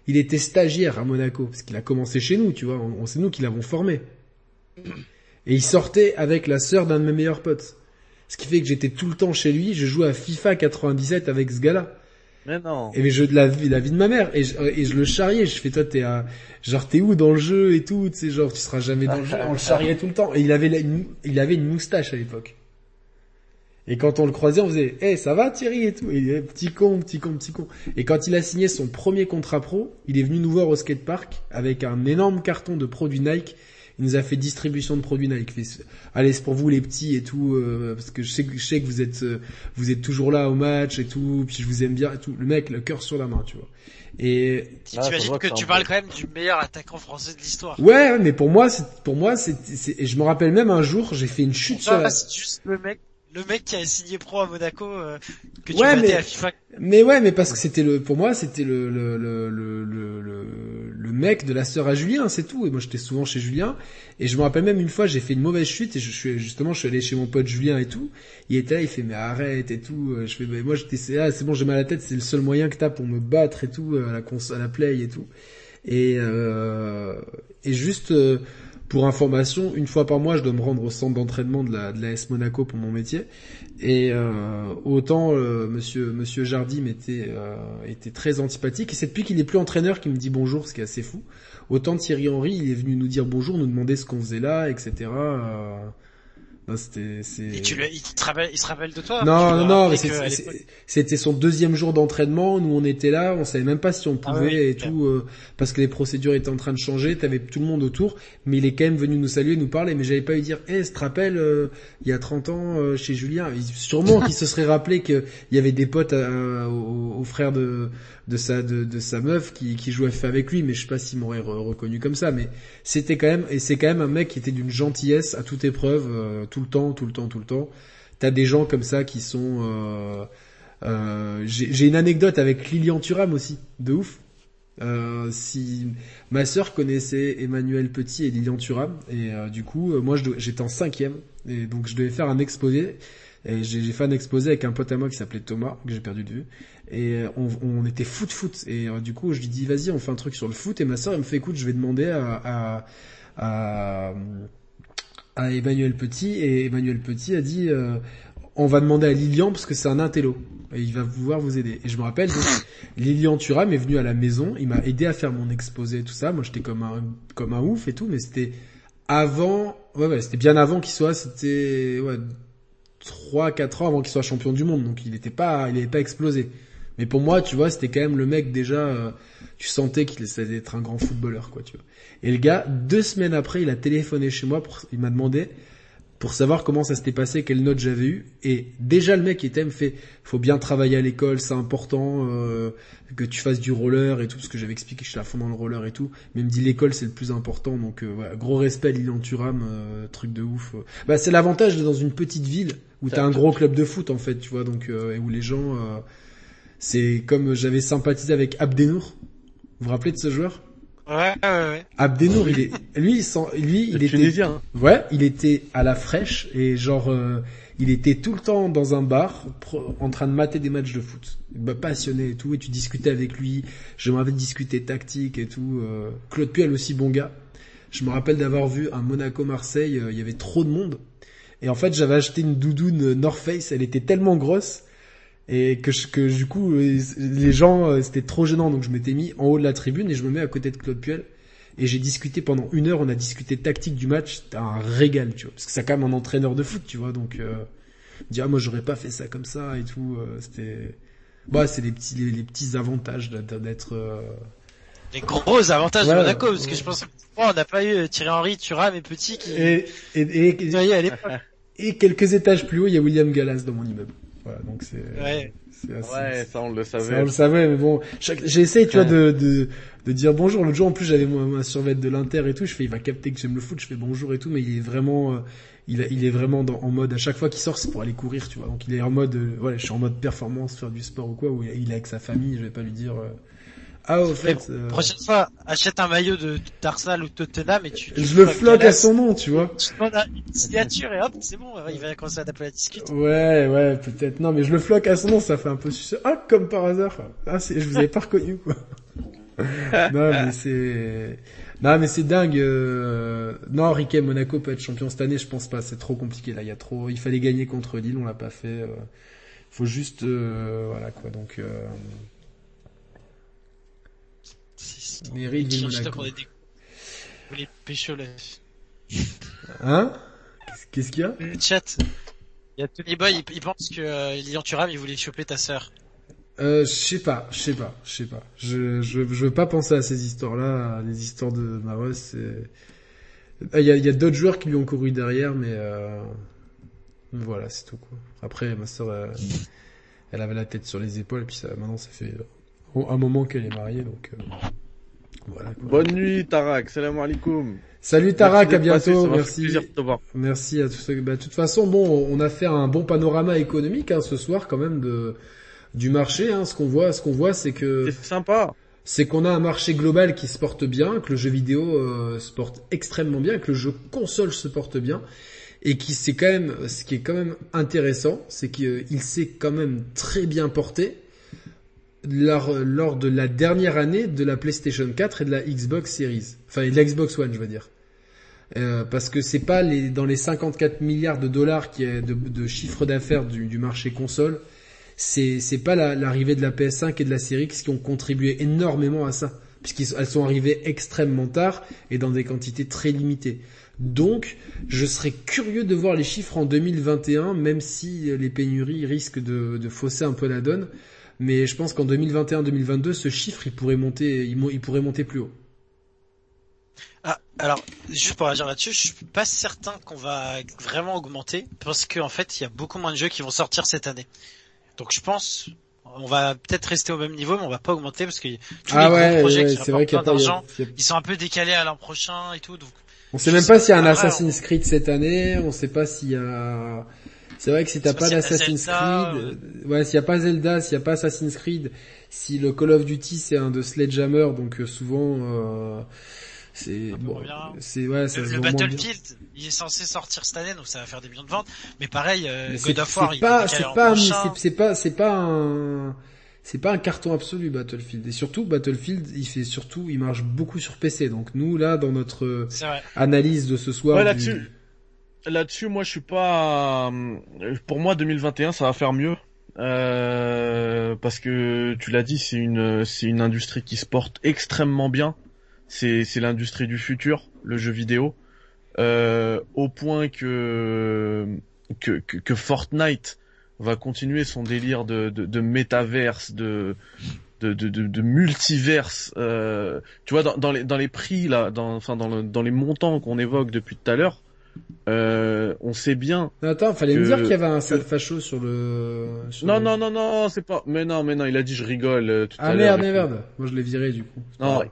Il était stagiaire à Monaco parce qu'il a commencé chez nous, tu vois. On, on- c'est nous qui l'avons formé. Et il sortait avec la sœur d'un de mes meilleurs potes. Ce qui fait que j'étais tout le temps chez lui. Je jouais à FIFA 97 avec ce gars-là. Mais non. Et mais je de la vie, la vie de ma mère. Et je, et je le charriais. Je fais toi t'es à, genre t'es où dans le jeu et tout. Tu sais genre tu seras jamais dans le jeu. On le charriait tout le temps. Et il avait la- une, il avait une moustache à l'époque. Et quand on le croisait, on faisait, eh, ça va Thierry et tout? Et il est petit con, petit con, petit con. Et quand il a signé son premier contrat pro, il est venu nous voir au skatepark avec un énorme carton de produits Nike. Il nous a fait distribution de produits Nike. Il fait, Allez, c'est pour vous les petits et tout, euh, parce que je sais, que- je sais que vous êtes, euh, vous êtes toujours là au match et tout, puis je vous aime bien et tout. Le mec, le cœur sur la main, tu vois. Et Ah, T'imagines voit que tu parles quand même du meilleur attaquant français de l'histoire. ouais, mais pour moi, c'est, pour moi, c'est, c'est- et je me rappelle même un jour, j'ai fait une chute sur la, c'est juste le mec, le mec qui a signé pro à Monaco, euh, que tu Ouais, mais- à FIFA. Mais ouais, mais parce que c'était le, pour moi, c'était le, le, le, le, le, le, mec de la sœur à Julien, c'est tout. Et moi, j'étais souvent chez Julien. Et je me rappelle même une fois, j'ai fait une mauvaise chute et je suis, justement, je suis allé chez mon pote Julien et tout. Il était là, il fait, mais arrête et tout. Je fais, mais moi, j'étais, ah, c'est bon, j'ai mal à la tête, c'est le seul moyen que t'as pour me battre et tout, à la cons, à la play et tout. Et, euh, et juste, euh, pour information, une fois par mois, je dois me rendre au centre d'entraînement de la, S Monaco pour mon métier. Et euh, autant euh, Monsieur Monsieur Jardim était euh, était très antipathique. Et c'est depuis qu'il est plus entraîneur qu'il me dit bonjour, ce qui est assez fou. Autant Thierry Henry, il est venu nous dire bonjour, nous demander ce qu'on faisait là, etc. Non, c'était c'est. Et tu le, il se rappelle, il se rappelle de toi. Non, Tu non, non, mais c'est- c'est- l'époque- c'était son deuxième jour d'entraînement. Nous, on était là, on savait même pas si on Ah pouvait oui, et tout, euh, parce que les procédures étaient en train de changer. T'avais tout le monde autour, mais il est quand même venu nous saluer, nous parler. Mais j'avais pas eu dire, eh, je te rappelle, euh, il y a 30 ans euh, chez Julien? Il- Sûrement qu'il se serait rappelé qu'il y avait des potes euh, au, au frère de de sa de, sa meuf qui qui jouait avec lui, mais je sais pas s'il m'aurait re- reconnu comme ça. Mais c'était quand même et c'est quand même un mec qui était d'une gentillesse à toute épreuve, euh, tout le temps, tout le temps, tout le temps. T'as des gens comme ça qui sont. euh, euh, J'ai une anecdote avec Lilian Thuram aussi, de ouf. Si ma sœur connaissait Emmanuel Petit et Lilian Thuram et du coup moi j'étais en cinquième et donc je devais faire un exposé et j'ai fait un exposé avec un pote à moi qui s'appelait Thomas que j'ai perdu de vue et euh, on, on était foot foot. Et euh, du coup je lui dis vas-y on fait un truc sur le foot. Et ma sœur elle me fait écoute je vais demander à, à, à, à Emmanuel Petit. Et Emmanuel Petit a dit euh, on va demander à Lilian parce que c'est un intello. Et il va pouvoir vous aider. Et je me rappelle, donc, Lilian Thuram est venu à la maison, il m'a aidé à faire mon exposé et tout ça. Moi, j'étais comme un comme un ouf et tout, mais c'était avant, ouais, ouais, c'était bien avant qu'il soit, c'était ouais, trois, quatre ans avant qu'il soit champion du monde, donc il était pas, il avait pas explosé. Mais pour moi, tu vois, c'était quand même le mec déjà, euh, tu sentais qu'il essayait d'être un grand footballeur, quoi, tu vois. Et le gars, deux semaines après, il a téléphoné chez moi, pour, il m'a demandé pour savoir comment ça s'était passé, quelle note j'avais eu. Et déjà le mec était me fait, faut bien travailler à l'école, c'est important euh, que tu fasses du roller et tout, parce que j'avais expliqué que je suis à fond dans le roller et tout. Mais il me dit l'école c'est le plus important, donc euh, voilà, gros respect à Lilian Thuram, euh, truc de ouf. Bah c'est l'avantage d'être dans une petite ville où t'as un gros club de foot en fait, tu vois, donc et où les gens, c'est comme j'avais sympathisé avec Abdenour. Vous vous rappelez de ce joueur? Ouais, ouais, ouais. Abdenour, il est, lui, il sent, lui, il était, Tunisien. ouais, il était à la fraîche et genre, euh, il était tout le temps dans un bar, en train de mater des matchs de foot, bah, passionné et tout, et tu discutais avec lui. Je m'avais discuté tactique et tout. euh, Claude Puel aussi bon gars. Je me rappelle d'avoir vu un Monaco-Marseille, euh, il y avait trop de monde. Et en fait, j'avais acheté une doudoune North Face, elle était tellement grosse et que, je- que du coup euh, les gens euh, c'était trop gênant. Donc je m'étais mis en haut de la tribune et je me mets à côté de Claude Puel. Et j'ai discuté pendant une heure. On a discuté tactique du match. C'était un régal tu vois. Parce que c'est quand même un entraîneur de foot tu vois. Donc euh, dire ah, moi j'aurais pas fait ça comme ça et tout. Euh, c'était bah c'est les petits les, les petits avantages d'être euh, Les gros avantages Ouais, de Monaco, parce que je pense que oh, on n'a pas eu Thierry Henry, Thuram et Petit qui et, et, et, et quelques étages plus haut il y a William Gallas dans mon immeuble voilà donc c'est Ouais. c'est assez- Ouais, ça on le Ça, savait. on le savait, mais bon, chaque... j'ai essayé, tu vois, de, de, de dire bonjour. L'autre jour, en plus, j'avais ma, ma survette de l'Inter et tout. Je fais, il va capter que j'aime le foot. Je fais bonjour et tout, mais il est vraiment, euh, il, a- il est vraiment dans, en mode, à chaque fois qu'il sort, c'est pour aller courir, tu vois. Donc, il est en mode, euh, voilà, je suis en mode performance, faire du sport ou quoi, où il est- il est avec sa famille. Je vais pas lui dire, euh, ah, au fait, euh, Prochaine fois, achète un maillot de d'Arsenal ou de Tottenham et tu, tu je le floque à son nom, tu vois. Tu demandes une signature et hop, c'est bon, il va commencer à taper la discute. Ouais, ouais, peut-être. Non, mais je le floque à son nom, ça fait un peu suceur. Ah, comme par hasard. Ah, c'est, je vous avais pas reconnu, quoi. non, mais c'est, non, mais c'est dingue. euh, Non, Riquet, Monaco peut être champion cette année, je pense pas. C'est trop compliqué, là. Il y a trop, il fallait gagner contre Lille, on l'a pas fait. euh, Faut juste, euh, voilà, quoi. Donc, euh... Mairie de Monaco. les. Hein? Qu'est-ce- qu'il y a? Le chat. Il y a Tony Boy, il, il pense que euh, Lilian Thuram, il voulait choper ta sœur. Euh, je sais pas, je sais pas, je sais pas. Je, je, je veux pas penser à ces histoires-là, les histoires de Maros. Ah, Il y a, y a d'autres joueurs qui lui ont couru derrière, mais euh... voilà, c'est tout quoi. Après, ma sœur, euh, elle avait la tête sur les épaules, et puis ça, maintenant, ça fait euh, un moment qu'elle est mariée, donc euh, voilà. Bonne nuit, Tarak. Salam alaikum. Salut Tarak, à bientôt, merci. plaisir de te voir. Merci à tous ceux. Bah, de toute façon, bon, on a fait un bon panorama économique hein, ce soir quand même de du marché. Hein. Ce qu'on voit, ce qu'on voit, c'est que C'est sympa. c'est qu'on a un marché global qui se porte bien, que le jeu vidéo euh, se porte extrêmement bien, que le jeu console se porte bien, et qui c'est quand même, ce qui est quand même intéressant, c'est qu'il s'est quand même très bien porté lors, lors de la dernière année de la PlayStation 4 et de la Xbox Series, enfin et de la Xbox One, je veux dire. Euh, parce que c'est pas les, dans les 54 milliards de dollars qui est de, chiffre d'affaires du, marché console, c'est c'est pas la- l'arrivée de la PS5 et de la Series X qui ont contribué énormément à ça, puisqu'elles sont arrivées extrêmement tard et dans des quantités très limitées. Donc, je serais curieux de voir les chiffres en 2021, même si les pénuries risquent de, de fausser un peu la donne. Mais je pense qu'en 2021-2022, ce chiffre, il pourrait monter, il, pourrait monter plus haut. Ah, alors, juste pour réagir là-dessus, je suis pas certain qu'on va vraiment augmenter, parce qu'en fait, il y a beaucoup moins de jeux qui vont sortir cette année. Donc je pense, on va peut-être rester au même niveau, mais on va pas augmenter, parce que tous ah les ouais, gros projets ouais, qui plein d'argent, a- ils sont un peu décalés à l'an prochain et tout, donc On sait même pas s'il y a un Assassin's Creed cette année, on sait pas s'il y a... C'est vrai que si t'as pas d'Assassin's Creed, euh, ouais, s'il y a pas Zelda, s'il y a pas Assassin's Creed, si le Call of Duty c'est un de Sledgehammer, donc euh, souvent, euh, c'est bon, c'est ouais, ça le, se le. Battlefield, il est censé sortir cette année, donc ça va faire des millions de ventes. Mais pareil, euh, Mais God of War, c'est il pas, c'est pas, c'est pas, c'est pas un, c'est pas un carton absolu Battlefield. Et surtout Battlefield, il fait surtout, il marche beaucoup sur PC. Donc nous là, dans notre analyse de ce soir, Ouais, du- là-dessus. Moi, je suis pas. euh, Pour moi, 2021, ça va faire mieux. Euh, parce que tu l'as dit, c'est une c'est une industrie qui se porte extrêmement bien. C'est c'est l'industrie du futur, le jeu vidéo, euh, au point que, que que Fortnite va continuer son délire de, de, de métaverse, de, de, de, de, multiverse. Euh, tu vois, dans, dans, les, dans les prix là, dans, enfin dans, dans les montants qu'on évoque depuis tout à l'heure, euh, on sait bien. Attends, fallait me dire qu'il y avait un sale facho sur le. non, non, non, non, c'est pas. Mais non, mais non, il a dit je rigole. Euh, tout ah à merde, merde. Moi je l'ai viré du coup. Non,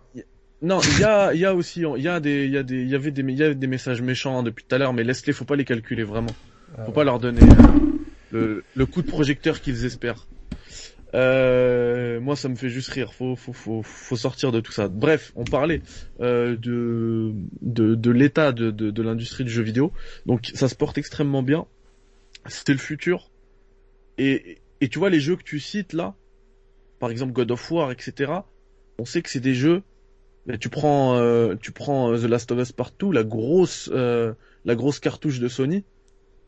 non, il y a, il y a aussi, il y a des, il y a des, il y avait des, il y des messages méchants hein, depuis tout à l'heure, mais laisse-les, faut pas les calculer vraiment. Ah faut pas leur donner le, le coup de projecteur qu'ils espèrent. Euh, moi, ça me fait juste rire. Faut, faut, faut, faut sortir de tout ça. Bref, on parlait euh, de, de, de l'état de, de, de l'industrie du jeu vidéo. Donc, ça se porte extrêmement bien. C'était le futur. Et, et tu vois les jeux que tu cites là, par exemple God of War, etc. On sait que c'est des jeux. Mais tu prends, euh, tu prends The Last of Us Partout, la grosse, euh, la grosse cartouche de Sony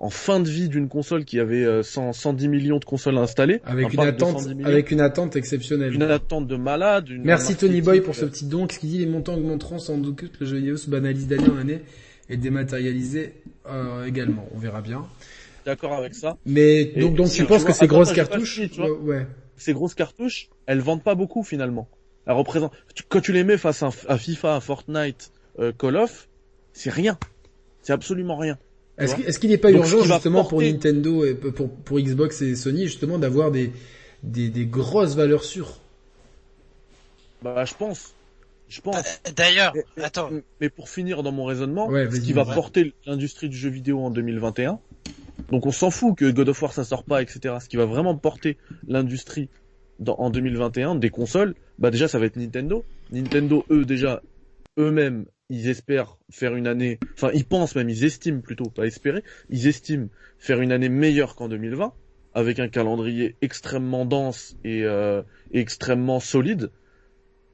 en fin de vie d'une console qui avait 100, euh, 110 millions de consoles installées. Avec une attente, avec une attente exceptionnelle. Une attente de malade. Merci Tony Boy pour ce petit don qui dit les montants augmenteront sans doute que le jeu vidéo se banalise d'année en année et dématérialisé euh, également. On verra bien. D'accord avec ça. Mais donc, donc tu penses que ces grosses cartouches, ouais. Ces grosses cartouches, elles vendent pas beaucoup finalement. Elles représentent, quand tu les mets face à, FIFA, à Fortnite, euh, Call of, c'est rien. C'est absolument rien. Est-ce qu'il n'est pas urgent justement pour Nintendo et pour, pour Xbox et Sony justement d'avoir des, des, des grosses valeurs sûres? Bah je pense. Je pense. Euh, d'ailleurs, attends. Mais pour finir dans mon raisonnement, ce qui va porter l'industrie du jeu vidéo en 2021, donc on s'en fout que God of War ça sort pas, etc. Ce qui va vraiment porter l'industrie en 2021 des consoles, bah déjà ça va être Nintendo. Nintendo eux déjà eux-mêmes ils espèrent faire une année, enfin ils pensent même, ils estiment plutôt, pas espérer, ils estiment faire une année meilleure qu'en 2020, avec un calendrier extrêmement dense et, euh, extrêmement solide.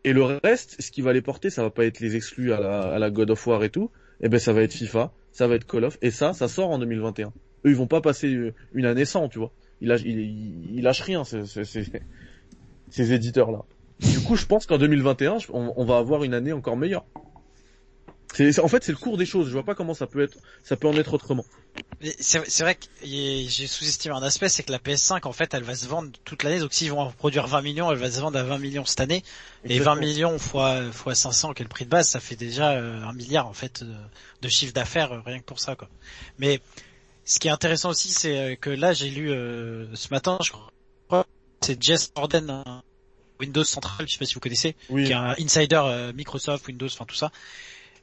Et le reste, ce qui va les porter, ça va pas être les exclus à la, à la God of War et tout, et eh ben ça va être FIFA, ça va être Call of, et ça, ça sort en 2021. Eux, ils vont pas passer euh, une année sans, tu vois. Ils lâchent, ils, lâchent rien, ces, ces, éditeurs-là. Du coup, je pense qu'en 2021, on va avoir une année encore meilleure. C'est, en fait, c'est le cours des choses. Je vois pas comment ça peut être, ça peut en être autrement. C'est, vrai que j'ai sous-estimé un aspect, c'est que la PS5, en fait, elle va se vendre toute l'année. Donc, s'ils vont en produire 20 millions, elle va se vendre à 20 millions cette année. Et 20 millions fois, fois 500, qui est le prix de base, ça fait déjà euh, un milliard, en fait, de chiffre d'affaires, euh, rien que pour ça, quoi. Mais, ce qui est intéressant aussi, c'est euh, que là, j'ai lu, ce matin, je crois, c'est Jess Orden, Windows Central, je sais pas si vous connaissez, qui est un insider Microsoft, Windows, enfin tout ça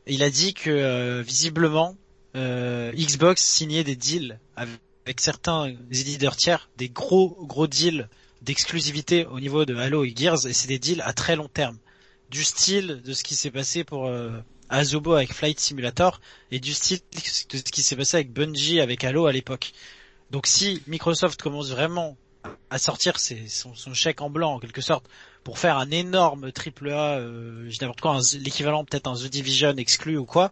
il a dit que euh, visiblement euh, Xbox signait des deals avec, certains éditeurs tiers, des gros gros deals d'exclusivité au niveau de Halo et Gears, et c'est des deals à très long terme, du style de ce qui s'est passé pour euh, avec Flight Simulator et du style de ce qui s'est passé avec Bungie avec Halo à l'époque. Donc si Microsoft commence vraiment à sortir son, chèque en blanc en quelque sorte pour faire un énorme triple A, euh, n'importe quoi, l'équivalent peut-être un The Division exclu ou quoi,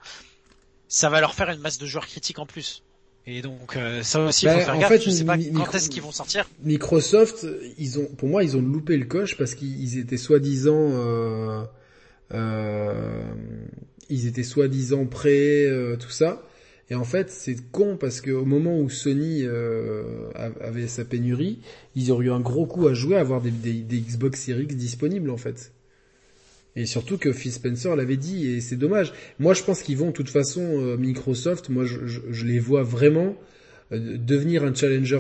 ça va leur faire une masse de joueurs critiques en plus. Et donc euh, ça aussi, faut ben, faire gaffe. je sais pas quand est-ce qu'ils vont sortir. Microsoft, ils ont, pour moi, ils ont loupé le coche parce qu'ils étaient soi-disant, euh, euh, ils étaient soi-disant prêts, euh, tout ça. Et en fait, c'est con parce qu'au moment où Sony euh, avait sa pénurie, ils auraient eu un gros coup à jouer à avoir des, des, Xbox Series X disponibles en fait. Et surtout que Phil Spencer l'avait dit, et c'est dommage. Moi, je pense qu'ils vont, de toute façon, euh, Microsoft, moi, je, je, les vois vraiment euh, devenir un challenger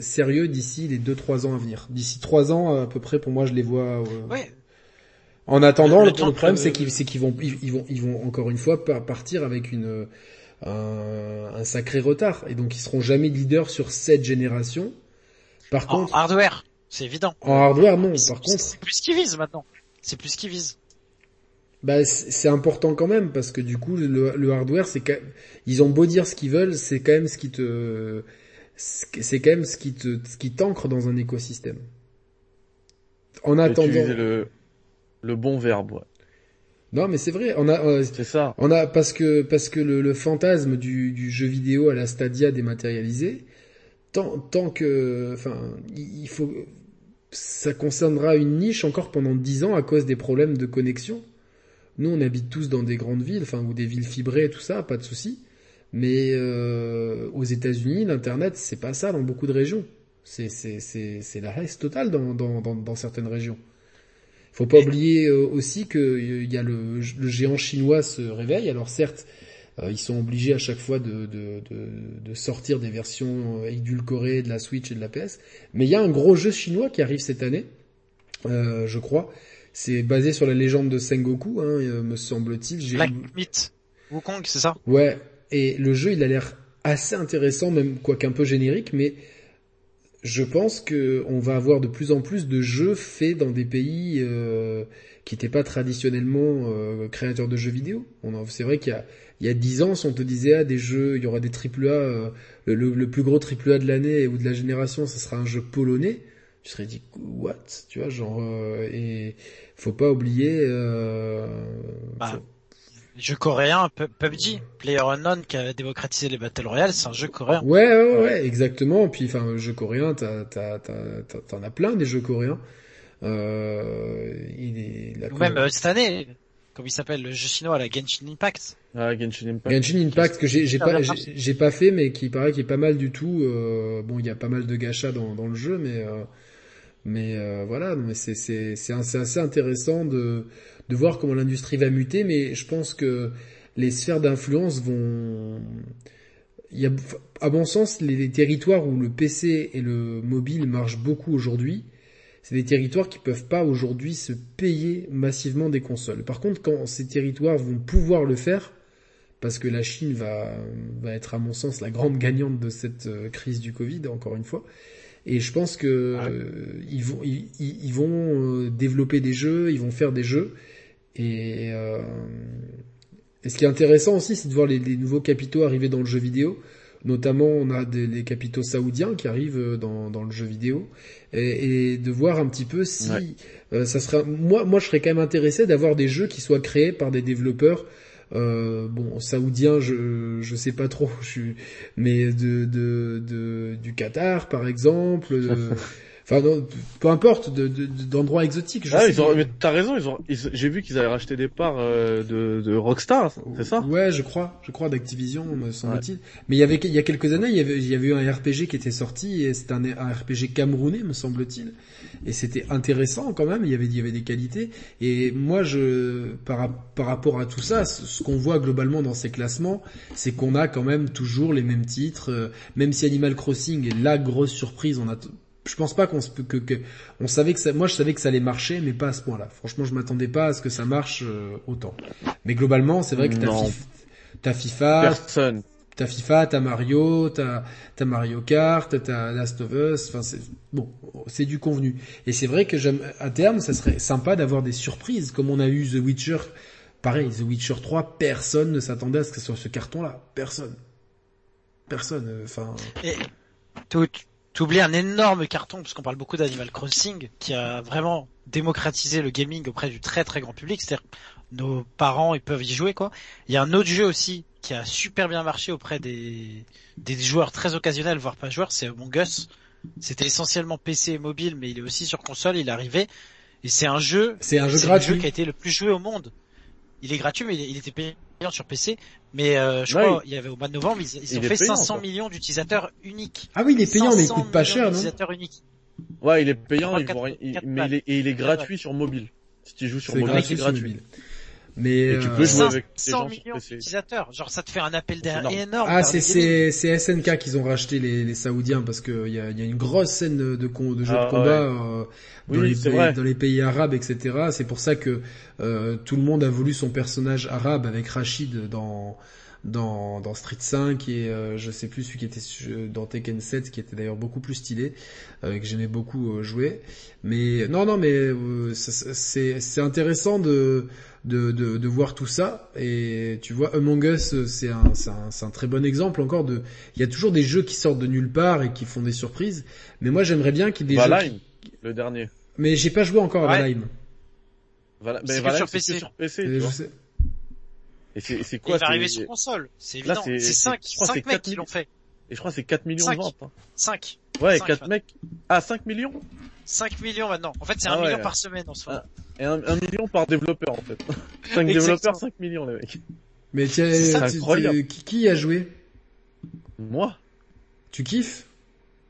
sérieux d'ici les 2-3 ans à venir. D'ici 3 ans, à peu près, pour moi, je les vois... Ouais. En attendant, le, problème, c'est qu'ils vont, ils vont, ils vont encore une fois partir avec une un, sacré retard. Et donc ils seront jamais leaders sur cette génération. Par en contre, hardware, c'est évident. En hardware, non. Par contre, c'est plus ce qu'ils visent maintenant. C'est plus ce qu'ils visent. Bah, c'est important quand même parce que du coup, le, hardware, c'est ils ont beau dire ce qu'ils veulent, c'est quand même ce qui te, c'est quand même ce qui te, ce qui t'ancre dans un écosystème. En attendant, le, le bon verbe. Ouais. Non, mais c'est vrai. On a, euh, c'est ça. On a parce que parce que le, fantasme du, du, jeu vidéo à la Stadia dématérialisé, tant tant que, enfin, il faut, ça concernera une niche encore pendant dix ans à cause des problèmes de connexion. Nous, on habite tous dans des grandes villes, enfin, ou des villes fibrées, tout ça, pas de souci. Mais euh, aux États-Unis, l'internet, c'est pas ça dans beaucoup de régions. C'est c'est c'est c'est la haisse totale dans dans dans, dans certaines régions. Faut pas oublier euh, aussi que il y a le, le géant chinois se réveille. Alors certes, euh, ils sont obligés à chaque fois de, de, de, de, sortir des versions édulcorées de la Switch et de la PS. Mais il y a un gros jeu chinois qui arrive cette année, euh, je crois. C'est basé sur la légende de Sengoku, hein, me semble-t-il. Black Myth, Wukong, c'est ça? Ouais. Et le jeu, il a l'air assez intéressant, même quoi qu'un peu générique, mais je pense que on va avoir de plus en plus de jeux faits dans des pays euh, qui n'étaient pas traditionnellement euh, créateurs de jeux vidéo. C'est vrai qu'il y a il y a dix ans, si on te disait ah, des jeux, il y aura des triple A, euh, le, le, plus gros triple A de l'année ou de la génération, ce sera un jeu polonais, tu serais dit what, tu vois, genre euh, et faut pas oublier. Euh, bah, Jeu coréen, PUBG, PlayerUnknown qui a démocratisé les Battle Royale, c'est un jeu coréen. Ouais, ouais, ouais, exactement. Puis, enfin, jeu coréen, t'as, t'as, t'as, t'en as plein des jeux coréens. Euh, il est, la Ou même euh, cette année, comme il s'appelle, le jeu chinois, la Genshin Impact. Ah, Genshin Impact. Genshin Impact que j'ai, j'ai pas, j'ai, pas fait, mais qui paraît qu'il est pas mal du tout. Euh, bon, il y a pas mal de gachas dans, dans le jeu, mais euh, mais euh, voilà, mais c'est c'est c'est assez intéressant de de voir comment l'industrie va muter, mais je pense que les sphères d'influence vont il y a, à mon sens, les, territoires où le PC et le mobile marchent beaucoup aujourd'hui, c'est des territoires qui peuvent pas aujourd'hui se payer massivement des consoles. Par contre, quand ces territoires vont pouvoir le faire, parce que la Chine va, va être à mon sens la grande gagnante de cette euh, crise du Covid, encore une fois, et je pense que euh, ils vont ils, ils vont euh, développer des jeux, ils vont faire des jeux. Et, euh, et ce qui est intéressant aussi, c'est de voir les, les, nouveaux capitaux arriver dans le jeu vidéo. Notamment, on a des, capitaux saoudiens qui arrivent dans, dans le jeu vidéo, et, et, de voir un petit peu si ça serait. Moi, moi, je serais quand même intéressé d'avoir des jeux qui soient créés par des développeurs euh, bon, saoudien, je je sais pas trop, je suis, mais de de, de du Qatar par exemple. Enfin, peu importe, d'endroits de, exotiques. Je ah, ils ont, mais t'as raison, ils ont, j'ai vu qu'ils avaient racheté des parts euh, de, de Rockstar, c'est ça? Ouais, je crois, je crois d'Activision, me semble-t-il. Mais il y avait, il y a quelques années, il y avait, il y avait eu un RPG qui était sorti et c'était un, un, RPG camerounais, me semble-t-il, et c'était intéressant quand même. Il y avait, il y avait des qualités. Et moi, je, par, par rapport à tout ça, ce, qu'on voit globalement dans ces classements, c'est qu'on a quand même toujours les mêmes titres, euh, même si Animal Crossing est la grosse surprise, on a je pense pas qu'on se que, que on savait que ça, moi je savais que ça allait marcher, mais pas à ce point-là. Franchement, je m'attendais pas à ce que ça marche euh, autant. Mais globalement, c'est vrai que t'as FIFA, personne, t'as FIFA, t'as Mario, t'as as Mario Kart, t'as Last of Us. Enfin, c'est bon, c'est du convenu. Et c'est vrai que j'aime à terme, ça serait sympa d'avoir des surprises, comme on a eu The Witcher. Pareil, The Witcher 3, personne ne s'attendait à ce que ce soit ce carton-là. Personne. Personne. Euh, enfin. Et tout, oublies un énorme carton, parce qu'on parle beaucoup d'Animal Crossing, qui a vraiment démocratisé le gaming auprès du très très grand public, c'est-à-dire nos parents ils peuvent y jouer quoi. Il y a un autre jeu aussi qui a super bien marché auprès des, des joueurs très occasionnels, voire pas joueurs, c'est Among Us. C'était essentiellement PC et mobile, mais il est aussi sur console, il est arrivé. Et c'est un jeu, c'est un jeu gratuit, jeu qui a été le plus joué au monde. Il est gratuit, mais il, était payant sur PC. Mais euh, je crois, il y avait au mois de novembre, ils, ont fait 500 millions d'utilisateurs uniques. Ah oui, il est payant, mais il coûte pas cher, non uniques. Ouais, il est payant, il mais il est, et il est gratuit sur mobile. Si tu joues sur mobile, c'est gratuit. Mais et tu peux jouer avec 100 millions d'utilisateurs. Genre ça te fait un appel d'air énorme. Ah c'est c'est c'est SNK qu'ils ont racheté les, les Saoudiens parce que il y a, y a une grosse scène de de, de jeux de ah, combat euh, dans les pays, dans les pays arabes etc. C'est pour ça que euh, tout le monde a voulu son personnage arabe avec Rachid dans dans, dans Street 5 et euh, je sais plus celui qui était dans Tekken 7 qui était d'ailleurs beaucoup plus stylé euh, que j'aimais beaucoup euh, jouer. Mais non non mais euh, c'est c'est intéressant de, de de, de voir tout ça. Et tu vois Among Us c'est un c'est un, un très bon exemple encore de il y a toujours des jeux qui sortent de nulle part et qui font des surprises. Mais moi j'aimerais bien qu'il y ait des Valheim, le dernier. Mais j'ai pas joué encore à Valheim. Valheim, mais Valheim sur PC, sur PC je sais. Et c'est quoi Il va arriver sur console, c'est évident. C'est 5, 5 mecs qui l'ont fait. Et je crois que c'est 4 millions 5. de ventes. Hein. 5. Ouais, 5, 4 mecs. Ah, 5 millions 5 millions maintenant. En fait, c'est ah 1 million par semaine en soi. Ah, et 1, million par développeur en fait. 5 développeurs, 5 millions les mecs. Mais tiens, qui, qui a joué? Moi? Tu kiffes?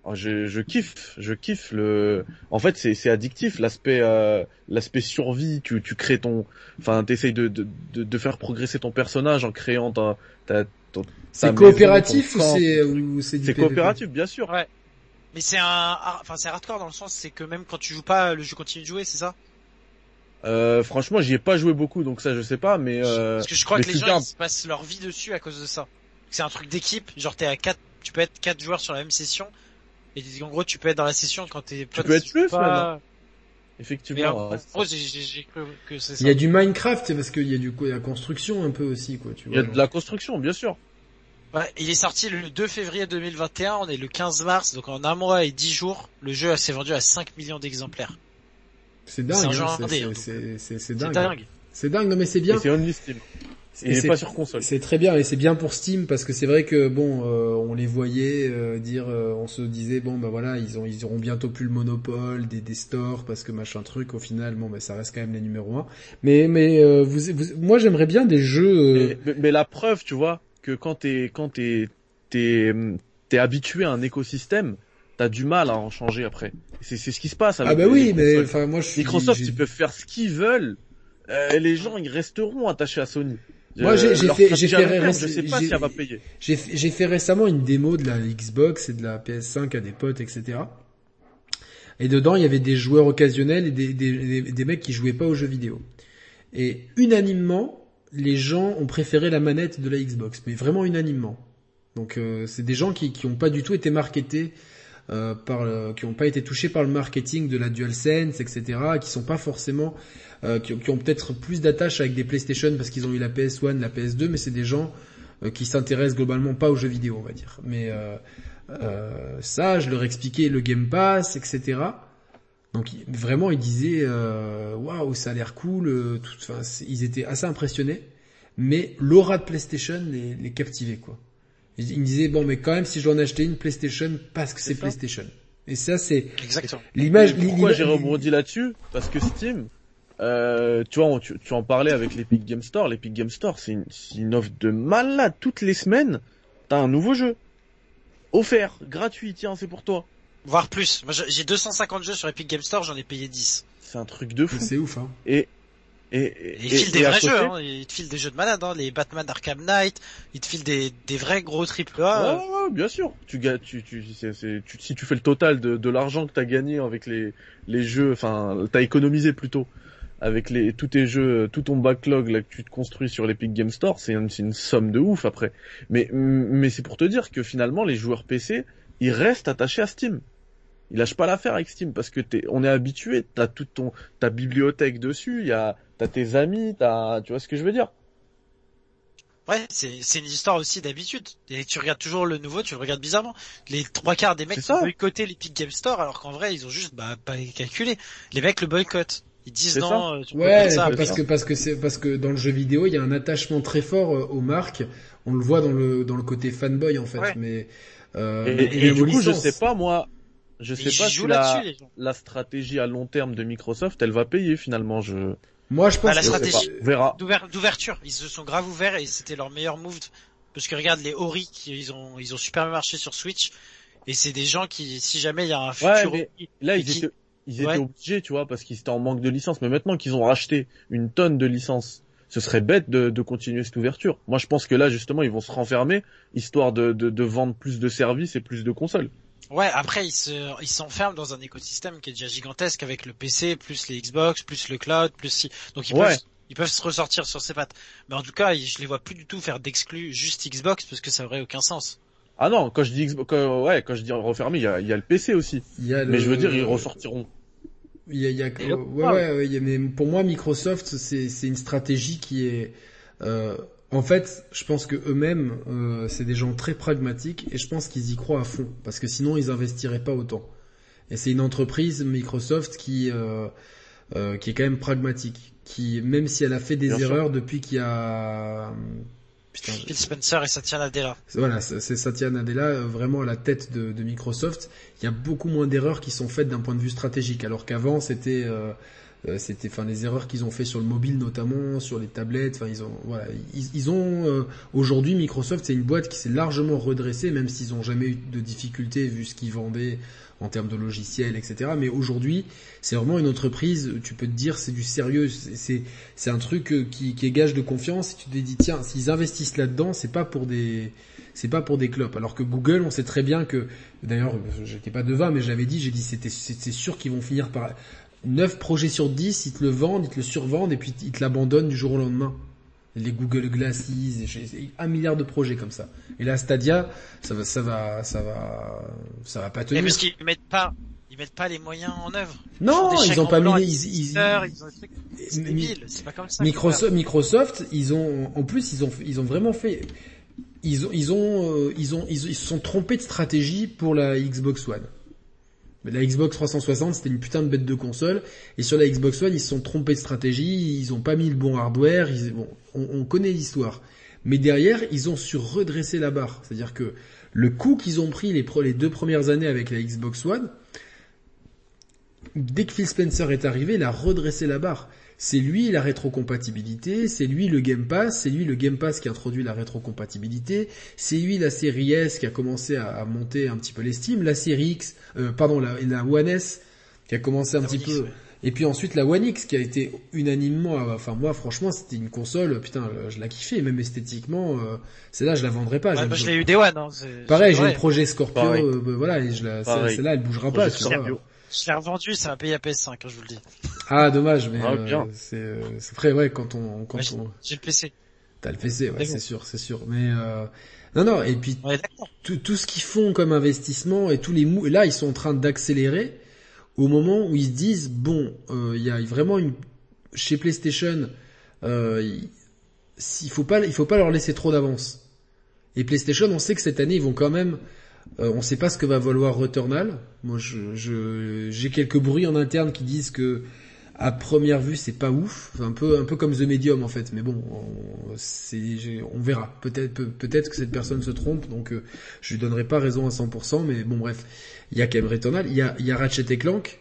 Oh, je, je kiffe, je kiffe le. En fait, c'est c'est addictif l'aspect euh, l'aspect survie. Tu tu crées ton, enfin, t'essayes de, de de de faire progresser ton personnage en créant ta ta. ton- ta C'est maison, coopératif ton ou c'est ou c'est du C'est PvP? coopératif, bien sûr. Ouais. Mais c'est un, enfin c'est hardcore dans le sens c'est que même quand tu joues pas, le jeu continue de jouer, c'est ça? Euh, franchement, j'y ai pas joué beaucoup, donc ça je sais pas, mais euh, Parce que je crois mais que les gens ils se passent leur vie dessus à cause de ça. C'est un truc d'équipe, genre t'es à quatre, tu peux être quatre joueurs sur la même session. Et en gros tu peux être dans la session quand t'es potes peux être plus, pas. Mais en effectivement. ouais, gros j'ai- cru que c'est ça. Il y a du Minecraft parce qu'il y a du il y a la construction un peu aussi quoi, tu il y vois. a de la construction, bien sûr. Ouais, il est sorti le 2 février 2021, on est le 15 mars, donc en un mois et 10 jours, le jeu s'est vendu à 5 millions d'exemplaires. C'est C'est dingue, hein, hein, c'est- c'est c'est c'est C'est dingue. C'est dingue, non mais c'est bien. C'est. Et c'est- pas sur console. C'est très bien et c'est bien pour Steam parce que c'est vrai que bon, euh, on les voyait euh, dire, euh, on se disait bon bah voilà, ils ont ils auront bientôt plus le monopole des, des stores parce que machin truc. Au final, bon bah ça reste quand même les numéros un. Mais mais euh, vous, vous- moi j'aimerais bien des jeux. euh, Mais, mais- la preuve, tu vois, que quand t'es quand t'es t'es t'es habitué à un écosystème, t'as du mal à en changer après. C'est c'est ce qui se passe avec Ah bah les oui, mais enfin moi je suis. Microsoft, ils peuvent faire ce qu'ils veulent. Euh, les gens, ils resteront attachés à Sony. Moi, j'ai- fait- j'ai fait long terme, rester- je sais pas j'ai- si elle va payer. J'ai fait, j'ai fait récemment une démo de la Xbox et de la PS5 à des potes, etc. Et dedans, il y avait des joueurs occasionnels et des, des, des, des mecs qui jouaient pas aux jeux vidéo. Et unanimement, les gens ont préféré la manette de la Xbox, mais vraiment unanimement. Donc euh, c'est des gens qui qui ont pas du tout été marketés euh, par le- qui ont pas été touchés par le marketing de la DualSense, etc. Qui sont pas forcément euh, qui, ont- peut-être plus d'attache avec des PlayStation parce qu'ils ont eu la PS1, la PS2, mais c'est des gens euh, qui s'intéressent globalement pas aux jeux vidéo, on va dire. Mais euh, euh, ça, je leur expliquais le Game Pass, etc. Donc vraiment, ils disaient waouh, ça a l'air cool. tout, ils étaient assez impressionnés, mais l'aura de PlayStation les, les captivait quoi. Ils me disaient bon, mais quand même, si je dois en acheter une PlayStation parce que c'est. PlayStation. Et ça, c'est Exactement. l'image. Pourquoi j'ai rebondi là-dessus? Parce que Steam, euh, tu vois, on- tu, tu en parlais avec l'Epic Game Store. L'Epic Game Store, c'est une, une offre de malade. Toutes les semaines, t'as un nouveau jeu. Offert, gratuit, tiens, c'est pour toi. Voire plus. Moi j'ai 250 jeux sur Epic Game Store, j'en ai payé 10. C'est un truc de fou. C'est ouf, hein. Et, et, il te file des vrais côté- jeux, hein. il te file des jeux de malade, hein. les Batman Arkham Knight, il te file des, des vrais gros triple A. ouais, ouais, bien sûr. Tu, tu, tu- si tu fais le total de, de l'argent que t'as gagné avec les, les jeux, enfin, t'as économisé plutôt avec les, tous tes jeux, tout ton backlog là que tu te construis sur l'Epic Game Store, c'est une, une somme de ouf après. Mais, mais c'est pour te dire que finalement, les joueurs PC, ils restent attachés à Steam. Ils lâchent pas l'affaire avec Steam parce que t'es, on est habitué, t'as toute ton, ta bibliothèque dessus, il y a, t'as tes amis, t'as, tu vois ce que je veux dire? Ouais, c'est c'est une histoire aussi d'habitude. Et tu regardes toujours le nouveau, tu le regardes bizarrement. Les trois quarts des mecs qui boycottaient l'Epic Game Store, alors qu'en vrai ils ont juste bah pas calculé. Les mecs le boycottent. Ils disent non, euh, tu Ouais, ça, parce que parce que c'est parce que dans le jeu vidéo, il y a un attachement très fort euh, aux marques. On le voit dans le dans le côté fanboy en fait, Ouais. mais euh, Et, mais- et mais du coup, je sais pas moi, je sais pas si la, la stratégie à long terme de Microsoft, elle va payer finalement. Je, Moi, je pense Bah, la que- stratégie- D'ouverture, ils se sont grave ouverts et c'était leur meilleur move. Parce que regarde les Ori, qui, ils ont ils ont super bien marché sur Switch. Et c'est des gens qui, si jamais il y a un futur mais Là, ils qui- étaient, ils étaient Ouais. obligés, tu vois, parce qu'ils étaient en manque de licences. Mais maintenant qu'ils ont racheté une tonne de licences, ce serait bête de, de continuer cette ouverture. Moi, je pense que là, justement, ils vont se renfermer, histoire de, de, de vendre plus de services et plus de consoles. Ouais, après ils se, ils s'enferment dans un écosystème qui est déjà gigantesque avec le PC, plus les Xbox, plus le cloud, plus si, donc ils Ouais. peuvent, ils peuvent se ressortir sur ses pattes. Mais en tout cas, je les vois plus du tout faire d'exclus juste Xbox parce que ça aurait aucun sens. Ah non, quand je dis Xbox, quand- ouais, quand je dis refermer, il y a, il y a le PC aussi. il y a Mais le- je veux dire, ils ressortiront. Il y a, il y a- ouais, ouais, ouais, mais pour moi, Microsoft, c'est c'est une stratégie qui est, euh, en fait, je pense que eux-mêmes, euh, c'est des gens très pragmatiques et je pense qu'ils y croient à fond parce que sinon ils investiraient pas autant. Et c'est une entreprise Microsoft qui euh, euh, qui est quand même pragmatique, qui même si elle a fait des Bien sûr. erreurs depuis qu'il y a putain, Phil Spencer et Satya Nadella. voilà, c'est Satya Nadella vraiment à la tête de, de Microsoft. Il y a beaucoup moins d'erreurs qui sont faites d'un point de vue stratégique, alors qu'avant c'était euh, c'était, enfin, les erreurs qu'ils ont fait sur le mobile notamment, sur les tablettes. Enfin, ils ont, voilà, ils, ont euh, aujourd'hui Microsoft, c'est une boîte qui s'est largement redressée, même s'ils ont jamais eu de difficultés vu ce qu'ils vendaient en termes de logiciels, etc. Mais aujourd'hui, c'est vraiment une entreprise. Tu peux te dire, c'est du sérieux. C'est c'est un truc euh, qui, qui est gage de confiance. Et tu te dis, tiens, s'ils investissent là-dedans, c'est pas pour des c'est pas pour des clopes. Alors que Google, on sait très bien que, d'ailleurs, j'étais pas devin, mais j'avais dit, j'ai dit, c'était, c'est sûr qu'ils vont finir par 9 projets sur 10, ils te le vendent, ils te le survendent et puis ils te l'abandonnent du jour au lendemain. Les Google Glasses, un milliard de projets comme ça. Et là, Stadia, ça va, ça va, ça va, ça va pas tenir. Mais parce qu'ils mettent pas, ils mettent pas les moyens en œuvre. Non, ils, ont pas mis, ils, ils, c'est débile, c'est pas comme ça. Microsoft, Microsoft, ils ont, en plus, ils ont, ils ont vraiment fait, ils ont, ils ont, euh, ils ont, ils, se sont trompés de stratégie pour la Xbox One. La Xbox 360, c'était une putain de bête de console. Et sur la Xbox One, ils se sont trompés de stratégie. Ils ont pas mis le bon hardware. Bon, on, on connaît l'histoire. Mais derrière, ils ont su redresser la barre. C'est-à-dire que le coup qu'ils ont pris les, les deux premières années avec la Xbox One, dès que Phil Spencer est arrivé, il a redressé la barre. C'est lui la rétrocompatibilité, c'est lui le Game Pass, c'est lui le Game Pass qui a introduit la rétrocompatibilité, c'est lui la série S qui a commencé à, à monter un petit peu l'estime, la série X, euh, pardon, la, la, One S qui a commencé un La petit peu, ouais. et puis ensuite la One X qui a été unanimement, euh, enfin moi franchement c'était une console, putain je la kiffais, même esthétiquement, euh, c'est là je la vendrais pas. Ouais, bah, je l'ai eu Day One, hein. Pareil, j'ai le projet Scorpio, euh, bah, voilà, et je la, celle-là elle bougera Projet pas, tu vois. Je l'ai revendu, ça m'a payé à PS5, hein, je vous le dis. Ah dommage, mais Ah, euh, bien. c'est euh, c'est vrai, ouais, quand on quand Ouais, j'ai- on J'ai le PC. T'as le PC, ouais, c'est sûr, c'est sûr. Mais euh, non, non. Et puis d'accord. tout, tout ce qu'ils font comme investissement et tous les mou- là ils sont en train d'accélérer au moment où ils se disent bon, euh, il y a vraiment une chez PlayStation, euh, il il faut pas il faut pas leur laisser trop d'avance. Et PlayStation, on sait que cette année ils vont quand même euh, on sait pas ce que va valoir Returnal. Moi, je, je, j'ai quelques bruits en interne qui disent que à première vue, c'est pas ouf. Enfin, un peu, un peu comme The Medium en fait. Mais bon, on, c'est, j'ai- on verra. Peut-être, peut, peut-être que cette personne se trompe. Donc, euh, je lui donnerai pas raison à 100%. Mais bon, bref, il y a quand même Returnal. Il y a, il y a Ratchet et Clank.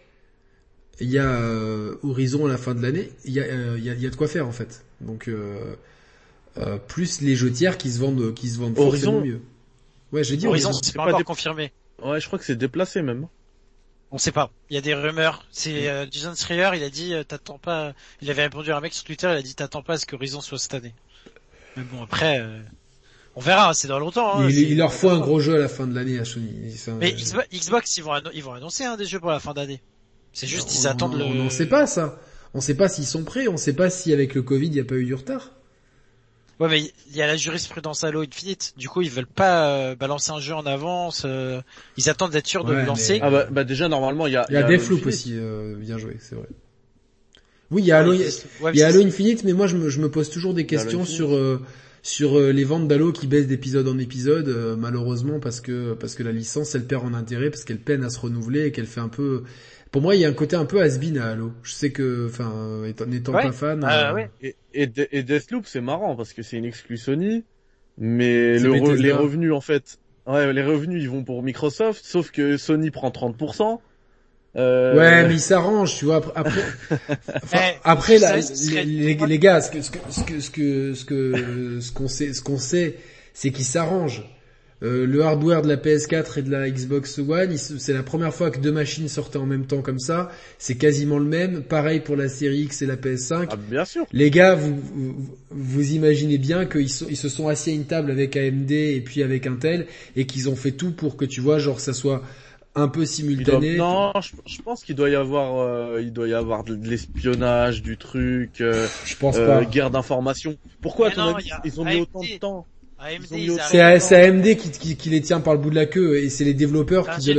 Il y a euh, Horizon à la fin de l'année. Il y a, euh, il y a, y a de quoi faire en fait. Donc, euh, euh, plus les jeux tiers qui se vendent, qui se vendent Horizon forcément mieux. Ouais, j'ai dit Horizon, Horizon. c'est pas encore confirmé. Ouais, je crois que c'est déplacé même. On sait pas. Il y a des rumeurs. C'est euh, Jason Schreier, il a dit euh, t'attends pas. Il avait répondu à un mec sur Twitter, il a dit t'attends pas à ce que Horizon soit cette année. Mais bon après, euh, on verra. C'est dans longtemps. hein, il, il leur faut un gros jeu à la fin de l'année à Sony. Ça, Mais Xbox, ils vont ils vont annoncer hein, des jeux pour la fin d'année. C'est juste on- ils attendent on, le. On n'en sait pas ça. On sait pas s'ils sont prêts. On sait pas si avec le Covid il n'y a pas eu du retard. Ouais mais il y a la jurisprudence Halo Infinite. Du coup ils veulent pas euh, balancer un jeu en avance. euh, ils attendent d'être sûrs de le lancer. mais- Ah bah, bah déjà normalement il y a. Il y a Deathloop aussi. euh, bien joué, c'est vrai. Oui, il y a Halo, Ouais, il y a- ouais, il y a mais Halo Infinite, mais moi je me, je me pose toujours des questions sur euh, sur euh, les ventes d'Halo qui baissent d'épisode en épisode, euh, malheureusement parce que parce que la licence elle perd en intérêt parce qu'elle peine à se renouveler et qu'elle fait un peu. Pour moi, il y a un côté un peu has-been à Halo. Je sais que, enfin, étant n'étant Ouais. pas fan. Ah, euh, ouais. Et, et, De- et Deathloop c'est marrant parce que c'est une exclu Sony, mais le re- les revenus en fait, ouais les revenus ils vont pour Microsoft, sauf que Sony prend 30%. Euh, Ouais, mais il s'arrange, tu vois. Après, après, enfin, Eh, après là, les, les, les gars, ce que ce que ce que ce que ce que ce qu'on sait, ce qu'on sait, c'est qu'il s'arrange. Euh, le hardware de la PS4 et de la Xbox One, c'est la première fois que deux machines sortaient en même temps comme ça. C'est quasiment le même. Pareil pour la série X et la PS5. Ah, bien sûr. Les gars, vous, vous, vous imaginez bien qu'ils ils se sont assis à une table avec AMD et puis avec Intel et qu'ils ont fait tout pour que tu vois, genre, ça soit un peu doit- simultané. non, je, je pense qu'il doit y avoir, euh, il doit y avoir de, de l'espionnage, du truc, euh, Je pense euh, pas. guerre d'information. Pourquoi à ton non, avis, a ils ont mis AMD. autant de temps C'est AMD qui, qui, qui les tient par le bout de la queue et c'est les développeurs qui...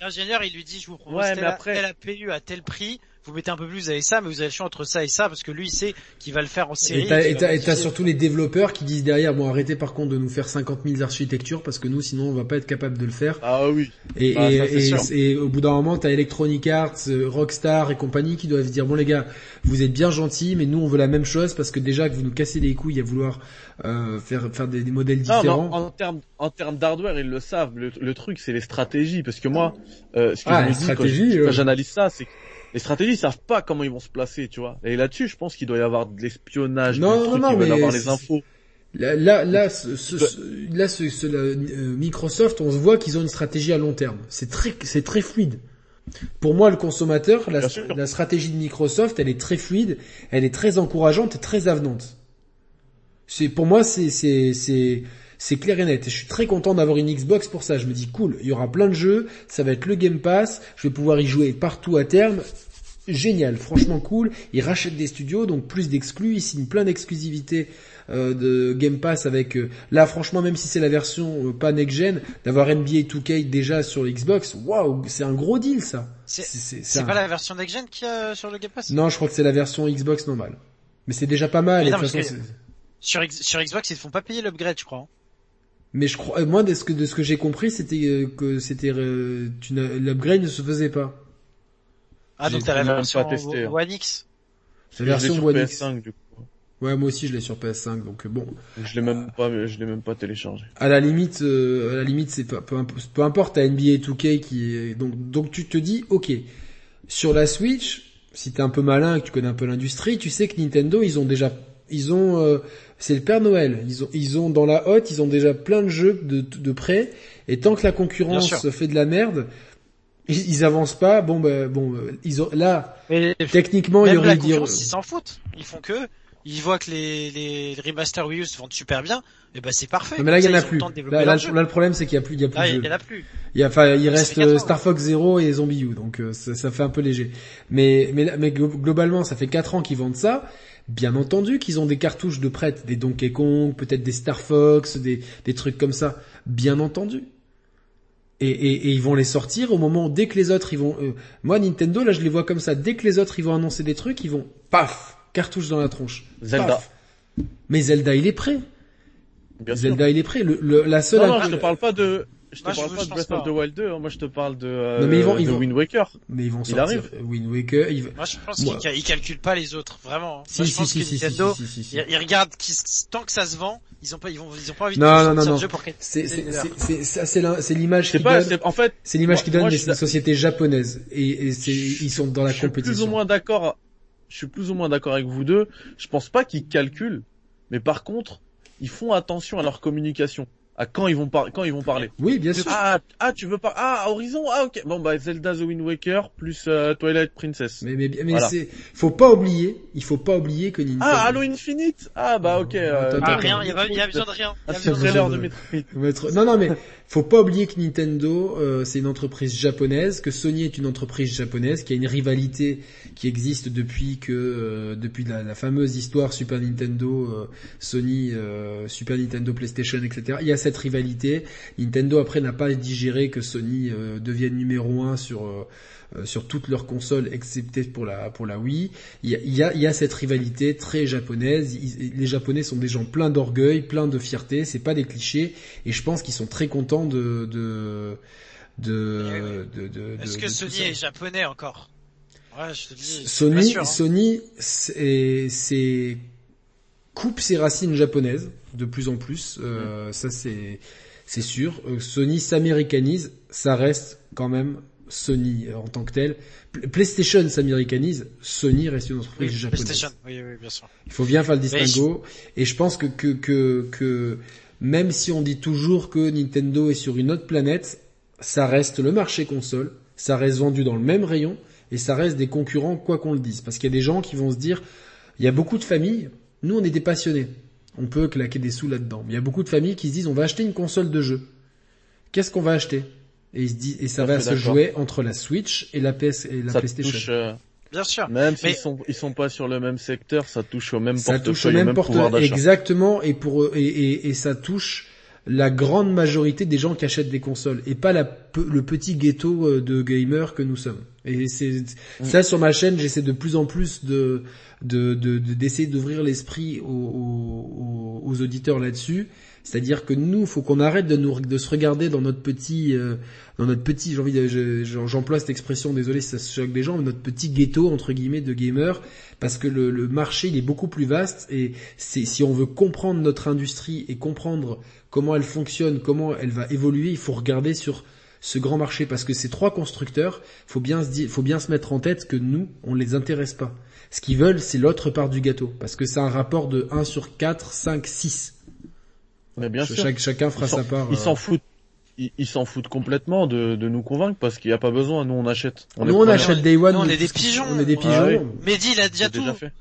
L'ingénieur, il, lui dit, je vous propose Ouais, tel, mais après- tel APU à tel prix, vous mettez un peu plus, vous avez ça, mais vous avez le choix entre ça et ça, parce que lui, il sait qu'il va le faire en série. Et t'as, qu'il et va t'as- et t'as modifier. surtout les développeurs qui disent derrière, bon arrêtez par contre de nous faire 50 000 architectures parce que nous sinon on va pas être capable de le faire. Ah oui. Et, Bah, et, ça, et- et au bout d'un moment, t'as Electronic Arts, euh, Rockstar et compagnie qui doivent se dire bon les gars, vous êtes bien gentils, mais nous on veut la même chose parce que déjà que vous nous cassez les couilles à vouloir euh, faire faire des, des modèles Non, différents. en, en termes en termes d'hardware, ils le savent. Le, le truc, c'est les stratégies, parce que moi, euh, ce que Ah, je me dis quand, euh. quand j'analyse ça, c'est que les stratégies ils savent pas comment ils vont se placer, tu vois. Et là-dessus, je pense qu'il doit y avoir de l'espionnage, Non, non, non, mais avoir les infos. Là, là, là, ce, ce- ce- là, ce- ce- la- euh, Microsoft, on se voit qu'ils ont une stratégie à long terme. C'est très, c'est très fluide. Pour moi, le consommateur, la, la stratégie de Microsoft, elle est très fluide, elle est très encourageante et très avenante. C'est, pour moi, c'est, c'est, c'est, c'est clair et net. Et je suis très content d'avoir une Xbox pour ça. Je me dis, cool, il y aura plein de jeux, ça va être le Game Pass, je vais pouvoir y jouer partout à terme. Génial, franchement cool. Ils rachètent des studios, donc plus d'exclus, ils signent plein d'exclusivités euh, de Game Pass avec euh, là franchement même si c'est la version euh, pas next gen d'avoir NBA 2K déjà sur Xbox waouh c'est un gros deal ça C'est- un- pas la version next gen qui a sur le Game Pass? Non je crois que c'est la version Xbox normale mais c'est déjà pas mal et non, façon, sur, sur Xbox, ils te font pas payer l'upgrade, je crois. Mais je crois euh, moi de ce que de ce que j'ai compris c'était euh, que c'était euh, l'upgrade ne se faisait pas Ah, donc t'as la version testé, hein. One X? la Je l'ai version sur One X PS5 du coup. ouais moi aussi je l'ai sur PS5 donc bon Je l'ai même pas, je l'ai même pas téléchargé. à la limite, euh, à la limite, c'est pas, peu, peu importe, t'as NBA 2K qui est, donc, donc tu te dis, ok, sur la Switch, si t'es un peu malin et que tu connais un peu l'industrie, tu sais que Nintendo, ils ont déjà, ils ont, euh, c'est le Père Noël, ils ont, ils ont dans la hotte, ils ont déjà plein de jeux de, de prêt, et tant que la concurrence fait de la merde, ils, ils avancent pas, bon, ben, bon, euh, ils ont, là, techniquement, il y aurait la dire, ils s'en foutent. Ils font que, ils voient que les, les remaster Wii U se vendent super bien, et ben c'est parfait. Non, mais là, il y en a plus. le Là, le- jeu. là, le problème, c'est qu'il y a plus, il y a plus Là, de il jeux. y en a plus. Il y a, enfin, il reste euh, Star Fox Zero et Zombie U, donc euh, ça, ça fait un peu léger. Mais, mais, mais glo- globalement, ça fait 4 ans qu'ils vendent ça. Bien entendu qu'ils ont des cartouches de prêt, des Donkey Kong, peut-être des Star Fox, des, des trucs comme ça. Bien entendu. Et, et, et ils vont les sortir au moment dès que les autres ils vont. euh, moi Nintendo là je les vois comme ça. Dès que les autres ils vont annoncer des trucs, ils vont paf cartouche dans la tronche. Zelda. Paf. Mais Zelda il est prêt. Bien sûr. Zelda il est prêt. Le, le- la seule. Non, non, je te parle pas de, je te Moi, parle je pas de Breath pas, of the hein. Wild 2, hein. moi je te parle de, euh, Non, mais ils vont- ils de vont- Wind Waker. Mais ils vont Il sortir arrive. Wind Waker. ils- Moi, je pense Moi- qu'ils ils calculent pas les autres, vraiment. Si, Moi, je si, pense si, que si, si, Nintendo, si, si, si. Ils, ils regardent tant que ça se vend, ils ont pas, ils vont, ils ont pas envie Non, de non, sortir non, le non. jeu pour C'est c'est l'image qui pas, donne. c'est, en fait, C'est l'image qui donne suis- sociétés japonaises et, et c'est ils sont dans la je suis compétition. plus ou moins d'accord, je suis plus ou moins d'accord avec vous deux. Je pense pas qu'ils calculent, mais par contre, ils font attention à leur communication, à quand ils vont par, quand ils vont parler. Oui, bien sûr. Ah, ah, tu veux pas, ah, Horizon, ah, ok. Bon, bah, Zelda The Wind Waker plus euh, Twilight Princess. Mais mais mais Voilà. c'est faut pas oublier, il faut pas oublier que Nintendo Ah, Halo Infinite? Ah, bah, ok. euh, Ah, rien, il y a, il y a besoin de rien. Il y Un a petit besoin de trailer besoin de de- Non, non, mais faut pas oublier que Nintendo, euh, c'est une entreprise japonaise, que Sony est une entreprise japonaise, qui a une rivalité qui existe depuis que euh, depuis la, la fameuse histoire Super Nintendo, euh, Sony, euh, Super Nintendo, PlayStation, etc. Il y a cette rivalité. Nintendo après n'a pas digéré que Sony euh, devienne numéro un sur euh, euh, sur toutes leurs consoles, excepté pour la pour la Wii. Il y a, il y a, il y a cette rivalité très japonaise. Ils- les Japonais sont des gens pleins d'orgueil, pleins de fierté. C'est pas des clichés. Et je pense qu'ils sont très contents de de de de, de, de- Est-ce que Sony est japonais encore? Ouais, je te dis. Sony, sûr, hein. Sony, c'est coupe ses racines japonaises de plus en plus. Euh, Ça c'est c'est sûr. Euh, Sony s'américanise, ça reste quand même Sony euh, en tant que tel. Pl- PlayStation s'américanise, Sony reste une entreprise Oui, japonaise. PlayStation. Oui, oui, bien sûr. Il faut bien faire le distinguo. Et je pense que, que, que, que même si on dit toujours que Nintendo est sur une autre planète, ça reste le marché console, ça reste vendu dans le même rayon, et ça reste des concurrents quoi qu'on le dise. Parce qu'il y a des gens qui vont se dire, il y a beaucoup de familles, nous on est des passionnés, on peut claquer des sous là-dedans. Mais il y a beaucoup de familles qui se disent, on va acheter une console de jeu. Qu'est-ce qu'on va acheter? Et, il se dit, et ça va se jouer entre la Switch et la PS et la ça PlayStation. touche, euh, Bien sûr. même Mais- s'ils sont, ils sont pas sur le même secteur, ça touche au même ça portefeuille, touche au même portefeuille exactement et pour eux- et, et, et ça touche la grande majorité des gens qui achètent des consoles et pas la, le petit ghetto euh, de gamers que nous sommes. Et c'est ça sur ma chaîne, j'essaie de plus en plus de de de- de- d'essayer d'ouvrir l'esprit aux, aux, aux- aux auditeurs là-dessus. C'est-à-dire que nous, faut qu'on arrête de nous de se regarder dans notre petit euh, dans notre petit, j'ai envie de, je- je- j'emploie cette expression, désolé si ça se choque des gens, mais notre petit ghetto entre guillemets de gamers, parce que le, le marché il est beaucoup plus vaste et c'est si on veut comprendre notre industrie et comprendre comment elle fonctionne, comment elle va évoluer, il faut regarder sur ce grand marché parce que ces trois constructeurs, faut bien se dire, faut bien se mettre en tête que nous, on les intéresse pas. Ce qu'ils veulent, c'est l'autre part du gâteau parce que c'est un rapport de 1 sur 4, 5, 6. Mais bien sûr. Chaque- chacun fera sa part. Ils euh. s'en foutent. Ils ils s'en foutent complètement de, de nous convaincre parce qu'il n'y a pas besoin. Nous, on achète. Nous, est on achète Day One. Nous, on est des pigeons. On est des Ah pigeons. oui. Mehdi, il a déjà tout. déjà fait.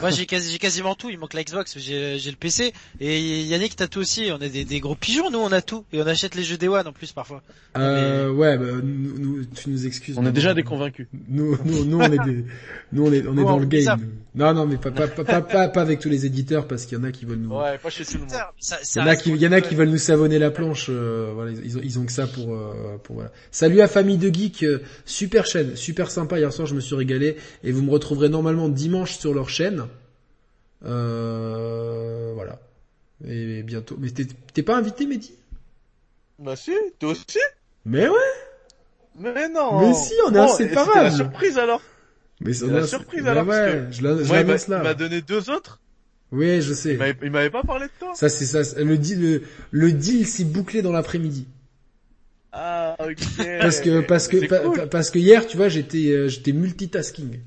Moi, j'ai quasi, j'ai quasiment tout. Il manque la Xbox, j'ai, j'ai le PC. Et Yannick, t'as tout aussi. On est des, des gros pigeons, nous, on a tout. Et on achète les jeux Day One en plus parfois. Euh, ouais, bah, nous, nous- tu nous excuses. On est déjà des convaincus. Nous, nous, nous, on est des, nous, on est, on est dans le game. Non, non, mais pas, pas, pas, pas, pas, pas avec tous les éditeurs parce qu'il y en a qui veulent nous, Ouais, pas chez tout le monde. Ça, il y en a qui, pour il y en a qui veulent nous savonner la planche. euh, voilà, ils ont, ils ont que ça pour, euh, pour voilà. Salut à famille de geeks, euh, super chaîne, super sympa. Hier soir, je me suis régalé et vous me retrouverez normalement dimanche sur leur chaîne. Euh, voilà. Et bientôt. Mais t'es, pas invité, Mehdi? Bah si, toi aussi. Mais ouais. Mais non. Mais si, on est Bon, inséparables. C'était la surprise alors. Mais c'est la surprise, alors, parce ouais, je la- je Moi, il m'a l'annonce il m'a là. donné deux autres. Oui, je sais. Il m'avait- pas parlé de toi. Ça c'est ça. Le deal, le, le deal s'est bouclé dans l'après-midi. Ah, ok. Parce que parce que pa- cool. parce que hier, tu vois, j'étais euh, j'étais multitasking.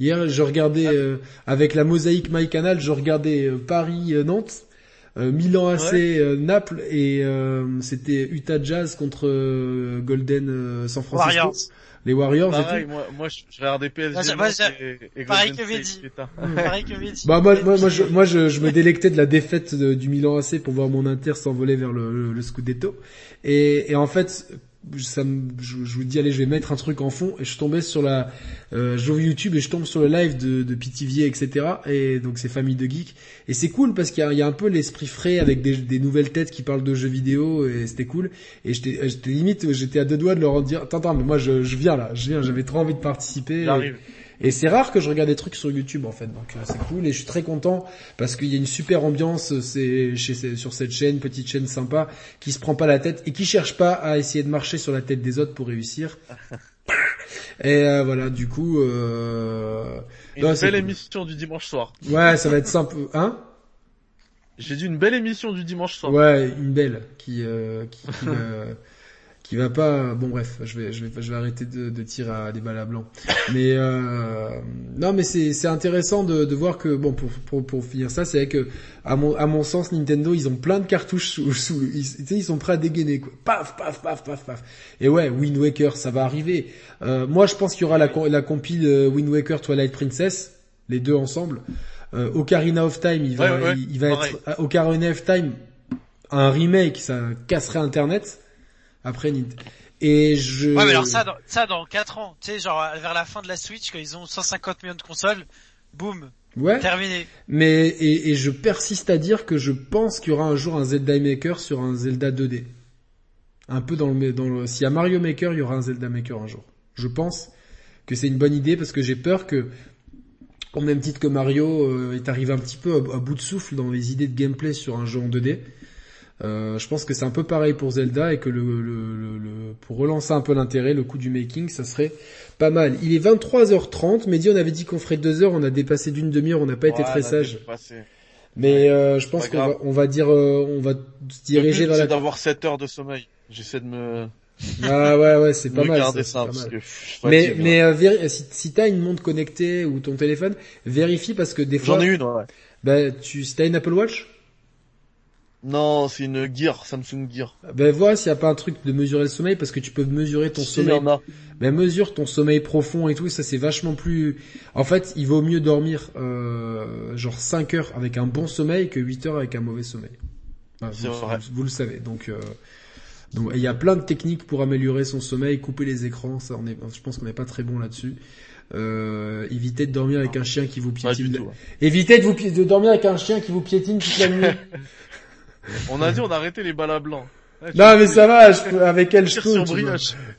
Hier, je regardais Ah. euh, avec la mosaïque MyCanal, je regardais euh, Paris euh, Nantes, Milan AC euh, Naples et euh, c'était Utah Jazz contre euh, Golden euh, San Francisco. Warriors. Les Warriors et Pareil, tout. moi, moi, je je regardais PSG. Moi, et- pareil que putain. Pareil que. Bah moi, moi, moi, je, moi je, je me délectais de la défaite de- du Milan AC pour voir mon Inter s'envoler vers le, le, le Scudetto. Et, et en fait, ça me, je, je vous dis allez, je vais mettre un truc en fond et je tombais sur la, euh, j'ouvre YouTube et je tombe sur le live de, de Pithiviers, etc. Et donc c'est famille de geeks. Et c'est cool parce qu'il y y a un peu l'esprit frais avec des, des nouvelles têtes qui parlent de jeux vidéo et c'était cool. Et j'étais, limite, j'étais à deux doigts de leur dire, attends, mais moi je, je viens là, je viens, j'avais trop envie de participer. Et c'est rare que je regarde des trucs sur YouTube en fait, donc euh, c'est cool et je suis très content parce qu'il y a une super ambiance euh, c'est chez ces- sur cette chaîne, petite chaîne sympa, qui se prend pas la tête et qui cherche pas à essayer de marcher sur la tête des autres pour réussir. Et euh, voilà, du coup, euh... Une non, belle cool. émission du dimanche soir. ouais, ça va être simple, hein? J'ai dit une belle émission du dimanche soir. Ouais, une belle qui euh, qui, qui va pas. Bon bref, je vais je vais je vais arrêter de, de tirer à des balles à blanc. Mais euh, non, mais c'est c'est intéressant de, de voir que bon pour pour pour finir ça, c'est que à mon à mon sens Nintendo ils ont plein de cartouches sous sous ils, tu sais, ils sont prêts à dégainer quoi. Paf paf paf paf paf. Et ouais, Wind Waker ça va arriver. Euh, moi je pense qu'il y aura la la compile euh, Wind Waker Twilight Princess, les deux ensemble. Euh, Ocarina of Time, il va, Ouais, ouais, il, il va pareil. être euh, Ocarina of Time, un remake, ça casserait Internet. Après, Nint- et je. Ouais, mais alors ça, dans, ça dans 4 ans, tu sais, genre vers la fin de la Switch, quand ils ont 150 millions de consoles, boum, Ouais. terminé. Mais et, et je persiste à dire que je pense qu'il y aura un jour un Zelda Maker sur un Zelda 2D. Un peu dans le dans le. S'il y a Mario Maker, il y aura un Zelda Maker un jour. Je pense que c'est une bonne idée parce que j'ai peur que au même titre que Mario euh, est arrivé un petit peu à, à bout de souffle dans les idées de gameplay sur un jeu en 2D. Euh, je pense que c'est un peu pareil pour Zelda et que le, le, le- le- pour relancer un peu l'intérêt, le coup du making, ça serait pas mal. Il est 23h30, mais dit on avait dit qu'on ferait deux heures, on a dépassé d'une demi-heure, on n'a pas été très sage. Mais euh, je pense qu'on va, on va dire, euh, on va se diriger vers la. d'avoir 7 heures de sommeil. J'essaie de me, Ah ouais ouais, c'est pas mal. garder Ça, ça, c'est pas parce mal. que pff, Mais euh, si, si t'as une montre connectée ou ton téléphone, vérifie parce que des fois, J'en ai une, ouais. bah tu, si t'as une Apple Watch, Non, c'est une Gear, Samsung Gear. ben vois s'il y a pas un truc de mesurer le sommeil parce que tu peux mesurer ton Si, il y sommeil. en a. Ben mesure ton sommeil profond et tout, ça c'est vachement plus. En fait, il vaut mieux dormir euh, genre 5 heures avec un bon sommeil que 8 heures avec un mauvais sommeil. Enfin, vous, vrai. vous- vous le savez. Donc, euh, donc il y a plein de techniques pour améliorer son sommeil, couper les écrans. Ça, on est, je pense qu'on n'est pas très bon là-dessus. Euh, évitez de dormir avec un chien qui vous piétine. tout. ouais. Évitez de vous de dormir avec un chien qui vous piétine toute la nuit. On a dit on a arrêté les balles à blanc. Ouais, non tu- mais ça va, je peux, avec elle je peux.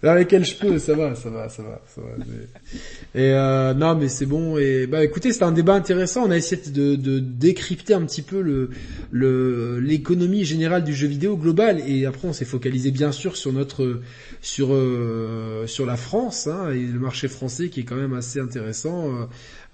Avec elle je peux, ça va, ça va, ça va, ça va. c'est- Et euh, non, mais c'est bon. Et bah écoutez, c'était un débat intéressant. On a essayé de, de décrypter un petit peu le le l'économie générale du jeu vidéo global. Et après, on s'est focalisé bien sûr sur notre sur euh, sur la France hein, et le marché français qui est quand même assez intéressant. euh,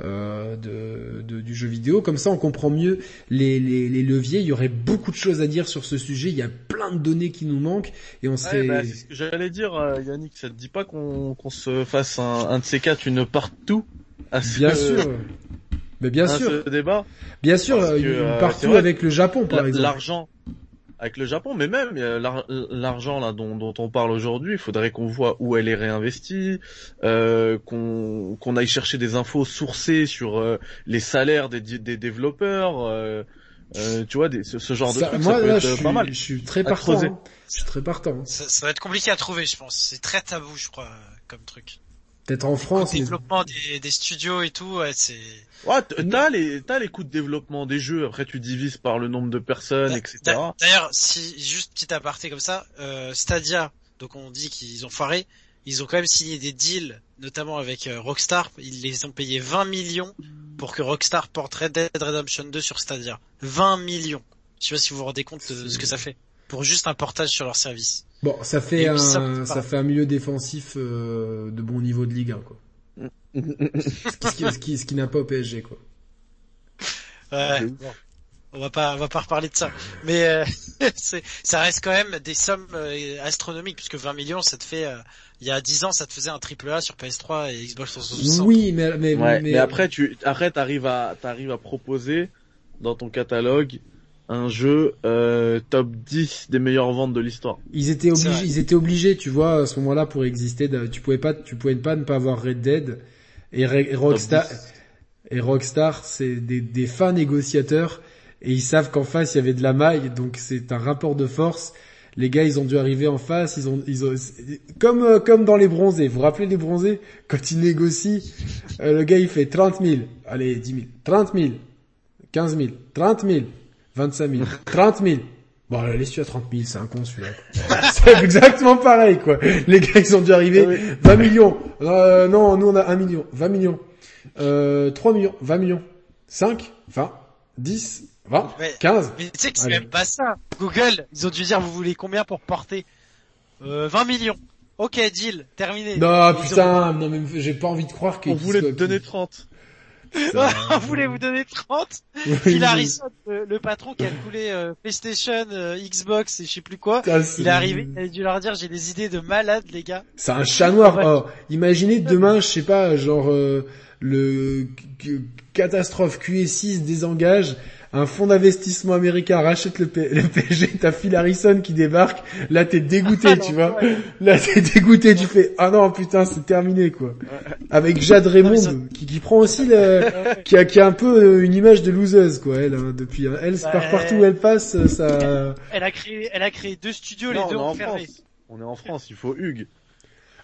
euh, de, de- du jeu vidéo. Comme ça, on comprend mieux les, les, les leviers. Il y aurait beaucoup de choses à dire sur ce sujet. Il y a plein de données qui nous manque et on serait. Ouais, bah, j'allais dire, euh, Yannick. Ça te dit pas qu'on qu'on se fasse un, un de ces quatre, une partout à ce, Bien sûr. Mais bien sûr, ce débat? bien sûr, que, une euh, partout avec le Japon par exemple. L'argent avec le Japon, mais même l'ar- l'argent là dont, dont on parle aujourd'hui, il faudrait qu'on voit où elle est réinvestie, euh, qu'on aille chercher des infos sourcées sur euh, les salaires des, des développeurs, euh, euh, tu vois, des, ce, ce genre de trucs, moi ça peut là, être je euh, suis, pas mal. je suis très partant. hein. Je suis très partant. Ça, ça va être compliqué à trouver, je pense. C'est très tabou, je crois, comme truc. Peut-être en France. le mais- développement des, des studios et tout, ouais, c'est. Ouais, t'as les t'as les coûts de développement des jeux. Après, tu divises par le nombre de personnes, etc. D'a- D'ailleurs, si juste petit aparté comme ça, euh, Stadia, donc on dit qu'ils ont foiré, ils ont quand même signé des deals, notamment avec euh, Rockstar. Ils les ont payé 20 millions pour que Rockstar porte Red Dead Redemption 2 sur Stadia. 20 millions. Je sais pas si vous vous rendez compte de ce que ça fait pour juste un portage sur leur service. Bon, ça fait Et un, Ubisoft, ça fait un milieu défensif euh, de bon niveau de Ligue 1, quoi. ce qui, ce qui, ce qui n'a pas au PSG, quoi. Ouais, bon. On va pas, on va pas reparler de ça. Mais euh, c'est, ça reste quand même des sommes euh, astronomiques puisque 20 millions, ça te fait, euh, il y a 10 ans, ça te faisait un triple A sur PS3 et Xbox 360. Oui, mais, mais, Ouais, mais, mais, après, tu après t'arrives à t'arrives à proposer dans ton catalogue un jeu euh, top 10 des meilleures ventes de l'histoire. ils étaient obligés, ils étaient obligés, tu vois, à ce moment-là, pour exister, de- tu pouvais pas, tu pouvais pas ne pas avoir Red Dead et, Re- et Rockstar. Top 10. Et Rockstar, c'est des, des fins négociateurs et ils savent qu'en face il y avait de la maille, donc c'est un rapport de force. Les gars, ils ont dû arriver en face, ils ont, ils ont, comme euh, comme dans les bronzés. Vous vous rappelez les bronzés? Quand ils négocient, euh, le gars il fait 30 000, allez 10 000, 30 000, 15 000, 30 000, 25 000, 30 000. Bon, allez, laisse-tu à 30 000, c'est un con celui-là. c'est exactement pareil, quoi. Les gars, ils ont dû arriver, Ah oui. 20 millions. Euh, non, nous on a 1 million, 20 millions. Euh, 3 millions, 20 millions, 5, 20, 10, 20, Ouais. 15. Mais tu sais que c'est Allez. même pas ça. Google, ils ont dû dire vous voulez combien pour porter euh, 20 millions. Ok, deal, terminé. Non, Ils putain, non mais j'ai pas envie de croire qu'ils On voulait te donner 30. On voulait vous donner 30. Oui, Phil. Harrison, le, le patron qui a coulé euh, PlayStation, euh, Xbox et je sais plus quoi. Il est arrivé, il a dû leur dire j'ai des idées de malade les gars. C'est un chat noir. Oh, imaginez demain, je sais pas, genre euh, le catastrophe QE6 désengage, un fonds d'investissement américain rachète le, P- le PSG, t'as Phil Harrison qui débarque, là t'es dégoûté, Ah, tu non, vois. ouais. Là t'es dégoûté, tu fais ah non putain c'est terminé quoi. Avec Jade Raymond Non, mais ça- qui, qui prend aussi le, qui a qui a un peu euh, une image de loseuse quoi elle hein, depuis hein. elle Bah, par partout où elle passe euh, ça Elle a créé, elle a créé deux studios, Non, les deux on est en fermé. France. On est en France, il faut Hugues.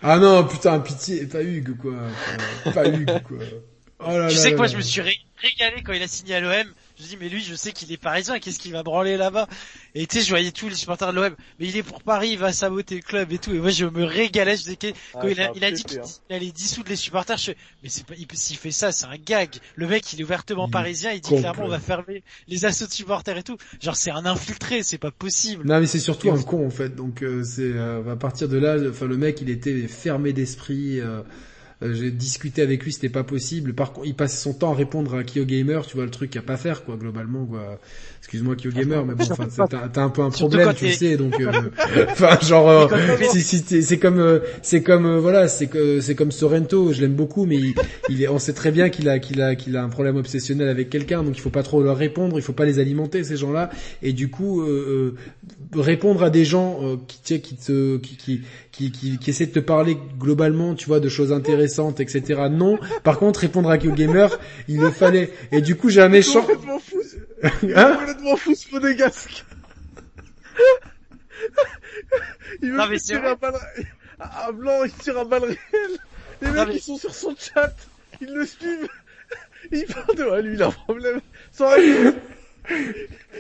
ah non putain pitié pas Hugues quoi pas Hugues quoi oh là Tu là sais que là moi là. je me suis ré- régalé quand il a signé à l'OM. Je me dis mais lui je sais qu'il est parisien, qu'est-ce qu'il va branler là-bas? Et tu sais je voyais tous les supporters de l'OM, mais il est pour Paris, il va saboter le club et tout. Et moi je me régalais, je disais que- quand Ah, il ça a, a il a dit qu'il hein. il allait dissoudre les supporters, je fais, mais c'est pas, il peut- s'il fait ça c'est un gag. Le mec il est ouvertement Il est parisien, il dit clairement on va fermer les assauts de supporters et tout. Genre c'est un infiltré, c'est pas possible. Non mais c'est surtout un con en fait. Donc euh, c'est euh, à partir de là, enfin le mec il était fermé d'esprit. euh, J'ai discuté avec lui, c'était pas possible. Par contre, il passait son temps à répondre à Kyo Gamer, tu vois le truc à pas faire quoi globalement quoi. Excuse-moi Kyo Gamer, mais bon, enfin c'est- t'as t'as un peu un problème, tu le sais. Donc, euh, enfin genre, euh, si, si, c'est comme, euh, c'est comme euh, voilà, c'est que c'est comme Sorrento. Je l'aime beaucoup, mais il, il est, on sait très bien qu'il a qu'il a qu'il a un problème obsessionnel avec quelqu'un, donc il faut pas trop leur répondre, il faut pas les alimenter ces gens-là. Et du coup, euh, euh, répondre à des gens euh, qui, tu sais, qui te, qui, qui, qui, qui, qui essaient de te parler globalement, tu vois, de choses intéressantes, etc. Non. Par contre, répondre à Gamer, il le fallait. Et du coup, j'ai un méchant. Hein complètement fou ce monégasque. il veut Non, mais tirer un balle... À blanc, il tire un balle réel. Les Non, mecs, mais- ils sont sur son chat. Ils le suivent. Il parle de... Ouais, lui, il a un problème. Rien.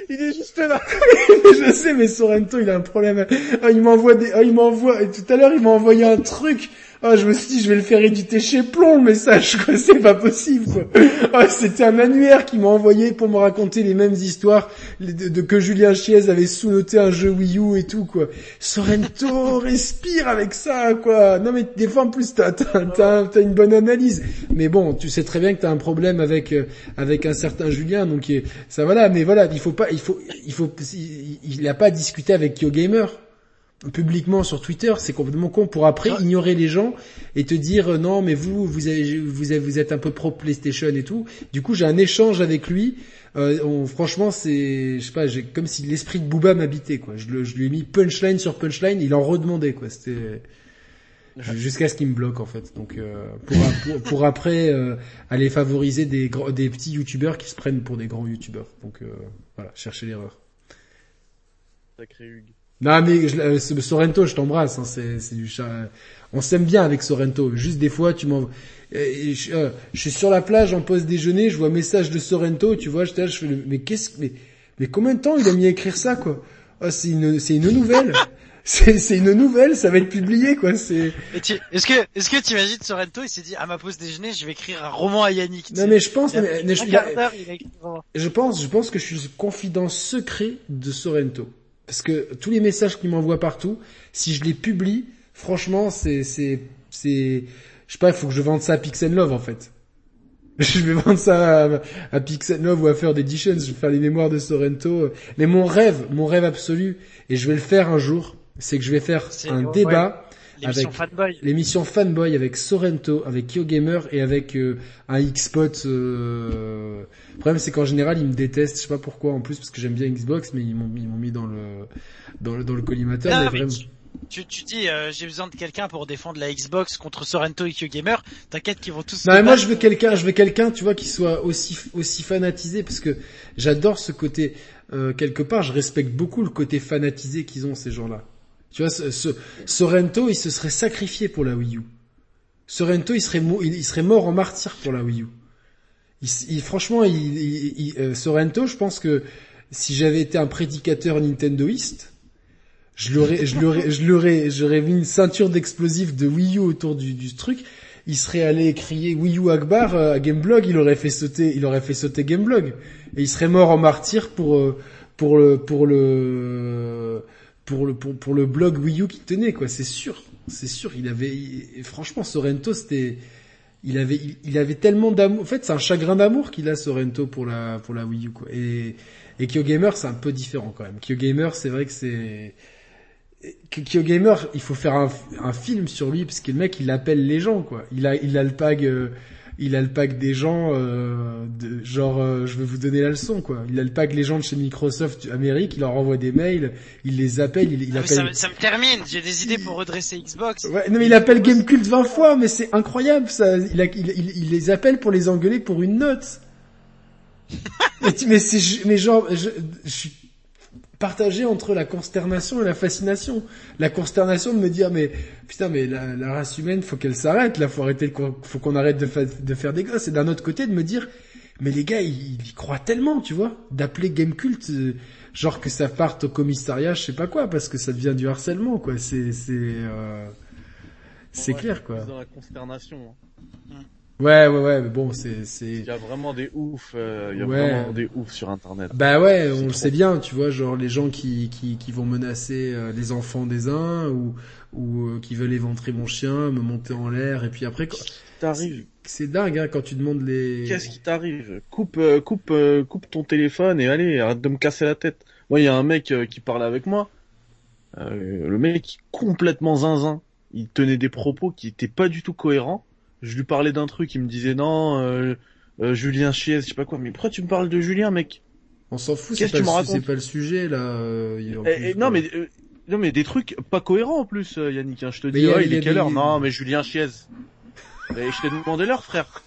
Il est juste là. je sais, mais Sorrento, il a un problème. Ah, il m'envoie des, ah, il m'envoie, et tout à l'heure, il m'a envoyé un truc. Ah, je me suis dit, je vais le faire éditer chez Plomb, le message, quoi. C'est pas possible, quoi. Ah, c'était un annuaire qui m'a envoyé pour me raconter les mêmes histoires de, que Julien Chiez avait sous-noté un jeu Wii U et tout, quoi. Sorrento, respire avec ça, quoi. Non, mais des fois, en plus, t'as, t'as, une bonne analyse. Mais bon, tu sais très bien que t'as un problème avec, euh, avec un certain Julien, donc, ça voilà, mais voilà, il faut pas, il faut, il faut, il, a pas discuté avec Kyo Gamer. Publiquement sur Twitter, c'est complètement con pour après Ah. ignorer les gens et te dire euh, non mais vous vous avez, vous avez- vous êtes un peu pro PlayStation et tout. Du coup, j'ai un échange avec lui. Euh, on- franchement, c'est je sais pas, j'ai comme si l'esprit de Booba m'habitait quoi. Je, le- je lui ai mis punchline sur punchline, il en redemandait quoi. C'était jusqu'à ce qu'il me bloque en fait. Donc euh, pour, pour, pour après euh, aller favoriser des grands- des petits youtubeurs qui se prennent pour des grands youtubeurs. Donc euh, voilà, chercher l'erreur. Sacré Hugues. Non mais je- euh, Sorrento, je t'embrasse. Hein, c'est c'est du chat. On s'aime bien avec Sorrento. Juste des fois, tu m'en. Et Je, euh, je suis sur la plage en pause déjeuner, je vois un message de Sorrento, tu vois, je, je fais le- mais qu'est-ce mais mais combien de temps il a mis à écrire ça quoi? Ah, c'est une c'est une nouvelle. c'est c'est une nouvelle, ça va être publié quoi. C'est Est-ce que, est-ce que tu imagines Sorrento, il s'est dit, à ma pause déjeuner, je vais écrire un roman à Yannick. non mais je pense mais, je, je pense je pense que je suis le confident secret de Sorrento parce que tous les messages qu'il m'envoie partout, si je les publie, franchement c'est c'est c'est je sais pas, il faut que je vende ça à Pixel Love en fait. Je vais vendre ça à, à Pixel Love ou à Third Editions, je vais faire les mémoires de Sorrento. Mais mon rêve, mon rêve absolu, et je vais le faire un jour, c'est que je vais faire un débat L'émission Fanboy. l'émission Fanboy avec Sorrento, avec KyoGamer et avec euh, un Xbox. Euh... Le problème c'est qu'en général ils me détestent, je sais pas pourquoi en plus parce que j'aime bien Xbox, mais ils m'ont ils m'ont mis dans le dans le dans le collimateur. Non, mais mais vraiment... tu, tu, dis, euh, j'ai besoin de quelqu'un pour défendre la Xbox contre Sorrento et Q-Gamer. T'inquiète qu'ils vont tous. Non mais moi je veux quelqu'un, je veux quelqu'un, tu vois, qui soit aussi aussi fanatisé parce que j'adore ce côté. euh, quelque part, je respecte beaucoup le côté fanatisé qu'ils ont ces gens-là. Tu vois, ce, ce- Sorrento, il se serait sacrifié pour la Wii U. Sorrento, il serait il, serait mort en martyr pour la Wii U. Il, il- franchement, il, euh, Sorrento, je pense que si j'avais été un prédicateur Nintendoiste, je l'aurais, je l'aurais, je l'aurais, j'aurais mis une ceinture d'explosifs de Wii U autour du, du truc. Il serait allé crier Wii U Akbar euh, à Gameblog, il aurait fait sauter, il aurait fait sauter Gameblog, et il serait mort en martyr pour euh, pour le pour le pour le pour, pour le blog Wii U qui tenait quoi. C'est sûr, c'est sûr. Il avait, franchement, Sorrento, c'était, il avait, il, avait tellement d'amour. En fait, c'est un chagrin d'amour qu'il a Sorrento pour la pour la Wii U quoi. Et et KyoGamer, c'est un peu différent quand même. KyoGamer, c'est vrai que c'est KyoGamer, il faut faire un, un film sur lui parce que le mec, il appelle les gens quoi. Il a il a le pag euh, il a le pack des gens euh, de, genre euh, je vais vous donner la leçon quoi. Il a le pack les gens de chez Microsoft Amérique, il leur envoie des mails, il les appelle, il, il Ah, appelle ça, me- ça me termine. J'ai des idées pour redresser Xbox. Ouais, non mais il appelle Gamecult 20 fois, mais c'est incroyable ça. Il, a- il, il, il les appelle pour les engueuler pour une note. mais mais c'est mais genre je, je suis partagé entre la consternation et la fascination. La consternation de me dire mais putain mais la, la race humaine faut qu'elle s'arrête là, faut arrêter faut qu'on arrête de, fa- de faire des gosses. Et d'un autre côté de me dire mais les gars ils, ils y croient tellement tu vois d'appeler Gamecult euh, genre que ça parte au commissariat je sais pas quoi parce que ça devient du harcèlement quoi. C'est c'est euh, c'est clair quoi. Dans la consternation. hein. Ouais, ouais, ouais, mais bon, c'est, Il c'est, y a vraiment des oufs, euh, il y a Ouais. vraiment des oufs sur internet. bah ouais, on le sait bien, tu vois, genre les gens qui, qui, qui vont menacer euh, les enfants des uns ou, ou euh, qui veulent éventrer mon chien, me monter en l'air, et puis après, qui t'arrive? C'est dingue, hein, quand tu demandes les. Qu'est-ce qui t'arrive? Coupe, coupe, coupe ton téléphone et allez, arrête de me casser la tête. Moi, il y a un mec qui parlait avec moi. Euh, le mec complètement zinzin. Il tenait des propos qui étaient pas du tout cohérents. Je lui parlais d'un truc, il me disait non, euh, euh, Julien Chiez, je sais pas quoi. Mais pourquoi tu me parles de Julien, mec On s'en fout, c'est pas, le pas sujet, là. euh, il Eh, eh. Non, mais euh, non, mais des trucs pas cohérents en plus, Yannick. hein. Je te dis, a- ouais, il est quelle des- heure Non, mais Julien Chiez. Et je t'ai demandé l'heure, frère.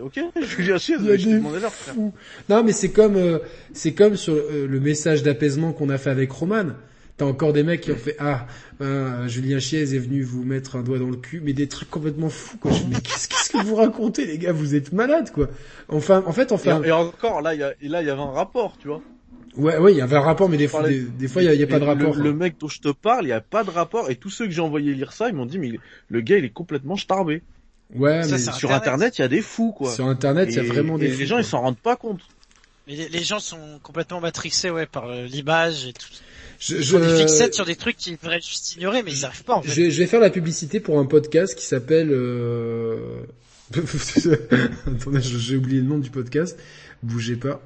Ok, Julien Chiez, mais je t'ai demandé l'heure, frère. Non, mais c'est comme, euh, c'est comme sur le message d'apaisement qu'on a fait avec Roman. T'as encore des mecs qui ont fait ah euh, Julien Chiez est venu vous mettre un doigt dans le cul, mais des trucs complètement fous quoi. Je dis, mais qu'est-ce qu'est-ce que vous racontez les gars? Vous êtes malades quoi. Enfin, en fait, enfin, Et, et encore, là, il y a, là, il y avait un rapport, tu vois. ouais, ouais, il y avait un rapport, mais des fois, parlais- des, des fois, il y a, il y a pas de rapport. Le, mec dont je te parle, il y a pas de rapport. Et tous ceux que j'ai envoyé lire ça, ils m'ont dit, mais le gars, il est complètement starbé. Ouais, Ça, mais Sur Internet. Internet, il y a des fous, quoi. sur Internet, il y a vraiment des. et fous, les gens, quoi. ils s'en rendent pas compte. Mais les, les gens sont complètement matrixés, ouais, par euh, l'image et tout. Je, je- fixettes sur des trucs qu'ils devraient juste ignorer, mais ils arrivent pas, en fait. Je vais, je vais faire la publicité pour un podcast qui s'appelle. Euh... Attendez, je- j'ai oublié le nom du podcast. Bougez pas.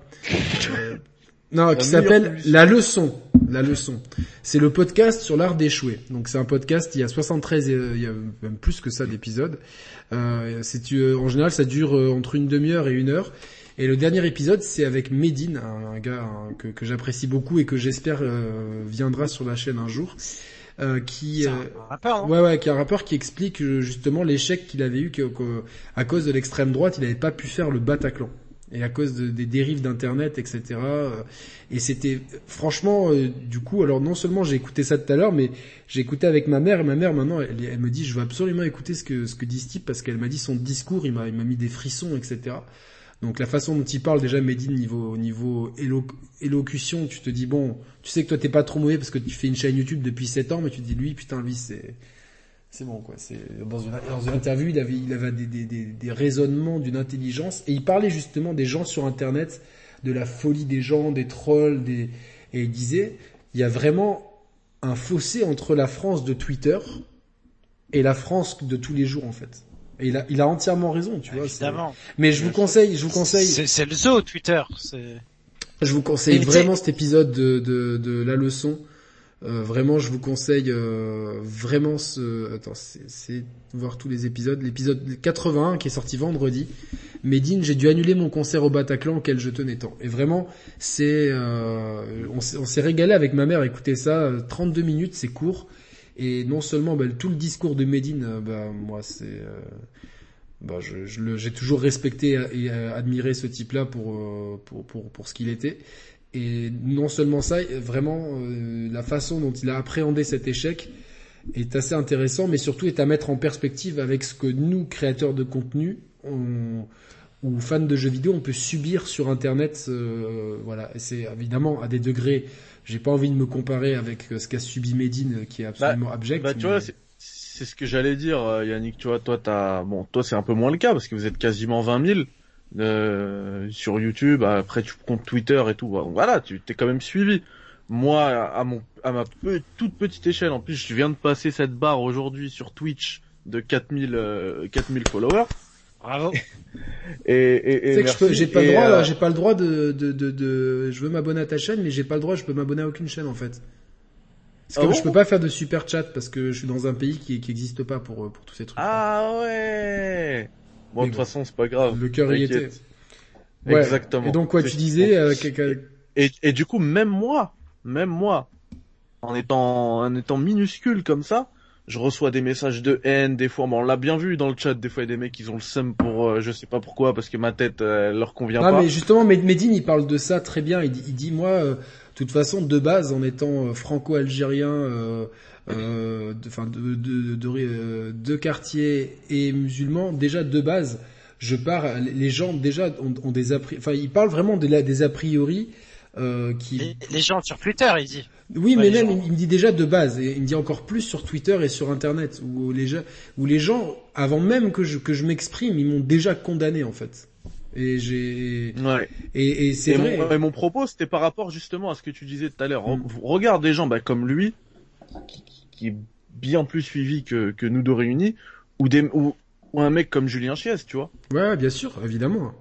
Euh, Non, qui s'appelle. La leçon. la leçon. C'est le podcast sur l'art d'échouer. Donc c'est un podcast, il y a 73, euh, il y a même plus que ça d'épisodes. Euh, c'est euh, en général ça dure entre une demi-heure et une heure. Et le dernier épisode, c'est avec Medine, un, gars que, que j'apprécie beaucoup et que j'espère viendra sur la chaîne un jour. Euh, qui un rappeur, ouais ouais qui est un rappeur qui explique justement l'échec qu'il avait eu que, à cause de l'extrême droite il n'avait pas pu faire le Bataclan et à cause de, des dérives d'internet, etc. Euh, et c'était franchement, euh, du coup, alors non seulement j'ai écouté ça tout à l'heure, mais j'ai écouté avec ma mère. Et ma mère maintenant, elle, elle, me dit, je veux absolument écouter ce que ce que dit ce type parce qu'elle m'a dit son discours, il m'a il m'a mis des frissons, etc. Donc la façon dont il parle déjà, Medine niveau niveau élocution, tu te dis bon, tu sais que toi t'es pas trop mauvais parce que tu fais une chaîne YouTube depuis 7 ans, mais tu te dis lui, putain, lui c'est c'est bon quoi. C'est dans une, dans une interview, il avait, il avait des, des, des, des raisonnements d'une intelligence et il parlait justement des gens sur Internet, de la folie des gens, des trolls, des et il disait il y a vraiment un fossé entre la France de Twitter et la France de tous les jours en fait. Et il a, il a entièrement raison, tu vois. Évidemment. Mais je vous conseille, je vous conseille. C'est le zoo Twitter. Je vous conseille vraiment cet épisode de, de, de la leçon. Euh, vraiment, je vous conseille euh, vraiment ce. Attends, c'est voir tous les épisodes. L'épisode 81 qui est sorti vendredi. Medine, j'ai dû annuler mon concert au Bataclan auquel je tenais tant. Et vraiment, c'est. Euh, on s'est régalé avec ma mère. Écoutez ça, 32 minutes, c'est court. Et non seulement bah, tout le discours de Medine, bah, moi c'est. Bah, je, j'ai toujours respecté et admiré ce type-là pour, pour, pour, pour ce qu'il était. Et non seulement ça, vraiment euh, la façon dont il a appréhendé cet échec est assez intéressant, mais surtout est à mettre en perspective avec ce que nous, créateurs de contenu, ou fans de jeux vidéo, on peut subir sur Internet. Euh, voilà, c'est évidemment à des degrés. J'ai pas envie de me comparer avec ce qu'a subi Medine, qui est absolument bah, abject. Bah, tu vois, c'est ce que j'allais dire, euh, Yannick. Tu vois, toi, t'as, bon, toi, c'est un peu moins le cas parce que vous êtes quasiment 20 000 euh, sur YouTube, après tu comptes Twitter et tout. Voilà, tu t'es quand même suivi. Moi, à mon à ma toute petite échelle, en plus, je viens de passer cette barre aujourd'hui sur Twitch de 4000 euh, 4000 followers. Bravo. et et, et que j'ai pas le droit, euh, j'ai pas le droit de de, de, de je veux m'abonner à ta chaîne, mais j'ai pas le droit, je peux m'abonner à aucune chaîne en fait. Parce que ah je peux pas faire de super chat parce que je suis dans un pays qui qui existe pas pour pour tous ces trucs. Ah ouais. Bon, de toute façon, c'est pas grave. Le cœur y était. Exactement. Et donc, quoi, tu disais euh, et, et du coup, même moi, même moi, en étant, en étant minuscule comme ça, je reçois des messages de haine des fois. Bon, on l'a bien vu dans le chat. Des fois, il y a des mecs qui ont le seum pour, euh, je sais pas pourquoi, parce que ma tête euh, leur convient ah, pas. mais justement, Medine, il parle de ça très bien. Il dit, il dit moi, euh, de toute façon, de base, en étant franco-algérien, euh, de, enfin de, de, de, euh, de, quartiers et musulmans, déjà de base, je pars. Les gens déjà ont, ont des a enfin ils parlent vraiment des, des a priori. Euh, qui... Les, gens sur Twitter, il dit. Oui, mais même il me dit déjà de base, et il me dit encore plus sur Twitter et sur Internet, où les gens, où les gens, avant même que je que je m'exprime, ils m'ont déjà condamné en fait. Et j'ai. Ouais. Et, et c'est vrai. Mon, et mon propos, c'était par rapport justement à ce que tu disais tout à l'heure. Mm. Regarde des gens, bah, comme lui, qui, qui est bien plus suivi que, que nous deux réunis, ou, des, ou, ou un mec comme Julien Chies, tu vois. Ouais, bien sûr, évidemment.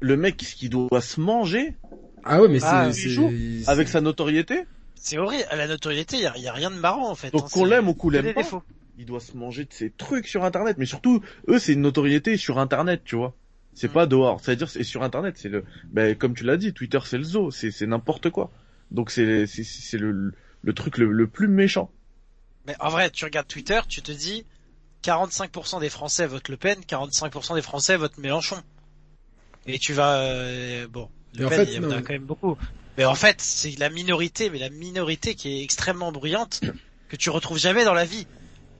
Le mec qui doit se manger. Ah ouais, mais ah, c'est, avec sa notoriété. C'est horrible. À la notoriété, il y a, y a, rien de marrant en fait. Donc hein, qu'on l'aime ou qu'on l'aime pas, il doit se manger de ces trucs sur Internet. Mais surtout, eux, c'est une notoriété sur Internet, tu vois. C'est mm. pas dehors. C'est-à-dire, c'est sur Internet. C'est le, ben, comme tu l'as dit, Twitter, c'est le zoo. C'est, c'est n'importe quoi. Donc c'est, c'est, c'est le, le truc le, le plus méchant. Mais en vrai, tu regardes Twitter, tu te dis 45% des Français votent Le Pen, 45% des Français votent Mélenchon. Et tu vas euh, bon, Le Pen, il y en a quand même beaucoup. Mais en fait, c'est la minorité, mais la minorité qui est extrêmement bruyante que tu retrouves jamais dans la vie.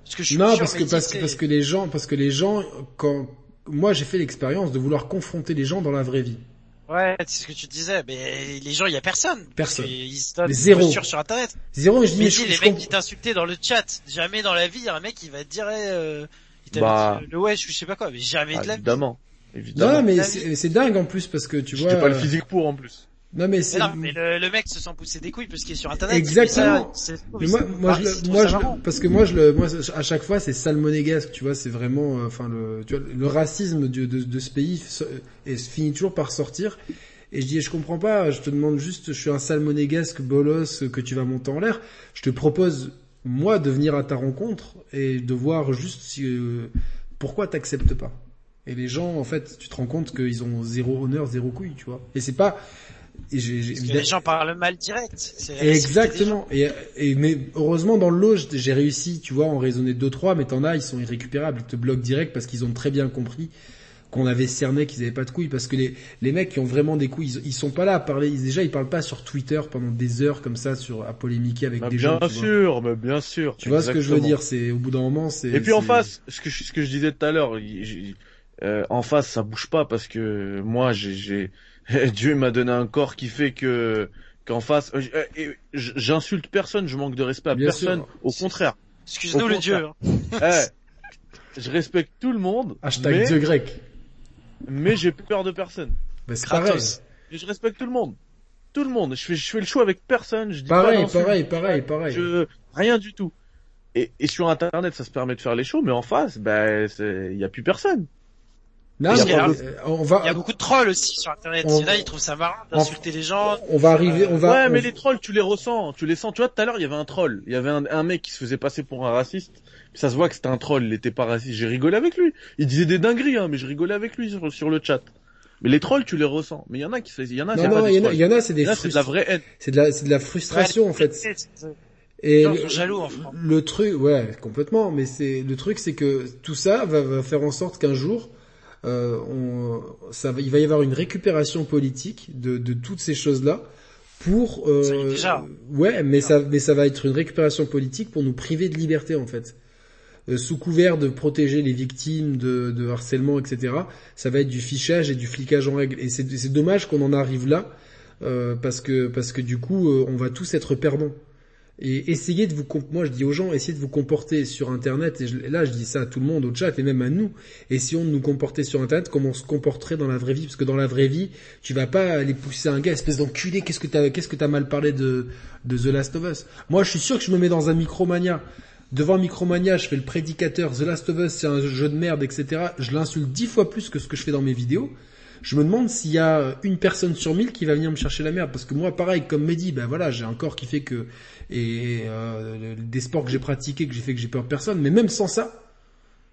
Parce que je suis non, parce que parce que parce que les gens, parce que les gens, quand moi j'ai fait l'expérience de vouloir confronter les gens dans la vraie vie. Ouais, c'est ce que tu disais, mais les gens, il y a personne. Personne. Ils se donnent zéro. sur internet. Zéro, je dis, mais les mecs qui t'insultaient dans le chat, jamais dans la vie, il un mec qui va te dire, euh, il bah... le wesh je sais pas quoi, mais jamais de la vie. Évidemment. Évidemment. Non, mais c'est dingue en plus parce que tu vois. J'ai pas le euh, physique pour en plus. Non mais c'est. Mais, le, mec se sent pousser des couilles parce qu'il est sur internet. Exactement. mais moi, moi, je, moi, je, parce que moi, je le, moi, à chaque fois, c'est salmonégasque, tu vois, c'est vraiment, euh, enfin, le, tu vois, le racisme de, de, de ce pays est, finit toujours par sortir. Et je dis, je comprends pas, je te demande juste, je suis un sale monégasque bolos que tu vas monter en l'air. Je te propose, moi, de venir à ta rencontre et de voir juste si, euh, pourquoi t'acceptes pas. Et les gens, en fait, tu te rends compte qu'ils ont zéro honneur, zéro couille, tu vois. Et c'est pas, et j'ai, j'ai, les gens parlent mal direct. Exactement. Et, et, mais heureusement dans le lot, j'ai réussi, tu vois, en raisonner deux trois, mais t'en as, ils sont irrécupérables, ils te bloquent direct parce qu'ils ont très bien compris qu'on avait cerné qu'ils avaient pas de couilles parce que les les mecs qui ont vraiment des couilles ils, sont pas là à parler déjà ils parlent pas sur Twitter pendant des heures comme ça sur à polémiquer avec bah, des gens bien sûr mais bien sûr tu vois ce que je veux dire c'est au bout d'un moment c'est et puis en face ce que ce que je disais tout à l'heure euh, en face ça bouge pas parce que moi j'ai Dieu m'a donné un corps qui fait que qu'en face euh, euh, j'insulte personne je manque de respect à personne au contraire excuse-nous le Dieu hein. eh, je respecte tout le monde hashtag mais... Dieu grec mais j'ai peur de personne. Mais c'est pareil. Je respecte tout le monde. Tout le monde. Je fais, je fais le choix avec personne. Je dis pareil, pareil, pareil, pareil. Je, rien du tout. Et, et sur Internet, ça se permet de faire les shows, mais en face, ben, il y a plus personne. Non, il y, a, on va... il y a beaucoup de trolls aussi sur Internet. On... Là, ils trouvent ça marrant d'insulter les gens. On va arriver, on va. Ouais, mais les trolls, tu les ressens, tu les sens. Tu vois, tout à l'heure, il y avait un troll. Il y avait un, un mec qui se faisait passer pour un raciste ça se voit que c'était un troll, il était pas raciste. J'ai rigolé avec lui. Il disait des dingueries, hein, mais je rigolais avec lui sur, le chat. Mais les trolls, tu les ressens. Mais il y en a qui, il y en a, non, non, il y, en a, il y en a, c'est des, c'est de la vraie haine. C'est de la, c'est de la frustration, en fait. Et le, jaloux, en France. le truc, ouais, complètement. Mais c'est le truc, c'est que tout ça va, va faire en sorte qu'un jour, euh, on, ça, il va y avoir une récupération politique de, de toutes ces choses-là pour. Euh, déjà. Ouais, mais ça, mais ça va être une récupération politique pour nous priver de liberté, en fait. Euh, sous couvert de protéger les victimes de, de, harcèlement, etc. Ça va être du fichage et du flicage en règle. Et c'est dommage qu'on en arrive là, euh, parce que parce que du coup, euh, on va tous être perdants. Et essayez de vous, moi je dis aux gens, essayez de vous comporter sur Internet. Et là, je dis ça à tout le monde, au chat et même à nous. Essayons de nous comporter sur Internet comme on se comporterait dans la vraie vie, parce que dans la vraie vie, tu vas pas aller pousser un gars, espèce d'enculé. Qu'est-ce que t'as, qu'est-ce que t'as mal parlé de de The Last of Us? Moi, je suis sûr que je me mets dans un micromania devant Micromania, je fais le prédicateur, The Last of Us c'est un jeu de merde, etc. Je l'insulte dix fois plus que ce que je fais dans mes vidéos. Je me demande s'il y a une personne sur mille qui va venir me chercher la merde, parce que moi, pareil, comme Mehdi, ben voilà, j'ai un corps qui fait que et euh, des sports que j'ai pratiqués, que j'ai fait que j'ai peur de personne, mais même sans ça,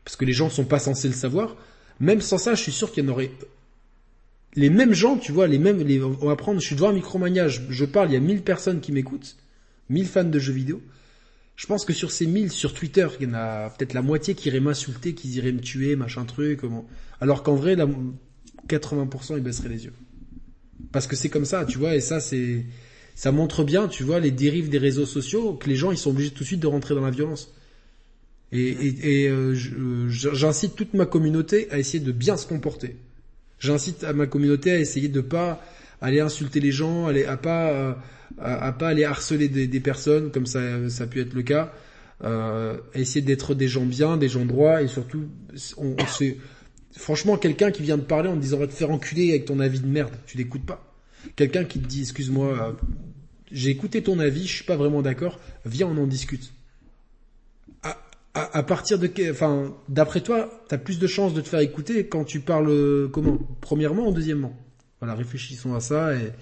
parce que les gens sont pas censés le savoir, même sans ça, je suis sûr qu'il y en aurait les mêmes gens, tu vois, les mêmes, on va prendre, je suis devant un Micromania, je, je parle, il y a mille personnes qui m'écoutent, mille fans de jeux vidéo. Je pense que sur ces 1000 sur Twitter, il y en a peut-être la moitié qui iraient m'insulter, qui iraient me tuer, machin truc. Alors qu'en vrai, la 80% ils baisseraient les yeux. Parce que c'est comme ça, tu vois, et ça c'est ça montre bien, tu vois, les dérives des réseaux sociaux, que les gens ils sont obligés tout de suite de rentrer dans la violence. Et, et, et euh, j'incite toute ma communauté à essayer de bien se comporter. J'incite à ma communauté à essayer de pas aller insulter les gens, aller à pas euh, à, pas aller harceler des, personnes comme ça, ça a pu être le cas, euh, essayer d'être des gens bien, des gens droits et surtout, on, franchement, quelqu'un qui vient de parler en te disant va te faire enculer avec ton avis de merde, tu l'écoutes pas. Quelqu'un qui te dit excuse-moi, euh, j'ai écouté ton avis, je suis pas vraiment d'accord, viens on en discute. À, partir de, enfin, d'après toi, t'as plus de chances de te faire écouter quand tu parles comment? Premièrement ou deuxièmement? Voilà, réfléchissons à ça et,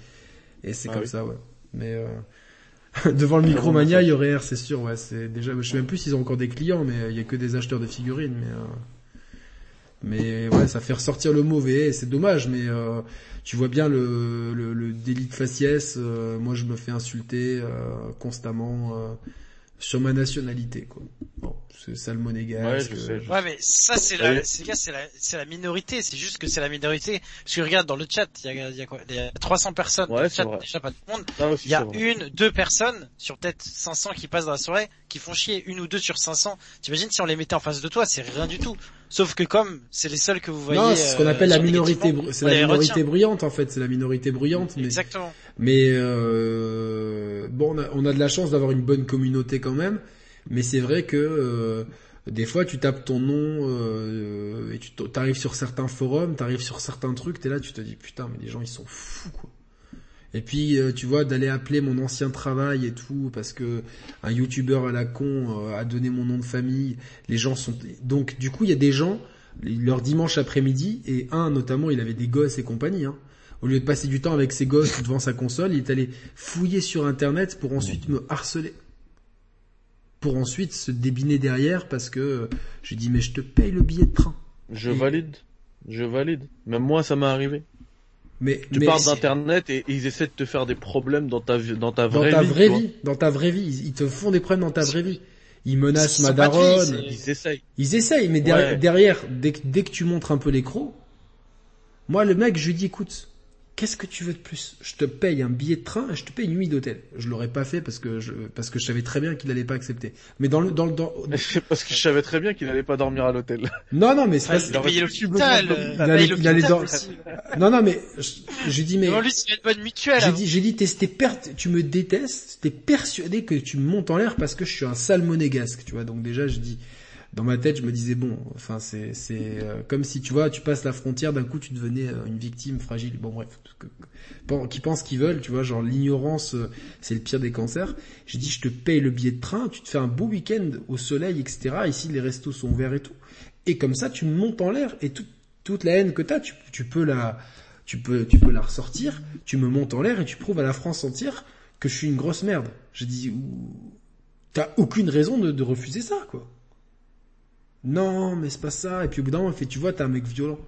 et c'est ah comme ça, ouais. Mais euh, devant le Micromania, il y aurait R, c'est sûr. Ouais, c'est déjà. Je sais même plus s'ils ont encore des clients, mais il y a que des acheteurs de figurines. Mais euh, mais ouais, ça fait ressortir le mauvais. C'est dommage, mais euh, tu vois bien le, le, le délit de faciès. moi, je me fais insulter constamment sur ma nationalité, quoi. Bon, c'est sale monégasque. Ouais, je sais, ouais, mais ça, c'est la, c'est la, c'est la minorité. C'est juste que c'est la minorité. Parce que regarde, dans le chat, il y a, il y a quoi? Il y a 300 personnes ouais, dans le chat, déjà pas tout le monde. il y a une, deux personnes sur peut-être 500 qui passent dans la soirée, qui font chier une ou deux sur 500. T'imagines si on les mettait en face de toi, c'est rien du tout. Sauf que comme c'est les seuls que vous voyez. Non, c'est ce qu'on appelle la minorité, c'est la minorité bruyante en fait, c'est la minorité bruyante. Mais, Exactement. Mais euh, bon, on a, on a de la chance d'avoir une bonne communauté quand même. Mais c'est vrai que euh, des fois tu tapes ton nom euh, et tu t'arrives sur certains forums, t'arrives sur certains trucs, t'es là, tu te dis putain mais les gens ils sont fous quoi. Et puis euh, tu vois d'aller appeler mon ancien travail et tout parce que un youtubeur à la con a donné mon nom de famille, les gens sont donc du coup il y a des gens leur dimanche après-midi et un notamment il avait des gosses et compagnie hein, Au lieu de passer du temps avec ses gosses devant sa console, il est allé fouiller sur internet pour ensuite me harceler. Pour ensuite se débiner derrière parce que je lui dis mais je te paye le billet de train. Je valide. Je valide. Même moi, ça m'est arrivé. Mais tu mais parles d'internet et ils essaient de te faire des problèmes dans ta vie, dans ta dans vraie ta vie. vraie vie, dans ta vraie vie, ils ils te font des problèmes dans ta vraie vie. Ils menacent ma daronne. Ils essayent. Ils essayent, mais derrière, Ouais. derrière, dès, que- dès que tu montres un peu l'écran, moi le mec, je lui dis écoute, qu'est-ce que tu veux de plus? Je te paye un billet de train et je te paye une nuit d'hôtel. Je l'aurais pas fait parce que je parce que je savais très bien qu'il allait pas accepter. Mais dans le dans le dans Parce que je savais très bien qu'il allait pas dormir à l'hôtel. non non mais c'est Ouais, pas il l'hôpital. Il allait- paye il allait aussi. non non mais je, je lui dis mais lui, c'est une bonne mutuelle. J'ai avant. dit, j'ai dit, t'es, t'es per- tu me détestes, t'es persuadé que tu me montes en l'air parce que je suis un sale monégasque, tu vois. Donc déjà, je dis, dans ma tête, je me disais bon, enfin c'est, c'est euh, comme si tu vois, tu passes la frontière, d'un coup, tu devenais euh, une victime fragile. Bon bref, que- qui pensent qu'ils veulent, tu vois, genre l'ignorance, euh, c'est le pire des cancers. J'ai dit, je te paye le billet de train, tu te fais un beau week-end au soleil, etc. Ici, les restos sont ouverts et tout. Et comme ça, tu montes en l'air et toute toute la haine que t'as, tu, tu peux la, tu peux, tu peux la ressortir, tu me montes en l'air et tu prouves à la France entière que je suis une grosse merde. J'ai dit, t'as aucune raison de, de refuser ça, quoi. Non, mais c'est pas ça. Et puis au bout d'un moment, il fait, tu vois, t'es un mec violent.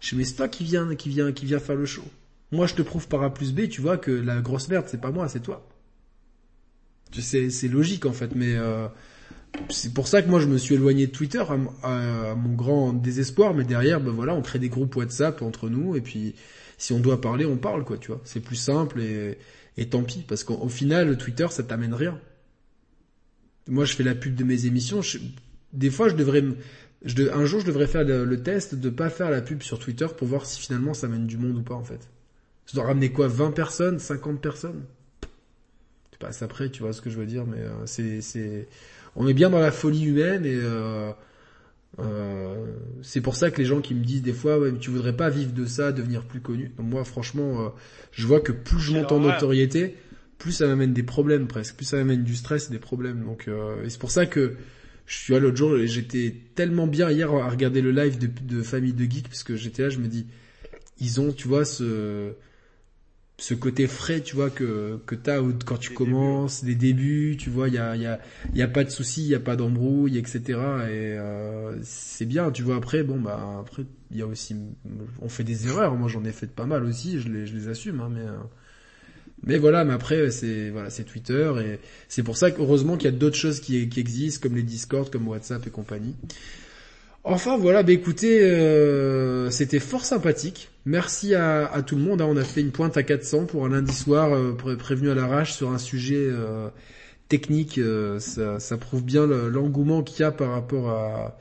Je fais, mais c'est toi qui viens, qui vient, qui vient faire le show. Moi, je te prouve par A plus B, tu vois, que la grosse merde, c'est pas moi, c'est toi. Tu sais, c'est logique, en fait, mais, euh, c'est pour ça que moi je me suis éloigné de Twitter à, mon grand désespoir, mais derrière, ben voilà, on crée des groupes WhatsApp entre nous et puis si on doit parler, on parle quoi, tu vois. C'est plus simple et, et tant pis parce qu'au au final, Twitter ça t'amène rien. Moi je fais la pub de mes émissions, je- des fois je devrais, je de- un jour je devrais faire le, le test de pas faire la pub sur Twitter pour voir si finalement ça mène du monde ou pas en fait. Ça doit ramener quoi 20 personnes, 50 personnes? Tu passes après, tu vois ce que je veux dire, mais euh, c'est c'est on est bien dans la folie humaine et euh, euh, c'est pour ça que les gens qui me disent des fois ouais, mais tu voudrais pas vivre de ça, devenir plus connu? Donc moi franchement, euh, je vois que plus je monte en notoriété, plus ça m'amène des problèmes presque, plus ça m'amène du stress et des problèmes. Donc euh, et c'est pour ça que je suis là l'autre jour, et j'étais tellement bien hier à regarder le live de, de Famille de Geek parce que j'étais là, je me dis ils ont, tu vois, ce ce côté frais, tu vois, que, que t'as quand tu Les commences, les débuts, tu vois, il y a, il y, a, il y a pas de soucis, il y a pas d'embrouille, etc. Et euh, c'est bien, tu vois, après, bon, bah, après, il y a aussi, on fait des erreurs, moi j'en ai fait pas mal aussi, je les, je les assume, hein, mais... euh, mais voilà, mais après c'est voilà, c'est Twitter et c'est pour ça qu'heureusement qu'il y a d'autres choses qui, qui existent comme les Discord, comme WhatsApp et compagnie. Enfin voilà, bah écoutez, euh, c'était fort sympathique. Merci à, à tout le monde. hein. On a fait une pointe à 400 pour un lundi soir euh, pré- prévenu à l'arrache sur un sujet euh, technique. euh, ça, ça prouve bien le- l'engouement qu'il y a par rapport à,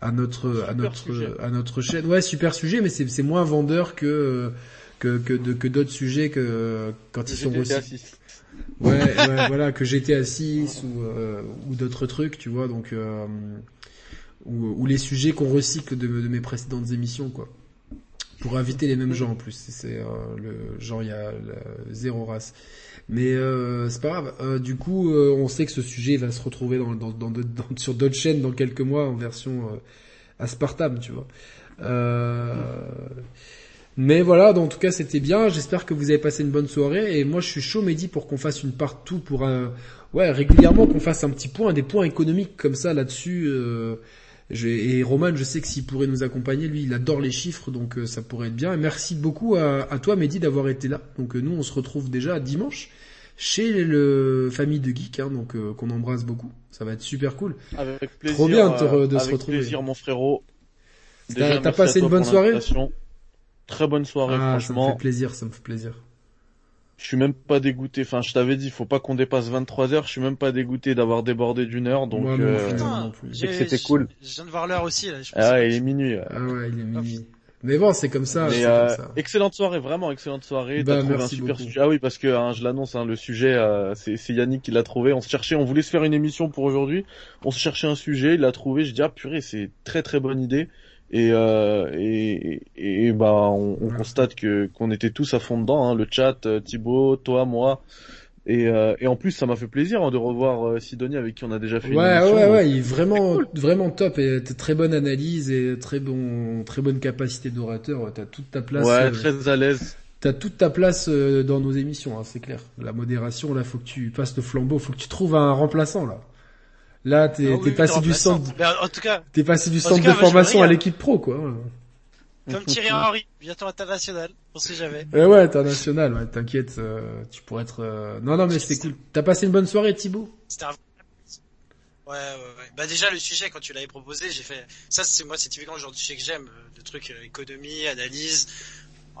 à notre à notre sujet. à notre chaîne. Ouais, super sujet, mais c'est moins vendeur que que que de- que d'autres sujets que quand ils sont aussi ouais, ouais, voilà, que j'étais 6 ou, euh, ou d'autres trucs, tu vois, donc euh, ou, ou les sujets qu'on recycle de, de mes précédentes émissions, quoi. Pour inviter les mêmes gens en plus, c'est euh, le genre il y a la- zéro race. Mais euh, c'est pas grave. Euh, du coup, euh, on sait que ce sujet va se retrouver dans, dans, dans, dans- sur d'autres chaînes dans quelques mois en version euh, aspartame, tu vois. Mais voilà, donc, en tout cas c'était bien. J'espère que vous avez passé une bonne soirée. Et moi je suis chaud, Mehdi, pour qu'on fasse une partout pour un, ouais, régulièrement qu'on fasse un petit point, des points économiques comme ça là-dessus. Euh, et Roman, je sais que s'il pourrait nous accompagner, lui, il adore les chiffres, donc euh, ça pourrait être bien. Et merci beaucoup à, à toi, Mehdi, d'avoir été là. Donc euh, nous, on se retrouve déjà dimanche chez le famille de geek, hein, donc euh, qu'on embrasse beaucoup. Ça va être super cool. Avec plaisir. Trop bien de te euh, se avec retrouver. plaisir, mon frérot. T'as- passé une bonne soirée. Très bonne soirée, Ah, ça me franchement. fait plaisir, ça me fait plaisir. Je suis même pas dégoûté. Enfin, je t'avais dit, faut pas qu'on dépasse 23 heures. Je suis même pas dégoûté d'avoir débordé d'une heure. Donc, non euh. Putain, que j'ai- c'était je- cool. Je viens de voir l'heure aussi, là. Je ah, il est minuit. ouais. Ah ouais, il est minuit. Mais bon, c'est comme ça. Mais, c'est euh, comme ça. excellente soirée, vraiment excellente soirée. Bah, trouvé un super sujet. Ah oui, parce que hein, je l'annonce, hein, le sujet, euh, c'est c'est Yannick qui l'a trouvé. On se cherchait, on voulait se faire une émission pour aujourd'hui. On se cherchait un sujet, il l'a trouvé. Je dis ah purée, c'est très très bonne idée. Et euh, et, et, bah on, on constate que qu'on était tous à fond dedans, hein, le chat, euh, Thibaut, toi, moi. Et, euh, et en plus, ça m'a fait plaisir hein, de revoir euh, Sidonie avec qui on a déjà fait une Ouais, émission. ouais, donc- ouais, il est vraiment, vraiment top et t'as très bonne analyse et très bon, très bonne capacité d'orateur. T'as toute ta place. Ouais, euh, très à l'aise. t'as toute ta place dans nos émissions, hein, c'est clair. La modération, là, faut que tu passes le flambeau, faut que tu trouves un remplaçant là. Là, t'es Ah oui, passé du centre, en, tout cas, t'es passé du centre cas, de formation à l'équipe pro, quoi. comme Thierry Henry, bientôt international, on sait jamais. Eh ouais, international, ouais, t'inquiète, euh, tu pourrais être. euh, Non, non, mais c'était cool. T'as passé une bonne soirée, Thibaut? C'était un... Ouais, ouais, ouais. Bah déjà le sujet quand tu l'avais proposé, j'ai fait ça c'est moi c'est typiquement le genre de sujet que j'aime, euh, le truc euh, économie, analyse.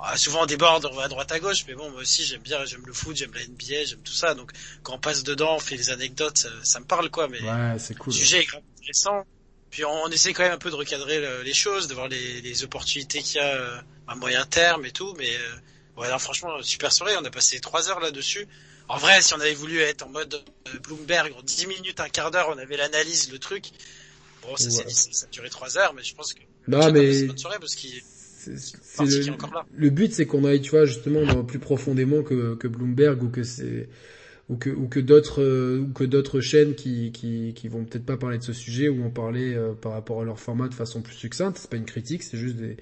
Ah, souvent on déborde, on va à droite à gauche, mais bon moi aussi j'aime bien, j'aime le foot, j'aime la NBA, j'aime tout ça. Donc quand on passe dedans, on fait des anecdotes, ça, ça me parle quoi. Mais Ouais, c'est cool. le sujet est grave intéressant. Puis on, on essaie quand même un peu de recadrer le- les choses, de voir les, les opportunités qu'il y a euh, à moyen terme et tout. Mais euh, franchement, super soirée. On a passé trois heures là-dessus. En vrai, si on avait voulu être en mode euh, Bloomberg, en 10 minutes, un quart d'heure, on avait l'analyse, le truc. Bon, ça, s'est Ouais. dit, ça, ça a duré trois heures, mais je pense que Non, mais- bonne soirée parce qu'il est C'est- c'est parti le- but, c'est qu'on aille, tu vois, justement, dans- plus profondément que, que Bloomberg ou que c'est ou que ou que d'autres euh, ou que d'autres chaînes qui qui qui vont peut-être pas parler de ce sujet ou en parler euh, par rapport à leur format de façon plus succincte. C'est pas une critique, c'est juste des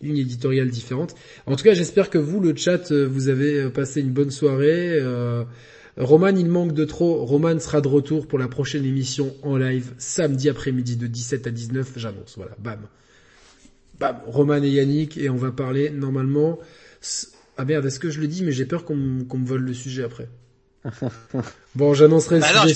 lignes éditoriales différentes. En tout cas, j'espère que vous, le chat, euh, vous avez passé une bonne soirée. Euh, Roman, il manque de trop. Roman sera de retour pour la prochaine émission en live samedi après-midi de 17 à 19. J'annonce, voilà, bam. Bam, Roman et Yannick, et on va parler normalement... Ah merde, est-ce que je le dis, mais j'ai peur qu'on me- qu'on me vole le sujet après. Bon, j'annoncerai le Bah sujet,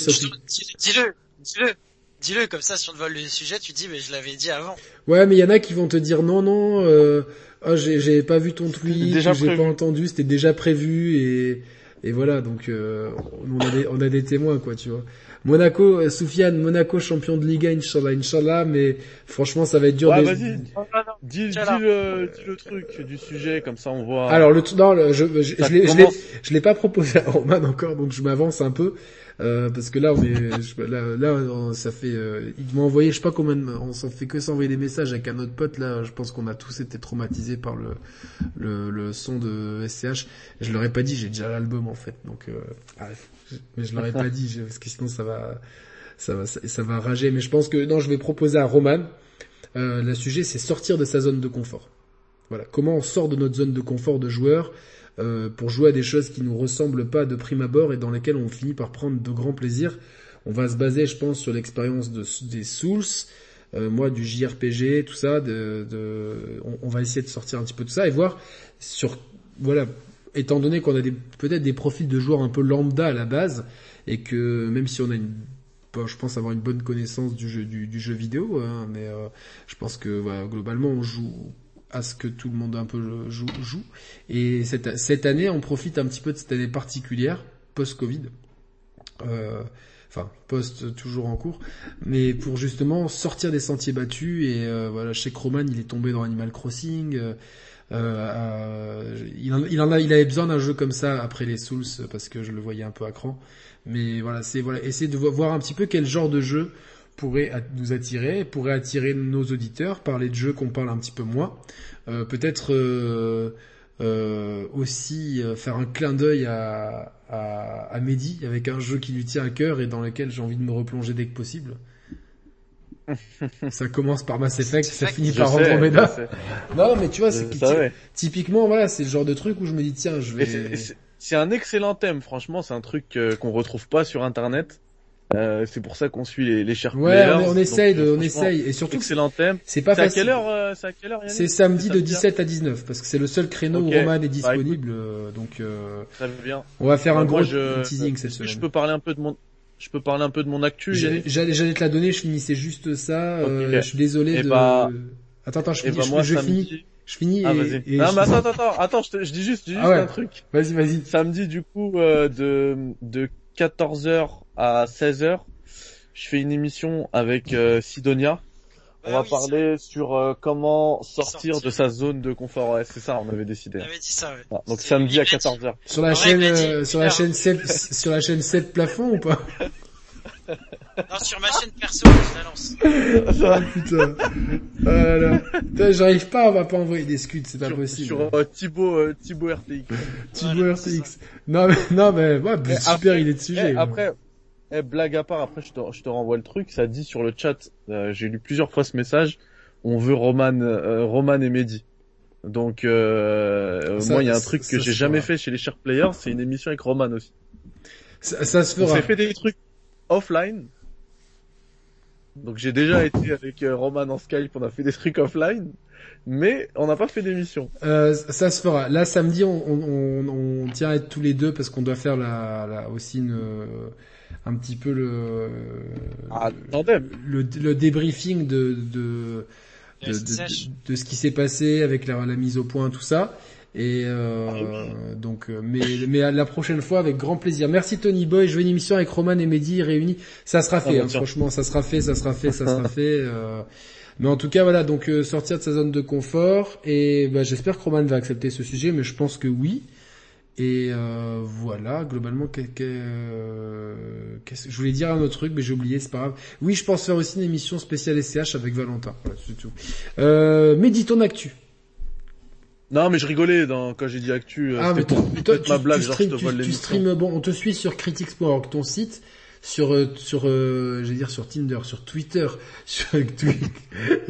dis-le, dis-le, dis-le, comme ça, si on te vole le sujet, tu dis, mais je l'avais dit avant. Ouais, mais il y en a qui vont te dire non, non, euh, ah, j'ai j'ai pas vu ton tweet, j'ai pas entendu, c'était déjà prévu, et, et voilà, donc euh, on, a des, on a des témoins, quoi, tu vois. Monaco, euh, Soufiane, Monaco champion de Liga, Inch'Allah, Inch'Allah, mais franchement, ça va être dur Ouais, vas-y, dis, dis, Tiens là. le, dis le truc du sujet, comme ça on voit. Alors le non, le- je je, je l'ai je l'ai commence. je l'ai pas proposé à Roman encore, donc je m'avance un peu euh, parce que là on est je- là, là on- ça fait euh, il m'a envoyé je sais pas combien de, on s'en fait que s'envoyer des messages avec un autre pote là, je pense qu'on a tous été traumatisés par le le, le son de SCH. Je leur ai pas dit, j'ai déjà l'album en fait, donc euh, ah, je- mais je leur ai pas dit parce que sinon ça va ça va ça, va rager. Mais je pense que non, je vais proposer à Roman. Euh, le sujet c'est sortir de sa zone de confort. Voilà, comment on sort de notre zone de confort de joueur euh, pour jouer à des choses qui nous ressemblent pas de prime abord et dans lesquelles on finit par prendre de grands plaisirs. On va se baser, je pense, sur l'expérience de, des Souls, euh, moi du JRPG, tout ça. De, de, on, on va essayer de sortir un petit peu de ça et voir sur, voilà, étant donné qu'on a peut-être des profils de joueurs un peu lambda à la base et que même si on a une je pense avoir une bonne connaissance du jeu du, jeu vidéo, hein, mais euh, je pense que voilà, globalement on joue à ce que tout le monde un peu joue. joue. Et cette, année, on profite un petit peu de cette année particulière, post-Covid, euh, enfin post toujours en cours, mais pour justement sortir des sentiers battus. Et euh, voilà, chez Roman, il est tombé dans Animal Crossing. Euh, euh, il, en, a, il avait besoin d'un jeu comme ça après les Souls parce que je le voyais un peu à cran. Mais voilà, c'est voilà, essayer de vo- voir un petit peu quel genre de jeu pourrait nous attirer, pourrait attirer nos auditeurs, parler de jeux qu'on parle un petit peu moins. Euh, Peut-être aussi faire un clin d'œil à, à, à Mehdi avec un jeu qui lui tient à cœur et dans lequel j'ai envie de me replonger dès que possible. ça commence par Mass Effect, ça finit par sais, Andromeda. Non, mais tu vois, c'est typiquement, voilà, c'est le genre de truc où je me dis tiens, je vais. c'est- un excellent thème, franchement, c'est un truc euh, qu'on retrouve pas sur internet. Euh, c'est pour ça qu'on suit les, les chers Ouais, players. on, on Donc, essaye, de, on essaye, et surtout que Excellent thème. c'est pas C'est à facile. quelle heure, euh, c'est à quelle heure, C'est samedi de samedi, 17 à 19 parce que c'est le seul créneau où Roman est Bah, disponible. donc euh, Très bien. on va faire un Moi, gros je- teasing cette que je semaine. peux parler un peu de mon, je peux parler un peu de mon actu, J'allais te la donner, je finissais juste ça. euh, je suis désolé Eh de. bah- Attends, attends, je Et finis. bah je, moi je samedi. finis. Je finis. Ah et- et Non je- mais attends, attends, attends, attends, je, te- je dis juste, je dis juste Ah ouais. un truc. Vas-y, vas-y. Samedi du coup euh, de de 14h à 16h, je fais une émission avec euh, Sidonia. On Ah va oui, parler sur euh, comment sortir, Sortir. de sa zone de confort. Ouais, c'est ça, on avait décidé. On avait dit ça, ouais. Ah, donc samedi à il m'a dit- 14h. Sur la Ouais, chaîne, euh, sur la chaîne heure. 7, sur la chaîne 7 plafond ou pas? Non, sur ma chaîne perso, je la lance. Ah putain. Ah là là. Putain, J'arrive pas, on va pas envoyer des scuds, c'est pas Sur, possible. sur euh, Thibaut euh, Thibaut RTX. Thibaut Voilà, RTX. Non mais, non mais, ouais, Eh, super après- il est de sujet. Eh, après, eh, blague à part, après je te, je te renvoie le truc. Ça dit sur le chat, euh, j'ai lu plusieurs fois ce message. On veut Roman, euh, Roman et Mehdi. Donc euh, Ça- moi, il y a un truc que j'ai jamais fait chez les chers players, c'est une émission avec Roman aussi. Ça, ça se On fera. s'est fait des trucs offline. Donc j'ai déjà été avec euh, Roman en Skype, on a fait des trucs offline, mais on n'a pas fait d'émission. Euh, ça se fera. Là, samedi, on, on, on, on tient à être tous les deux parce qu'on doit faire la, la aussi une, euh, un petit peu le, Ah, le, le débriefing de, de, de, de, ce qui s'est passé avec la, la mise au point, tout ça. Et euh, Ah donc, euh, mais, mais à la prochaine fois avec grand plaisir. Merci Tony Boy. Je veux une émission avec Roman et Mehdi réunis. Ça sera fait. bah, hein, franchement, ça sera fait, ça sera fait, ça sera fait. euh, mais en tout cas, voilà. Donc euh, sortir de sa zone de confort. Et bah, j'espère que Roman va accepter ce sujet, mais je pense que oui. Et euh, voilà, globalement, que, que- euh, qu'est-ce- je voulais dire un autre truc, mais j'ai oublié, c'est pas grave. Oui, je pense faire aussi une émission spéciale SCH avec Valentin. Voilà, c'est tout. Euh, Mehdi, ton actu. Non, mais je rigolais dans, quand j'ai dit actu. euh, Ah, mais toi, pour toi, peut-être tu, ma blague, tu genre stream- je te tu- tu bon, on te suit sur critics.org, ton site, sur, euh, sur, euh, j'allais dire sur Tinder, sur Twitter, sur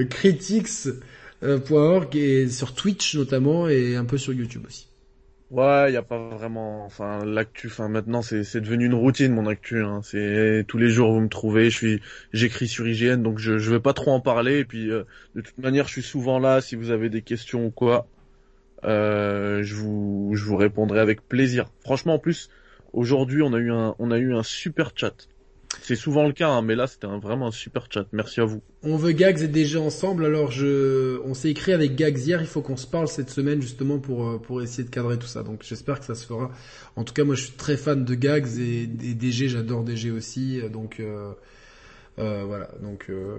critics.org et sur Twitch notamment et un peu sur YouTube aussi. Ouais, y a pas vraiment, enfin, l'actu, enfin, maintenant, c'est, devenu une routine, mon actu, hein. C'est, tous les jours, vous me trouvez, je suis, j'écris sur IGN, donc je, je vais pas trop en parler, et puis, euh, de toute manière, je suis souvent là, si vous avez des questions ou quoi, euh, je vous, je répondrai avec plaisir. Franchement, en plus, aujourd'hui, on a eu un, on a eu un super chat. C'est souvent le cas, hein, mais là, c'était un- vraiment un super chat. Merci à vous. On veut Gags et déjà ensemble, alors je, on s'est écrit avec Gags hier, il faut qu'on se parle cette semaine justement pour, euh, pour essayer de cadrer tout ça. Donc j'espère que ça se fera. En tout cas, moi je suis très fan de Gags et des DG, j'adore DG aussi, euh, donc euh, euh, voilà. Donc euh,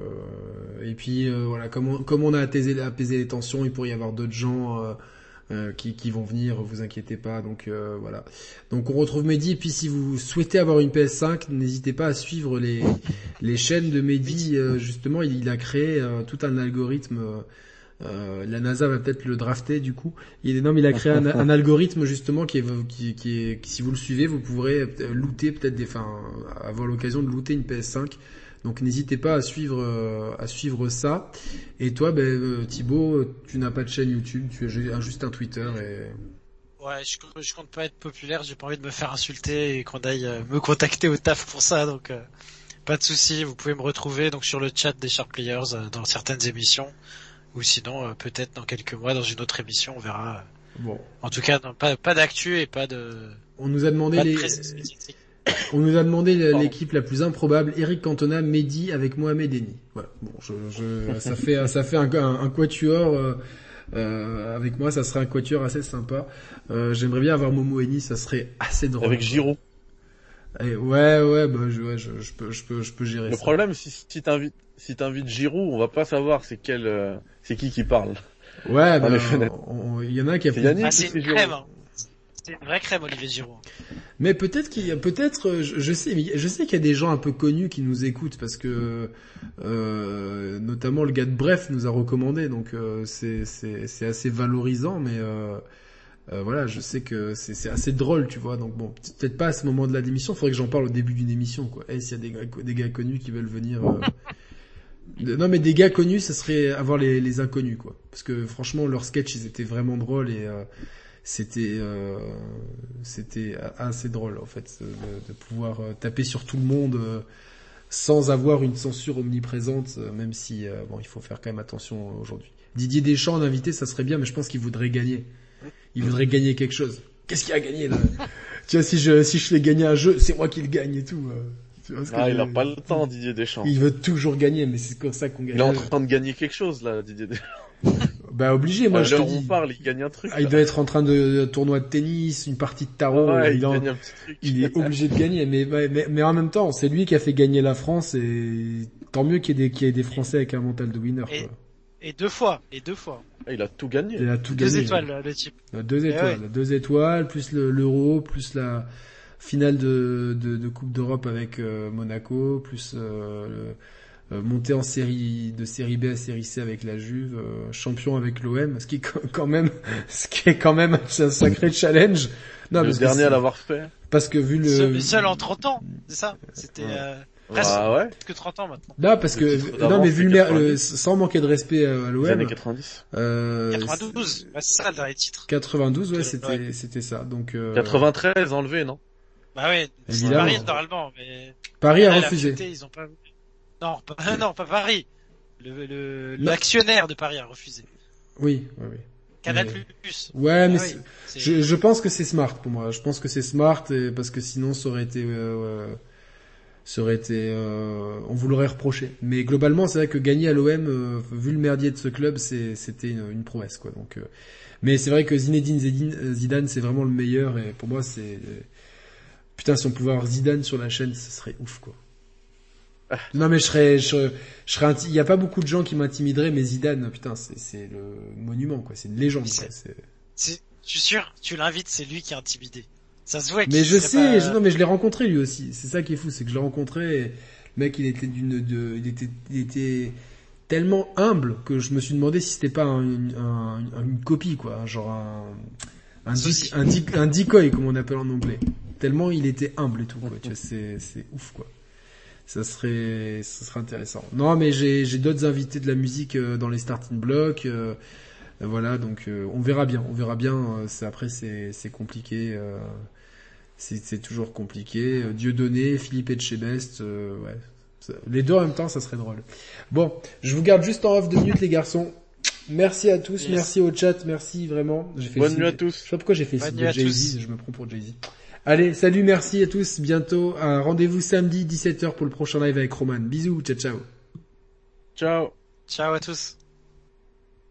et puis euh, voilà, comme on, a apaisé, apaisé les tensions, il pourrait y avoir d'autres gens euh, qui, qui vont venir, vous inquiétez pas. Donc euh, voilà. Donc on retrouve Mehdi. Et puis si vous souhaitez avoir une PS5, n'hésitez pas à suivre les les chaînes de Mehdi. euh, justement, il, il a créé euh, tout un algorithme. euh, euh, la NASA va peut-être le drafter du coup. Il est non, mais il a créé un, un algorithme justement qui est, qui, qui est, si vous le suivez, vous pourrez looter peut-être des, enfin, avoir l'occasion de looter une PS5. Donc n'hésitez pas à suivre, euh, à suivre ça. Et toi, ben, euh, Thibaut, tu n'as pas de chaîne YouTube, tu as ju- juste un Twitter et Ouais, je, je compte pas être populaire, j'ai pas envie de me faire insulter et qu'on aille euh, me contacter au taf pour ça, donc euh, pas de souci. Vous pouvez me retrouver donc sur le chat des Sharp Players euh, dans certaines émissions, ou sinon euh, peut-être dans quelques mois dans une autre émission, on verra. bon. En tout cas, non, pas pas d'actu et pas de On nous a demandé les. On nous a demandé l'équipe la plus improbable, Eric Cantona, Mehdi avec Mohamed Eni. Voilà. Bon, je, je, ça fait, ça fait un, un, un quatuor. euh, euh, avec moi, ça serait un quatuor assez sympa. Euh, J'aimerais bien avoir Momo Eni, ça serait assez drôle. Avec Giroud. Et ouais, ouais, bah, je, ouais, je, je peux, je peux, je peux gérer Le ça. problème, si, si t'invites, si t'invites Giroud, on va pas savoir c'est quel, euh, c'est qui qui parle. Ouais, bah, il y en a qui a C'est fait- Yannick. Ah, une Giroud. crème. Hein. C'est une vraie crème, Olivier Giroud. Mais peut-être qu'il y a, peut-être, euh, je, je sais, je sais qu'il y a des gens un peu connus qui nous écoutent parce que, euh, notamment le gars de Bref nous a recommandé, donc euh, c'est c'est c'est assez valorisant, mais euh, euh, voilà, je sais que c'est c'est assez drôle, tu vois. Donc bon, peut-être pas à ce moment de la démission, faudrait que j'en parle au début d'une émission, quoi. Et s'il y a des gars, des gars connus qui veulent venir. euh, non mais des gars connus, ça serait avoir les, les inconnus, quoi. Parce que franchement, leurs sketchs, ils étaient vraiment drôles et euh, c'était euh, c'était assez drôle en fait de, de pouvoir euh, taper sur tout le monde euh, sans avoir une censure omniprésente, euh, même si euh, bon il faut faire quand même attention aujourd'hui. Didier Deschamps en invité, ça serait bien, mais je pense qu'il voudrait gagner. Il voudrait gagner quelque chose. Qu'est-ce qu'il a gagné là? Tu vois, si je si je fais gagner un jeu, c'est moi qui le gagne et tout. Tu vois Ah, il a pas le temps, Didier Deschamps. Il veut toujours gagner, mais c'est comme ça qu'on gagne. Il est en train de gagner quelque chose, là, Didier Deschamps. Bah obligé, moi à je te on dis. parle, il gagne un truc. Ah, il doit être en train de, de tournoi de tennis, une partie de tarot. Ouais, il il en- gagne un petit truc. Il est obligé de gagner, mais, mais, mais, mais en même temps, c'est lui qui a fait gagner la France et tant mieux qu'il y ait des, qu'il y ait des Français avec un mental de winner. Et- Quoi. Et deux fois, et deux fois. Ah, il a tout gagné. Il a tout Deux gagné. étoiles, le type. Euh, Deux Eh étoiles, deux étoiles, plus le- l'euro, plus la finale de, de, de Coupe d'Europe avec euh, Monaco, plus euh, le, euh, montée en série de série B à série C avec la Juve, euh, champion avec l'OM, ce qui est quand- même, ce qui est quand même un sacré challenge. Non, le parce dernier à l'avoir fait. parce que vu le Seul, seul en 30 ans, c'est ça? C'était... Ouais. euh, Presque. Ah ouais? que 30 ans maintenant. Non, parce que non mais vu le, 90. le- sans manquer de respect à Les l'OM, années 90. euh, 92, ouais, c'est ça le dernier titre. 92, ouais, Ouais. c'était c'était ça. Donc euh, 93 enlevé, non? Bah ouais. Paris normalement, mais Paris a la refusé. vérité, ils ont pas. Non, pas, non, pas Paris. Le, l'actionnaire de Paris a refusé. Oui, oui, oui. Canal Mais- Plus. Ouais, mais Ah oui, je, je pense que c'est smart pour moi. Je pense que c'est smart et- parce que sinon ça aurait été, euh, ça aurait été, euh, on vous l'aurait reproché. Mais globalement, c'est vrai que gagner à l'OM, euh, vu le merdier de ce club, c'était une, une prouesse quoi. Donc, mais c'est vrai que Zinedine Zidane, c'est vraiment le meilleur et pour moi c'est, putain, si on pouvait avoir Zidane sur la chaîne, ce serait ouf quoi. Non mais je serais, je, serais- je serais, inti- il y a pas beaucoup de gens qui m'intimideraient, mais Zidane, putain, c'est, c'est le monument quoi. C'est une légende. Quoi. c'est- je suis sûr, tu l'invites, c'est lui qui est intimidé. Ça se voit Mais je sais, pas- je- non mais je l'ai rencontré lui aussi. C'est ça qui est fou, c'est que je l'ai rencontré. Et le mec, il était d'une, de, il était, il était tellement humble que je me suis demandé si c'était pas un- un- une copie quoi, genre un, un, dic- un, dic- un decoy comme on appelle en anglais. Tellement il était humble et tout quoi. Tu vois, c'est, c'est ouf quoi. Ça serait, ça serait intéressant. Non mais j'ai, j'ai d'autres invités de la musique euh, dans les starting blocks. euh, euh, voilà, donc euh, on verra bien, on verra bien. euh, c'est après c'est c'est compliqué, euh, c'est c'est toujours compliqué. Euh, Dieudonné, Philippe Etchebest, euh, ouais, Ça- les deux en même temps, ça serait drôle. Bon, je vous garde juste en off deux minutes les garçons. Merci à tous, Yes. merci au chat, merci vraiment. J'ai fait Bonne nuit à Je tous. sais pas pourquoi j'ai fait Bonne nuit de Jay-Z, je me prends pour Jay-Z. Allez, salut, merci à tous, bientôt. Un rendez-vous samedi 17h pour le prochain live avec Roman. Bisous, ciao ciao. Ciao. Ciao à tous.